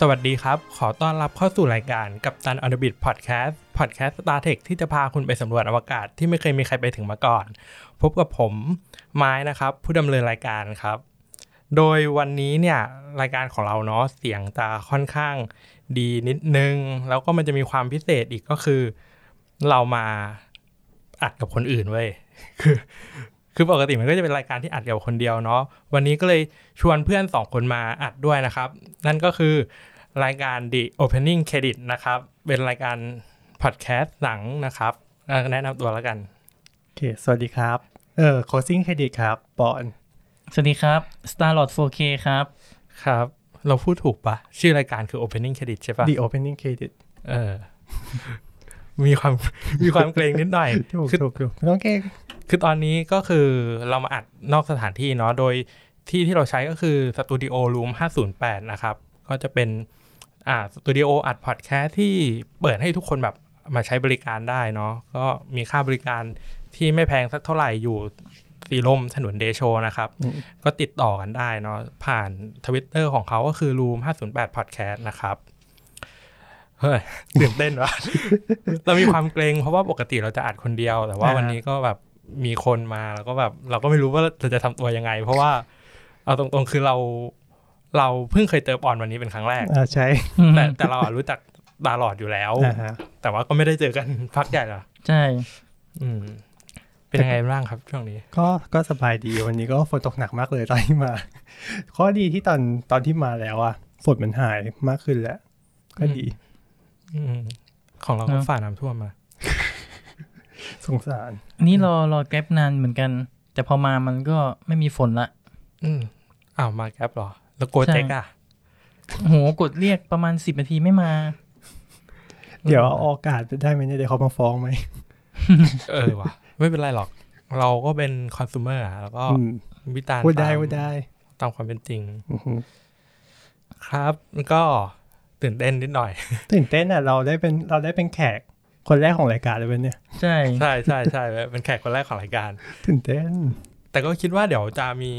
สวัสดีครับ ขอต้อนรับเข้าสู่รายการกับตันอ n บิ t พอดแคสต์พอดแคสต์สตาร์เทคที่จะพาคุณไปสำรวจอวกาศที่ไม่เคยมีใครไปถึงมาก่อน พบกับผมไม้นะครับ ผู้ดำเนินรายการครับ โดยวันนี้เนี่ยรายการของเราเนาะเสียงจะค่อนข้างดีนิดนึง แล้วก็มันจะมีความพิเศษอีกก็คือ เรามาอัดกับคนอื่นเว้ยคือ คือปกติมันก็จะเป็นรายการที่อัดกับคนเดียวเนาะวันนี้ก็เลยชวนเพื่อนสองคนมาอัดด้วยนะครับ นั่นก็คือรายการ The Opening Credit นะครับ เป็นรายการพอดแคสต์หนังนะครับอะแนะนำตัวแล้วกันโอเคสวัสดีครับ เออ closing credit ครับปอน สวัสดีครับ Starlord 4K ครับ ครับ เราพูดถูกปะชื่อรายการคือ Opening Credit ใช่ปะ The opening credit เออ มีความมีความเกรงนิดหน่อยถูกคือถูกถูกไม่ต้องเก่งคือตอนนี้ก็คือเรามาอัดนอกสถานที่เนาะโดยที่ที่เราใช้ก็คือสตูดิโอ Room 508 นะครับ ก็จะเป็นอ่าสตูดิโออัดพอดแคสต์ที่เปิดให้ทุกคนแบบมาใช้บริการได้เนาะก็มีค่าบริการที่ไม่แพงสักเท่าไหร่อยู่สีลมถนนเดโชนะครับ ก็ติดต่อกันได้เนาะผ่านทวิตเตอร์ของเขาก็คือ room 508 podcast นะครับ เฮ้ยตื่นเต้นวะเรามีความเกรงเพราะว่าปกติเราจะอัดคนเดียว แต่ว่าอ่าวันนี้ก็แบบมีคนมาแล้วก็แบบ เราก็ไม่รู้ว่าเราจะทำตัวยังไง เพราะว่า เอาตรงๆคือเรา เราเพิ่งเคยเจอปอนวันนี้เป็นครั้งแรกอ่าใช่แต่แต่เราอะรู้จักตาหลอดอยู่แล้วอ่าฮะแต่ว่าก็ไม่ได้เจอกันพักใหญ่ละใช่ อืมเป็นยังไงบ้างครับช่วงนี้ ก็ก็สบายดีวันนี้ก็ฝนตกหนักมากเลยตอนที่มา ข้อดีที่ตอนตอนที่มาแล้วอะฝนมันหายมากขึ้นแล้วก็ดีอืม ของเราก็ฝ่าน้ำท่วมมา สงสารนนี้รอรอแกร็บนานเหมือนกัน แต่พอมามันก็ไม่มีฝนละ อืมอ้าวมาแก๊ปเหรอ แล้วโกใช่เจ็กอะโหกดเรียกประมาณสิบนาทีไม่มา เดี๋ยวเออกากาศได้ไหมเนี่ยเดี๋ยวเขามาฟ้องไหม เออว่ะไม่เป็นไรหรอก เราก็เป็นคอน sumer อะแล้วก็วิจารณ์พูดได้ตามพูดได้ตามความเป็นจริงครับแล้วก็ ตื่นเต้นนิดหน่อย ตื่นเต้นอะเราได้เป็นเราได้เป็นแขกคนแรกของรายการเลยวันเนี่ย ใช่ใช่ใช่ใช่เป็นแขกคนแรกของรายการ ตื่นเต้น แต่ก็คิดว่าเดี๋ยวจะมี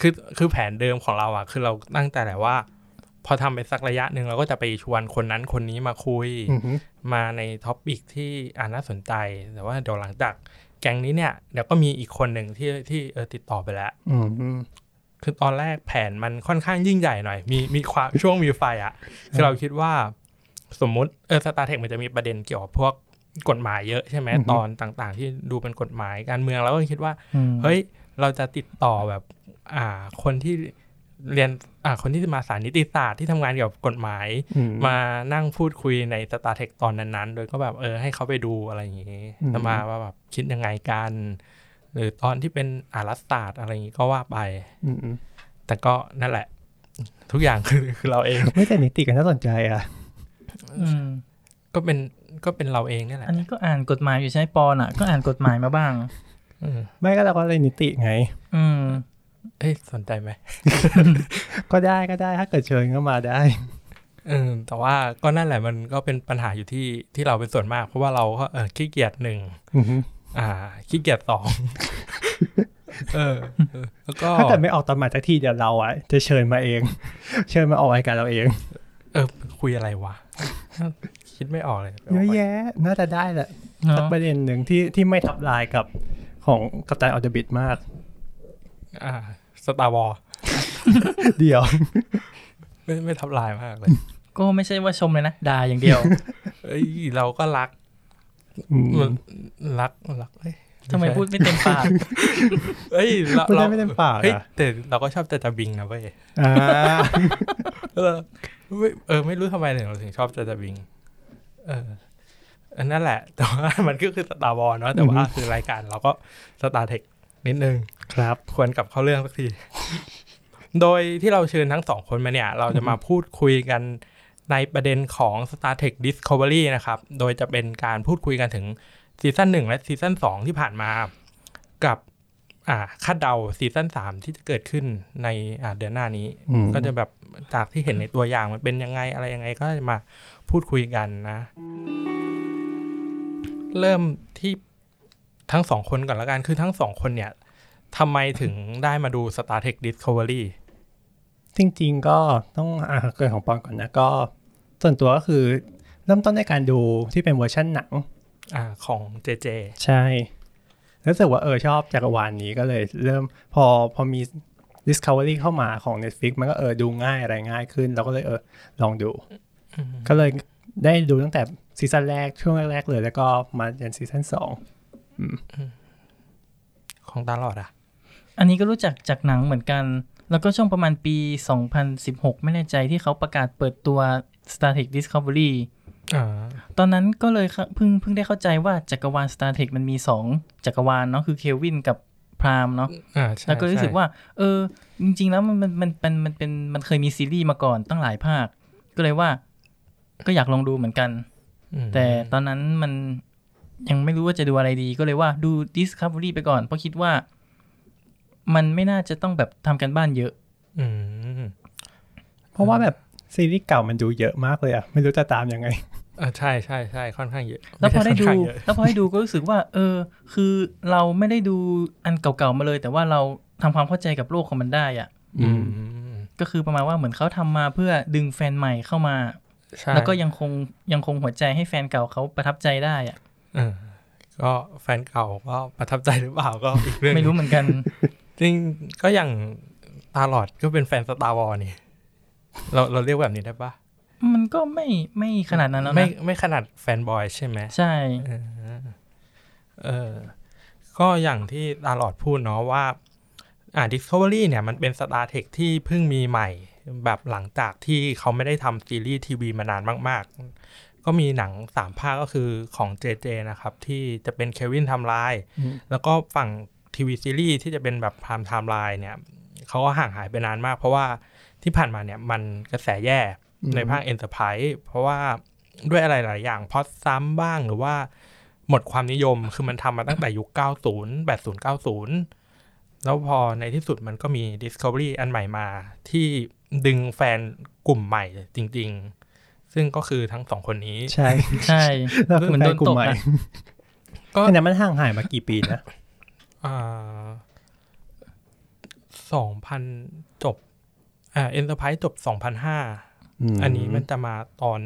คือคือแผนเดิมของเราอะ คือเราตั้งแต่แหละว่า พอทำไปสักระยะหนึ่งเราก็จะไปชวนคนนั้นคนนี้มาคุยอือฮึมาใน topic ที่อ่าน่าสนใจ แต่ว่าเดี๋ยวหลังจากแก๊งนี้เนี่ยเดี๋ยวก็มีอีกคนหนึ่งที่ที่เออติดต่อไปแล้วอืมอืม คือตอนแรกแผนมันค่อนข้างยิ่งใหญ่หน่อย มีมีความช่วงมีไฟอะ่ะคือเราคิดว่าสมมุติเออ Star Trek มันจะมีประเด็นเกี่ยวกับพวกกฎหมายเยอะใช่ไหมตอนต่างๆ ที่ดูเป็นกฎหมายการเมืองแล้วก็คิดว่าอืมเฮ้ยเราจะติดต่อแบบ อ่าคนที่เรียนอ่าคนที่มาสายนิติศาสตร์ที่ทำงานเกี่ยวกับกฎหมายอืมมานั่งพูดคุยในสตาร์เทคตอนนั้นๆ โดยก็แบบเออให้เขาไปดูอะไรอย่างงี้อืมจะมาว่าแบบคิดยังไงกัน หรือตอนที่เป็นอารัฐศาสตร์อะไรอย่างงี้ก็ว่าไปอืมอืมแต่ก็นั่นแหละ ทุกอย่างคือคือเราเอง ไม่แต่นิติกันน่าสนใจอะอืมก็เป็นก็เป็นเราเองนี่แหละ อันนี้ก็อ่านกฎหมายอยู่ใช่ปอนอะ ก็อ่านกฎหมายมาบ้างอืมไม่ก็เราก็เลยนิติไง อืมเอ้ยสนใจไหม ก็ได้ก็ได้ถ้าเกิดเชิญก็มาได้เออแต่ว่าก็นั่นแหละมันก็เป็นปัญหาอยู่ที่ที่เราเป็นส่วนมาก เพราะว่าเราก็เออขี้เกียจหนึ่ง อือฮึอ่าขี้เกียจสองเออเออแล้วก็ถ้าเกิดไม่ออกตอนหมายสักทีเดี๋ยวเราอะจะเชิญมาเอง เชิญมาออกรายการเราเอง เออ คุยอะไรวะคิดไม่ออกเลยเยอะแยะ น่าจะได้แหละเนาะสักประเด็นหนึ่งที่ที่ไม่ทับลายกับของกัปตันออเดบิตมาก อ่าสตาร์วอลเดี๋ยว ไม่ไม่ทับลายมากเลย ก็ไม่ใช่ว่าชมเลยนะด่าอย่างเดียว เอ้ยเราก็รักอืม รักรักเอ้ยทำไมพูดไม่เต็มปากเอ้ยเราพูดได้เราไม่เต็มปากเฮ้ยอะแต่เราก็ชอบแต่จะบิงนะเว้ยอ่าเออไม่เออ ไม่รู้ทำไมถึงเราถึงชอบจะจะบิง เอออันนั่นแหละ แต่ว่ามันก็คือ Star Wars เนาะแต่ว่าคือรายการเราก็ Star Trek นิดนึง ครับ ควรกลับเข้าเรื่องสักที โดยที่เราเชิญทั้งสองคนมาเนี่ย เราจะมาพูดคุยกัน ในประเด็นของ Star Trek Discovery นะครับ โดยจะเป็นการพูดคุยกันถึงซีซั่นหนึ่งและซีซั่นสองที่ผ่านมา กับอ่าคาดเดาซีซั่นสามที่จะเกิดขึ้นในอ่าเดือนหน้านี้อืมก็จะแบบจากที่เห็นในตัวอย่างมันเป็นยังไงอะไรยังไงก็จะมาพูดคุยกันนะ เริ่มที่ทั้งสองคนก่อนละกันคือทั้งสองคนเนี่ยทำไมถึงได้มาดู Star Trek Discovery จริง ๆ ก็ต้องอ่าเกิดของปอนก่อนนะก็ ส่วนตัวก็คือเริ่มต้นในการดูที่เป็นเวอร์ชันหนังอ่าของเจเจ ใช่รู้สึกว่าเออชอบจักรวาลนนี้ก็เลยเริ่มพอพอมี Discovery เข้ามาของ Netflix มันก็เออดูง่ายอะไรง่ายขึ้น เราก็เลยเออลองดู ก็เลยได้ดูตั้งแต่ซีซั่นแรกช่วงแรก ๆ เลย แล้วก็มาจนซีซั่นสองของตลอดอะ อันนี้ก็รู้จักจากหนังเหมือนกัน แล้วก็ช่วงประมาณปี 2016 ไม่แน่ใจที่เขาประกาศเปิดตัว Star Trek Discovery อ่าตอนนั้นก็เลยเข้าเพิ่งเพิ่งได้เข้าใจว่าจักรวาล Star Trek มันมี2จักรวาลเนาะคือเควินกับพรามเนาะอ่าใช่แล้วก็รู้สึกใช่ว่า เออ จริง ๆ แล้วมันมันมันมันมันเป็นมันเคยมีซีรีส์มาก่อนตั้งหลายภาค ก็เลยว่า ก็อยากลองดูเหมือนกันอืมแต่ตอนนั้นมันยังไม่รู้ว่าจะดูอะไรดี ก็เลยว่าดู Discovery ไปก่อน เพราะคิดว่า มันไม่น่าจะต้องแบบทำกันบ้านเยอะอืมเพราะว่าแบบ ซีรีส์เก่ามันดูเยอะมากเลยอะไม่รู้จะตามยังไงอ่าใช่ใช่ใช่ค่อนข้างเยอะ แล้วพอได้ดูม่ใช่ค่อนข้างเยอะแล้วพอได้ดูก็รู้สึกว่า เออ คือเราไม่ได้ดูอันเก่าๆมาเลย แต่ว่าเราทำความเข้าใจกับโลกของมันได้อะอืมมก็คือประมาณว่าเหมือนเขาทำมาเพื่อดึงแฟนใหม่เข้ามาใช่แล้วก็ยังคงยังคงหัวใจให้แฟนเก่าเขาประทับใจได้อะเออก็แฟนเก่าก็ประทับใจหรือเปล่าก็อีกเรื่องไม่รู้เหมือนกัน จริงก็อย่างตาหลอดก็เป็นแฟนสตาร์วอลนี่ เราเราเรียกแบบนี้ได้ปะมันก็ไม่ไม่ขนาดนั้นแล้วไม่นะไม่ขนาด fanboy ใช่ไหมใช่เออเออก็อย่างที่ตาหลอดพูดเนาะว่า อ่า Discovery เนี่ยมันเป็น Star Trek ที่เพิ่งมีใหม่ แบบหลังจากที่เขาไม่ได้ทำซีรีส์ทีวีมานานมาก ๆ ก็มีหนังสามภาคก็คือของ JJ นะครับ ที่จะเป็น Kelvin Timeline อืมแล้วก็ฝั่งทีวีซีรีส์ที่จะเป็นแบบ Prime Timeline เนี่ย เขาก็ห่างหายไปนานมาก เพราะว่า ที่ผ่านมาเนี่ยมันกระแสแย่อืมในภาค Enterprise เพราะว่าด้วยอะไรหลายอย่างพอดซ้ำบ้างหรือว่าหมดความนิยมคือมันทำมาตั้งแต่ยุค 90 80 90 แล้วพอในที่สุดมันก็มี Discovery อันใหม่มา ที่ดึงแฟนกลุ่มใหม่จริง ๆ ซึ่งก็คือทั้งสองคนนี้ ใช่ใช่แล้วคือเหมือนแฟโดนนกลุ่ตมกใหม่อะก็อันนั้นมันห่างหายมากี่ปีนะอ่าสองพัน จบอ่า Enterprise จบสองพันห้ามอันนี้มันจะมาตอน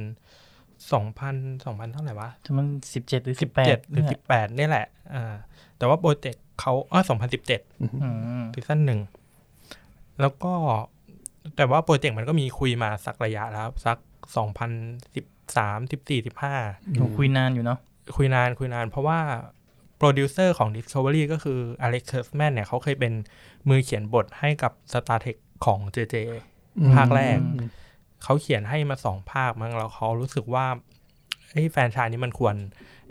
สองพันสองพันเท่าไหร่วะแต่มันสิบเจ็ดหรือสิสิบบเจ็แปดดหรือสิบแปดนี่แหละอ่าแต่ว่าโปรเจกต์เขาอ๋อสองพันสิบเจ็ดอืมซีซั่นหนึ่งแล้วก็แต่ว่าโปรเจกต์มันก็มีคุยมาสักระยะแล้ว สักสองพันสิบสามสิบสี่สิบห้าโหคุยนานอยู่เนาะคุยนานคุยนานเพราะว่าโปรดิวเซอร์ของ Discovery ก็คือ Alex Kurtzman เนี่ยเขาเคยเป็นมือเขียนบทให้กับ Star Trek ของ JJ ภาคแรกอืมเขาเขียนให้มาสองภาคมั้งแล้วเขารู้สึกว่าเอ้ยแฟรนไชายนี้มันควร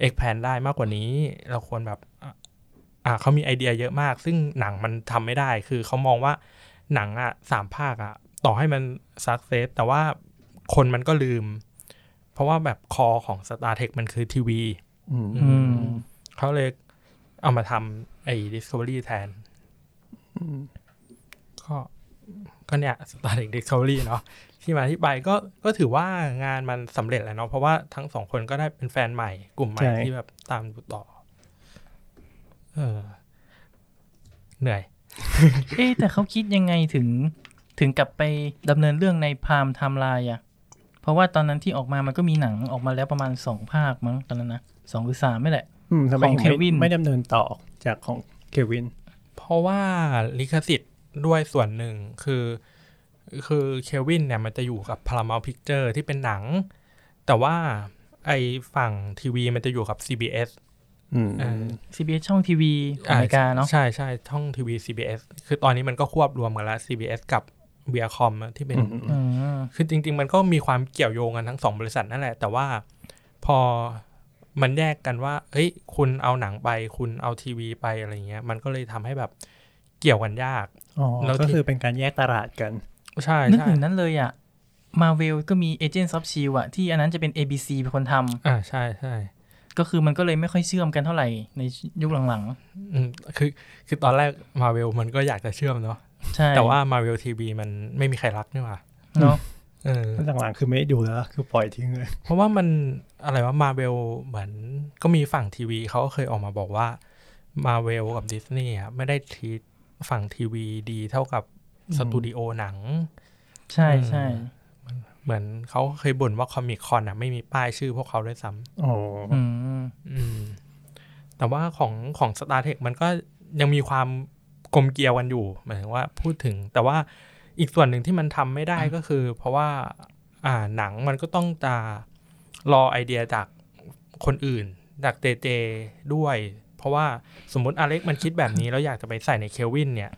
expand ได้มากกว่านี้ เราควรแบบอะอ่าเขามีไอเดียเยอะมาก ซึ่งหนังมันทำไม่ได้ คือเขามองว่าหนังอะสามภาคอะ ต่อให้มันสักเซสแต่ว่าคนมันก็ลืม เพราะว่าแบบคอของ Star Trek มันคือทีวีอืมอืมเขาเลยเอามาทำไอ้ Discovery แทนก็ ก็เนี่ย Star Trek Discovery เนาะที่มาที่ไปก็ก็ถือว่างานมันสำเร็จแล้วเนาะเพราะว่าทั้งสองคนก็ได้เป็นแฟนใหม่ กลุ่มใหม่ใช่ที่แบบตามดูต่อ เออ เหนื่อย เอ๊ะแต่เขาคิดยังไงถึง ถึงกลับไปดำเนินเรื่องใน Prime Timeline อะ เพราะว่าตอนนั้นที่ออกมามันก็มีหนังออกมาแล้วประมาณสองภาคมั้งตอนนั้นนะสองหรือสามนี่แหละอืมทำไมของถึงไม่ Kelvin ไม่ดำเนินต่อจากของ Kelvin เพราะว่าลิขสิทธิ์ ด้วยส่วนหนึ่งคือ คือ Kelvin เนี่ยมันจะอยู่กับ Paramount Picture ที่เป็นหนัง แต่ว่าไอ้ฝั่งทีวีมันจะอยู่กับ CBS อืมเออ CBS ช่องทีวีของอเมริกาเนาะใช่ใช่ช่องทีวี CBS คือตอนนี้มันก็ควบรวมกันแล้ว CBS กับ v i a c o m ที่เป็นอืมอืมคือจริง ๆ มันก็มีความเกี่ยวโยงกันทั้งสองบริษัทนั่นแหละ แต่ว่าพอมันแยกกันว่าเฮ้ย คุณเอาหนังไป คุณเอาทีวีไปอะไรเงี้ย มันก็เลยทำให้แบบเกี่ยวกันยากอ๋อ แล้วที่ก็คือเป็นการแยกตลาดกัน ใช่นึกใช่ถึงนั้นเลยอะมาเวลก็มี Agents of Shield อะที่อันนั้นจะเป็น ABC เป็นคนทำอ่าใช่ใช่ก็คือมันก็เลยไม่ค่อยเชื่อมกันเท่าไหร่ในยุคหลังอืมคือคือตอนแรกมาเวลมันก็อยากจะเชื่อมเนาะๆใช่แต่ว่ามาเวลทีวีมันไม่มีใครรักนี่หว่าเนาะเออหลังๆคือไม่ได้ดูแล้ว คือปล่อยทิ้งเลย เพราะว่ามันอะไรว่ามาเวลเหมือนก็มีฝั่งทีวีเขาก็เคยออกมาบอกว่ามาเวลกับดิสนีย์อะไม่ได้ treat ฝั่งทีวีดีเท่ากับสตูดิโอหนัง ใช่ใช่เหมือนเขาเคยบ่นว่าคอมิคคอนอะไม่มีป้ายชื่อพวกเขาด้วยซ้ำโอ้อืมอืมแต่ว่าของของ Star Trek มันก็ยังมีความกลมเกลียวกันอยู่หมายถึงว่าพูดถึง แต่ว่าอีกส่วนหนึ่งที่มันทำไม่ได้ก็คือ เพราะว่า อ่าหนังมันก็ต้องจะรอไอเดียจากคนอื่น จากเจเจด้วยเพ ราะว่าสมมติอเล็กมันคิดแบบนี้ แล้วอยากจะไปใส่ในเคลวินเนี่ย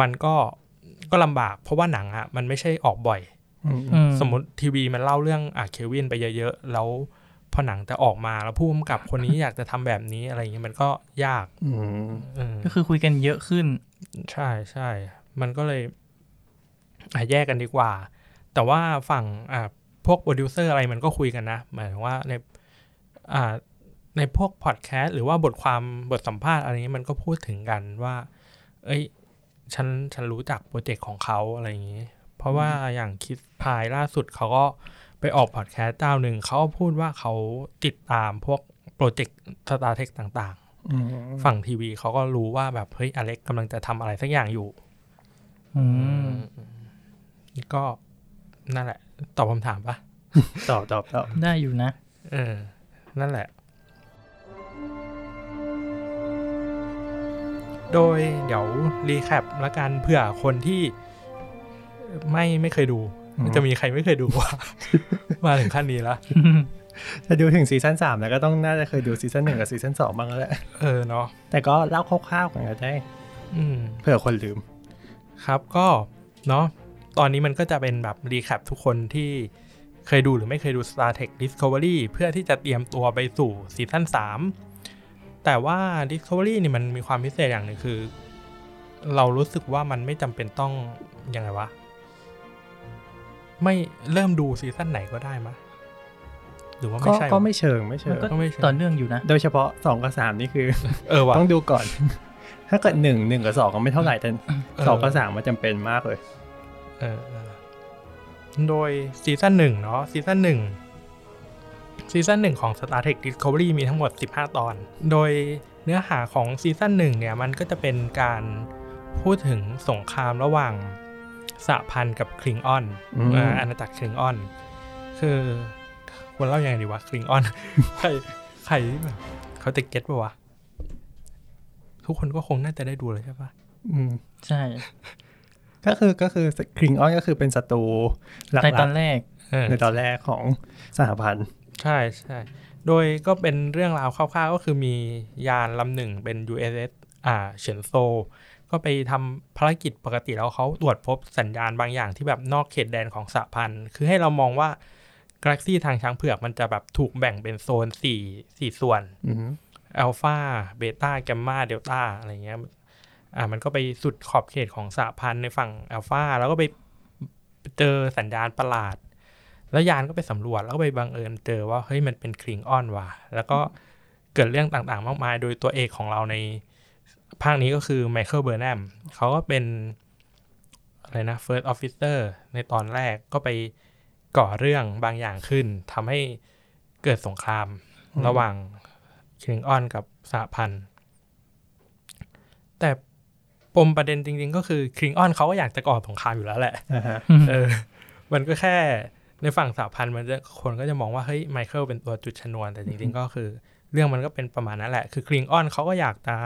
มันก็ก็ลำบาก เพราะว่าหนังอะมันไม่ใช่ออกบ่อยอืมอืมสมมติทีวีมันเล่าเรื่องอะ Kelvin ไปเยอะๆแล้วพอหนังจะออกมาแล้วผู้กำกับคนนี้อยากจะทำแบบนี้อะไรเงี้ยมันก็ยากอืมเออก็คือคุยกันเยอะขึ้น ใช่ใช่มันก็เลยอะแยกกันดีกว่า แต่ว่าฝั่งอะพวกโปรดิวเซอร์อะไรมันก็คุยกันนะหมายถึงว่าในอ่า ในพวกพอดแคสต์หรือว่าบทความบทสัมภาษณ์อะไรนี้มันก็พูดถึงกันว่า เอ้ย ฉันฉันรู้จักโปรเจกต์ของเขาอะไรอย่างนี้ เพราะว่าอย่างคิดพายล่าสุดเขาก็ไปออกพอดแคสต์เจ้าหนึ่งเขาก็พูดว่าเขาติดตามพวกโปรเจกต์ Star Trek ต่างอืมๆฝั่งทีวีเขาก็รู้ว่าแบบ เฮ้ย Alex กำลังจะทำอะไรสักอย่างอยู่อืมก็นั่นแหละ ตอบคำถามปะตอบตอบตอบได้อยู่นะ เออ นั่นแหละ โดยเดี๋ยว recap ละกันเผื่อคนที่ไม่ไม่เคยดู จะมีใครไม่เคยดูวะมาถึงขั้นนี้ละถ้าดูถึงซีซั่นสามแล้วก็ต้องน่าจะเคยดูซีซั่นหนึ่งกับซีซั่นสองบ้างแล้วแหละเออเนาะแต่ก็เล่าคร่าวๆกันก็ได้อืมเผื่อคนลืม ครับก็เนาะตอนนี้มันก็จะเป็นแบบ recap ทุกคนที่เคยดูหรือไม่เคยดู Star Trek Discovery เพื่อที่จะเตรียมตัวไปสู่ซีซั่น3 แต่ว่า Discovery นี่มันมีความพิเศษอย่างหนึ่งคือ เรารู้สึกว่ามันไม่จำเป็นต้องยังไงวะ ไม่เริ่มดูซีซั่นไหนก็ได้มะหรือว่าก็ไม่ใช่วะก็ไม่เชิงไม่เชิงมันก็ก็ไม่ใช่ต่อเนื่องอยู่นะ โดยเฉพาะสองกับสามนี่คือ เออว่ะต้องดูก่อน ถ้าเกิดหนึ่งหนึ่งกับสองก็ไม่เท่าไหร่แต่เออสองกับสามมันจำเป็นมากเลยเออเออโดยซีซั่นหนึ่งเนาะซีซั่นหนึ่ง ซีซั่นหนึ่งของ Star Trek Discovery มีทั้งหมด 15 ตอน โดยเนื้อหาของซีซั่นหนึ่งเนี่ยมันก็จะเป็นการพูดถึงสงครามระหว่างสหพันธ์กับ Klingon อืมอาณาจักร Klingon คือควรเล่ายังไงดีวะ Klingonใครใครที่แบบเขาจะเก็ตปะวะ ทุกคนก็คงน่าจะได้ดูเลยใช่ปะอืม ใช่ ก็คือก็คือคลิงออนก็คือเป็นศัตรูหลักในตอนแรกเออๆในตอนแรกของสหพันธ์ ใช่ใช่โดยก็เป็นเรื่องราวคร่าวๆก็คือมียานลำหนึ่งเป็น USS อ่าเฉินโซ ก็ไปทำภารกิจปกติแล้วเขาตรวจพบสัญญาณบางอย่างที่แบบนอกเขตแดนของสหพันธ์คือให้เรามองว่ากาแล็กซี่ทางช้างเผือกมันจะแบบถูกแบ่งเป็นโซนสี่สี่ส่วนอืมอัลฟาเบต้าแกมมาเดลต้าอะไรเงี้ยอ่ามันก็ไปสุดขอบเขตของสหพันธ์ในฝั่งอัลฟาแล้วก็ไปเจอสัญญาณประหลาด แล้วยานก็ไปสำรวจแล้วก็ไปบังเอิญเจอว่าเฮ้ยมันเป็น Klingon ว่ะแล้วก็เกิดเรื่องต่างๆ มากมาย โดยตัวเอกของเราในภาคนี้ก็คือ Michael Burnham เขาก็เป็นอะไรนะ First Officer ในตอนแรกก็ไปก่อเรื่องบางอย่างขึ้นทำให้เกิดสงครามระหว่างคลิงออนกับสหพันธ์แต่ปมประเด็นจริง ๆ ก็คือคลิงออนเขาก็อยากจะก่อสงครามอยู่แล้วแหละอ่าฮะเออ มันก็แค่ ในฝั่งสหพันธ์มันจะคนก็จะมองว่าเฮ้ยไมเคิลเป็นตัวจุดชนวน แต่จริงๆก็คือ เรื่องมันก็เป็นประมาณนั้นแหละ คือคลิงออนเขาก็อยากจะ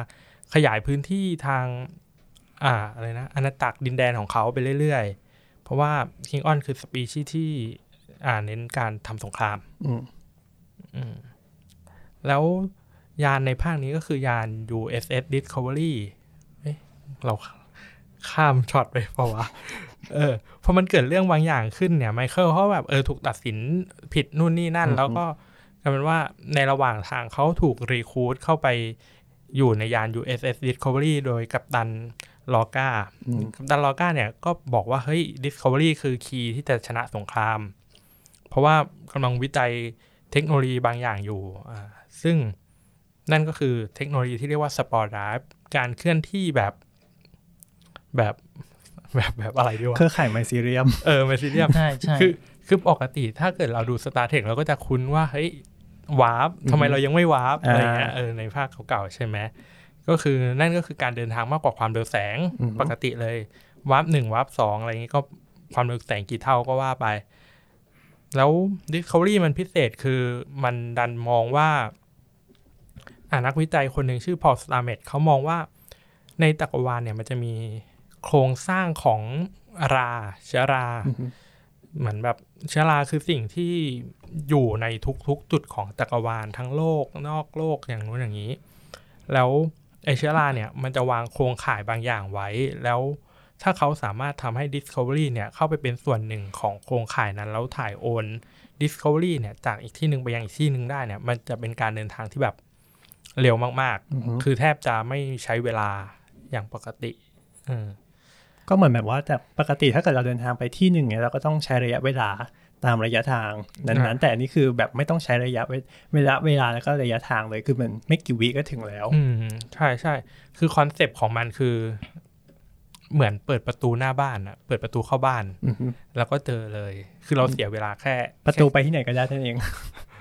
ขยายพื้นที่ทาง อ่าอะไรนะอาณาจักรดินแดนของเขาไปเรื่อยๆ เพราะว่าคิงออนคือสปีชีส์ที่ อ่าเน้นการทำสงครามอืมอืมแล้วยานในภาคนี้ก็คือยาน USS Discovery เอ๊ะเราข้ามช็อตไปเปล่าวะ เออพอมันเกิดเรื่องบางอย่างขึ้นเนี่ยไมเคิลเขาแบบเออถูกตัดสินผิดนู่นนี่นั่นอืมแล้วก็กลายเป็นว่าในระหว่างทางเขาถูก recruit เข้าไปอยู่ในยาน USS Discovery โดยกัปตัน Lorca อืมกัปตัน Lorca เนี่ยก็บอกว่าเฮ้ย Discovery คือ key ที่จะชนะสงคราม เพราะว่ากำลังวิจัยเทคโนโลยีบางอย่างอยู่อ่าซึ่งนั่นก็คือเทคโนโลยีที่เรียกว่า Spore Drive การเคลื่อนที่แบบแบบ แบบแบบอะไรดีวะเครือข่าย myceliumเออ mycelium ใช่ใช่คือคือปกติถ้าเกิดเราดู Star Trek เราก็จะคุ้นว่าเฮ้ยวาร์ปทำไมเรายังไม่วาร์ปอะไรเงี้ยอ่าเออในภาคเก่าๆใช่ไหมก็คือนั่นก็คือการเดินทางมากกว่าความเร็วแสงอือฮึปกติเลยวาร์ปหนึ่งวาร์ปสองอะไรอย่างงี้ก็ความเร็วแสงกี่เท่าก็ว่าไป แล้ว Discovery มันพิเศษคือมันดันมองว่าอ่านักวิจัยคนหนึ่งชื่อ Paul Stamets เขามองว่าในจักรวาลเนี่ยมันจะมี โครงสร้างของราเชื้อรา เหมือนแบบเชื้อราคือสิ่งที่อยู่ในทุกๆ จุดของจักรวาลทั้งโลกนอกโลกอย่างนู้นอย่างนี้ แล้วไอเชื้อราเนี่ยมันจะวางโครงข่ายบางอย่างไว้ แล้วถ้าเขาสามารถทำให้ Discovery เนี่ยเข้าไปเป็นส่วนหนึ่งของโครงข่ายนั้น แล้วถ่ายโอน Discovery เนี่ยจากอีกที่หนึ่งไปยังอีกที่หนึ่งได้เนี่ย มันจะเป็นการเดินทางที่แบบเร็วมาก ๆ คือแทบจะไม่ใช้เวลาอย่างปกติ อืม ก็เหมือนแบบว่าแต่ปกติถ้าเกิดเราเดินทางไปที่หนึ่งเนี่ยเราก็ต้องใช้ระยะเวลาตามระยะทางนั้นๆแต่อันนี้คือแบบไม่ต้องใช้ระยะเวเวลาเวลาแล้วก็ระยะทางเลยคือมันไม่กี่วิก็ถึงแล้วอืมใช่ใช่คือคอนเซปต์ของมันคือ เหมือนเปิดประตูหน้าบ้านอะเปิดประตูเข้าบ้านอือฮึแล้วก็เจอเลย คือเราเสียเวลาแค่ ประตูไปที่ไหนก็ได้นั่นเอง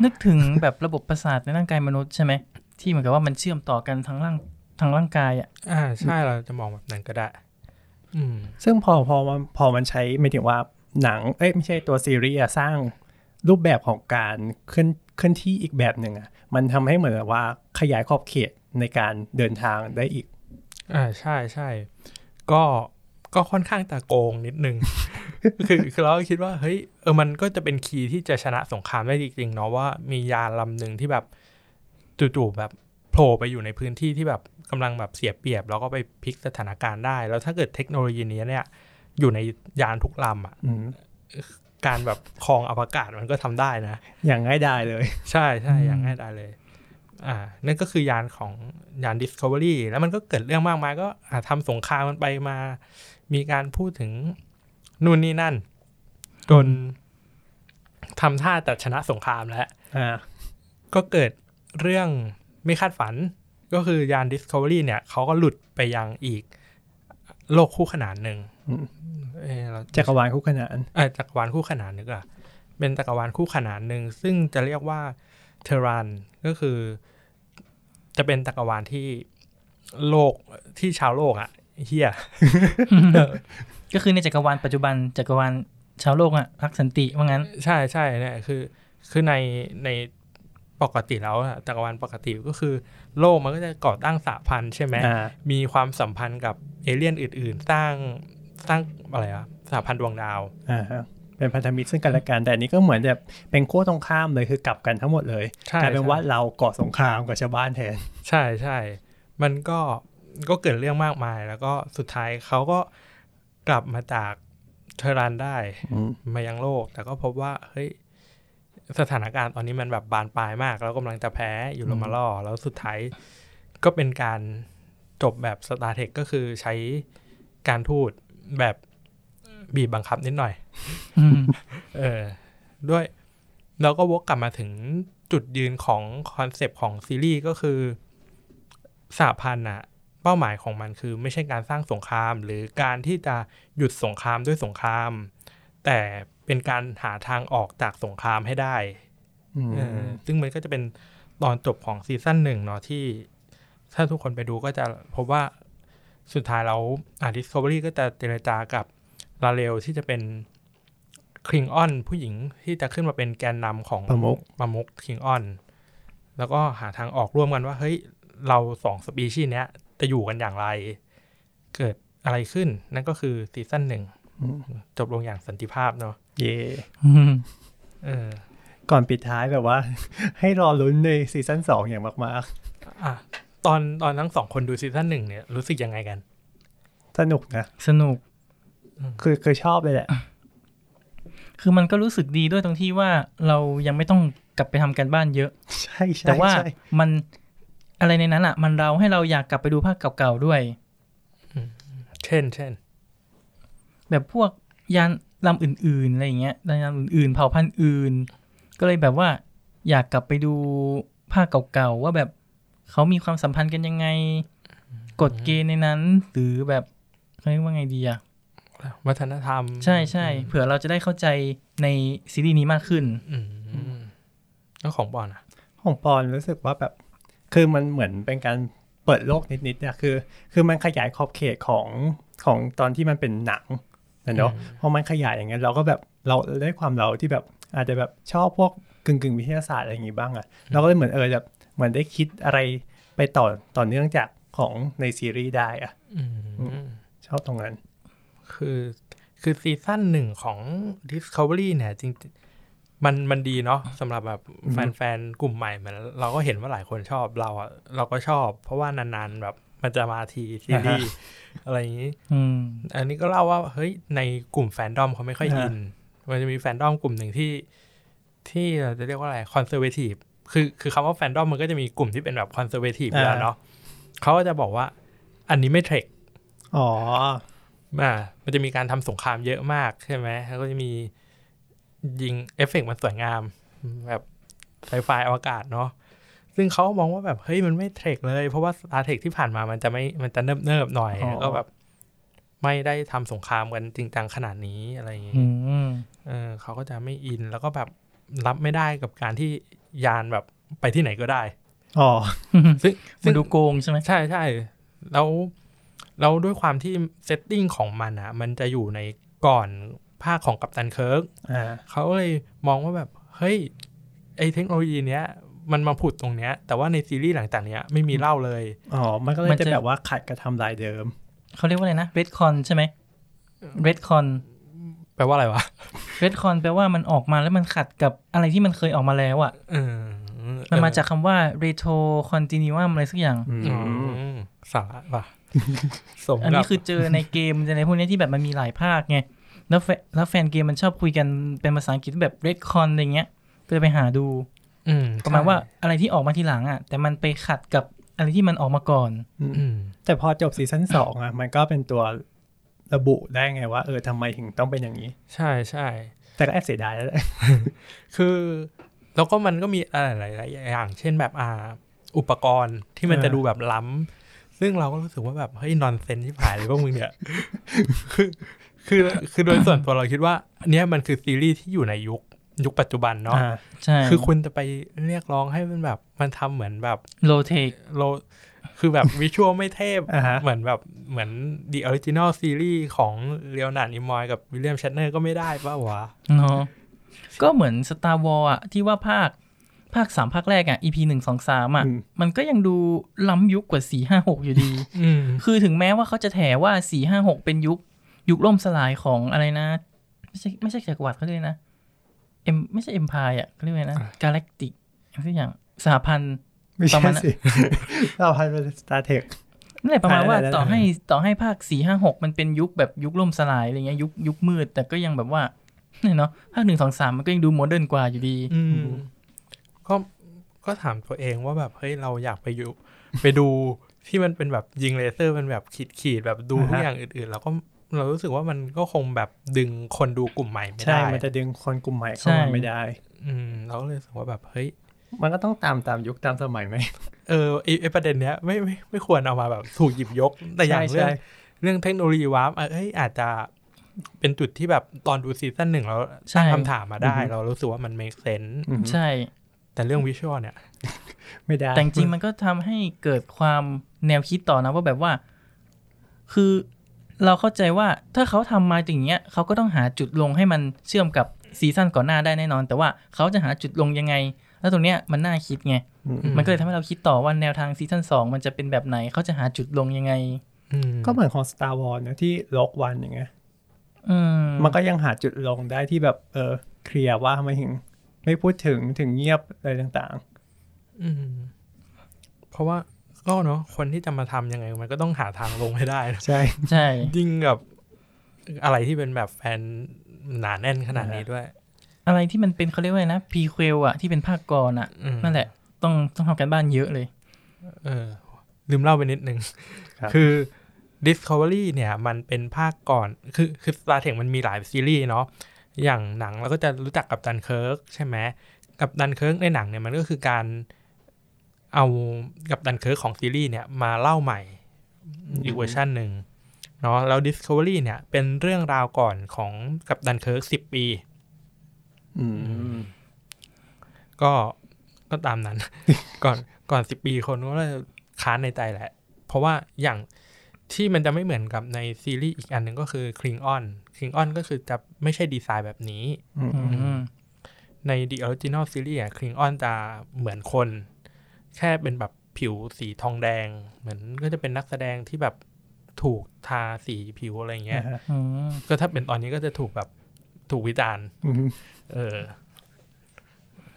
นึกถึงแบบระบบประสาทในร่างกายมนุษย์ใช่ไหมที่เหมือนกับว่ามันเชื่อมต่อกันทั้งร่างทั้งร่างกายอะอ่าใช่เราจะมองแบบนั้นก็ได้อืม ซึ่งพอพอมันพอมันใช้ไม่ถึงว่าหนังเอ้ยไม่ใช่ตัวซีรีส์อะสร้างรูปแบบของการเคลื่อนเคลื่อนที่อีกแบบหนึ่งอะมันทำให้เหมือนกับว่าขยายขอบเขตในการเดินทางได้อีกอ่าใช่ใช่ก็ก็ค่อนข้างตะโกงนิดนึง คือคือเราก็คิดว่าเฮ้ยเออมันก็จะเป็นคีย์ที่จะชนะสงครามได้จริงๆเนาะว่ามียานลำหนึ่งที่แบบจู่ๆแบบโผล่ไปอยู่ในพื้นที่ที่แบบ กำลังแบบเสียเปรียบ แล้วก็ไปพลิกสถานการณ์ได้ แล้วถ้าเกิดเทคโนโลยีนี้เนี่ยอยู่ในยานทุกลำอะอืมการแบบครองอวกาศมันก็ทำได้นะ อย่างง่ายดายเลย ใช่ใช่อย่างง่ายดายเลย อ่า นั่นก็คือยานของยาน Discovery แล้วมันก็เกิดเรื่องมากมายก็อ่าทำสงครามมันไปมา มีการพูดถึงนู่นนี่นั่น จนทำท่าแต่ชนะสงครามแล้วอ่าก็เกิดเรื่องไม่คาดฝัน ก็คือยาน Discovery เนี่ยเขาก็หลุดไปยังอีกโลกคู่ขนานหนึ่งอืมเอ่อเราจักรวาลคู่ขนานเออจักรวาลคู่ขนานนึกอะเป็นจักรวาลคู่ขนานหนึ่งซึ่งจะเรียกว่าเทรันก็คือ จะเป็นจักรวาลที่โลกที่ชาวโลกอะเฮียเออก็คือในจักรวาลปัจจุบันจักรวาลชาวโลกอะรักสันติว่างั้น ใช่ใช่เนี่ยคือ คือในใน ปกติแล้วอะจักรวาลปกติก็คือ โลกมันก็จะก่อตั้งสหพันธ์ใช่ไหมอ่ามีความสัมพันธ์กับเอเลี่ยนอื่น ๆ สร้างสร้างอะไรอะสหพันธ์ดวงดาวอ่าฮะเป็นพันธมิตรซึ่งกันและกันแต่อันนี้ก็เหมือนแบบเป็นขั้วตรงข้ามเลยคือกลับกันทั้งหมดเลยใช่กลายเป็นใช่ว่าเราก่อสงครามกับชาวบ้านแทน ใช่ใช่มันก็ก็เกิดเรื่องมากมาย แล้วก็สุดท้ายเขาก็กลับมาจากเทอรันได้อืมมายังโลก แต่ก็พบว่าเฮ้ย สถานการณ์ตอนนี้มันแบบบานปลายมาก แล้วกำลังจะแพ้อยู่ลงมาล่อแล้วสุดท้ายก็เป็นการจบแบบสตาร์เทคก็คือใช้การทูตแบบบีบบังคับนิดหน่อยอืมเออด้วยแล้วก็วกกลับมาถึงจุดยืนของคอนเซปต์ของซีรีส์ก็คือสหพันธ์อะเป้าหมายของมันคือไม่ใช่การสร้างสงคราม หรือการที่จะหยุดสงครามด้วยสงคราม แต่ เป็นการหาทางออกจากสงครามให้ได้อืมเออซึ่งมันก็จะเป็นตอนจบของซีซั่นหนึ่งเนาะที่ ถ้าทุกคนไปดูก็จะพบว่าสุดท้ายแล้วอ่า Discovery ก็จะเจรจากับลาเรลที่จะเป็นคลิงออนผู้หญิงที่จะขึ้นมาเป็นแกนนำของประมุขประมุขคลิงออนแล้วก็หาทางออกร่วมกันว่า เฮ้ย เราสองสปีชีส์เนี้ย จะอยู่กันอย่างไร เกิดอะไรขึ้น นั่นก็คือซีซั่นหนึ่งอืมจบลงอย่างสันติภาพเนาะ เย่อืมเออก่อนปิดท้ายแบบว่า ให้รอลุ้นในซีซั่นสองอย่างมากอะตอนตอนทั้งสองคนดูซีซั่นหนึ่งเนี่ยรู้สึกยังไงกันๆสนุกนะ สนุก คือคือชอบเลยแหละ คือมันก็รู้สึกดีด้วยตรงที่ว่าเรายังไม่ต้องกลับไปทำกันบ้านเยอะ ใช่ใช่แต่ว่าใช่มันอะไรในนั้นอะ มันเราให้เราอยากกลับไปดูภาคเก่าๆด้วย เช่นเช่น แบบพวกยาน ลำอื่นๆอะไรอย่างเงี้ยยานลำอื่นๆ เผ่าพันธุ์อื่น ก็เลยแบบว่าอยากกลับไปดูภาคเก่าๆว่าแบบเขามีความสัมพันธ์กันยังไง กฎเกณฑ์ในนั้น หรือแบบเขาเรียกว่าไงดีอะวัฒนธรรม ใช่ใช่เผื่อเราจะได้เข้าใจในซีรีส์นี้มากขึ้นอืมแล้วของบอลอะของปอนรู้สึกว่าแบบ คือมันเหมือนเป็นการเปิดโลกนิดๆเนี่ยคือ คือมันขยายขอบเขตของของตอนที่มันเป็นหนัง นะเนาะอืมพอมันขยายอย่างเงี้ยเราก็แบบเราได้ความเราที่แบบอาจจะแบบชอบพวกกึ่งกึ่งๆวิทยาศาสตร์อะไรอย่างงี้บ้างอะเราก็เลยเหมือนเออแบบเหมือนได้คิดอะไรไปต่อต่อเนื่องจากของในซีรีส์ได้อะอืมชอบตรงนั้น คือคือซีซั่นหนึ่งของ Discovery เนี่ยจริงๆมันมันดีเนาะสำหรับแบบแฟนๆ กลุ่มใหม่เหมือนเราก็เห็นว่าหลายคนชอบเราอะเราก็ชอบ เพราะว่านานๆแบบ มันจะมาทีซีรีส์อะไรอย่างนี้อืมอันนี้ก็เล่าว่าเฮ้ยในกลุ่มแฟนดอมเขาไม่ค่อยอ่าอิน มันจะมีแฟนดอมกลุ่มหนึ่งที่ ที่เราจะเรียกว่าอะไร conservative คือคือคำว่าแฟนดอมมันก็จะมีกลุ่มที่เป็นแบบ conservative อยู่แล้วเนาะเขาก็จะบอกว่า อันนี้ไม่ Trek อ๋ออ่ามันจะมีการทำสงครามเยอะมากใช่ไหมแล้วก็จะมียิงเอฟเฟกต์มันสวยงาม แบบไซไฟอวกาศเนาะ ซึ่งเขามองว่าแบบเฮ้ยมันไม่ Trek เลย เพราะว่า Star Trek ที่ผ่านมามันจะไม่มันจะเนิบเนิบๆหน่อยอ๋อแล้วก็แบบ ไม่ได้ทำสงครามกันจริงจังขนาดนี้อะไรอย่างงี้อืมเออเขาก็จะไม่อินแล้วก็แบบรับไม่ได้กับการที่ยานแบบไปที่ไหนก็ได้อ๋อซึ่งมัซึ่นงดูโกงใช่ไหมใช่ใช่แล้วแล้วด้วยความที่ setting ของมันอะมันจะอยู่ในก่อนภาคของกัปตันเคิร์กอ่าเขาก็เลยมองว่าแบบ เฮ้ย ไอเทคโนโลยีเนี้ย มันมาผุดตรงเนี้ย แต่ว่าในซีรีส์หลังจากเนี้ยไม่มีเล่าเลย อ๋อ มันก็เลยจะแบบว่าขัดกับทำลายเดิม เขาเรียกว่าอะไรนะ red con ใช่ไหม red con แปลว่าอะไรวะ red con แปลว่ามันออกมาแล้วมันขัดกับอะไรที่มันเคยออกมาแล้วอะเออมันมาจากคำว่า retro continuum อะไรสักอย่างอืมอืมสาระป่ะสมอันนี้กับคือเจอในเกมในพวกนี้ที่แบบมันมีหลายภาคไง แล้วแฟแล้วแฟนเกมมันชอบคุยกันเป็นภาษาอังกฤษแบบ red con อะไรเงี้ยก็เลยไปหาดู อืมประมาณว่าอะไรที่ออกมาทีหลังอะ แต่มันไปขัดกับอะไรที่มันออกมาก่อน อืมแต่พอจบซีซั่นสองอะ มันก็เป็นตัวระบุได้ไงว่า เออทำไมถึงต้องเป็นอย่างนี้ ใช่ใช่แต่ก็แอบเสียดายแล้วแหละคือแล้วก็มันก็มีอะไรหลายๆอย่าง เช่นแบบอ่า อุปกรณ์ที่มันเออจะดูแบบล้ำซึ่งเราก็รู้สึกว่าแบบเฮ้ย nonsense ที่ผ่านเลยพวกมึงเนี่ยคือคือคือโดยส่วนตัวเราคิดว่าอันเนี้ยมันคือซีรีส์ที่อยู่ในยุค ยุคปัจจุบันเนาะอ่าใช่คือคุณจะไปเรียกร้องให้มันแบบมันทำเหมือนแบบ low tech โลคือแบบ visual ไม่เทพอ่าฮะเหมือนแบบเหมือน The Original Series ของเ e ียวนาร์ดนิมอยกับวิลเลียมชัตเนอร์ก็ไม่ได้ป่าวะเนาะก็เหมือน Star Wars อะที่ว่าภาคภาคสามภาคแรกอะ EP หนึ่งสองสามอะอืมมันก็ยังดูล้ำยุคกว่าสี่ห้าหกอยู่ดีอืมคือถึงแม้ว่าเขาจะแถว่าสี่ห้าหกเป็นยุค ยุคล่มสลายของอะไรนะ ไม่ใช่ไม่ใช่จักรวรรดิเขาเรียกนะ em ไม่ใช่ empire อะเขาเรียกว่าไงนะ galactic อะไรสักอย่างสหพันธ์ไม่ประใช่มาณนั้นสิเราพันเป็น Star Trek นั่นแหละประมาณว่าได้ได้ได้ต่อให้ต่อให้ภาคสี่ห้าหกมันเป็นยุคแบบยุคล่มสลายอะไรเงี้ยยุคยุคมืด แต่ก็ยังแบบว่าเนี่ยเนาะภาคหนึ่งสองสามมันก็ยังดู modern กว่าอยู่ดีอืมก็ก็ถามตัวเองว่าแบบเฮ้ยเราอยากไปอยู่ ไปดูที่มันเป็นแบบยิงเลเซอร์มันแบบขีดขีดๆแบบดูทุกอ่าฮะอย่างอื่นๆ แล้วก็ เรารู้สึกว่ามันก็คงแบบดึงคนดูกลุ่มใหม่ไม่ใช่ได้มันจะดึงคนกลุ่มใหม่เข้าใช่มาไม่ได้ อืมเราก็เลยรู้สึกว่าแบบเฮ้ย มันก็ต้องตามตามยุคตามสมัยไหม เออไอไอประเด็นเนี้ยไม่ไม่ไม่ควรเอามาแบบถูกหยิบยก แต่อย่างใช่เรื่องใช่เรื่องเทคโนโลยี warp เอ้ยอาจจะเป็นจุดที่แบบตอนดู season หนึ่งเราใช่ตั้งคำถามมาได้ เรารู้สึกว่ามัน make sense อืมใช่ แต่เรื่องวิชวลเนี่ย ไม่ได้ แต่จริงๆมันก็ทำให้เกิดความแนวคิดต่อนะว่าแบบว่า คือ เราเข้าใจว่าถ้าเขาทำมาอย่างเงี้ยเขาก็ต้องหาจุดลงให้มันเชื่อมกับ season ก่อนหน้าได้แน่นอน แต่ว่าเขาจะหาจุดลงยังไง แล้วตรงเนี้ยมันน่าคิดไงอืมอืมมันก็เลยทำให้เราคิดต่อว่าแนวทางซีซั่นสองมันจะเป็นแบบไหนเขาจะหาจุดลงยังไงอืมก็เหมือนของ Star Wars นะที่ล็อกวันอย่างเงี้ยอืมมันก็ยังหาจุดลงได้ที่แบบเออเคลียร์ว่าทำไมถึง ไม่พูดถึงถึงเงียบอะไรต่างอืมเพราะว่า ก็เนาะคนที่จะมาทำยังไงมันก็ต้องหาทางลงให้ได้นะๆใช่ใช่ยิ่งกับอะไรที่เป็นแบบแฟนหนาแน่นขนาดนี้ด้วย อะไรที่มันเป็นเขาเรียกว่าไงนะ prequel อะที่เป็นภาคก่อนอะอืมนั่นแหละ ต้องต้องทำการบ้านเยอะเลย เออ ลืมเล่าไปนิดนึงครับคือ Discovery เนี่ย มันเป็นภาคก่อน คือคือ Star Trek มันมีหลายซีรีส์เนาะอย่างหนังเราก็จะรู้จักกัปตันเคิร์กใช่ไหมกัปตันเคิร์กในหนังเนี่ยมันก็คือการ เอากัปตันเคิร์กของซีรีส์เนี่ยมาเล่าใหม่อีกเวอร์ชันหนึ่งเนาะแล้ว Discovery เนี่ย เป็นเรื่องราวก่อนของกัปตันเคิร์กสิบปีอืมก็ก็ตามนั้น ก่อนก่อนสิบปีคนก็เลยค้านในใจแหละ เพราะว่าอย่างที่มันจะไม่เหมือนกับในซีรีส์อีกอันหนึ่งก็คือ Klingon Klingon ก็คือจะไม่ใช่ดีไซน์แบบนี้อืมอืมใน The Original Series อะ Klingon จะเหมือนคน แค่เป็นแบบผิวสีทองแดง เหมือนก็จะเป็นนักแสดงที่แบบถูกทาสีผิวอะไรเงี้ยอ่าฮะอืมก็ถ้าเป็นตอนนี้ก็จะถูกแบบถูกวิจารณ์อืมเออ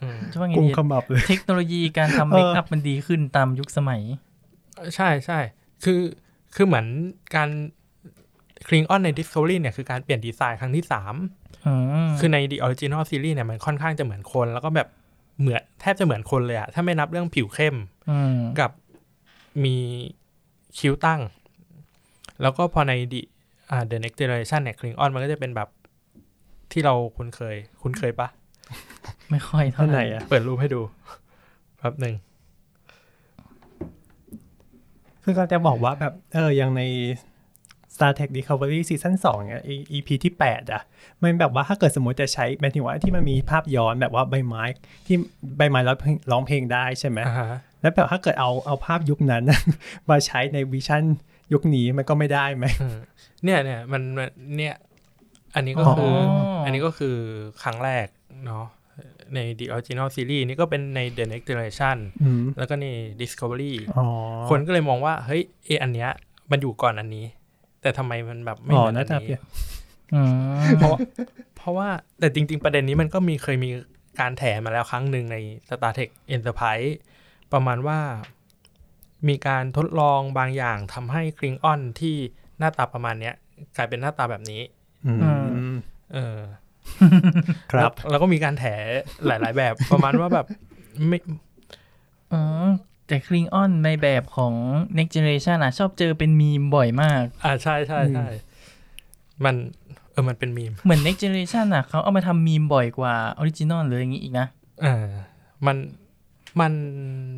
อืมจะว่าไงกุมดีขมับเลยเทคโนโลยีการทำเออเมคอัพมันดีขึ้นตามยุคสมัย ใช่ใช่คือคือเหมือนการคลิงออนใน Discovery เนี่ยคือการเปลี่ยนดีไซน์ครั้งที่สามอืมคือใน The Original Series เนี่ยมันค่อนข้างจะเหมือนคน แล้วก็แบบ เหมือนแทบจะเหมือนคนเลยอะถ้าไม่นับเรื่องผิวเข้มอืมกับมีคิ้วตั้ง แล้วก็พอใน The อ่า The Next Generation เนี่ยคลิงออนมันก็จะเป็นแบบที่เราคุ้นเคย คุ้นเคยปะไม่ค่อยเท่าท่านไหไหนร่อะเปิดรูปให้ดูแป๊บหนึ่งคือก็จะบอกว่าแบบ เอออย่างใน Star Trek Discovery ซีซั่นสองเนี่ย E- EP ที่ 8 อะ มันแบบว่าถ้าเกิดสมมติจะใช้หมายถึงว่าที่มันมีภาพย้อนแบบว่าใบไม้ที่ใบไม้ร้องเพลงร้องเพลงได้ใช่ไหมอ่าฮะแล้วแบบถ้าเกิดเอาเอาภาพยุคนั้น มาใช้ในวิชั่นยุคนี้มันก็ไม่ได้ไหมอืมเนี่ยเนี่ยมันมันเนี่ย อันนี้ก็อ๋อคืออันนี้ก็คือครั้งแรกเนาะใน The Original Series นี่ก็เป็นใน The Next Generation อืมแล้วก็ใน Discovery อ๋อคนก็เลยมองว่า เฮ้ยเออันเนี้ยมันอยู่ก่อนอันนี้ แต่ทำไมมันแบบไม่อ๋เหอมือนน่าอันจะนี้เปลี่ยนอืมเพราะเพราะว่าแต่จริง ๆ ประเด็นนี้มันก็มีเคยมีการแถมาแล้วครั้งหนึ่งใน Star Trek Enterprise ประมาณว่ามีการทดลองบางอย่างทำให้คลิงออนที่หน้าตาประมาณเนี้ย กลายเป็นหน้าตาแบบนี้อืมเออ ครับแล้วแล้วก็มีการแถหลาย ๆ แบบประมาณว่าแบบไม่อ๋อ แต่ Klingon ในแบบของ next generation อะ ชอบเจอเป็นมีมบ่อยมาก อ่าใช่ใช่ใช่มันเออมันเป็นมีม เหมือน next generation อะเขาเอามาทำมีมบ่อยกว่า original หรืออย่างงี้อีกนะเออมันมัน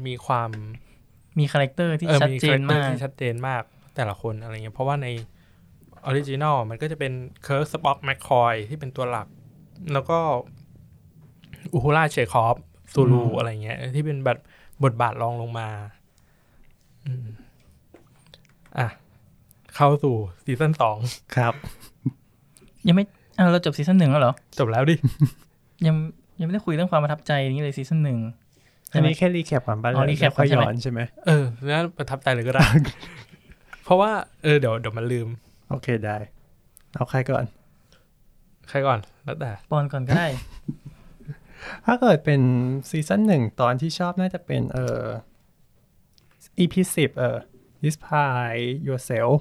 มีความมี character ที่เออชัดมีเจน character มากที่ชัดเจนมากแต่ละคนอะไรเงี้ยเพราะว่าใน original มันก็จะเป็นเคิร์กสป็อกแมคคอยที่เป็นตัวหลัก แล้วก็อูฮูล่าเชคอฟซูลูอะไรเงี้ยที่เป็นแบบ บทบาทรองลงมาอืมอะ เข้าสู่ season สองครับ ยังไม่อะเราจบ season หนึ่งแล้วเหรอ จบแล้วดิ ยังยังไม่ได้คุยเรื่องความประทับใจนี้เลย season หนึ่งอันนี้แค่ recap ก่อนป่ะอ๋อ recap ค่อยใช่ไหมย้อนใช่ไหมเออแล้วประทับใจเลยก็ได้ เพราะว่าเออเดี๋ยวเดี๋ยวมันลืม โอเคได้ เอาใครก่อน ใครก่อน แล้วแต่ปอนก่อนก็ได้ ถ้าเกิดเป็นซีซั่นหนึ่งตอนที่ชอบน่าจะเป็นเอ่อ EP สิบเอ่อ Despite Yourself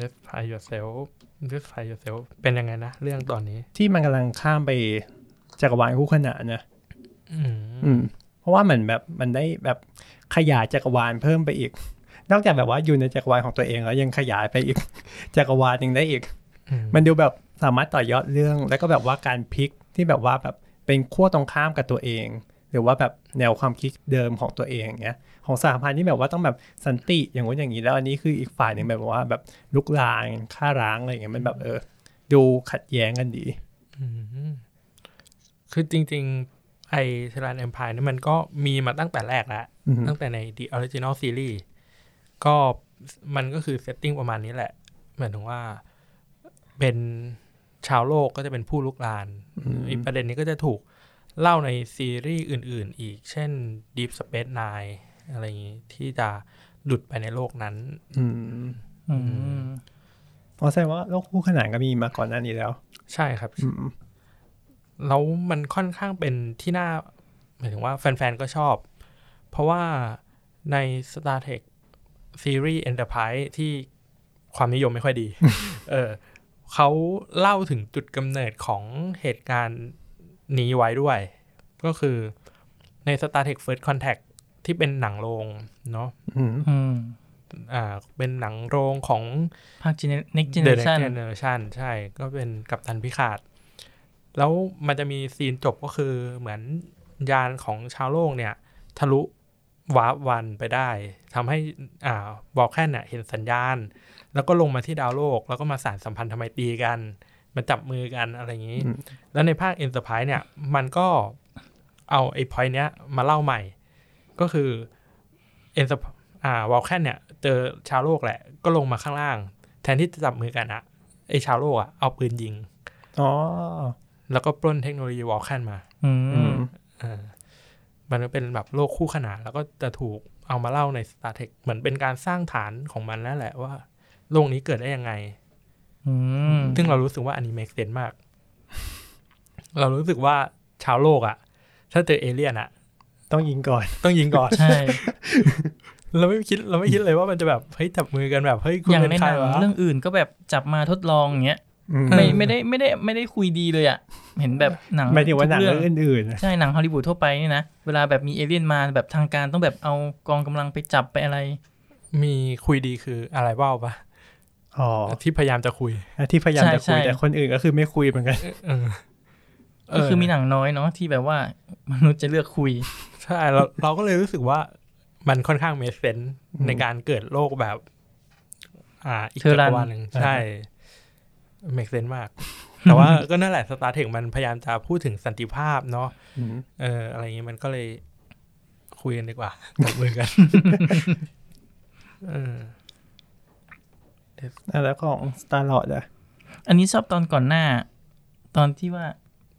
Defy yourself Defy yourself เป็นยังไงนะ เรื่องตอนนี้ ที่มันกำลังข้ามไปจักรวาลคู่ขนานนะอืมอืมเพราะว่ามันแบบมันได้แบบขยายจักรวาลเพิ่มไปอีก นอกจากแบบว่าอยู่ในจักรวาลของตัวเองแล้วยังขยายไปอีก จักรวาลหนึ่งได้อีกอืมมันดูแบบสามารถต่อยอดเรื่อง แล้วก็แบบว่าการพลิกที่แบบว่าแบบ เป็นขั้วตรงข้ามกับตัวเอง หรือว่าแบบแนวความคิดเดิมของตัวเองอย่างเงี้ยของสหพันธ์ที่แบบว่าต้องแบบสันติอย่างนู้นอย่างนี้แล้วอันนี้คืออีกฝ่ายหนึ่งแบบว่าแบบลุกลานฆ่าร้างอะไรอย่างเงี้ยมันแบบเออ ดูขัดแย้งกันดีอืมคือจริง ๆ ไอเทรันเอ็มพายนี่มันก็มีมาตั้งแต่แรกแล้วอือฮึตั้งแต่ใน The Original Series ก็มันก็คือเซตติ้งประมาณนี้แหละหมายถึงว่าเป็น ชาวโลกก็จะเป็นผู้ลุกลานอีกประเด็นนี้ก็จะถูกเล่าในซีรีส์อื่น ๆ อีก เช่น Deep Space Nine อะไรอย่างนี้ที่จะหลุดไปในโลกนั้น อืมอืมอ๋อแสดงว่าโลกคู่ขนานก็มีมาก่อนหน้านี้แล้ว ใช่ครับอืมแล้วมันค่อนข้างเป็นที่น่าหมายถึงว่าแฟน ๆ ก็ชอบ เพราะว่าใน Star Trek Series Enterprise ที่ความนิยมไม่ค่อยดี เออ เขาเล่าถึงจุดกำเนิดของเหตุการณ์นี้ไว้ด้วย ก็คือใน Star Trek First Contact ที่เป็นหนังโรงเนาะอืมอืมอ่า เป็นหนังโรงของภาค Gen- next The Next generation Generation ใช่ ก็เป็นกัปตันพิขาด แล้วมันจะมีซีนจบก็คือเหมือนยานของชาวโลกเนี่ย ทะลุวาร์ปวันไปได้ทำให้อ่าบอกแค่เนี่ยเห็นสัญญาณ แล้วก็ลงมาที่ดาวโลก แล้วก็มาสานสัมพันธ์ทำไมตรีกัน มาจับมือกันอะไรอย่างนี้อืมแล้วในภาค Enterprise เนี่ย มันก็เอาไอ้พอยเนี้ยมาเล่าใหม่ ก็คือ Enterprise อ่าวอลแคนเนี่ย เจอชาวโลกแหละ ก็ลงมาข้างล่าง แทนที่จะจับมือกันอะไอชาวโลกอะเอาปืนยิงอ๋อแล้วก็ปล้นเทคโนโลยีวอลแคนมา อือืมมเออมันก็เป็นแบบโลกคู่ขนานแล้วก็จะถูกเอามาเล่าใน Star Trek เหมือนเป็นการสร้างฐานของมันนั่นแหละว่า โลกนี้เกิดได้ยังไงอืมซึ่งเรารู้สึกว่าอันนี้ make sense มาก เรารู้สึกว่าชาวโลกอะถ้าเจอเอเลี่ยนอะต้องยิงก่อน ต้องยิงก่อนใช่เราไม่คิดเราไม่คิดเลยว่ามันจะแบบเฮ้ยจับมือกันแบบเฮ้ยคุณอย่างเป็นในใคหรนังวะเรื่องอื่นก็แบบจับมาทดลองอย่างเงี้ยอืมไม่ไม่ได้ไม่ได้ไม่ได้คุยดีเลยอะ เห็นแบบหนังหมายถึงว่าหนังทุกเรื่องอื่นๆนะใช่หนังฮอลลีวูดทั่วไปนี่นะ เวลาแบบมีเอเลี่ยนมาแบบทางการต้องแบบเอากองกำลังไปจับไปอะไร มีคุยดีคืออะไรบ้าปะ อ๋อที่พยายามจะคุยที่พยายามจะใช่คุยใช่แต่คนอื่นก็คือไม่คุยเหมือนกันเออเก็คือมีหนังน้อยเนาะที่แบบว่ามนุษย์จะเลือกคุยใช่เราเราก็เลยรู้สึกว่ามันค่อนข้างเมสเซนอืมในการเกิดโลกแบบ อ่า อีกเทอจัรักนรวาลหนึ่งใช่เมกเซนมาก แต่ว่าก็นั่นแหละสตาร์เทคมันพยายามจะพูดถึงสันติภาพเนาะอืมเออ อะไรอย่างงี้มันก็เลยคุยกันดีกว่าตบมือกันเอออะ แล้วของสตาร์ลอดอะอันนี้ชอบตอนก่อนหน้า ตอนที่ว่า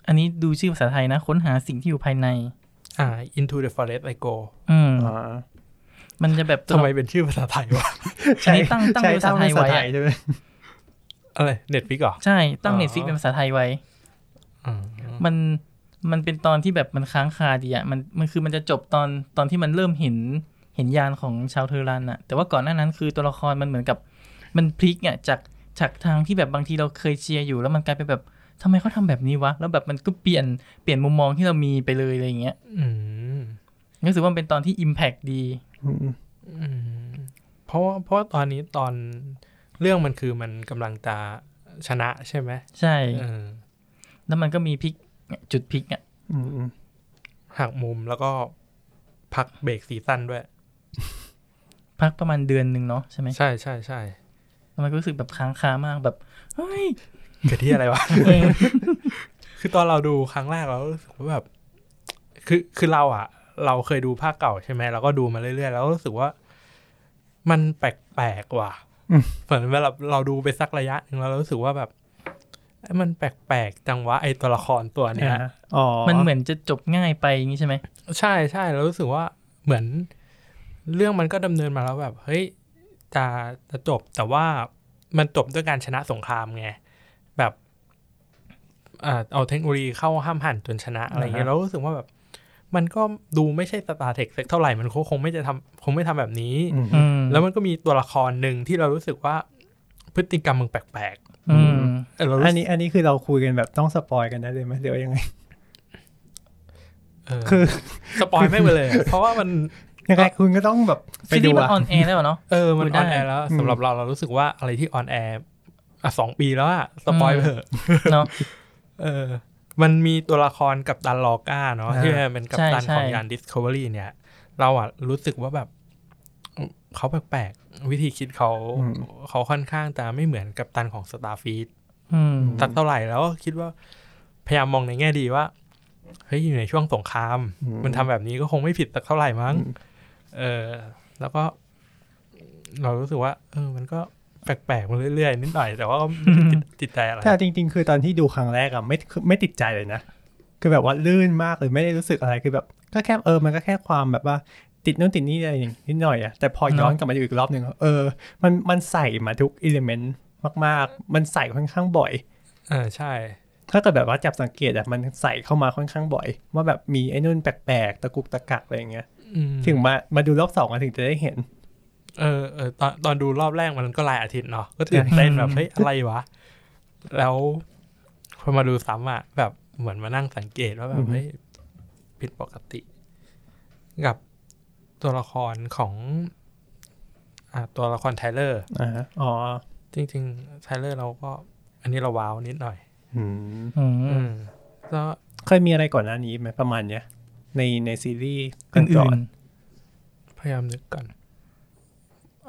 อันนี้ดูชื่อภาษาไทยนะ ค้นหาสิ่งที่อยู่ภายใน อ่า into the forest I go อืมอ๋อมันจะแบบทำไมเป็นชื่อภาษาไทยวะอันนี้ตั้งตั้งใช่เป็นภาษาไทยไว้อะใช่ไหมอะไร Netflix เหรอ ใช่ตั้งอ๋อ Netflix เป็นภาษาไทยไว้อืมมันมันเป็นตอนที่แบบมันค้างคาดีอะมันมันคือมันจะจบตอนตอนที่มันเริ่มเห็นเห็นยานของชาวเทอรันอะแต่ว่าก่อนหน้านั้นคือตัวละครมันเหมือนกับ มันพลิกอะจากจากทางที่แบบบางทีเราเคยเชียร์อยู่แล้วมันกลายเป็นแบบทำไมเขาทำแบบนี้วะ แล้วแบบมันก็เปลี่ยนเปลี่ยนมุมมองที่เรามีไปเลยอะไรอย่างเงี้ยอืมรู้สึกว่ามันเป็นตอนที่ Impact ดีอืมอืมเพราะว่าเพราะว่าตอนนี้ตอนเรื่องมันคือมันกำลังจะชนะใช่ไหม ใช่เออแล้วมันก็มีพลิกเนี่ยจุดพลิกอะอืมอืมหักมุมแล้วก็พักเบรกซีซั่นด้วย พักประมาณเดือนหนึ่งเนาะใช่ไหม ใช่ใช่ใช่แล้ว มันก็รู้สึกแบบค้างคามากแบบเฮ้ยเกิดที่อะไรวะเออคือตอนเราดูครั้งแรกเรารู้สึกว่าแบบคือคือเราอะเราเคยดูภาคเก่าใช่ไหมเราก็ดูมาเรื่อยๆแล้วรู้สึกว่า มันแปลกๆว่ะเหมือนเวลาเราดูไปสักระยะหนึ่งแล้วเรารู้สึกว่าแบบเอ้ยมันแปลกๆจังวะไอตัวละครตัวเนี้ยอ่าอ๋อมันเหมือนจะจบง่ายไปอย่างนี้ใช่ไหมใช่ใช่เรารู้สึกว่าเหมือน เรื่องมันก็ดำเนินมาแล้วแบบ เฮ้ย จะจะจบแต่ว่ามันจบด้วยการชนะสงครามไงแบบอ่าเอาเทคโนโลยีเข้าห้ามหันจนชนะอะไรเงี้ยเรารู้สึกว่าแบบ มันก็ดูไม่ใช่สตาร์เทคสักเท่าไหร่มันคงคงไม่จะทำคงไม่ทำแบบนี้อืมอืมแล้วมันก็มีตัวละครหนึ่งที่เรารู้สึกว่าพฤติกรรมมึงแปลกอืมๆเออเรารู้อันสึกนี้อันนี้คือเราคุยกันแบบต้องสปอยกันได้เลยไหมหรือว่ายังไงเออคือสปอยไม่งไปเลยอะเพราะว่ามัน ยังไงคุณก็ต้องแบบไปซีรีดูส์มันอะออนแอร์แล้วเนาะเออมันคุยอได้อนแอร์แล้วอืมสำหรับเราเรารู้สึกว่าอะไรที่ออนแอร์อะสองปีแล้วอะสปอยไปเถอะเนาะเออ มันมีตัวละครกับตันลอก้าเนาะอ่าที่เป็นกับตันใช่ของใช่ยาน Discovery เนี่ย เราอะรู้สึกว่าแบบเขาแปลกๆ วิธีคิดเขาเขาค่อนข้างจะไม่เหมือนกับตันของ Starfleet อืมสักเท่าไหร่แล้วก็คิดว่า พยายามมองในแง่ดีว่า เฮ้ยอยู่ในช่วงสงครามอืมันทำแบบนี้ก็คงไม่ผิดสักเท่าไหร่มั้ง เออ แล้วก็ เรารู้สึกว่า เออ มันก็แปลกๆมาเรื่อยๆนิดหน่อยแต่ว่าก็ไม่ได้ติดติดใจอะไรแต่จริง ๆ คือตอนที่ดูครั้งแรกอะไม่คือไม่ติดใจเลยนะคือแบบว่าลื่นมากเลยไม่ได้รู้สึกอะไรคือแบบ ก็แค่เออมันก็แค่ความแบบว่าติดนู่นติดนี่อะไรอย่างนิดหน่อยอะแต่พอย้อนกลับมาดูอีกรอบหนึ่งเออ มันมันใส่มาทุกอิเลเมนต์มาก ๆ มันใส่ค่อนข้างบ่อยเออใช่ ถ้าเกิดแบบว่าจับสังเกตอะมันใส่เข้ามาค่อนข้างบ่อย ว่าแบบมีไอ้นู่นแปลกๆตะกุกตะกักอะไรอย่างเงี้ยอืม ถึงมามาดูรอบสองอะถึงจะได้เห็น เออเออตอนตอนดูรอบแรกมันก็หลายอาทิตย์เนาะก็ตื่นเต้นแบบเฮ้ยอะไรวะ แล้วพอมาดูซ้ำอะแบบเหมือนมานั่งสังเกตว่าแบอืบอฮึเฮ้ยผิดปกติ กับตัวละครของอ่าตัวละครไทเลอร์อ่าฮะอ๋อ จริงๆไทเลอร์เราก็ อันนี้เราว้าวนิดหน่อย อืมอือืมมก็เคยมีอะไรก่อนหน้านี้ไหมประมาณเนี้ย ในในซีรีส์อื่ก่อนนพยายามนึกก่อน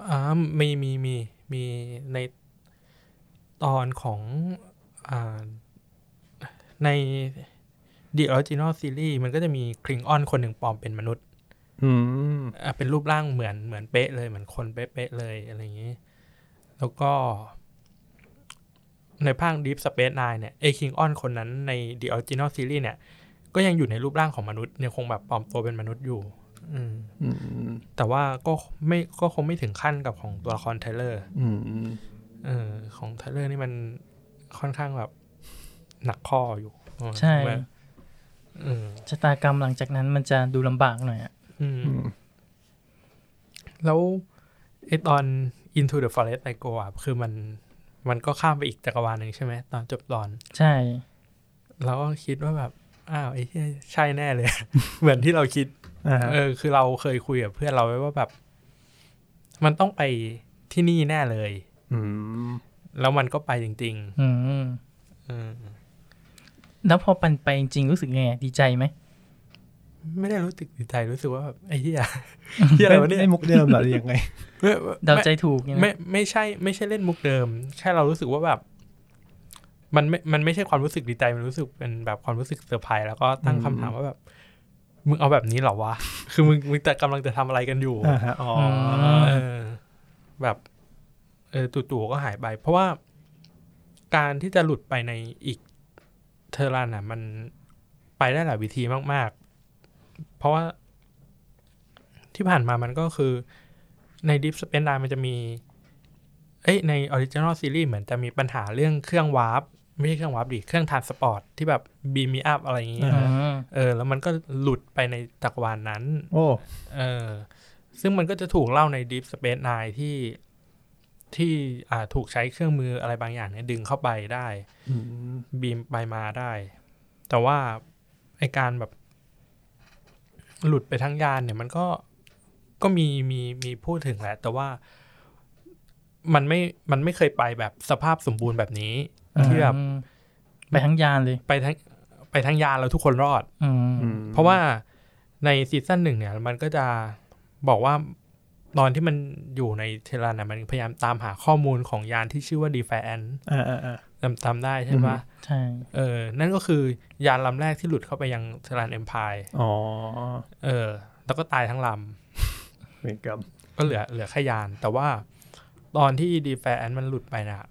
อ่ามีมีมีมีในตอนของอ่าใน The Original Series มันก็จะมีคลิงออนคนหนึ่งปลอมเป็นมนุษย์อืมอะเป็นรูปร่างเหมือนเหมือนเป๊ะเลย เหมือนคนเป๊ะๆเลยอะไรอย่างนี้ แล้วก็ ในภาค Deep Space Nine เนี่ยเอคิงออนคนนั้นใน The Original Series เนี่ย ก็ยังอยู่ในรูปร่างของมนุษย์ยังคงแบบปลอมตัวเป็นมนุษย์อยู่ อืมอืมแต่ว่าก็ไม่ก็คงไม่ถึงขั้นกับของตัวละครไทเลอร์อืมเออ ของไทเลอร์นี่มันค่อนข้างแบบหนักข้ออยู่เออใช่แบบเออชะตากรรมหลังจากนั้นมันจะดูลำบากหน่อยอะอืมอืมแล้วไอตอน Into the Forest I Go อะคือมันมันก็ข้ามไปอีกจักรวาลหนึ่งใช่ไหมตอนจบตอน ใช่ เราก็คิดว่าแบบ อ้าวไอ้เหี้ยใช่แน่เลย เหมือนที่เราคิดอ่าฮะเออ คือเราเคยคุยกับเพื่อนเราไว้ว่าแบบ มันต้องไปที่นี่แน่เลย อืมแล้วมันก็ไปจริงอืมๆเออแล้วพอปันไปจริงๆรู้สึกไงดีใจไหมไม่ได้รู้สึกดีใจรู้สึกว่าแบบไอ้เหี้ยเหี้ยอะไรวะเนี่ยไม่มุกเดิมเหรอหรือยังไงไม่เดาใจถูกเนี่ยไม่ไม่ใช่ ไม่ใช่เล่นมุกเดิม แค่เรารู้สึกว่าแบบ มันไม่มันไม่ใช่ความรู้สึกดีใจมันรู้สึกเป็นแบบความรู้สึกเซอร์ไพรส์แล้วก็ตั้งอืมคำถามว่าแบบมึงเอาแบบนี้เหรอวะ คือมึงมึงแต่กำลังจะทำอะไรกันอยู่อ่าฮะอ๋อเออแบบเออจู่ๆก็หายไป เพราะว่าการที่จะหลุดไปในอีกเทอร์รันอะ มันไปได้หลายวิธีมาก ๆ เพราะว่าที่ผ่านมามันก็คือใน Deep Space Nine มันจะมี เอ้ยใน Original Series เหมือนจะมีปัญหาเรื่องเครื่อง warp ไม่ใช่เครื่อง warp ดิเครื่อง transport ที่แบบ beam me up อะไรอย่างเงี้ยอืมเออ แล้วมันก็หลุดไปในจักรวาลนั้น โอ้เออ ซึ่งมันก็จะถูกเล่าใน Deep Space Nine ที่ที่อ่าถูกใช้เครื่องมืออะไรบางอย่างเนี่ยดึงเข้าไปได้อืม beam ไปมาได้ แต่ว่าไอการแบบ หลุดไปทั้งยานเนี่ย มันก็ก็มีมีมีพูดถึงแหละ แต่ว่ามันไม่มันไม่เคยไปแบบสภาพสมบูรณ์แบบนี้ ที่แบบอืมไปทั้งยานเลย ไปทั้งไปทั้งยานแล้วทุกคนรอด อืมอืมเพราะว่าในซีซั่นหนึ่งเนี่ย มันก็จะบอกว่าตอนที่มันอยู่ในเทรานะมันพยายามตามหาข้อมูลของยานที่ชื่อว่าดีแฟนอ่าอ่าอ่าจำจำได้ใช่ปะใช่ เออ นั่นก็คือยานลำแรกที่หลุดเข้าไปยังเทรานเอ็มพายอ๋อ เออ แล้วก็ตายทั้งลเวรกรรมำก็เหลือเหลือแค่ยาน แต่ว่าตอนที่ดีแฟนมันหลุดไปนะ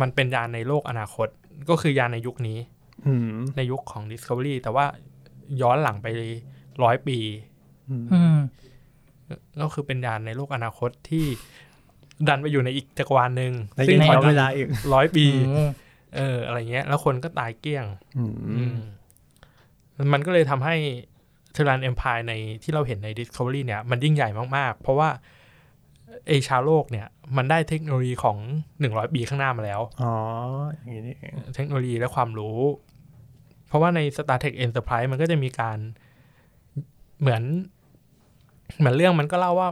มันเป็นยานในโลกอนาคต ก็คือยานในยุคนี้อืมในยุคของ Discovery แต่ว่าย้อนหลังไปร้อยปีอืมอืมก็คือเป็นยานในโลกอนาคตที่ดันไปอยู่ในอีกจักรวาลหนึ่งแล้วซึ่ยังงถย้ออยนหเวลังลาอีกร้อยปีอืมเออ อะไรเงี้ย แล้วคนก็ตายเกลี้ยงอืมอืมมันก็เลยทำให้เทรันเอ็มพายในที่เราเห็นใน Discovery เนี่ย มันยิ่งใหญ่มาก ๆ เพราะว่า เอชาวโลกเนี่ยมันได้เทคโนโลยีของหนึ่งร้อยปีข้างหน้ามาแล้ว อ๋อ อย่างนี้นี่เองเทคโนโลยีและความรู้ เพราะว่าใน Star Trek Enterprise มันก็จะมีการเหมือน เหมือนเรื่องมันก็เล่าว่า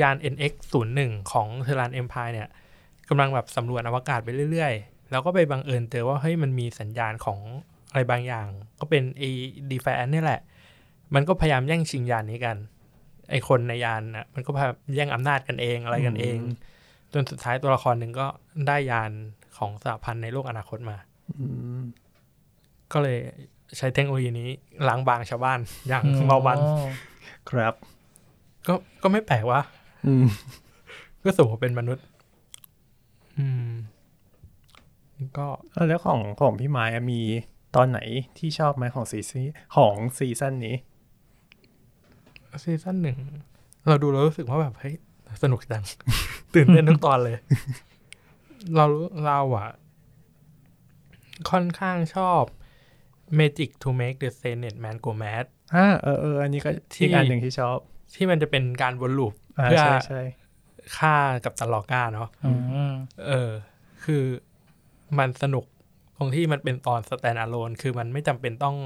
ยาน NX 0 1ของเทรันเอ็มพายเนี่ยกำลังแบบสำรวจอวกาศไปเรื่อยๆ แล้วก็ไปบังเอิญเจอว่าเฮ้ยมันมีสัญญาณของอะไรบางอย่าง ก็เป็นไอ้ดีแฟนนี่แหละ มันก็พยายามแย่งชิงยานนี้กัน ไอ้คนในยานน่ะมันก็พยายามแย่งอำนาจกันเองอะไรกันเอง จนสุดท้ายตัวละครหนึ่งก็ได้ยานของสหพันธ์ในโลกอนาคตมาอืมก็เลยใช้เทคโนโลยีนี้ล้างบางชาวบ้านอย่างเบาบันอ๋อครับ ก็ก็ไม่แปลกว่าอืมก็สมกับเป็นมนุษย์ อืม ก็แล้วของของพี่ไม้อะมีตอนไหนที่ชอบไหมของซีซีของซีซั่นนี้ ซีซั่นหนึ่งเราดูแล้วรู้สึกว่าแบบเฮ้ยสนุกจัง ตื่นเต้นทุกตอนเลย เราเราอะค่อนข้างชอบ Magic to make the Senate man go mad อ่าเออเอออันนี้ก็ที่อีกอันหนึ่งที่ชอบ ที่มันจะเป็นการวนลูปอ่าเพื่อใช่ใช่ฆ่ากับตันลอก้าเนาะอืมเออ คือมันสนุกตรงที่มันเป็นตอนสแตนอะโลนคือมันไม่จำเป็นต้อง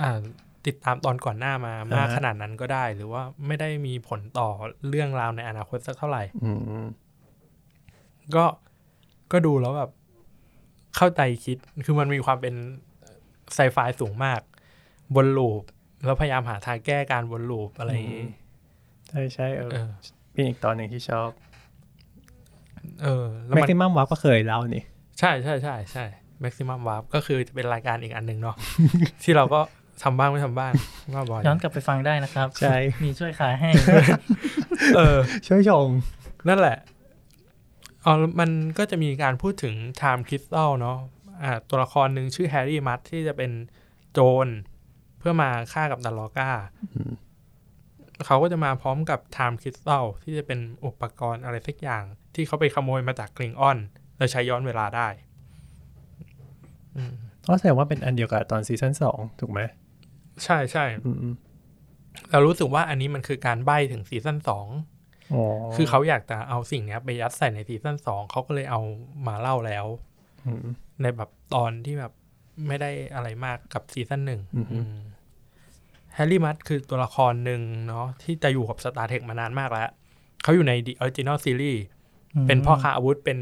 อ่า ติดตามตอนก่อนหน้ามามากขนาดนั้นก็ได้ หรือว่าไม่ได้มีผลต่อเรื่องราวในอนาคตสักเท่าไหร่อืมก็ก็ดูแล้วแบบ เข้าใจคิดคือมันมีความเป็นไซไฟสูงมาก บนลูป แล้วพยายามหาทางแก้การวนลูปอะไรอย่างงี้ใช่ใช่เออเออเป็นอีกตอนหนึ่งที่ชอบ เออแล้วแม็กมันซิมัมวัก็เคยเล่านี่ ใช่ใช่ใช่ใช่ maximum warp ก็คือจะเป็นรายการอีกอันหนึ่งเนาะที่เราก็ ทำบ้างไม่ทำบ้างว่าบ่อยย้อนกลับไปฟังได้นะครับ ใช่ มีช่วยขายให้ เออ ช่วยชง นั่นแหละอ๋อมันก็จะมีการพูดถึง time crystal เนาะอ่าตัวละครหนึ่งชื่อแฮร์รี่มัตที่จะเป็นโจรเพื่อมาฆ่ากัปตันลอก้าเขาก็จะมาพร้อมกับ time crystal ที่จะเป็นอุปกรณ์อะไรสักอย่าง ที่เขาไปขโมยมาจากคลิงออน แล้วใช้ย้อนเวลาได้อืมก็แสดงว่าเป็นอันเดียวกับตอนซีซั่นสองถูกไหม ใช่ใช่อืมอืมเรารู้สึกว่าอันนี้มันคือการใบ้ถึงซีซั่นสองอ๋อคือเขาอยากจะเอาสิ่งเนี้ย ไปยัดใส่ในซีซั่นสองเขาก็เลยเอามาเล่าแล้วอืมในแบบตอนที่แบบไม่ได้อะไรมากกับซีซั่นหนึ่งอือฮึแฮร์รี่มัตคือตัวละครหนึ่งเนาะที่จะอยู่กับ Star Trek มานานมากแล้ว เขาอยู่ใน The Original Series เป็นพ่อค้าอาวุธเป็น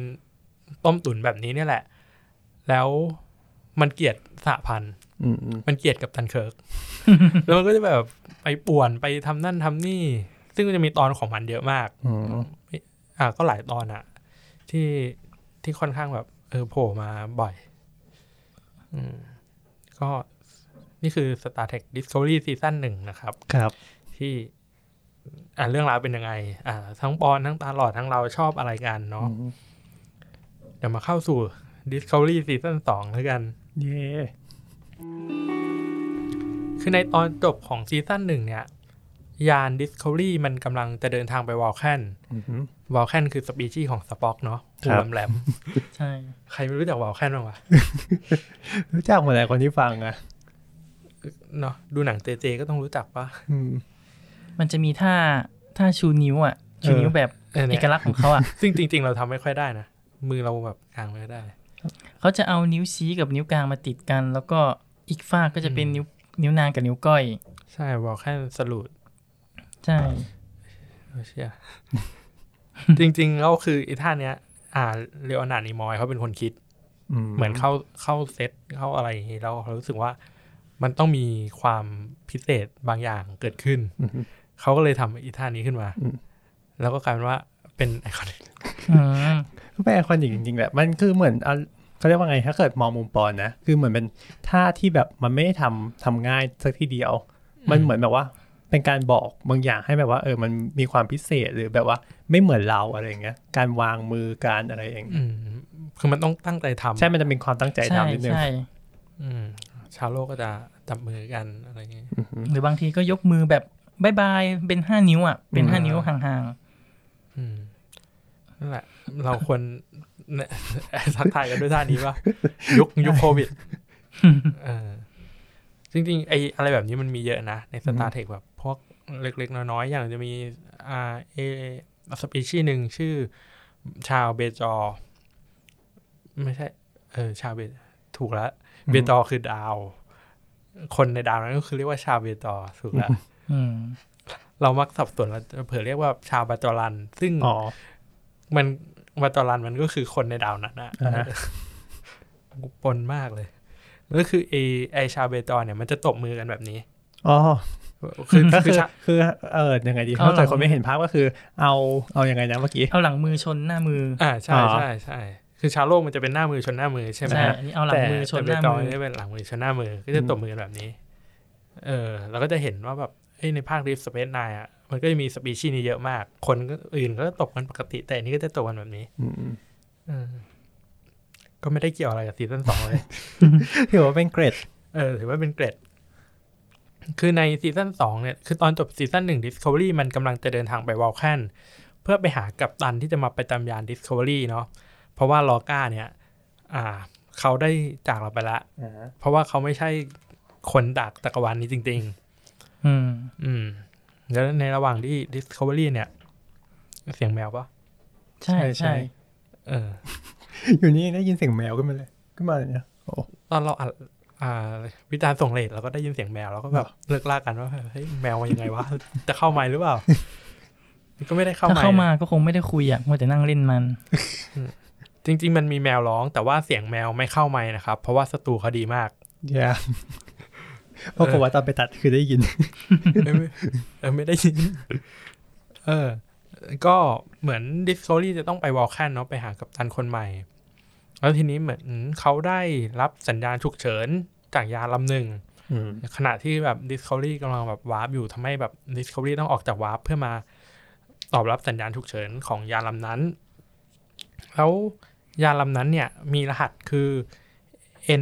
ต้มตุ๋นแบบนี้เนี่ยแหละ แล้วมันเกลียดสหพันธ์อื มอืมมันเกลียดกับตันเคิร์กแล้วมันก็จะแบบไปป่วนไปทำนั่นทำนี่ ซึ่งมันจะมีตอนของมันเยอะมากอืมอ่าก็หลายตอนอะที่ที่ค่อนข้างแบบ เออโผล่มาบ่อย อืมก็นี่คือ Star Trek Discovery ซีซั่นหนึ่งนะครับ ครับ ที่ อ่าเรื่องราวเป็นยังไง อ่า ทั้งปอนทั้งตาหลอดทั้งเราชอบอะไรกันเนาะอืมเดี๋ยวมาเข้าสู่ Discovery ซีซั่นสองแล้วกัน เย่ คือในตอนจบของซีซั่นหนึ่งเนี่ย ยาน Discovery มันกำลังจะเดินทางไปวอลแคนอืมวอลแคนคือสปีชีส์ของสป็อกเนาะหูครับแหลมใช่ๆใครไม่รู้จักวอลแคนบ้างวะ รู้จักหมดเลยคนที่ฟังอะเนาะดูหนังเจเจก็ต้องรู้จักปะอืมมันจะมีท่าท่าชูนิ้วอะ ชูนิ้วแบบเออเอเนี่ยกลักษณ์ของเขาอะ ซึ่งจริง ๆ เราทำไม่ค่อยได้นะ มือเราแบบกลางไม่ได้ เขาจะเอานิ้วชี้กับนิ้วกลางมาติดกัน แล้วก็ อีกฝ้ากก็จะเป็นอืมนิ้วนิ้วนางกับนิ้วก้อย ใช่วอลแคนสลูดใช่เออเชี่ยจริงๆแล้วคือไอ้ท่าเนี้ย อ่าเลโอนาร์ดนีมอยเขาเป็นคนคิดเหมือนเข้าเข้าเซตเข้าอะไรอย่างงี้แล้วเขารู้สึกว่ามันต้องมีความพิเศษบางอย่างเกิดขึ้นอืมเขาก็เลยทำอีท่านี้ขึ้นมาอืมแล้วก็กลายเป็นว่าเป็น iconic อืมก็เป็น iconic จริงๆแหละ มันคือเหมือนอะ เขาเรียกว่าไงถ้าเกิดมองมุมปอนนะคือเหมือนเป็นท่าที่แบบมันไม่ได้ทำทำง่ายสักทีเดียว มันเหมือนแบบว่า เป็นการบอกบางอย่างให้แบบว่าเออมันมีความพิเศษหรือแบบว่าไม่เหมือนเราอะไรอย่างเงี้ยการวางมือการอะไรเองอืมคือมันต้องตั้งใจทำใช่มันจะเป็นความตั้งใจใช่ทำนิดนึงใช่อืมชาวโลกก็จะจับมือกันอะไรอย่างงี้อือหือหรือบางทีก็ยกมือแบบบายบายเป็นห้านิ้วอะเป็นอืมห้านิ้วห่างอืมนั่นแหละ เราควรเนี่ย ทักทายกันด้วยท่านี้ป่ะยุคยุคโควิดเออจริงๆไออะไรแบบนี้มันมีเยอะนะ ใน Star Trek แบบพวกเล็ก ๆ น้อยๆ อย่างจะมีอ่าเอสปีชีส์หนึ่งชื่อ ชาวเบจอ ไม่ใช่ เออ ชาวเบถูกแล้วเบจอคือดาว คนในดาวนั้นก็คือเรียกว่าชาวเบจอถูกแล้วๆอืมเรามักสับสนเราเผื่อเรียกว่าชาวบาจอรัน ซึ่งอ๋อมัน บาจอรันมันก็คือคนในดาวนั้นนะอ่าฮะปนมากเลยแล้วคือไอไอชาวเบจอเนี่ยมันจะตบมือกันแบบนี้อ๋อคือก็คืคืออชาคือเออยังไงดีเอาเข้าใจหลังคนไม่เห็นภาพก็คือ เอาเอายังไงนะเมื่อกี้เอาหลังมือชนหน้ามือ อ่าใช่อ๋อใช่ใช่คือชาวโลกมันจะเป็นหน้ามือชนหน้ามือใช่ไหมใช่ฮะอันนี้เอาหลังมือชนหแต่น้าเบจอมือนี่เป็นหลังมือชนหน้ามือก็จะตบมือกันแบบนี้ เออเราก็จะเห็นว่าแบบเอ้ยในภาคริฟสเปซไนอะ มันก็จะมีสปีชีส์นี้เยอะมาก คนก็อื่นก็ตบกันปกติ แต่อันนี้ก็จะตบกันแบบนี้อืมอืมเออก็ไม่ได้เกี่ยวอะไรกับซีซั่นสองเลยถือว่าเป็นเกร็ดเออถือว่าเป็นเกร็ดคือในซีซั่นสองเนี่ย คือตอนจบซีซั่นหนึ่ง Discovery มันกำลังจะเดินทางไปวอลแคนเพื่อไปหากัปตันที่จะมาไปตามยาน Discovery เนาะเพราะว่าลอก้าเนี่ย อ่า เขาได้จากเราไปละเพราะว่าเขาไม่ใช่คนจากจักรวาลนี้จริงอืมๆอืม แล้วในระหว่างที่ Discovery เนี่ย เสียงแมวปะใช่ใช่เออ อยู่นี่ได้ยินเสียงแมวขึ้นมาเลย ขึ้นมาเลยเนี่ยโอ้ตอนเราอัดอ่า วิจารณ์ส่งเลทเราก็ได้ยินเสียงแมวแล้วก็แบบเลิกลากกันว่าเฮ้ยแมวมายังไงวะจะเข้าไมค์หรือเปล่าก็ไม่ได้เข้าถ้าไมเข้าค์มาก็คงไม่ได้คุยอะมัวแต่นั่งเล่นมัน จริง ๆ มันมีแมวร้อง แต่ว่าเสียงแมวไม่เข้าไมค์นะครับ เพราะว่าสตูเขาดีมากยา เพราะผมว่าตอนไปตัดคือได้ยินไม่ไม่เออไม่ได้ยิน เออ ก็เหมือน Discovery จะต้องไปวอลแคนเนาะไปหากัปตันคนใหม่ แล้วทีนี้เหมือนเขาได้รับสัญญาณฉุกเฉินจากยานลำหนึ่งอืมขณะที่แบบ Discovery กำลังแบบวาร์ปอยู่ทำให้แบบ Discovery ต้องออกจากวาร์ปเพื่อมาตอบรับสัญญาณฉุกเฉินของยานลำนั้น แล้วยานลำนั้นเนี่ยมีรหัสคือ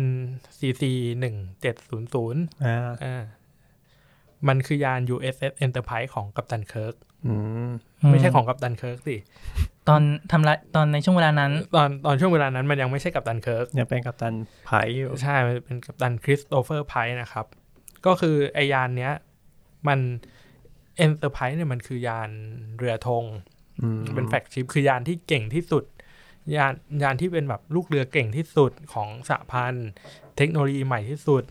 NCC หนึ่งเจ็ดศูนย์ศูนย์อ่าอ่ามันคือยาน USS Enterprise ของกัปตันเคิร์กอืมไม่ใช่ของกัปตันเคิร์กสิ ตอนทำลายตอนในช่วงเวลานั้น ตอนตอนช่วงเวลานั้นมันยังไม่ใช่กัปตันเคิร์กยังเป็นกัปตันไพร์อยู่ใช่ มันเป็นกัปตันคริสโตเฟอร์ไพร์นะครับ ก็คือไอยานเนี้ย มัน Enterprise เนี่ยมันคือยานเรือธงอืมเป็น flagship คือยานที่เก่งที่สุด ยานยานที่เป็นแบบลูกเรือเก่งที่สุดของสหพันธ์เทคโนโลยีใหม่ที่สุด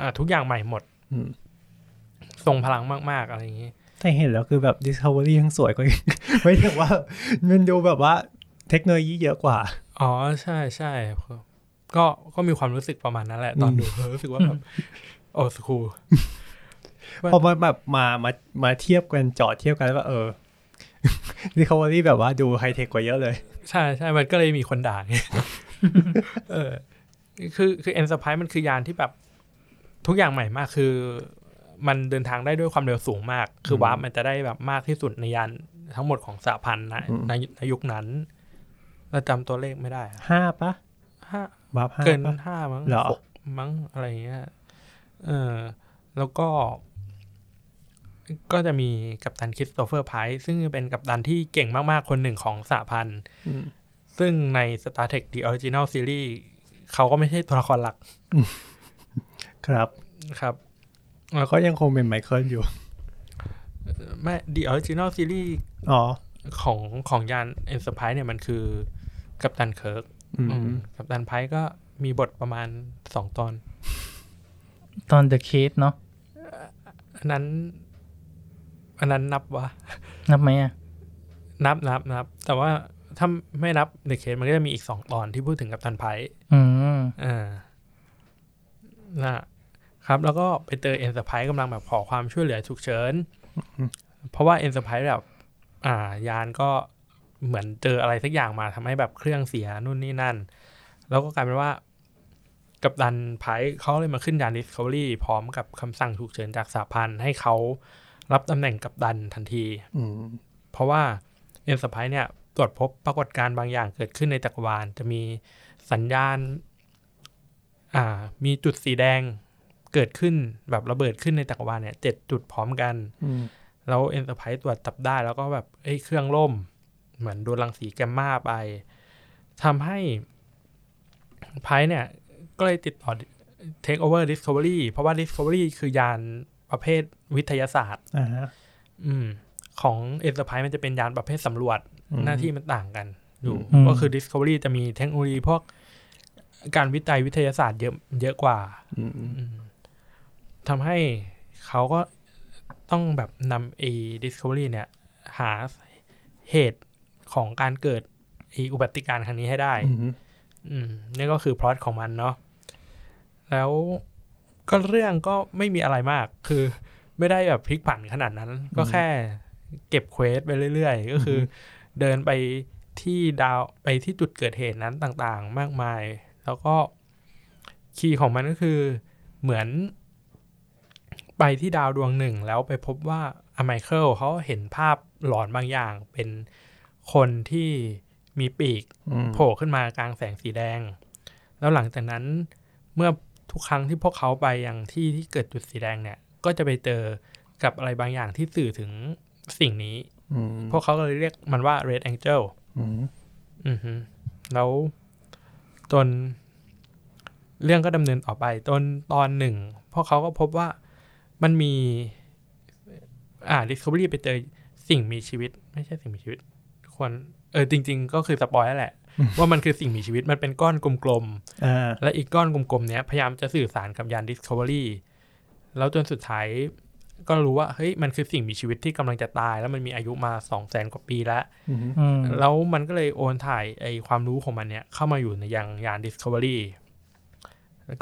อ่าทุกอย่างใหม่หมดอืมทรงพลังมาก ๆ อะไรอย่างนี้แต่เห็นแล้วคือแบบ Discovery ยังสวยกว่าอีกไม่ถึงว่า มันดูแบบว่าเทคโนโลยีเยอะกว่า อ๋อ ใช่ใช่ก็ก็มีความรู้สึกประมาณนั้นแหละ ตอนดูรู้สึกว่าแบบโอ้สคูลพอมาแบบมามามาเทียบกันจอดเทียบกันแล้วว่าเออ Discovery แบบว่าดูไฮเทคกว่าเยอะเลย ใช่ใช่มันก็เลยมีคนด่าไงเออ คือคือ e n อ e r p r i s e มันคือยานที่แบบ ทุกอย่างใหม่มากคือ มันเดินทางได้ด้วยความเร็วสูงมาก คืออืมวาร์ปมันจะได้แบบมากที่สุดในยานทั้งหมดของสหพันธ์นะอืมในในยุคนั้นเราจำตัวเลขไม่ได้อะห้าปะห้าวาร์ปห้าเกินปะห้ามั้งเหรอหกมั้งอะไรอย่างเงี้ยเออแล้วก็ ก็จะมีกัปตันคริสโตเฟอร์ไพร์ซึ่งเป็นกัปตันที่เก่งมากๆ คนหนึ่งของสหพันธ์อืมซึ่งใน Star Trek The Original Series เขาก็ไม่ใช่ตัวละครหลัก ครับครับแล้วก็ยังคงเป็นไมเคิลอยู่ ไม่ The Original Series อ๋อของของยาน Enterprise เนี่ยมันคือกัปตันเคิร์กอืมอืมกัปตันไพร์ก็มีบทประมาณสองตอน ตอน The Case เนาะอันนั้น อันนั้นนับวะนับไหมอะนับนับนับ แต่ว่าถ้าไม่นับเด e เคสมันก็จะมีอีกสองตอนที่พูดถึงกัปตันไพร์อืมอ่านะครับ แล้วก็ไปเจอเอ็นสไปกำลังแบบขอความช่วยเหลือฉุกเฉิน เพราะว่าเอ็นสไปแบบ อ่ายานก็เหมือนเจออะไรสักอย่างมาทำให้แบบเครื่องเสียนู่นนี่นั่น แล้วก็กลายเป็นว่า กัปตันไพร์เขาเลยมาขึ้นยาน Discovery พร้อมกับคำสั่งฉุกเฉินจากสหพันธ์ให้เขา รับตำแหน่งกัปตันทันทีอืมเพราะว่าเอ็นสไปเนี่ยตรวจพบปรากฏการณ์บางอย่างเกิดขึ้นในจักรวาล จะมีสัญญาณ อ่า มีจุดสีแดงเกิดขึ้นแบบระเบิดขึ้นในจักรวาลเนี่ยเจ็ดจุดพร้อมกันอืมแล้ว Enterprise ตรวจจับได้แล้วก็แบบเอ้ยเครื่องล่ม เหมือนโดนรังสีแกมมาไปทำให้ไพร์เนี่ย ก็เลยติดต่อ Take over Discovery เพราะว่า Discovery คือยาน ประเภทวิทยาศาสตร์อ่าฮะอืม ของ Enterprise มันจะเป็นยานประเภทสำรวจอืมหน้าที่มันต่างกัน อยู่อืมก็คือ Discovery จะมีเทคโนโลยีพวกการวิจัยวิทยาศาสตร์เยอะเยอะกว่าอืมอืมทำให้เขาก็ต้องแบบนำไอ้ Discovery เนี่ย หาเหตุของการเกิดไอ้อุบัติการณ์ครั้งนี้ให้ได้อืมอืมนี่ก็คือพล็อตของมันเนาะแล้ว ก็เรื่องก็ไม่มีอะไรมาก คือไม่ได้แบบพลิกผันขนาดนั้น ก็แค่เก็บเควสไปเรื่อยๆ ก็คืออเดินไปที่ดาวไปที่จุดเกิดเหตุนั้นต่างๆ มากมาย แล้วก็คีย์ของมันก็คือเหมือน ไปที่ดาวดวงหนึ่ง แล้วไปพบว่าอไมเคิลเขาเห็นภาพหลอนบางอย่าง เป็นคนที่มีปีกอืมโผล่ขึ้นมากลางแสงสีแดง แล้วหลังจากนั้นเมื่อ ทุกครั้งที่พวกเขาไปยังที่ที่เกิดจุดสีแดงเนี่ย ก็จะไปเจอกับอะไรบางอย่างที่สื่อถึงสิ่งนี้อืมพวกเขาก็เลยเรียกมันว่า Red Angel อืมอือฮึแล้วจนเรื่องก็ดำเนินต่อไปจนตอนหนึ่ง พวกเขาก็พบว่ามันมี อ่า Discovery ไปเจอสิ่งมีชีวิต ไม่ใช่สิ่งมีชีวิต ควร เออ จริง ๆ ก็คือสปอยแล้วแหละ ว่ามันคือสิ่งมีชีวิตมันเป็นก้อนกลมๆอ่าและอีกก้อนกลมๆเนี้ยพยายามจะสื่อสารกับยาน Discovery แล้วจนสุดท้ายก็รู้ว่าเฮ้ยมันคือสิ่งมีชีวิตที่กำลังจะตาย แล้วมันมีอายุมาสองแสนกว่าปีแล้วอืมอืมแล้วมันก็เลยโอนถ่ายไอความรู้ของมันเนี่ยเข้ามาอยู่ในยังยาน Discovery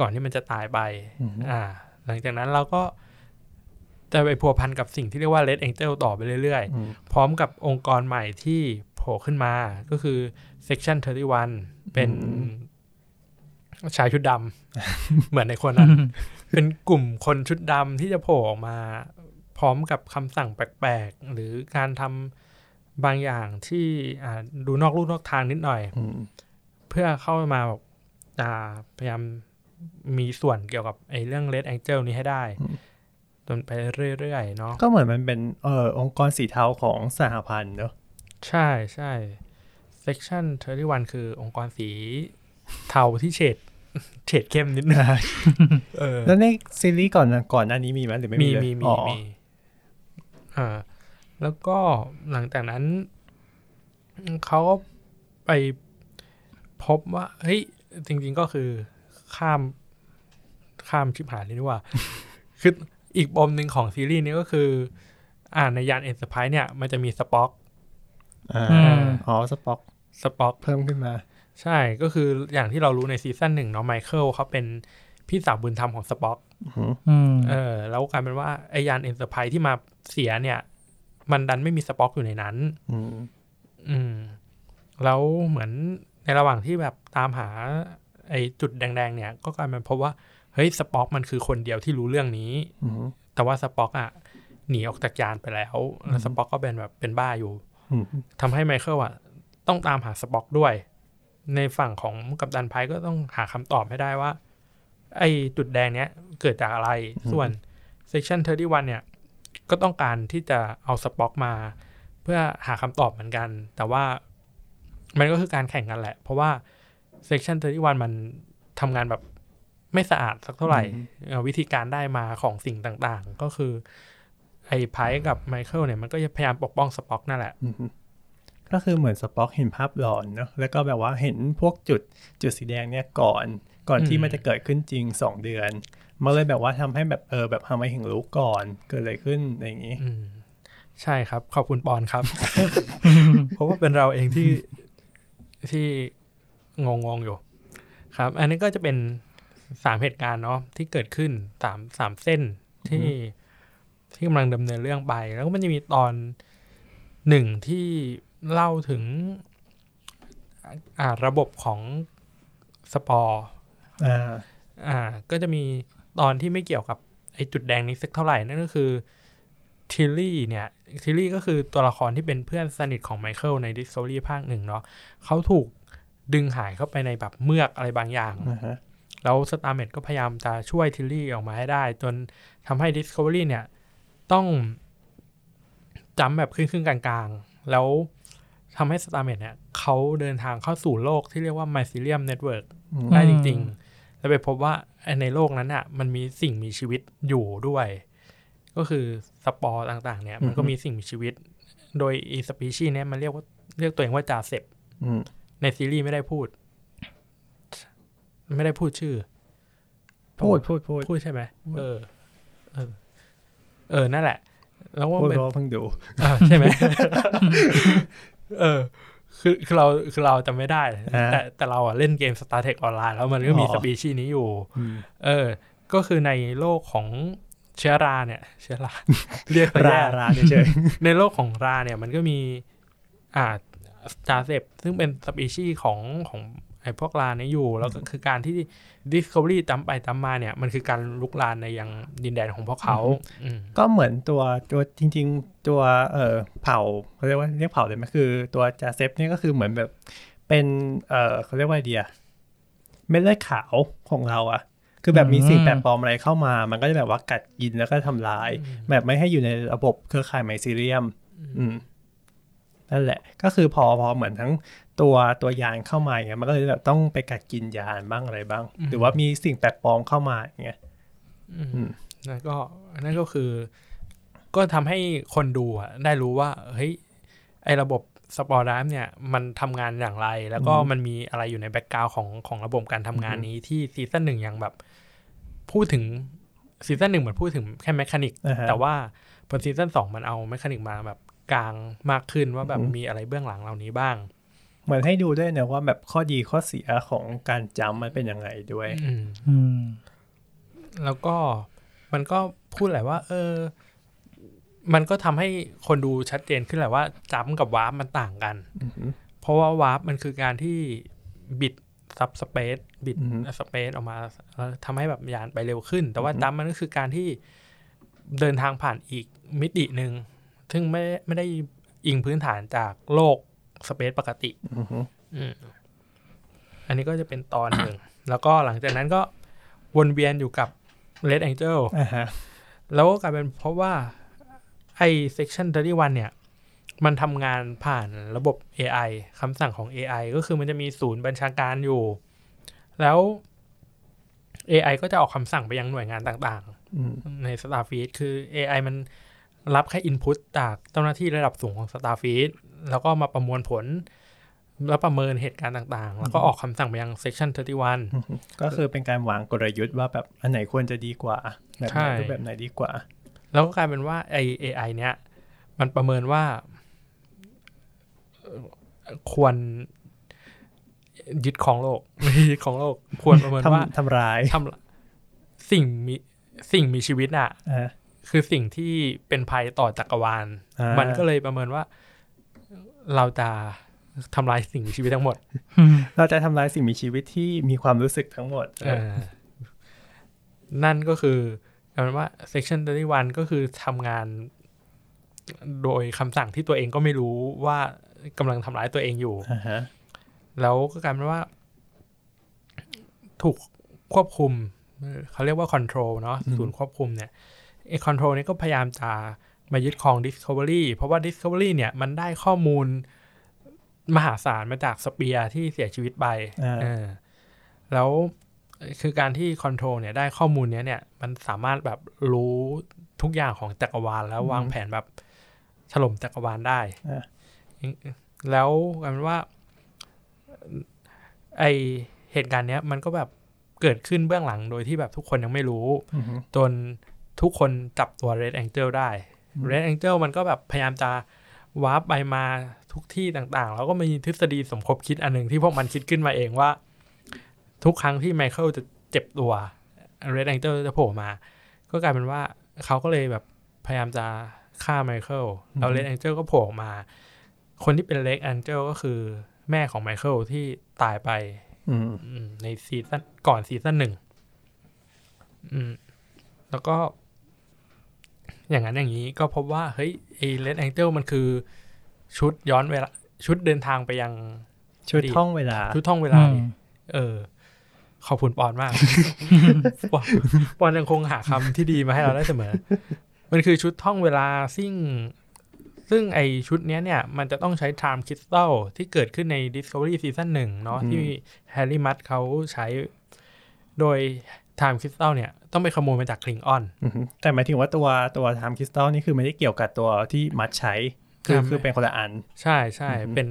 ก่อนที่มันจะตายไปอืมอ่า หลังจากนั้นเราก็จะไปพัวพันกับสิ่งที่เรียกว่า Red Angel ต่อไปเรื่อยๆอืมพร้อมกับองค์กรใหม่ที่โผล่ขึ้นมา ก็คือ Section 31 เป็นชายชุดดำ เหมือนในคนนั้น เป็นกลุ่มคนชุดดำที่จะโผล่ออกมา พร้อมกับคำสั่งแปลกๆ หรือการทำบางอย่างที่อ่าดูนอกลู่นอกทางนิดหน่อยอืมเพื่อเข้ามาแบบอ่าพยายามมีส่วนเกี่ยวกับไอ้เรื่อง Red Angel นี้ให้ได้จนไปเรื่อยๆเนาะก็เหมือนมันเป็นเอ่อองค์กรสีเทาของสหพันธ์เนอะใช่ใช่ Section 31 คือองค์กรสีเทาที่เฉดเฉดเข้มนิดนึงเออแล้วในซีรีส์ก่อนก่อนหน้านี้มีไหมหรือไม่มีมีเลยมีมีอ๋อมีอ่าแล้วก็หลังจากนั้น เขาก็ไปพบว่า เฮ้ย จริง ๆก็คือข้ามข้ามชิบหายเลยนี่ว่า คืออีกปมหนึ่งของซีรีส์นี้ก็คือ อ่าในยานเอ็นสปายเนี่ย มันจะมีสป็อกอ่าอืมอ๋อสป็อก สป็อกเพิ่มขึ้นมา ใช่ก็คืออย่างที่เรารู้ในซีซั่นหนึ่งเนาะไมเคิลเขาเป็นพี่สาวบุญธรรมของสป็อกอืมเออ แล้วกลายเป็นว่าไอยาน Enterprise ที่มาเสียเนี่ย มันดันไม่มีสป็อกอยู่ในนั้นอืมอืมแล้วเหมือนในระหว่างที่แบบตามหา ไอจุดแดง ๆ เนี่ย ก็กลายเป็นพบว่า เฮ้ยสป็อกมันคือคนเดียวที่รู้เรื่องนี้อืมแต่ว่าสป็อกอะหนีออกจากยานไปแล้ว แล้วสป็อกก็เป็นแบบเป็นบ้าอยู่อืมทำให้ไมเคิลอะ ต้องตามหาสป็อกด้วย ในฝั่งของกัปตันไพร์ก็ต้องหาคำตอบให้ได้ว่า ไอ้จุดแดงเนี้ยเกิดจากอะไร ส่วน Section 31 เนี่ย ก็ต้องการที่จะเอาสป็อกมา เพื่อหาคำตอบเหมือนกัน แต่ว่ามันก็คือการแข่งกันแหละ เพราะว่า Section 31 มันทำงานแบบไม่สะอาดสักเท่าไหร่เอ่อวิธีการได้มาของสิ่งต่างๆ ก็คือ ไอ้ไพร์กับไมเคิลเนี่ยมันก็จะพยายามปกป้องสป็อกนั่นแหละอืม ก็คือเหมือนสป็อกเห็นภาพหลอนเนอะแล้วก็แบบว่าเห็นพวกจุดจุดสีแดงเนี่ยก่อน ก่อนที่อืมมันจะเกิดขึ้นจริงสองเดือนมันเลยแบบว่าทำให้แบบเออแบบทำให้ถึงรู้ก่อนเกิดอะไรขึ้นอะไรอย่างงี้อืมใช่ครับ ขอบคุณปอนครับ เพราะว่าเป็นเราเองที่ที่งงงๆอยู่ครับ อันนี้ก็จะเป็นสามเหตุการณ์เนาะที่เกิดขึ้นสามสามเส้นที่ที่กำลังดำเนินเรื่องไป แล้วก็มันจะมีตอนหนึ่งที่ เล่าถึงอ่าระบบของสปอร์อ่าอ่าก็จะมีตอนที่ไม่เกี่ยวกับไอ้จุดแดงนี้สักเท่าไหร่นั่นก็คือทิลลี่เนี่ยทิลลี่ก็คือตัวละครที่เป็นเพื่อนสนิทของไมเคิลใน Discovery ภาคหนึ่งเนาะเขาถูกดึงหายเข้าไปในแบบเมือกอะไรบางอย่างอ่าฮะแล้ว Stamets ก็พยายามจะช่วยทิลลี่ออกมาให้ได้ จนทำให้ Discovery เนี่ย ต้องจำแบบครึ่งๆกลางๆ แล้ว ทำให้ Stamets เนี่ยเขาเดินทางเข้าสู่โลกที่เรียกว่า Mycelium Network อืมได้จริง ๆ แล้วไปพบว่าไอ้ในโลกนั้นอะมันมีสิ่งมีชีวิตอยู่ด้วย ก็คือสปอร์ต่างๆ เนี่ยมันก็มีสิ่งมีชีวิต โดยอีสปีชีส์เนี่ยมันเรียกว่าเรียกตัวเองว่าจาเซปอืมในซีรีส์ไม่ได้พูด ไม่ได้พูดชื่อ พูดพูดพูดพูดใช่ไหมเออ เออ เออนั่นแหละ แล้วว่าพูดเป็นเพราะว่าเพิ่งดูอ่าใช่ไหม เออ คือคือเราคือเราจำไม่ได้อ่าแต่แต่เราอะเล่นเกม Star Trek ออนไลน์แล้วมันก็มีอ๋อสปีชีส์นี้อยู่อืมเออ ก็คือในโลกของเชื้อราเนี่ย เชื้อราเรียกไปราแย่ราเฉยในโลกของราเนี่ยมันก็มี อ่าจาเซปซึ่งเป็นสปีชีส์ของของ ไอ้พวกราเนี่ยอยู่ แล้วก็คือการที่ Discovery จำไปจำมาเนี่ย มันคือการลุกลานในยังดินแดนของพวกเขาอืมๆก็เหมือนตัวตัวจริง ๆ ตัวเออเผ่าเขาเรียกว่าเรียกเผ่าเลยไหมคือตัวจาเซฟเนี่ยก็คือเหมือนแบบเป็นเออเขาเรียกว่าไอเดียเม็ดเลือดขาวของเราอะคือแบบมีอืมสิ่งแปลกปลอมอะไรเข้ามา มันก็จะแบบว่ากัดกินแล้วก็ทำลาย แบบไม่ให้อยู่ในระบบเครือข่ายไมซีเรียม อืมนั่นแหละ ก็คือพอพอเหมือนทั้ง ตัวตัวยานเข้ามาอย่างเงี้ยมันก็เลยแบบต้องไปกัดกินยานบ้างอะไรบ้าง หรือว่ามีสิ่งแปลกปลอมเข้ามาอย่างเงี้ยอืมนั่นก็นั่นก็คือ ก็ทำให้คนดูอะได้รู้ว่าเฮ้ยไอระบบสปอร์ดามเนี่ยมันทำงานอย่างไร แล้วก็มันมีอะไรอยู่ใน background ของของระบบการทำงานนี้ที่ซีซั่นหนึ่งยังแบบ พูดถึงซีซั่นหนึ่งเหมือนพูดถึงแค่ mechanic อ่าฮะแต่ว่าพอซีซั่นสองมันเอา mechanic มาแบบกลางมากขึ้นว่าแบบอืมมีอะไรเบื้องหลังเหล่านี้บ้าง เหมือนให้ดูด้วยนะว่าแบบข้อดีข้อเสียของการจำมันเป็นยังไงด้วยอืมอืมแล้วก็มันก็พูดแหละว่า เออ มันก็ทำให้คนดูชัดเจนขึ้นแหละว่า jump กับ warp มันต่างกันอือหือเพราะว่า warp มันคือการที่บิด subspace บิดอือฮึ space ออกมาแล้วทำให้แบบยานไปเร็วขึ้น แต่ว่าอือฮึดัมมันก็คือการที่เดินทางผ่านอีกมิติหนึ่งซึ่งไม่ไม่ได้อิงพื้นฐานจากโลก space ปกติอือฮึอืมอันนี้ก็จะเป็นตอนหนึ่ง แล้วก็หลังจากนั้นก็วนเวียนอยู่กับ Red Angel อ่าฮะแล้วก็กลายเป็นเพราะว่า ไอ้ section 31 เนี่ย มันทำงานผ่านระบบ AI คำสั่งของ AI ก็คือมันจะมีศูนย์บัญชาการอยู่ แล้ว AI ก็จะออกคำสั่งไปยังหน่วยงานต่างอืมๆใน Starfleet คือ AI มันรับแค่ input จากเจ้าหน้าที่ระดับสูงของ Starfleet แล้วก็มาประมวลผล แล้วประเมินเหตุการณ์ต่างๆ แล้วก็ออกคำสั่งไปยัง section 31อือฮึก็คือเป็นการวางกลยุทธ์ว่าแบบอันไหนควรจะดีกว่า แบบใช่ไหนรูปแบบไหนดีกว่า แล้วก็กลายเป็นว่าไอ AI เนี้ยมันประเมินว่าเอ่อควรยึดของโลกไม่ใช่ยึดของโลก ควรประเมินว่าทำทำร้ายทำสิ่งมีสิ่งมีชีวิตอะอ่าคือสิ่งที่เป็นภัยต่อจักรวาลอ่ามัมันก็เลยประเมินว่า เราจะทำลายสิ่งมีชีวิตทั้งหมด เราจะทำลายสิ่งมีชีวิตที่มีความรู้สึกทั้งหมดเออนั่นก็คือกลายเป็นว่า section 31ก็คือทำงาน โดยคำสั่งที่ตัวเองก็ไม่รู้ว่ากำลังทำร้ายตัวเองอยู่อ่าฮะแล้วก็กลายเป็นว่า ถูกควบคุมเออเขาเรียกว่า control เนาะศูนย์ควบคุมเนี่ยไอ้ control เนี่ยก็พยายามจะ มายึดครอง discovery เพราะว่า discovery เนี่ยมันได้ข้อมูลมหาศาลมาจากสเปียร์ที่เสียชีวิตไปอ่าเออแล้วคือการที่ control เนี่ยได้ข้อมูลเนี้ยเนี่ยมันสามารถแบบรู้ทุกอย่างของจักรวาลแล้ววางแผนแบบถล่มจักรวาลได้อ่าแล้วกลายเป็นว่า ไอเหตุการณ์เนี้ยมันก็แบบเกิดขึ้นเบื้องหลังโดยที่แบบทุกคนยังไม่รู้อือฮึจนทุกคนจับตัว Red Angel ได้ Red Angel มันก็แบบพยายามจะ warp ไปมาทุกที่ต่างๆ แล้วก็มีทฤษฎีสมคบคิดอันหนึ่งที่พวกมันคิดขึ้นมาเองว่า ทุกครั้งที่ไมเคิลจะเจ็บตัว Red Angel จะโผล่มา ก็กลายเป็นว่าเขาก็เลยแบบพยายามจะฆ่าไมเคิลแล้ว Red Angel ก็โผล่ออกมา คนที่เป็น Red Angel ก็คือแม่ของไมเคิลที่ตายไปอืมอืมในซีซั่นก่อนซีซั่นหนึ่งอืมแล้วก็ อย่างนั้นอย่างนี้ก็พบว่าเฮ้ยไอ้เลดแองเจิลมันคือ ชุดย้อนเวลา ชุดเดินทางไปยัง ชุดท่องเวลา ชุดท่องเวลานี่เออ ขอบคุณปอนมากปอนปอนยังคงหาคำที่ดีมาให้เราได้เสมอ มันคือชุดท่องเวลาซึ่งซึ่งไอชุดเนี้ยเนี่ย มันจะต้องใช้ Time Crystal ที่เกิดขึ้นใน Discovery Season หนึ่งเนาะอืมที่Harry Mudd เขาใช้ โดย Time Crystal เนี่ย ต้องไปขโมยมาจาก Klingon อือฮึแต่หมายถึงว่าตัวตัว Time Crystal นี่คือไม่ได้เกี่ยวกับตัวที่ Mudd ใช้คือครับคือเป็นคนละอัน ใช่ใช่อือฮึเป็น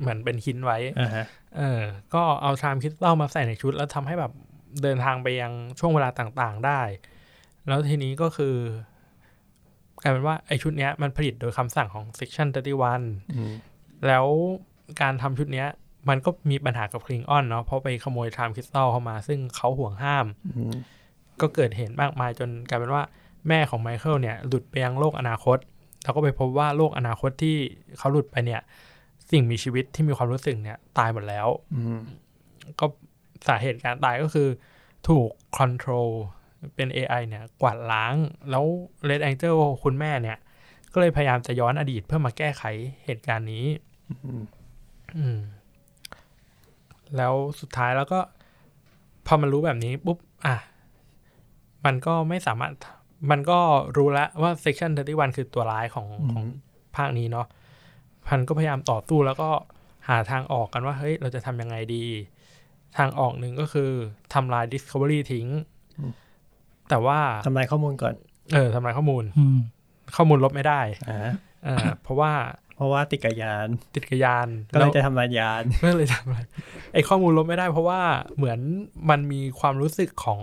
เหมือนเป็นหินไว้อ่าฮะเออ ก็เอา Time Crystal มาใส่ในชุด แล้วทำให้แบบเดินทางไปยังช่วงเวลาต่างๆได้ แล้วทีนี้ก็คือกลายเป็นว่าไอ้ชุดเนี้ยมันผลิตโดยคำสั่งของ Section 31อืมแล้วการทำชุดเนี้ย มันก็มีปัญหากับคลิงออนเนาะเพราะไปขโมย Time Crystal เข้ามา ซึ่งเขาห่วงห้ามอืม ก็เกิดเหตุมากมายจนกลายเป็นว่าแม่ของไมเคิลเนี่ยหลุดไปยังโลกอนาคต แล้วก็ไปพบว่าโลกอนาคตที่เขาหลุดไปเนี่ย สิ่งมีชีวิตที่มีความรู้สึกเนี่ย ตายหมดแล้วอืมก็สาเหตุการตายก็คือ ถูกคอนโทรลเป็น AI เนี่ย กวาดล้าง แล้ว Red Angel คุณแม่เนี่ย ก็เลยพยายามจะย้อนอดีตเพื่อมาแก้ไขเหตุการณ์นี้อืมอืมแล้วสุดท้ายแล้วก็ พอมันรู้แบบนี้ปุ๊บ อะ มันก็ไม่สามารถมันก็รู้แล้วว่า Section 31 คือตัวร้ายของของภาคนี้เนาะพันก็พยายามต่อสู้แล้วก็หาทางออกกันว่า เฮ้ย เราจะทำยังไงดี ทางออกหนึ่งก็คือทำลาย Discovery ทิ้ง แต่ว่าทำลายข้อมูลก่อน เออทำลายข้อมูลอืมข้อมูลลบไม่ได้อ่าเออเพราะว่าเพราะว่าติดกับยาน ติดกบยาน ก็เลยแวจะทำลายยานก็เลยทำอะไรไอข้อมูลลบไม่ได้ เพราะว่าเหมือนมันมีความรู้สึกของ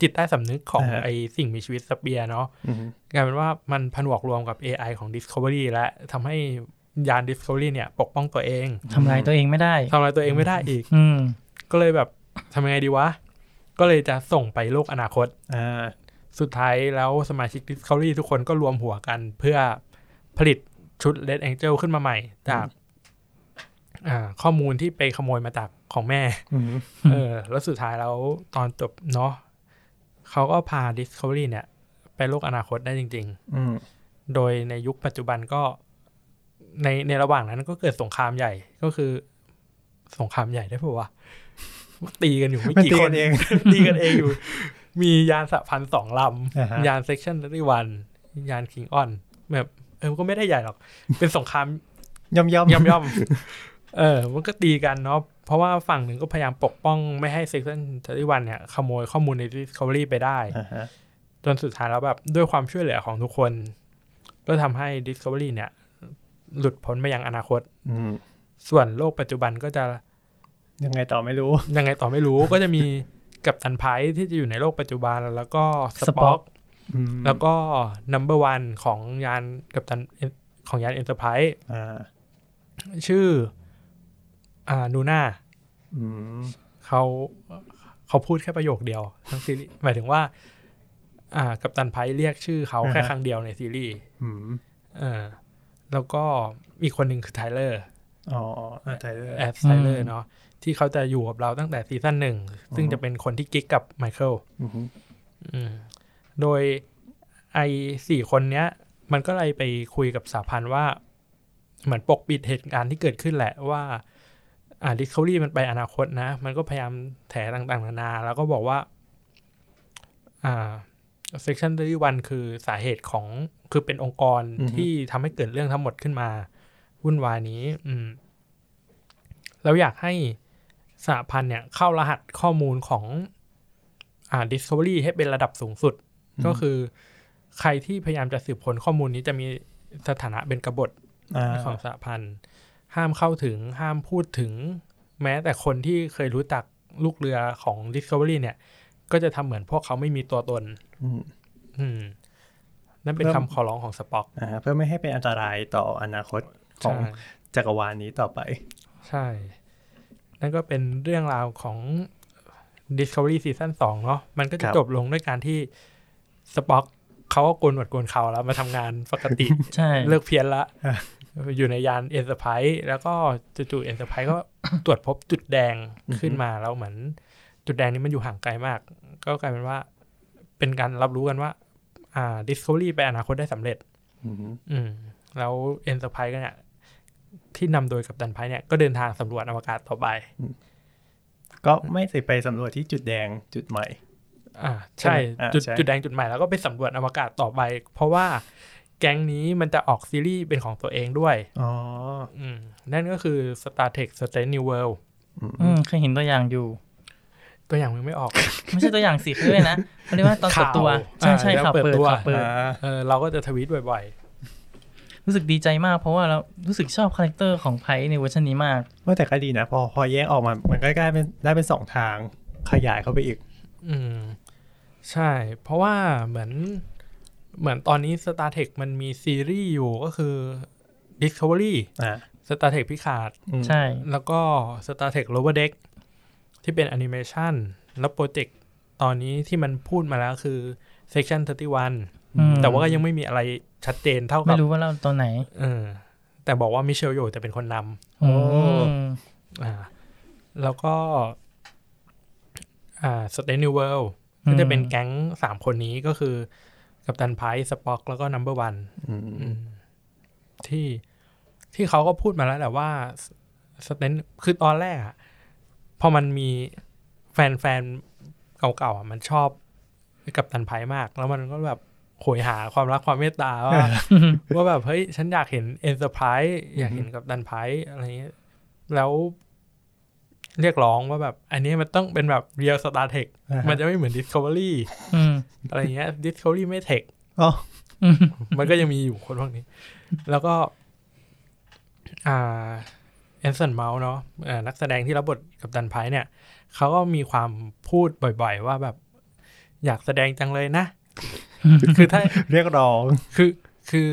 จิตใต้สำนึกของอ่าฮะไอสิ่งมีชีวิตสเปียร์เนาะอืมกลายเป็นว่ามันผนวกรวมกับ AI ของ Discovery และทำให้ยาน Discovery เนี่ย ปกป้องตัวเองทำลายตัวเองไม่ได้ทำอะไรตัวเองไม่ได้อีกอืมก็เลยแบบทำยังไงดีวะ ก็เลยจะส่งไปโลกอนาคตอ่าสุดท้ายแล้วสมาชิก Discovery ทุกคนก็รวมหัวกันเพื่อผลิตชุด Red Angel ขึ้นมาใหม่จากอ่าข้อมูลที่ไปขโมยมาจากของแม่อืมเออ แล้วสุดท้ายแล้วตอนจบเนาะ เขาก็พา Discovery เนี่ย ไปโลกอนาคตได้จริงอืมๆโดยในยุคปัจจุบันก็ในในระหว่างนั้นก็เกิดสงครามใหญ่ก็คือ สงครามใหญ่ได้ปะวะตีกันอยู่ไม่มันกี่ตีคกันนเอง ตีกันเองอยู่ มียานสะพันสองลอ่าฮะำยานเซ็กชันที่วัน ยานคิงออน แบบ เออมันก็ไม่ได้ใหญ่หรอก เป็นสงครามย่อมย่อมย่อมย่อมๆเออ มันก็ตีกันเนาะ เพราะว่าฝั่งหนึ่งก็พยายามปกป้องไม่ให้เซ็กชันที่วันเนี่ยขโมยข้อมูลใน Discovery ไปได้อ่าฮะจนสุดท้ายแล้วแบบด้วยความช่วยเหลือของทุกคน ก็ทำให้ Discovery เนี่ย หลุดพ้นไปยังอนาคตอืมส่วนโลกปัจจุบันก็จะ ยังไงต่อไม่รู้ ยังไงต่อไม่รู้ก็จะมีกัปตัน Pike ที่จะอยู่ในโลกปัจจุบันแล้วก็สปอ Spock คอืมแล้วก็ number one ของยานกัปตันของยาน Enterprise อ่าชื่อ อ่า Una อืมเขาเขาพูดแค่ประโยคเดียวทั้งซีรีส์หมายถึงว่า อ่า กัปตัน Pike เรียกชื่อเขาแค่ครั้งเดียวในซีรีส์อืมเออแล้วก็อีกคนหนึ่งคือ Tyler อ๋ออ่า Tyler Ash Tyler เนาะที่เขาจะอยู่กับเราตั้งแต่ซีซั่นหนึ่ง ซึ่งจะเป็นคนที่กิ๊กกับไมเคิลอืมอืมโดยไอ้สี่คนเนี้ย มันก็เลยไปคุยกับสหพันธ์ว่า เหมือนปกปิดเหตุการณ์ที่เกิดขึ้นแหละว่า อ่า Discovery มันไปอนาคตนะ มันก็พยายามแถต่างๆ นานา แล้วก็บอกว่า อ่า section 31คือสาเหตุของคือเป็นองค์กรที่ทำให้เกิดเรื่องทั้งหมดขึ้นมา วุ่นวายนี้ อืมแล้วอยากให้สหพันธ์เนี่ย เข้ารหัสข้อมูลของอ่า Discovery ให้เป็นระดับสูงสุด ก็คือ ใครที่พยายามจะสืบค้นข้อมูลนี้จะมีสถานะเป็นกบฏอ่าของสหพันธ์ ห้ามเข้าถึงห้ามพูดถึง แม้แต่คนที่เคยรู้จักลูกเรือของ Discovery เนี่ย ก็จะทำเหมือนพวกเขาไม่มีตัวตนอืมอืมนั่นเป็นเริ่มคำขอร้องของสป็อกอ่าเพื่อไม่ให้เป็นอันตรายต่ออนาคตของใช่จักรวาลนี้ต่อไป ใช่ นั่นก็เป็นเรื่องราวของ Discovery Season 2 เนาะมันก็คจะรับจบลงด้วยการที่Spock เขาก็โกนหนวดโกนเขาแล้วมาทำงานปกติใช่เลิกเพี้ยนละ อะอยู่ในยาน Enterprise แล้วก็จู่ๆ Enterprise ก็ตรวจพบจุดแดงขึ้นมาแล้วเหมือน จุดแดงนี้มันอยู่ห่างไกลมาก ก็กลายเป็นว่า เป็นการรับรู้กันว่า อ่า Discovery ไปอนาคตได้สำเร็จอืมอืมแล้ว Enterprise ก็เนี่ยที่นำโดยกัปตัน Pike เนี่ยก็เดินทางสำรวจอวกาศต่อไป ก็ไม่สิไปสำรวจที่จุดแดงจุดใหม่ อ่า ใช่ใช่ไหมอ่าจุดใช่จุดแดงจุดใหม่แล้วก็ไปสำรวจอวกาศต่อไป เพราะว่า แก๊งนี้มันจะออกซีรีส์เป็นของตัวเองด้วย อ๋อ อืม นั่นก็คือ Star Trek Strange New World อืมเคยเห็นตัวอย่างอยู่ ตัวอย่างมันไม่ออก ไม่ใช่ตัวอย่างสิเขาเรียกนะเขาเรียกว่าตอนเปิดตัว ใช่ใช่อ่าข่าวเปิดเปิดตัวข่าวเปิดอ่าเออเราก็จะทวีตบ่อยรู้สึกดีใจมากเพราะว่าเรารู้สึกชอบ character ของ Pike ในเวอร์ชันนี้มากว่าแต่ก็ดีนะ พอพอแยกออกมา มันก็กลายเป็นได้เป็นสองทางขยายเข้าไปอีกๆอืม ใช่ เพราะว่าเหมือน เหมือนตอนนี้ Star Trek มันมีซีรีส์อยู่ก็คือ Discovery อ่า Star Trek Picard อืมใช่ แล้วก็ Star Trek Lower Deck ที่เป็นแอนิเมชันแล้ว project ตอนนี้ที่มันพูดมาแล้วคือ Section 31อืมแต่ว่าก็ยังไม่มีอะไรชัดเจนเท่ากับไม่รู้ว่าเราตอนไหนเออแต่บอกว่า Michelle Yeoh จะเป็นคนนำโอ้อ่า แล้วก็ อ่า Strange New Worlds ก็จะเป็นแก๊งสามคนนี้ก็คือ กัปตัน Pike Spock แล้วก็ number one อืมที่ที่เขาก็พูดมาแล้วแหละว่า Strange คือตอนแรกอะพอมันมีแฟนแฟนเก่าๆอะมันชอบกัปตันไพค์มาก แล้วมันก็แบบโหยหาความรักความเมตตาว่าว่าแบบเฮ้ยฉันอยากเห็น Enterprise อยากเห็นกัปตันไพค์อะไรเงี้ยแล้ว เรียกร้องว่าแบบ อันนี้มันต้องเป็นแบบ real Star Trek อ่าฮะมันจะไม่เหมือน Discovery อืมอะไรเงี้ย Discovery ไม่ Trek อ๋ออืมมันก็ยังมีอยู่คนพวกนี้ แล้วก็ อ่าแอนสันเมาท์เนาะอ่านักแสดงที่รับบทกัปตันไพค์เนี่ย เขาก็มีความพูดบ่อยๆ ว่าแบบ อยากแสดงจังเลยนะ คือถ้าเรียกร้องคือคือ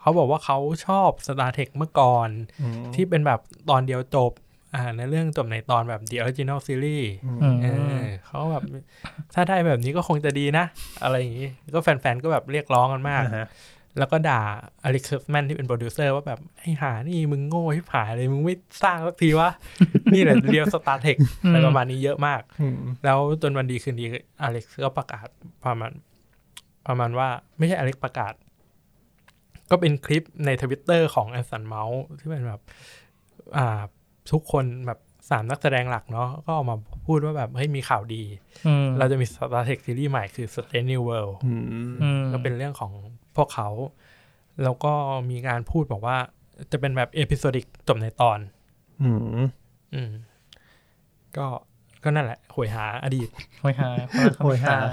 เขาบอกว่าเขาชอบ Star Trek เมื่อก่อนอืมที่เป็นแบบตอนเดียวจบ อ่าในเรื่องจบในตอนแบบ The Original Series อืมเออเขาแบบ ถ้าได้แบบนี้ก็คงจะดีนะ อะไรอย่างนี้ ก็แฟนๆ ก็แบบเรียกร้องกันมากอ่าฮะแล้วก็ด่าอเล็กซ์แมนที่เป็นโปรดิวเซอร์ว่าแบบ ไอ้ห่านี่มึงโง่ชิบหายเลย มึงไม่สร้างสักทีวะ นี่แหละ real Star Trek อะไรประมาณนี้เยอะมากอืมแล้วจนวันดีคืนดีอเล็กซ์ก็ประกาศประมาณ ประมาณว่าไม่ใช่อเล็กซ์ประกาศ ก็เป็นคลิปในทวิตเตอร์ของแอนสันเมาท์ที่เป็นแบบ อ่า ทุกคนแบบสามนักแสดงหลักเนาะก็ออกมาพูดว่าแบบเฮ้ยมีข่าวดีอืมเราจะมี Star Trek ซีรีส์ใหม่คือ Strange New Worlds อืมอืมก็เป็นเรื่องของพวกเขา แล้วก็มีการพูดบอกว่าจะเป็นแบบ episodic จบในตอนอืมอืมก็ก็นั่นแหละโหยหาอดีตโหยหาคนละคำโหยหา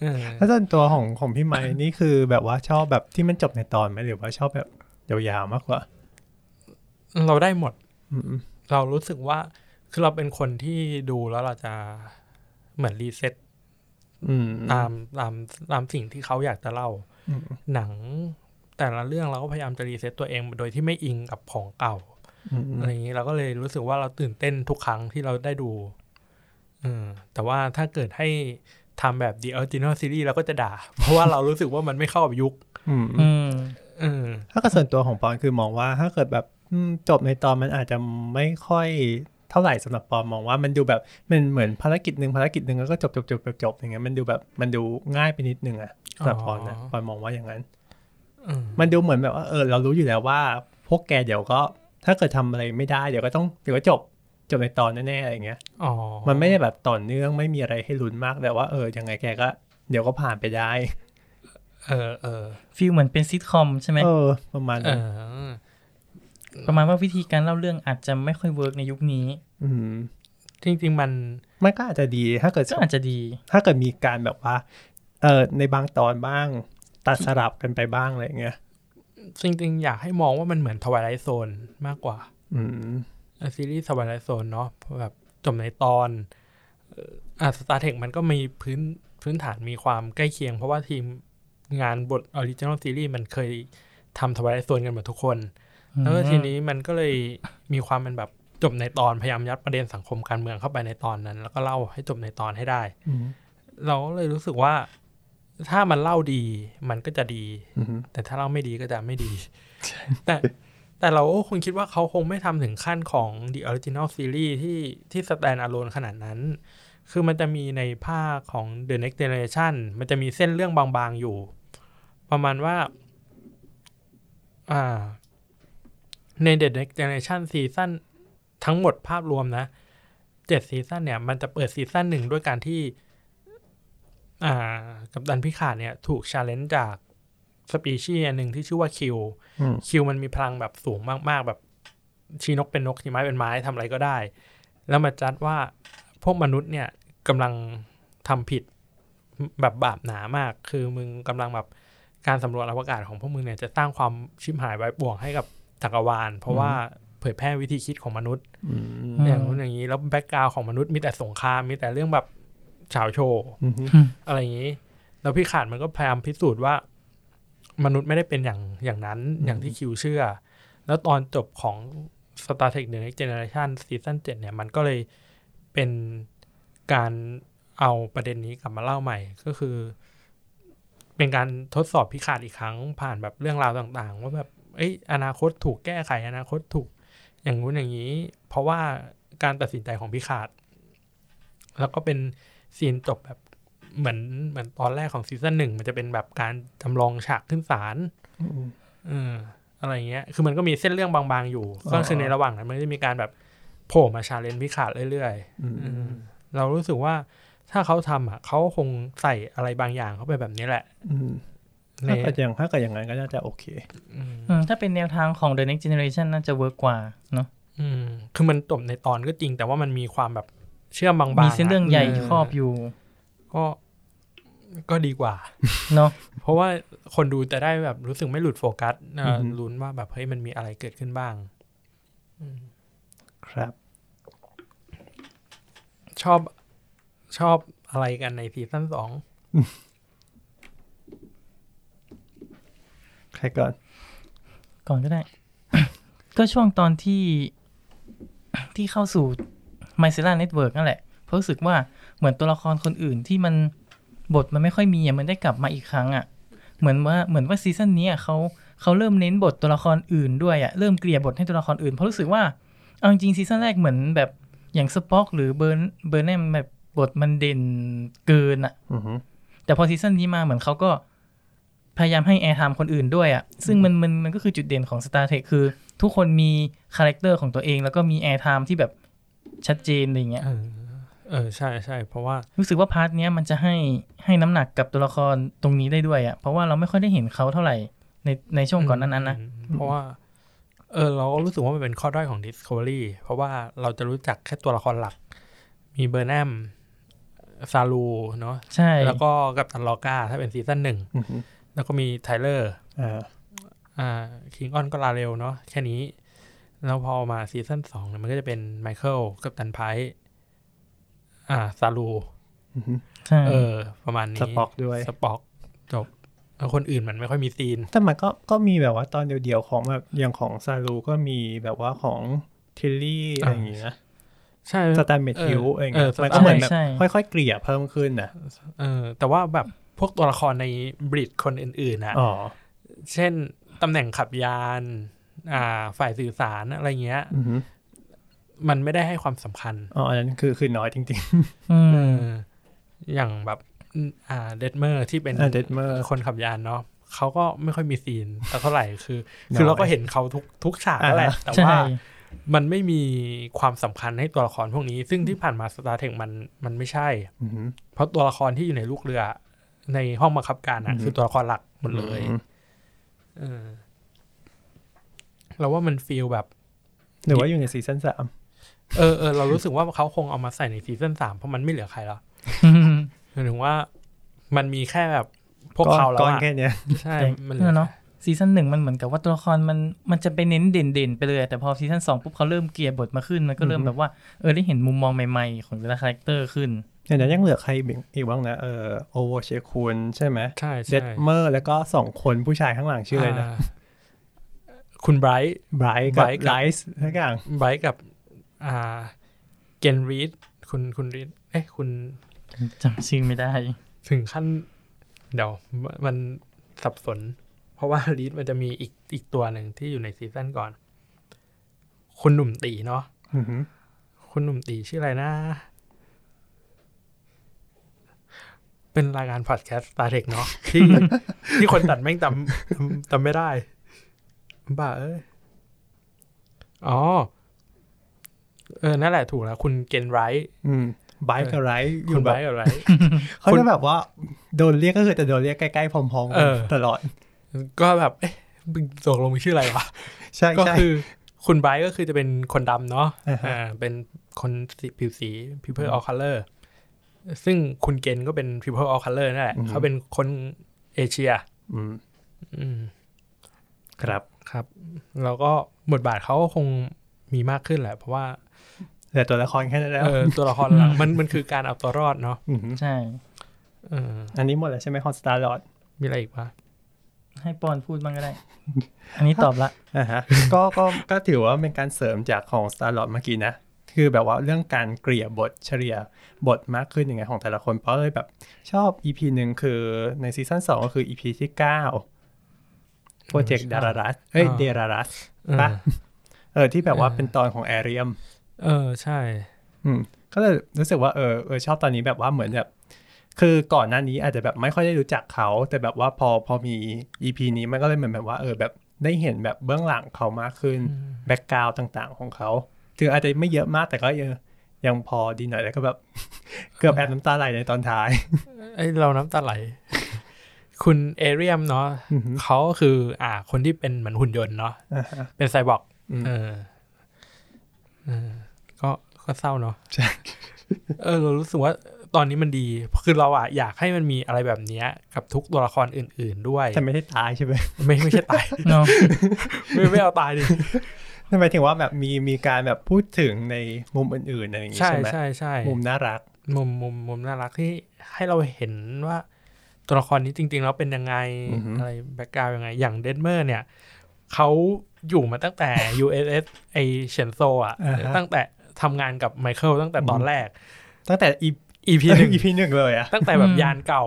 เออแล้วส่วนตัวของของพี่ไม้นี่คือแบบว่าชอบแบบที่มันจบในตอนไหมหรือว่าชอบแบบยาวๆมากกว่า เราได้หมดอืม เรารู้สึกว่าคือเราเป็นคนที่ดูแล้วเราจะเหมือน resetอืมตามตามตามสิ่งที่เขาอยากจะเล่าอืมหนังแต่ละเรื่องเราก็พยายามจะรีเซ็ตตัวเองโดยที่ไม่อิงกับของเก่าอืมอะไรอย่างนี้เราก็เลยรู้สึกว่าเราตื่นเต้นทุกครั้งที่เราได้ดูเออแต่ว่าถ้าเกิดให้ทำแบบ The Original Series เราก็จะด่า เพราะว่าเรารู้สึกว่ามันไม่เข้ากับยุคอืมอืมเออถ้าเกิดส่วนตัวของปอนคือมองว่าถ้าเกิดแบบอืม จบในตอนมันอาจจะไม่ค่อยเท่าไหร่สำหรับปอนมองว่ามันดูแบบมันเหมือนภารกิจหนึ่งภารกิจหนึ่งแล้วก็จบจบจบจบจบอย่างเงี้ยมันดูแบบมันดูง่ายไปนิดนึงอะสำหรับปอนนะปอนมองว่าอย่างนั้นอืมมันดูเหมือนแบบว่าเออเรารู้อยู่แล้วว่า พวกแกเดี๋ยวก็ ถ้าเกิดทำอะไรไม่ได้เดี๋ยวก็ต้องเดี๋ยวก็จบจบในตอนแน่ๆอะไรอย่างเงี้ยอ๋อมันไม่ได้แบบต่อเนื่องไม่มีอะไรให้ลุ้นมากแต่ว่าเออยังไงแกก็ เดี๋ยวก็ผ่านไปได้ เออเออฟีลเหมือนเป็นซิทคอมใช่ไหมเออประมาณเอนั้นอ ประมาณว่าวิธีการเล่าเรื่องอาจจะไม่ค่อย work ในยุคนี้ อืมจริง ๆ มันมันก็อาจจะดีถ้าเกิดก็อาจจะดี ถ้าเกิดมีการแบบว่า เออในบางตอนบ้าง ตัดสลับกันไปบ้างอะไรอย่างเงี้ยจริงๆ อยากให้มองว่ามันเหมือน Twilight Zone มากกว่า อืมซีรีส์ Twilight Zone เนาะแบบจบในตอนเอ่ออะ Star Trek มันก็มีพื้นพื้นฐานมีความใกล้เคียง เพราะว่าทีมงานบท Original Series มันเคยทำ Twilight Zone กันหมดทุกคน แล้วก็ทีนี้มันก็เลยมีความเป็นแบบจบในตอนพยายามยัดประเด็นสังคมการเมืองเข้าไปในตอนนั้น แล้วก็เล่าให้จบในตอนให้ได้อืมเราก็เลยรู้สึกว่า ถ้ามันเล่าดีมันก็จะดีอืมแต่ถ้าเล่าไม่ดีก็จะไม่ดี แต่แต่เราก็คงคิดว่าเขาคงไม่ทำถึงขั้นของ The Original Series ที่ที่ stand alone ขนาดนั้น คือมันจะมีในภาคของ The Next Generation มันจะมีเส้นเรื่องบางๆอยู่ ประมาณว่า อ่า ใน The Next Generation ซีซั่นทั้งหมดภาพรวมนะเจ็ดซีซั่นเนี่ยมันจะเปิดซีซั่นหนึ่งด้วยการที่ อ่า กัปตันพิคาร์ดเนี่ย ถูก challenge จากสปีชีส์อันหนึ่งที่ชื่อว่า Q อืม Q มันมีพลังแบบสูงมาก ๆ แบบชี้นกเป็นนกชี้ไม้เป็นไม้ทำอะไรก็ได้ แล้วมาจัดว่าพวกมนุษย์เนี่ยกำลังทำผิดแบบบาปหนามาก คือมึงกำลังแบบการสำรวจอวกาศของพวกมึงเนี่ยจะสร้างความชิมหายไว้ป่วงให้กับ จักรวาล เพราะว่าเผยแพร่วิธีคิดของมนุษย์อืมอืมอย่างนู้นอย่างนี้แล้วแบ็กกราวของมนุษย์มีแต่สงครามมีแต่เรื่องแบบเฉาวโชว์อืมอะไรอย่างนี้ แล้วพี่ขาดมันก็พยายามพิสูจน์ว่า มนุษย์ไม่ได้เป็นอย่างอย่างนั้นอย่างที่คิวเชื่อ แล้วตอนจบของ Star Trek The Next Generation ซีซั่น7เนี่ย มันก็เลยเป็นการเอาประเด็นนี้กลับมาเล่าใหม่ก็คือ เป็นการทดสอบพิขาดอีกครั้งผ่านแบบเรื่องราวต่าง ๆ ว่าแบบ เอ้ยอนาคตถูกแก้ไขอนาคตถูกอย่างงู้นอย่างนี้ เพราะว่าการตัดสินใจของพิขาด แล้วก็เป็นซีนจบแบบเหมือนเหมือนตอนแรกของซีซั่นหนึ่งมันจะเป็นแบบการจำลองฉากขึ้นศาลอืมเอออะไรเงี้ย คือมันก็มีเส้นเรื่องบางๆอยู่อ๋อก็คือในระหว่างนั้นมันก็จะมีการแบบโผล่มา challenge พิคาร์ดเรื่อยอืมๆเออเรารู้สึกว่าถ้าเขาทำอะเขาคงใส่อะไรบางอย่างเข้าไปแบบนี้แหละอืมใน ถ้าเกิดอย่างถ้าเกิดอย่างนั้นก็น่าจะโอเคอืมอืมถ้าเป็นแนวทางของ The Next Generation น่าจะ work กว่าเนาะอืมคือมันจบในตอนก็จริง แต่ว่ามันมีความแบบเชื่อมบางๆมีเส้นเรื่องใหญ่ะครอบอยู่ ก็ก็ดีกว่าเนาะเพราะว่าคนดูจะได้แบบรู้สึกไม่หลุดโฟกัสเอ่อออฮึลุ้นว่าแบบเฮ้ยมันมีอะไรเกิดขึ้นบ้างครับ ชอบชอบอะไรกันในซีซั่นสอง ใครก่อน ก่อนก็ได้ ก็ช่วงตอนที่ที่เข้าสู่ m y c e l l a Network นั่นแหละ เพราะรู้สึกว่าเหมือนตัวละครคนอื่นที่มันบทมันไม่ค่อยมีอะมันได้กลับมาอีกครั้งอะ เหมือนว่าเหมือนว่าซีซั่นนี้อะเขาเขาเริ่มเน้นบทตัวละครอื่นด้วยอะเริ่มเกลี่ยบทให้ตัวละครอื่น เพราะรู้สึกว่า เอาจริงๆซีซั่นแรกเหมือนแบบอย่างสป็อกหรือเบิร์นเบิร์นแฮมแบบบทมันเด่นเกินอะอือฮึแต่พอซีซั่นนี้มาเหมือนเขาก็ พยายามให้ airtime คนอื่นด้วยอะ ซึ่งมันมันมันก็คือจุดเด่นของ Star Trek คือ ทุกคนมี character ของตัวเอง แล้วก็มี airtime ที่แบบชัดเจนอะไรเงี้ย เออเออใช่ใช่เพราะว่ารู้สึกว่า part เนี้ยมันจะให้ให้น้ำหนักกับตัวละครตรงนี้ได้ด้วยอะ่ะ เพราะว่าเราไม่ค่อยได้เห็นเขาเท่าไหร่ในในช่วงก่อนนั้นๆนะอืมเพราะว่าเออเราก็รู้สึกว่ามันเป็นข้อด้อยของ Discovery เพราะว่าเราจะรู้จักแค่ตัวละครหลัก มีเบิร์นแฮมซารูเนาะใช่แล้วก็กัปตันลอร์กาถ้าเป็นซีซั่นหนึ่งอือฮึ แล้วก็มีไทเลอร์อ่าอ่าคลิงออนก็ลาเรลเนาะแค่นี้ แล้วพอมาซีซั่นสองเนี่ยมันก็จะเป็นไมเคิลกับตันไพร์อ่าซาลูอือฮึใช่เออ ประมาณนี้ สป็อกด้วยสป็อกจบแล้วคนอื่นมันไม่ค่อยมี scene แต่มันก็ก็มีแบบว่าตอนเดียวๆของแบบอย่างของซารูก็มีแบบว่าของทิลลี่อะไรอย่างงี้นะใช่สตาเม็ตส์เอออะไรอย่างเงี้ยเออมันก็เหมือนแบบใช่ค่อยๆเกลี่ยเพิ่มขึ้นนะเออแต่ว่าแบบ พวกตัวละครใน bridge คนอื่นๆนะอ๋อเช่นตำแหน่งขับยาน อ่า ฝ่ายสื่อสารอะไรเงี้ยอือฮึมันไม่ได้ให้ความสำคัญ อ๋อ อันนั้นคือคือน้อยจริงอืเอมออย่างแบบอืมอ่าเดตเมอร์ที่เป็นๆอ่าเดตเมอร์คนขับยานเนาะเขาก็ไม่ค่อยมี scene แต่เท่าไหร่คือน้อยคือเราก็เห็นเขาทุกทุกฉากนั่นแหละอ่าแต่ใช่ว่ามันไม่มีความสำคัญให้ตัวละครพวกนี้ ซึ่งที่ผ่านมา Star Trek มันมันไม่ใช่อือฮึเพราะตัวละครที่อยู่ในลูกเรือ ในห้องบังคับการอะอือฮึคือตัวละครหลักหมดเลยอืมเออเราว่ามัน feel แบบหรือว่าอยู่ในซีซั่นสามเออเออเรารู้สึกว่าเขาคงเอามาใส่ในซีซั่นสามเพราะมันไม่เหลือใครแล้วหมายถึงว่ามันมีแค่แบบพวกเขาแล้วก้อนอะแค่เนี้ยใช่แต่มันเหลือเนอะ season หนึ่งมันเหมือนกับว่าตัวละครมันมันจะไปเน้นเด่นๆไปเลย แต่พอ season สองปุ๊บเขาเริ่มเกลี่ยบทมาขึ้นมันก็เริ่มอือฮึแบบว่าเออได้เห็นมุมมองใหม่ๆ ของแต่ละ character ขึ้น อย่างนั้นยังเหลือใครอีกบ้างนะ เออโอเวอร์เชคุนใช่ไหมใช่เดใช่เดทเมอร์แล้วก็สองคนผู้ชายข้างหลังชื่ออะไรนะาคุณไบรท์ไบรท์กับ Bright กับไลซ์ทุกอย่างไบรท์กับ อ่า เกนรีดคุณคุณรีดเอ๊ะคุณจำชื่อไม่ได้ ถึงขั้น เดี๋ยวมันสับสน เพราะว่ารีดมันจะมีอีกอีกตัวหนึ่งที่อยู่ในซีซั่นก่อน คุณหนุ่มตีเนาะอือฮึคุณหนุ่มตีชื่ออะไรนะ เป็นรายการพอดแคสต์ Star Trek เนาะที่ที่คนตัดแม่งจำจำไม่ได้ บ้าเอ้ยอ๋อ เออ นั่นแหละถูกแล้ว คุณเกนไรท์อืมไบรท์กับไรท์อคุยู่ณแบไบรบท์กับไรท์เขาคุณจะแบบว่า โดนเรียกก็คือแต่โดนเรียกใกล้ๆพร้อมๆเอกันอตลอด ก็แบบ เอ๊ะมึงตกลงมึงชื่ออะไรวะ ใช่ก็ใช่คือ คุณไบรท์ก็คือจะเป็นคนดำเนาะอ่าฮะอ่าเป็นคนสีผิวสี people of color ซึ่งคุณเกนก็เป็น people of color นั่นแหละเขาเป็นคนเอเชียอืมอืมครับครับ แล้วก็บทบาทเขาก็คงมีมากขึ้นแหละ เพราะว่าแต่ตัวละครแค่นั้นแล้วเออตัวละครหลังมันมันคือการเอาตัวรอดเนาะมใช่เอออันนี้หมดแล้วใช่ไหมของสตาร์ลอดมีอะไรอีกปะให้ปอนพูดบ้างก็ได้ อันนี้ตอบละอ่าฮะก็ก็ก็ถือว่าเป็นการเสริมจากของสตาร์ลอดเมื่อกี้นะ คือแบบว่าเรื่องการเกลี่ยบทเฉลี่ยบทมากขึ้นยังไงของแต่ละคน เพราะเลยแบบชอบ EP หนึ่งคือใน season สองก็คือ EP ที่เก้า Project ดารารัสเอ้ย Daedalus เออปะเออที่แบบว่าเป็นตอนของ Airiam เออใช่ อืมก็เลยรู้สึกว่าเออเออชอบตอนนี้แบบว่าเหมือนแบบคือก่อนหน้านี้อาจจะแบบไม่ค่อยได้รู้จักเขา แต่แบบว่าพอพอมี EP นี้มันก็เลยเหมือนแบบว่าเออแบบได้เห็นแบบเบื้องหลังเขามากขึ้น background ต่างๆ ของเขา ถึงอาจจะไม่เยอะมากแต่ก็ยังยังพอดีหน่อยแล้วก็แบบ เกือบแอบน้ำตาไหลในตอนท้ายไอยเราน้ำตาไหล คุณเอเรียมเนาะอือหือเขาก็คือ อ่า คนที่เป็นเหมือนหุ่นยนต์เนาะอ่าฮะเป็นไซบอร์กอืมเออเออก็ก็เศร้าเนาะใช่เออเรารู้สึกว่าตอนนี้มันดี คือเราอะอยากให้มันมีอะไรแบบเนี้ย กับทุกตัวละครอื่น ๆด้วย แต่ไม่ได้ตายใช่ไหมไม่ไม่ใช่ตายเนาะไม่ไม่เอาตายดิ นั่นหมายถึงว่าแบบมีมีการแบบพูดถึงในมุมอื่นๆอะไรอย่างงี้ใช่ใช่ไหมใช่ใช่มุมน่ารัก มุมมุมมุมน่ารักที่ให้เราเห็นว่าตัวละครนี้จริงๆแล้วเป็นยังไงอือฮึอะไร background ยังไง อย่างเดทเมอร์เนี่ยเขาอยู่มาตั้งแต่ USS เซินโจวอะอ่าฮะตั้งแต่ทำงานกับไมเคิลตั้งแต่ตอนแรก ตั้งแต่ EP หนึ่ง EP หนึ่งเลยอะตั้งแต่แบบยานเก่า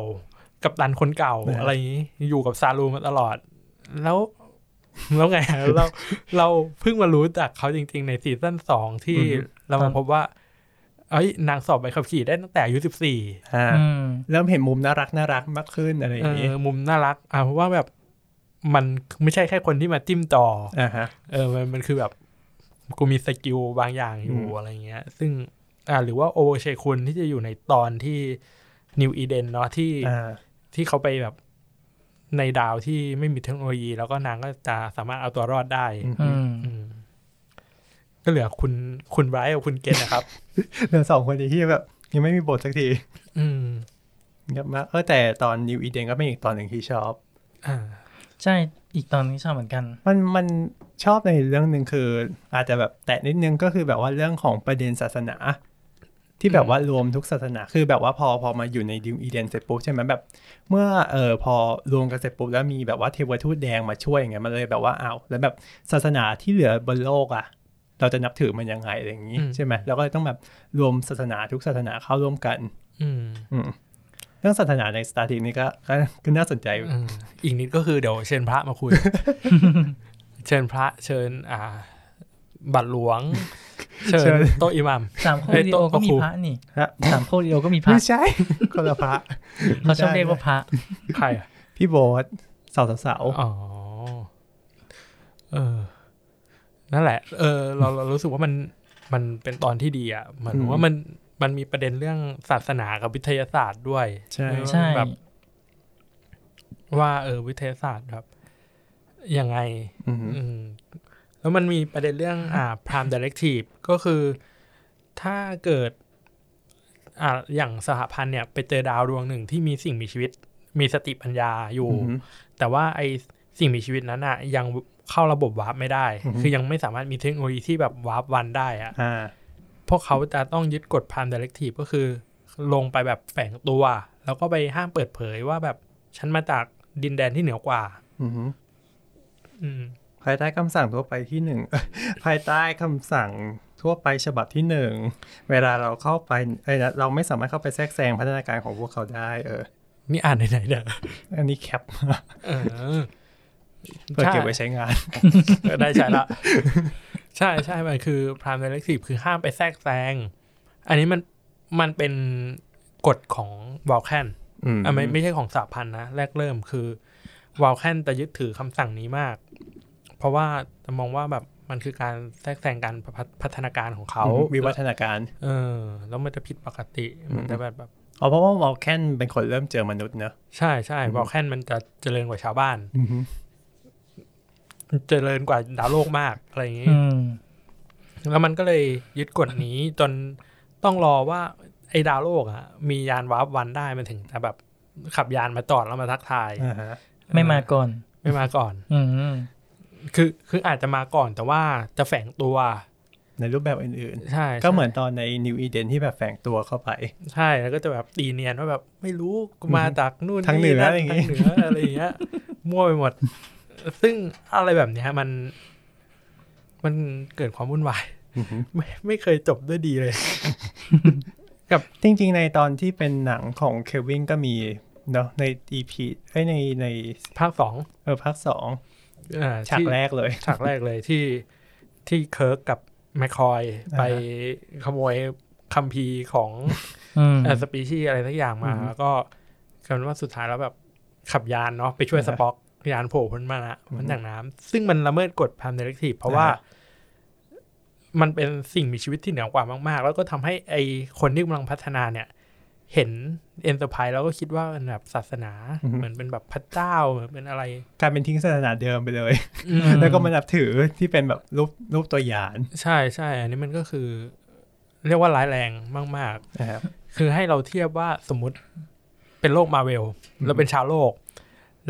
กับกัปตันคนเก่านะอะไรอย่างนี้อยู่กับซารูมาตลอด แล้ว แล้วไงเราเราเพิ่งมารู้จากเขาจริง ๆ ใน season สองที่เรามาพบว่า เอ้ยนางสอบใบขับขี่ได้ตั้งแต่อายุสิบสี่อ่าอืมเริ่มเห็นมุมน่ารักน่ารักมากขึ้นอะไรอเอย่างนี้อมุมน่ารักอ่าเพราะว่าแบบมันไม่ใช่แค่คนที่มาจิ้มจออ่าฮะ เออมันมันคือแบบกูมี skill บางอย่างอยู่อืมอะไรเงี้ย ซึ่งอ่าหรือว่าโอโวเชคุนที่จะอยู่ในตอนที่นิวอีเดนเนาะที่อ่าที่เขาไปแบบ ในดาวที่ไม่มีเทคโนโลยี แล้วก็นางก็จะสามารถเอาตัวรอดได้อืมอืมอืมก็เหลือคุณคุณไบรท์กับคุณเกนนะครับเหลือสองคนนี้ที่แบบ ยังไม่มีบทสักที อืมเงียบมากเออแต่ตอนนิวอีเดนก็เป็นอีกตอนหนึ่งที่ชอบอ่าใช่อีกตอนนี้ชอบเหมือนกัน มันมันชอบในเรื่องหนึ่งคือ อาจจะแบบแตะนิดนึงก็คือแบบว่าเรื่องของประเด็นศาสนา ที่แบบว่ารวมทุกศาสนาคือแบบว่าพอพอมาอยู่ในดิวอีเดนเสร็จปุ๊บใช่ไหมแบบ เมื่อเออพอรวมกันเสร็จปุ๊บแล้วมีแบบว่าเทวทูตแดงมาช่วยอย่างเงี้ยมันเลยแบบว่าอ้าวแล้วแบบศาสนาที่เหลือบนโลกอะ เราจะนับถือมันยังไงอะไรอย่างนี้อืมใช่ไหมเราก็เลยต้องแบบรวมศาสนาทุกศาสนาเข้าร่วมกัน อืมอืมเรื่องศาสนาในสตาร์ทิกนี่ก็ก็ก็น่าสนใจอืมอีกนิดก็คือเดี๋ยวเชิญพระมาคุย เชิญพระเชิญ อ่า บัตรหลวง เชิเชิญญโต๊ะอิหมัมสามโคเอ้ยดิโอโต๊ะก็มีครูพระนี่ฮะสามโคดิโอก็มีพระไม่ใช่คนละพระเขาชอบเรียกว่าพระใครอะพี่โบ๊ทสาวสาวอ๋อเออนั่นแหละ เออ เราเรารู้สึกว่ามันมันเป็นตอนที่ดีอะเหมือนว่ามันมันมีประเด็นเรื่องศาสนากับวิทยาศาสตร์ด้วย ใช่เออใช่แบบ ว่า เออ วิทยาศาสตร์ครับยังไงอืมอืม แล้วมันมีประเด็นเรื่องอ่า prime directive ก็คือถ้าเกิดอ่าอย่างสหพันธ์เนี่ย ไปเจอดาวดวงหนึ่งที่มีสิ่งมีชีวิต มีสติปัญญาอยู่อืมแต่ว่าไอสิ่งมีชีวิตนั้นอะยังเข้าระบบ warp ไม่ได้อือฮึคือยังไม่สามารถมีเทคโนโลยีที่แบบ warp one ได้อะอ่าพวกเขาจะต้องยึดกฎ prime directive ก็คือ ลงไปแบบแฝงตัว แล้วก็ไปห้ามเปิดเผยว่าแบบ ฉันมาจากดินแดนที่เหนือกว่า อืมอืม ภายใต้คำสั่งทั่วไปที่หนึ่งภายใต้คำสั่งทั่วไปฉบับที่หนึ่งเวลาเราเข้าไปเอ้ยเราไม่สามารถเข้าไปแทรกแซงพัฒนาการของพวกเขาได้เออ นี่อ่านไหนๆเด้ออันนี้แคปเออเพื่อเก็บไว้ใช้งานเออได้ใช้ละ ใช่ใช่มันคือ prime directive คือห้ามไปแทรกแซง อันนี้มันมันเป็นกฎของวอลแคนอืมอะไม่ไม่ใช่ของสหพันธ์นะ แรกเริ่มคือวอลแคนจะยึดถือคำสั่งนี้มาก เพราะว่าจะมองว่าแบบมันคือการแทรกแซงการพัฒพัฒนาการของเขาวิวัฒนาการ เออ แล้วมันจะผิดปกติมันจะแบบแบบอ๋อเพราะว่าวอลแคนเป็นคนเริ่มเจอมนุษย์เนอะใช่ใช่อืมวอลแคนมันจะเจริญกว่าชาวบ้านเจริญกว่าดาวโลกมากอะไรอย่างนี้อืมแล้วมันก็เลยยึดกฎนี้จนต้องรอว่าไอ้ดาวโลกอะมียานวาร์ปวันได้มันถึงจะแบบขับยานมาจอดแล้วมาทักทายอ่าฮะไม่มาก่อน ไม่มาก่อน อืม คือคืออาจจะมาก่อนแต่ว่าจะแฝงตัว ในรูปแบบอื่นใช่ๆก็เหมือนตอนใน New Eden ที่แบบแฝงตัวเข้าไป ใช่แล้วก็จะแบบตีเนียนว่าแบบไม่รู้กูมาจากนู่นทางเหนือนั่อะไรอย่างงี้ทางเหนืออะไรอย่างเงี้ยมั่วไปหมด ซึ่งอะไรแบบเนี้ยมัน มันเกิดความวุ่นวายไม่ไม่เคยจบด้วยดีเลยจริง ๆ ในตอนที่เป็นหนังของเควินก็มีเนาะใน EP ไอ้ยในในภาคสองเออภาคสองอ่า ฉากที่แรกเลย ฉากแรกเลยที่ที่เคิร์กกับแมคคอยอ่าฮะไปขโมยคัมภีร์ของอืมสปีชีอะไรสักอย่างมาอืมแล้วก็กลายเป็นว่าสุดท้ายแล้วแบบขับยานเนาะไปช่วยอ่าสฮะป็อกยานโผล่พ้นมานะอืมพ้นจากน้ำซึ่งมันละเมิดกฎ prime directive เพราะว่าอ่าฮะมันเป็นสิ่งมีชีวิตที่เหนือกว่ามาก ๆ แล้วก็ทำให้ไอคนที่กำลังพัฒนาเนี่ย เห็น Enterprise แล้วก็คิดว่ามันแบบศาสนาเหมือนเป็นแบบพระเจ้าเหมือนเป็นอะไรกลายเป็นทิ้งศาสนาเดิมไปเลยอืมแล้วก็มานับถือที่เป็นแบบรูปรูปตัวอย่าง ใช่ใช่อันนี้มันก็คือ เรียกว่าร้ายแรงมากๆนะครับคือให้เราเทียบว่าสมมติเป็นโลกมาเวลเราเป็นชาวโลก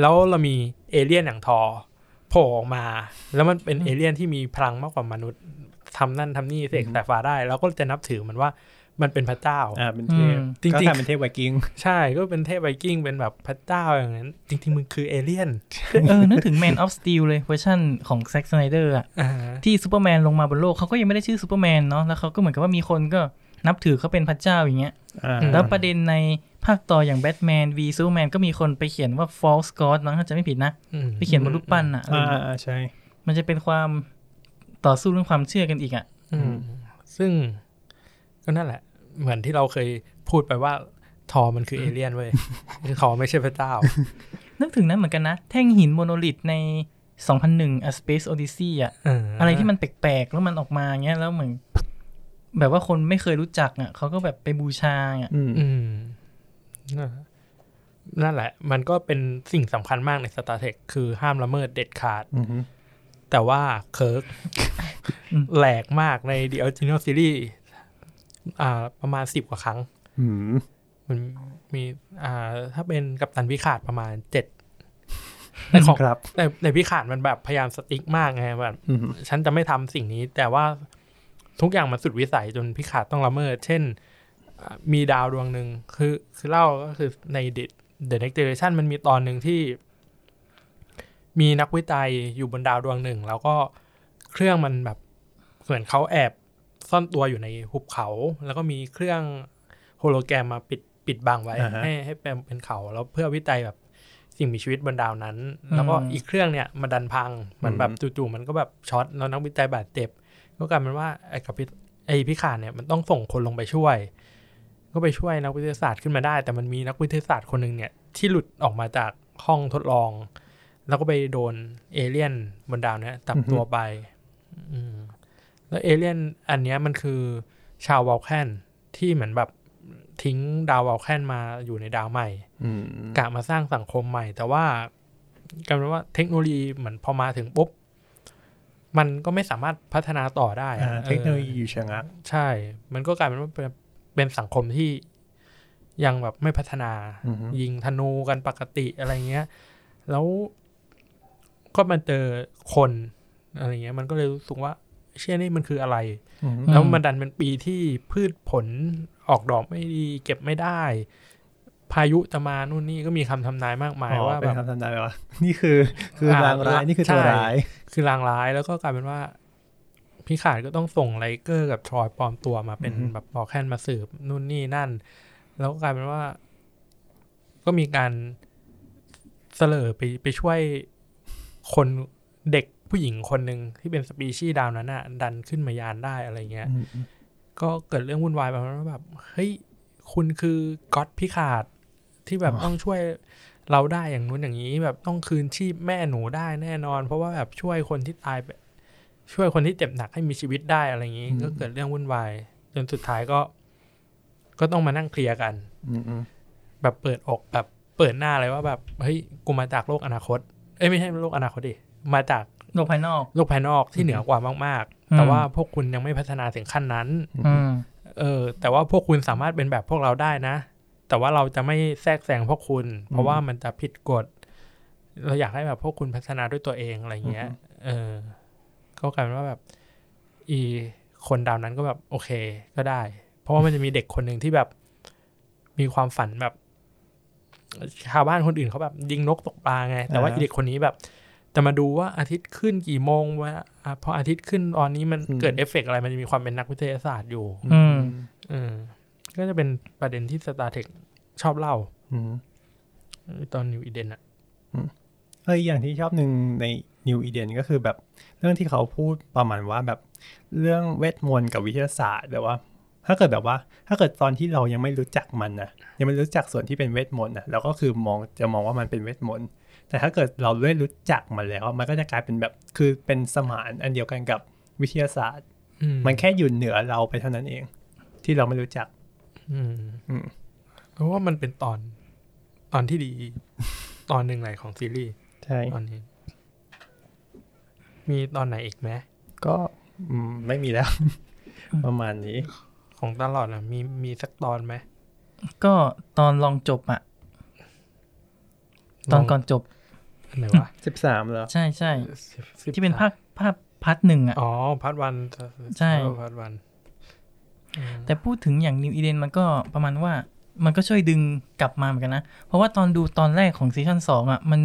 แล้วเรามีเอเลี่ยนอย่างทอโผล่ออกมา แล้วมันเป็นเอเลี่ยนที่มีพลังมากกว่ามนุษย์ทำนั่นทำนี่เสกสายฟ้าได้ แล้วก็จะนับถือมันว่า มันเป็นพระเจ้าอ่าเป็นเทพอืมจริงๆก็กลายเป็นเทพไวกิ้งใช่ก็เป็นเทพไวกิ้งเป็นแบบพระเจ้าอย่างนั้น จริง ๆมึงคือเอเลี่ยนเออนึกถึง Man of Steel เลยเวอร์ชันของแซ็ค สไนเดอร์อะอ่าที่ซูเปอร์แมนลงมาบนโลกเขาก็ยังไม่ได้ชื่อซูเปอร์แมนเนาะแล้วเขาก็เหมือนกับว่ามีคนก็นับถือเขาเป็นพระเจ้าอย่างเงี้ยอ่าอืมแล้วประเด็นในภาคต่ออย่าง Batman v Superman ก็มีคนไปเขียนว่า false god มั้งถ้าจะไม่ผิดนะอืมไปเขียนบนรูปปั้นอะอ่าอ่าใช่ มันจะเป็นความต่อสู้เรื่องความเชื่อกันอีกอะอืมซึ่งก็นั่นแหละ เหมือนที่เราเคยพูดไปว่าทอมันคือเอเลี่ยนเว้ยทอไม่ใช่พระเจ้า นึกถึงนั้นเหมือนกันนะ แท่งหิน monolith ใน 2001 A Space Odyssey อะเออออะไรที่มันแปลกๆ แล้วมันออกมาเงี้ยแล้วเหมือนแบบว่าคนไม่เคยรู้จักอะเขาก็แบบไปบูชาอะอืมอืมนั่นนั่นแหละ มันก็เป็นสิ่งสำคัญมากใน Star Trek คือห้ามละเมิดเด็ดขาดอืมแต่ว่าเคิร์กอืมแหลกมากใน The Original Series อ่าประมาณสิบกว่าครั้งอืมมันมีอ่า ถ้าเป็นกัปตันพิขาดประมาณเจ็ดแต่ของครับแต่แต่พิขาดมันแบบพยายามสติ๊กมากไงแบบอืมฉันจะไม่ทำสิ่งนี้ แต่ว่าทุกอย่างมันสุดวิสัยจนพิขาดต้องละเมิด เช่นอ่ามีดาวดวงหนึ่งคือคือเล่าก็คือใน The The Next Generation มันมีตอนหนึ่งที่มีนักวิจัยอยู่บนดาวดวงหนึ่ง แล้วก็เครื่องมันแบบเหมือนเขาแอบ ซ่อนตัวอยู่ในหุบเขา แล้วก็มีเครื่องโฮโลแกรมมาปิดปิดบังไว้อ่าฮะให้ให้เป็นเป็นเขาแล้วเพื่อวิจัยแบบสิ่งมีชีวิตบนดาวนั้นอืมแล้วก็อีกเครื่องเนี่ยมันดันพังมันแบบจู่ๆมันก็แบบช็อตแล้วนักวิจัยบาดเจ็บก็กลายเป็นว่าไอ้กับพิไอ้พิขานเนี่ยมันต้องส่งคนลงไปช่วย ก็ไปช่วยนักวิทยาศาสตร์ขึ้นมาได้ แต่มันมีนักวิทยาศาสตร์คนหนึ่งเนี่ยที่หลุดออกมาจากห้องทดลอง แล้วก็ไปโดนเอเลี่ยนบนดาวเนี้ยจับตัวไป อืม แล้วเอเลี่ยนอันเนี้ยมันคือชาววอลแคนที่เหมือนแบบทิ้งดาววอลแคนมาอยู่ในดาวใหม่อืมกะมาสร้างสังคมใหม่ แต่ว่ากลายเป็นว่าเทคโนโลยีเหมือนพอมาถึงปุ๊บ มันก็ไม่สามารถพัฒนาต่อได้อ่าอะเทคโนโลยีเอออยู่ชะงักใช่ มันก็กลายเป็นว่าเป็นเป็นสังคมที่ยังแบบไม่พัฒนาอือฮึยิงธนูกันปกติอะไรเงี้ย แล้วก็มาเจอคนอะไรเงี้ย มันก็เลยรู้สึกว่า เชื่อนี่มันคืออะไรอืมแล้วมันดันเป็นปีที่พืชผลออกดอกไม่ดีเก็บไม่ได้ พายุจะมานู่นนี่ก็มีคำทำนายมากมายอ๋อว่าเป็แบนบคำทำนายว่านี่คือคือรางร้ายนี่คือตัวใช่ร้าย คือลางร้ายแล้วก็กลายเป็นว่าพิขาดก็ต้องส่งไลเกอร์กับทรอยปลอมตัวมาเป็นอือฮึแบบบอกแค่นมาสืบนู่นนี่นั่น แล้วก็กลายเป็นว่า ก็มีการเสลอไปไปช่วยคนเด็ก ผู้หญิงคนหนึ่งที่เป็นสปีชีส์ดาวนั้นน่ะดันขึ้นมายานได้อะไรเงี้ยอืมก็เกิดเรื่องวุ่นวายประมาณว่าแบบเฮ้ยคุณคือก๊อตพิขาดที่แบบต้องช่วยเราได้อย่างนู้นอย่างนี้ แบบต้องคืนชีพแม่หนูได้แน่นอน เพราะว่าแบบช่วยคนที่ตายไปช่วยคนที่เจ็บหนักให้มีชีวิตได้อะไรอย่างนี้ ก็เกิดเรื่องวุ่นวายจนสุดท้ายก็ ก็ต้องมานั่งเคลียร์กันอืมอืมแบบเปิดอกแบบเปิดหน้าเลยว่าแบบเฮ้ยกูมาจากโลกอนาคต เอ้ยไม่ใช่โลกอนาคตดิมาจาก โลกภายนอกโลกภายนอกที่เหนือกว่ามากอืๆมแต่ว่าพวกคุณยังไม่พัฒนาถึงขั้นนั้นอืมเออ แต่ว่าพวกคุณสามารถเป็นแบบพวกเราได้นะ แต่ว่าเราจะไม่แทรกแซงพวกคุณ เพราะว่ามันจะผิดกฎ เราอยากให้แบบพวกคุณพัฒนาด้วยตัวเองอะไรเงี้ย เออ ก็กลายเป็นว่าแบบ อีคนดาวนั้นก็แบบโอเคก็ได้ เพราะว่ามันจะมีเด็กคนหนึ่งที่แบบ มีความฝันแบบชาวบ้านคนอื่นเขาแบบยิงนกตกปลาไง แต่ว่าอ่าอีเด็กคนนี้แบบ จะมาดูว่าอาทิตย์ขึ้นกี่โมงว่าอะพออาทิตย์ขึ้นตอนนี้มันเกิดเอฟเฟกต์อะไรมันจะมีความเป็นนักวิทยาศาสตร์อยู่ อืมอืมก็จะเป็นประเด็นที่ Star Trek ชอบเล่าอืมตอนนิวอีเดนอะเอออย่างที่ชอบหนึ่งใน New Eden ก็คือแบบเรื่องที่เขาพูดประมาณว่าแบบเรื่องเวทมนต์กับวิทยาศาสตร์แบบว่า ถ้าเกิดแบบว่า ถ้าเกิดตอนที่เรายังไม่รู้จักมันนะยังไม่รู้จักส่วนที่เป็นเวทมนต์นะเราก็คือมองจะมองว่ามันเป็นเวทมนต์ แต่ถ้าเกิดเราได้รู้จักมันแล้ว มันก็จะกลายเป็นแบบคือเป็นสมานอันเดียวกันกับวิทยาศาสตร์อืมมันแค่อยู่เหนือเราไปเท่านั้นเอง ที่เราไม่รู้จัก อืมอืมเพราะว่ามันเป็นตอนตอนที่ดี ตอนหนึ่งไหนของซีรีส์ใช่ตอนนี้ มีตอนไหนอีกไหมก็อืมไม่มีแล้ว ประมาณนี้ ของตลอดอะมีมีสักตอนไหมก็ตอนลองจบอะตอนก่อนจบ อันไหนวะสิบสามแล้วใช่ใช่สิบที่เป็นภาคภาคพาร์ทหนึ่งอะอ๋อpart one ใช่ part one แต่พูดถึงอย่าง New Eden มันก็ประมาณว่ามันก็ช่วยดึงกลับมาเหมือนกันนะ เพราะว่าตอนดูตอนแรกของ season สองอะ มัน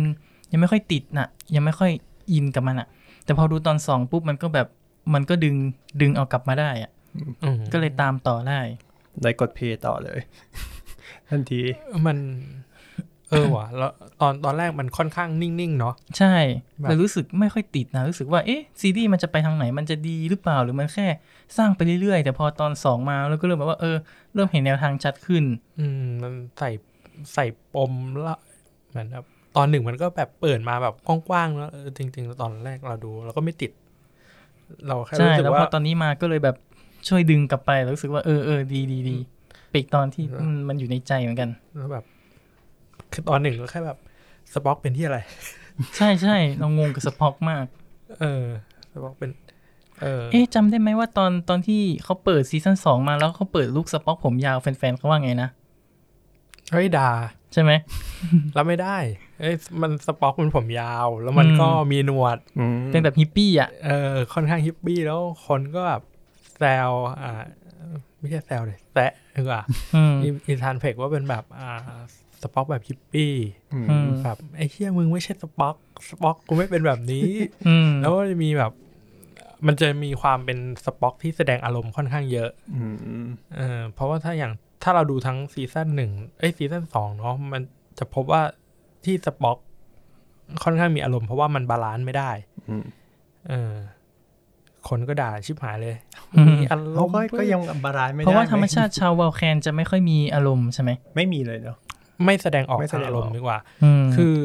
ยังไม่ค่อยติดน่ะ ยังไม่ค่อย in กับมันอะ แต่พอดูตอนสองปุ๊บมันก็แบบมันก็ดึงดึงเอากลับมาได้อะอืมก็เลยตามต่อได้ ได้กด play ต่อเลยแต่ทันทีมัน เออว่ะแล้วตอนตอนแรกมันค่อนข้างนิ่งๆเนาะใช่แบบแต่รู้สึกไม่ค่อยติดนะรู้สึกว่าเอ๊ะซีรีส์มันจะไปทางไหนมันจะดีหรือเปล่าหรือมันแค่สร้างไปเรื่อยๆ แต่พอตอนสองมาแล้วก็เริ่มแบบว่าเออ เริ่มเห็นแนวทางชัดขึ้น อืมมันใส่ใส่ปมละเหมือนแบบตอนหนึ่งมันก็แบบเปิดมาแบบกว้างๆแล้วเออจริง ๆ ตอนแรกเราดูเราก็ไม่ติด เราแค่ใช่รู้สึกแล้วพอว่าตอนนี้มาก็เลยแบบช่วยดึงกลับไปแล้วรู้สึกว่าเออเออดีดีดีไปอีกตอนที่มันมันอยู่ในใจเหมือนกันแล้วแบบคือ ตอนหนึ่งก็แค่แบบสป็อกเป็นที่อะไร ใช่ใช่เรางงกับสป็อกมาก เออสป็อกเป็น เออ เอ๊ะจำได้ไหมว่าตอนตอนที่เขาเปิด season สองมาแล้วเขาเปิดลุคสป็อกผมยาวแฟนๆเขาว่าไงนะเฮ้ยด่าใช่ไหมรับไม่ได้ เอ้ยมันสป็อกมันผมยาว แล้วมันอืมก็มีหนวดเป็นแบบฮิปปี้อะเออค่อนข้างฮิปปี้แล้วคนก็แบบแซวอ่าไม่ใช่แซวเลยแซะดีกว่าอืมอีอีธานเพ็คว่าเป็นแบบอ่า สป็อกแบบฮิปปี้อืมแบบไอ้เชี่ยมึงไม่ใช่สป็อกสป็อกกูไม่เป็นแบบนี้อืมแล้วก็จะมีแบบ มันจะมีความเป็นสป็อกที่แสดงอารมณ์ค่อนข้างเยอะเออเพราะว่าถ้าอย่างถ้าเราดูทั้ง season หนึ่งเอ้ย season สองเนาะมันจะพบว่าที่สป็อกค่อนข้างมีอารมณ์เพราะว่ามัน balance ไม่ได้เออคนก็ด่าชิบหายเลยอืมมีอารเขามณ์ก็ก็ยังบาลานซ์ไม่ได้เพราะว่าธรรมไหชาติชาววอลแคนจะไม่ค่อยมีอารมณ์ใช่ไหมไม่มีเลยเนาะ ไม่แสดงออกไม่แสทางดงออกอารมณ์ดีกว่าอืมคือ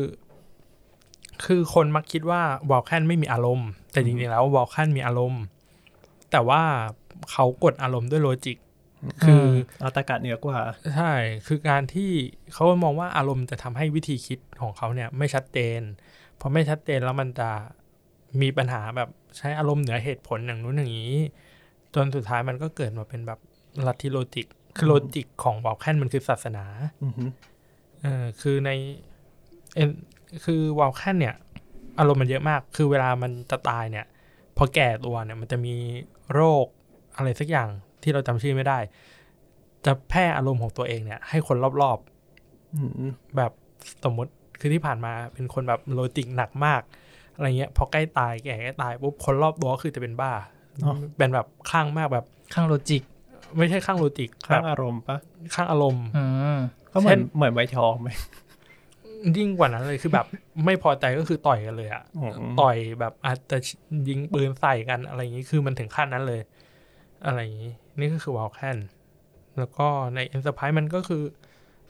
คือคนมักคิดว่าวอลแคนไม่มีอารมณ์ แต่จริงๆแล้ววอลแคนมีอารมณ์ แต่ว่าเขากดอารมณ์ด้วยโลจิก คือเอาตากาศเหนือกว่า ใช่ คือการที่เขามองว่าอารมณ์จะทำให้วิธีคิดของเขาเนี่ย ไม่ชัดเจน พอไม่ชัดเจนแล้วมันจะมีปัญหาแบบใช้อารมณ์เหนือเหตุผลอย่างนู้นอย่างนี้ จนสุดท้ายมันก็เกิดมาเป็นแบบลัทธิ logic คือ logic ของ Vulcan มันคือศาสนาอือฮึ เออคือในเอ็นคือ Vulcan เนี่ย อารมณ์มันเยอะมาก คือเวลามันจะตายเนี่ย พอแก่ตัวเนี่ยมันจะมีโรคอะไรสักอย่างที่เราจำชื่อไม่ได้ จะแพร่อารมณ์ของตัวเองเนี่ย ให้คนรอบอืมๆแบบสมมติคือที่ผ่านมาเป็นคนแบบ logic หนักมาก อะไรเงี้ย พอใกล้ตายแก่ใกล้ตายปุ๊บคนรอบตัวก็คือจะเป็นบ้าเป็นแบบคลั่งมากแบบข้างโลจิก ไม่ใช่คลั่ง logic คลั่งแบบอารมณ์ปะคลั่งอารมณ์อืม ก็เหมือนเช่นเหมือนวัยทองไหมยิ่งกว่านั้นเลยคือแบบ ไม่พอใจก็คือต่อยกันเลยอะอืมต่อยแบบอาจจะยิงปืนใส่กันอะไรอย่างนี้คือมันถึงขั้นนั้นเลย อะไรอย่างนี้ นี่ก็คือ Vulcanแล้วก็ในเอ็น r p ไพ e มันก็คือ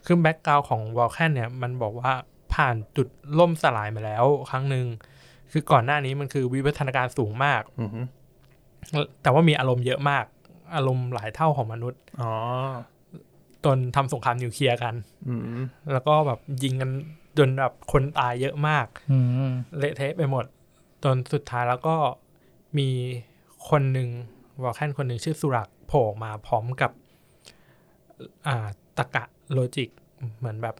คือแบ็กกราวของวอลแคนเนี่ย มันบอกว่าผ่านจุดล่มสลายมาแล้ว ครั้งหนึ่งคือก่อนหน้านี้มันคือวิวัฒนาการสูงมากอือฮึแต่ว่ามีอารมณ์เยอะมาก อารมณ์หลายเท่าของมนุษย์อ๋อ จนทำสงครามนิวเคลียร์กันอืมแล้วก็แบบยิงกันจนแบบคนตายเยอะมากอืมเละเทะไปหมดจนสุดท้ายแล้วก็มีคนหนึ่งวอลแคนคนหนึ่งชื่อสุรักโผล่ออกมาพร้อมกับอ่าตะกะโลจิก เหมือนแบบ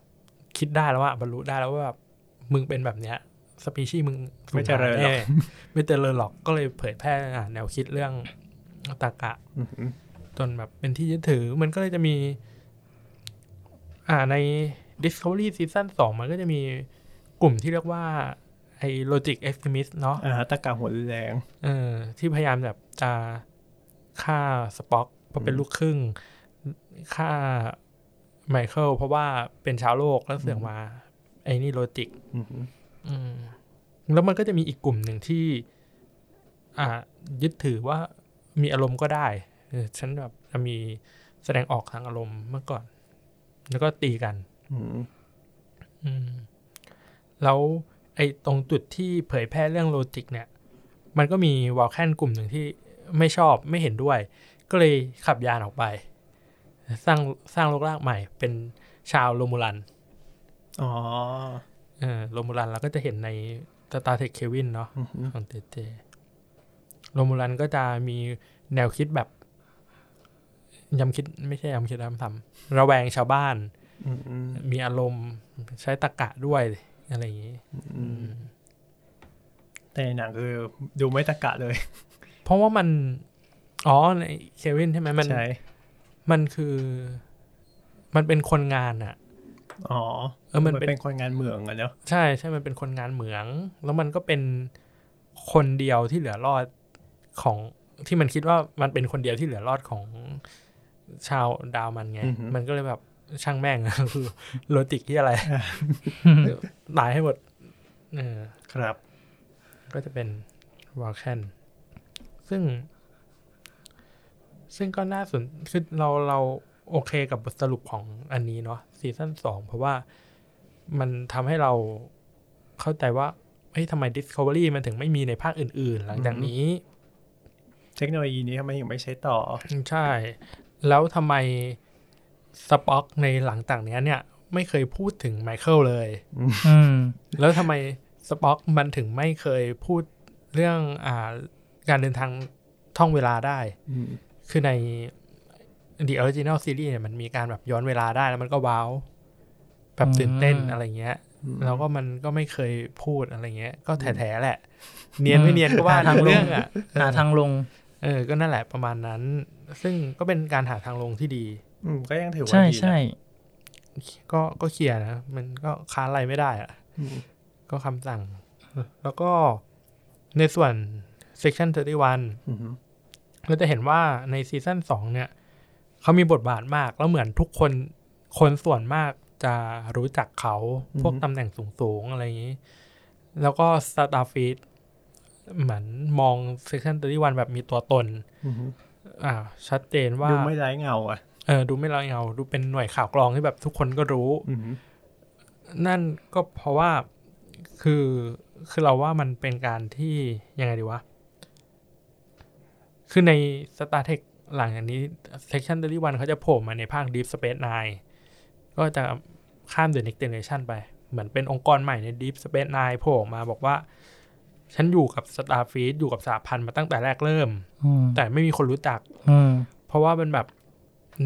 คิดได้แล้วว่าบรรลุได้แล้วว่าแบบมึงเป็นแบบเนี้ยสปีชีส์มึงไม่เจริญหรอกแน่ไม่เจริญหรอกก็เลยเผยแพร่อ่าแนวคิดเรื่องตะกะอือฮึจนแบบเป็นที่ยึดถือมันก็เลยจะมี อ่าใน Discovery Season 2 มันก็จะมีกลุ่มที่เรียกว่าไอ้ Logic Extremist เนาะอ่าตรรกะหัวรุนแรงเออที่พยายามแบบจะฆ่า Spock เพราะเป็นลูกครึ่งฆ่าไมเคิลเพราะว่าเป็นชาวโลกแล้วเสือกมา ไอ้นี่ logic อือฮึอืมแล้วมันก็จะมีอีกกลุ่มหนึ่งที่ อ่า ยึดถือว่ามีอารมณ์ก็ได้เออฉันแบบจะมีแสดงออกทางอารมณ์เมื่อก่อน แล้วก็ตีกันอืมอืมแล้วไอ้ตรงจุดที่เผยแพร่เรื่อง logic เนี่ย มันก็มี Vulcan กลุ่มหนึ่งที่ไม่ชอบไม่เห็นด้วย ก็เลยขับยานออกไป สร้างสร้างรกรากใหม่ เป็นชาวโรมูลัน อ๋อเออโรมูลันเราก็จะเห็นใน Star Trek Kelvin เนาะอือฮึของเตเตโรมูลันก็จะมีแนวคิดแบบ ยำคิดไม่ใช่ยำคิดยำทำระแวงชาวบ้านอืมอืมมีอารมณ์ใช้ตะกะด้วยอะไรอย่างนี้อืมแต่ในหนังคือดูไม่ตากะเลย เพราะว่ามัน อ๋อในเควินใช่ไหมมันใช่มันคือ มันเป็นคนงานอะอ๋อเออมันมันเป็นเป็นคนงานเมืองอะเนาะใช่ใช่มันเป็นคนงานเหมือง แล้วมันก็เป็นคนเดียวที่เหลือรอดของที่มันคิดว่ามันเป็นคนเดียวที่เหลือรอดของ ชาวดาวมันไง มันก็เลยแบบช่างแม่งคือ logic ที่อะไรตายให้หมดเออครับ ก็จะเป็น Vulcan ซึ่ง ซึ่งก็น่าสนคือเราเราโอเคกับบทสรุปของอันนี้เนาะซีซั่นสองเพราะว่ามันทำให้เราเข้าใจว่าเฮ้ยทำไม Discovery มันถึงไม่มีในภาคอื่น ๆ หลังจากนี้ เทคโนโลยีนี้ทำไมยังไม่ใช้ต่อ ใช่ แล้วทำไมสป็อกในหลังจากเนี้ยเนี่ย ไม่เคยพูดถึงไมเคิลเลยอืมแล้วทำไมสป็อกมันถึงไม่เคยพูดเรื่องอ่าการเดินทางท่องเวลาได้อืมคือใน The Original Series เนี่ยมันมีการแบบย้อนเวลาได้แล้วมันก็ว้าว แบบตื่นเต้นอืมอะไรเงี้ยแล้วก็มันก็ไม่เคยพูดอะไรเงี้ย ก็แถๆแหละ เนียนไม่เนียนก็ว่าทางลงเรื่องอะหาทางลง เออ ก็นั่นแหละประมาณนั้น ซึ่งก็เป็นการหาทางลงที่ดี อืมก็ยังถือว่าใช่ดีนะใช่ก็ก็เคลียร์นะมันก็ค้านอะไรไม่ได้อะอืมก็คำสั่ง แล้วก็ในส่วน section 31อืมเราจะเห็นว่าในซีซั่นสองเนี่ย เขามีบทบาทมาก แล้วเหมือนทุกคนคนส่วนมากจะรู้จักเขาพวกตำแหน่งสูง ๆ อะไรอย่างนี้ แล้วก็ Starfleet เหมือนมอง section 31แบบมีตัวตน อืมอ่า ชัดเจนว่าดูไม่ไร้เงาอะเออดูไม่ละเงา ดูเป็นหน่วยข่าวกรองที่แบบทุกคนก็รู้อืมนั่นก็เพราะว่าคือคือเราว่ามันเป็นการที่ยังไงดีวะ คือใน Star Trek หลังจากนี้ Section 31เขาจะโผล่มาในภาค Deep Space Nine ก็จะข้าม The Next Generation ไป เหมือนเป็นองค์กรใหม่ใน Deep Space Nine โผล่ออกมาบอกว่า ฉันอยู่กับ Starfleet อยู่กับสหพันธ์มาตั้งแต่แรกเริ่มอืมแต่ไม่มีคนรู้จักอืมเพราะว่ามันแบบ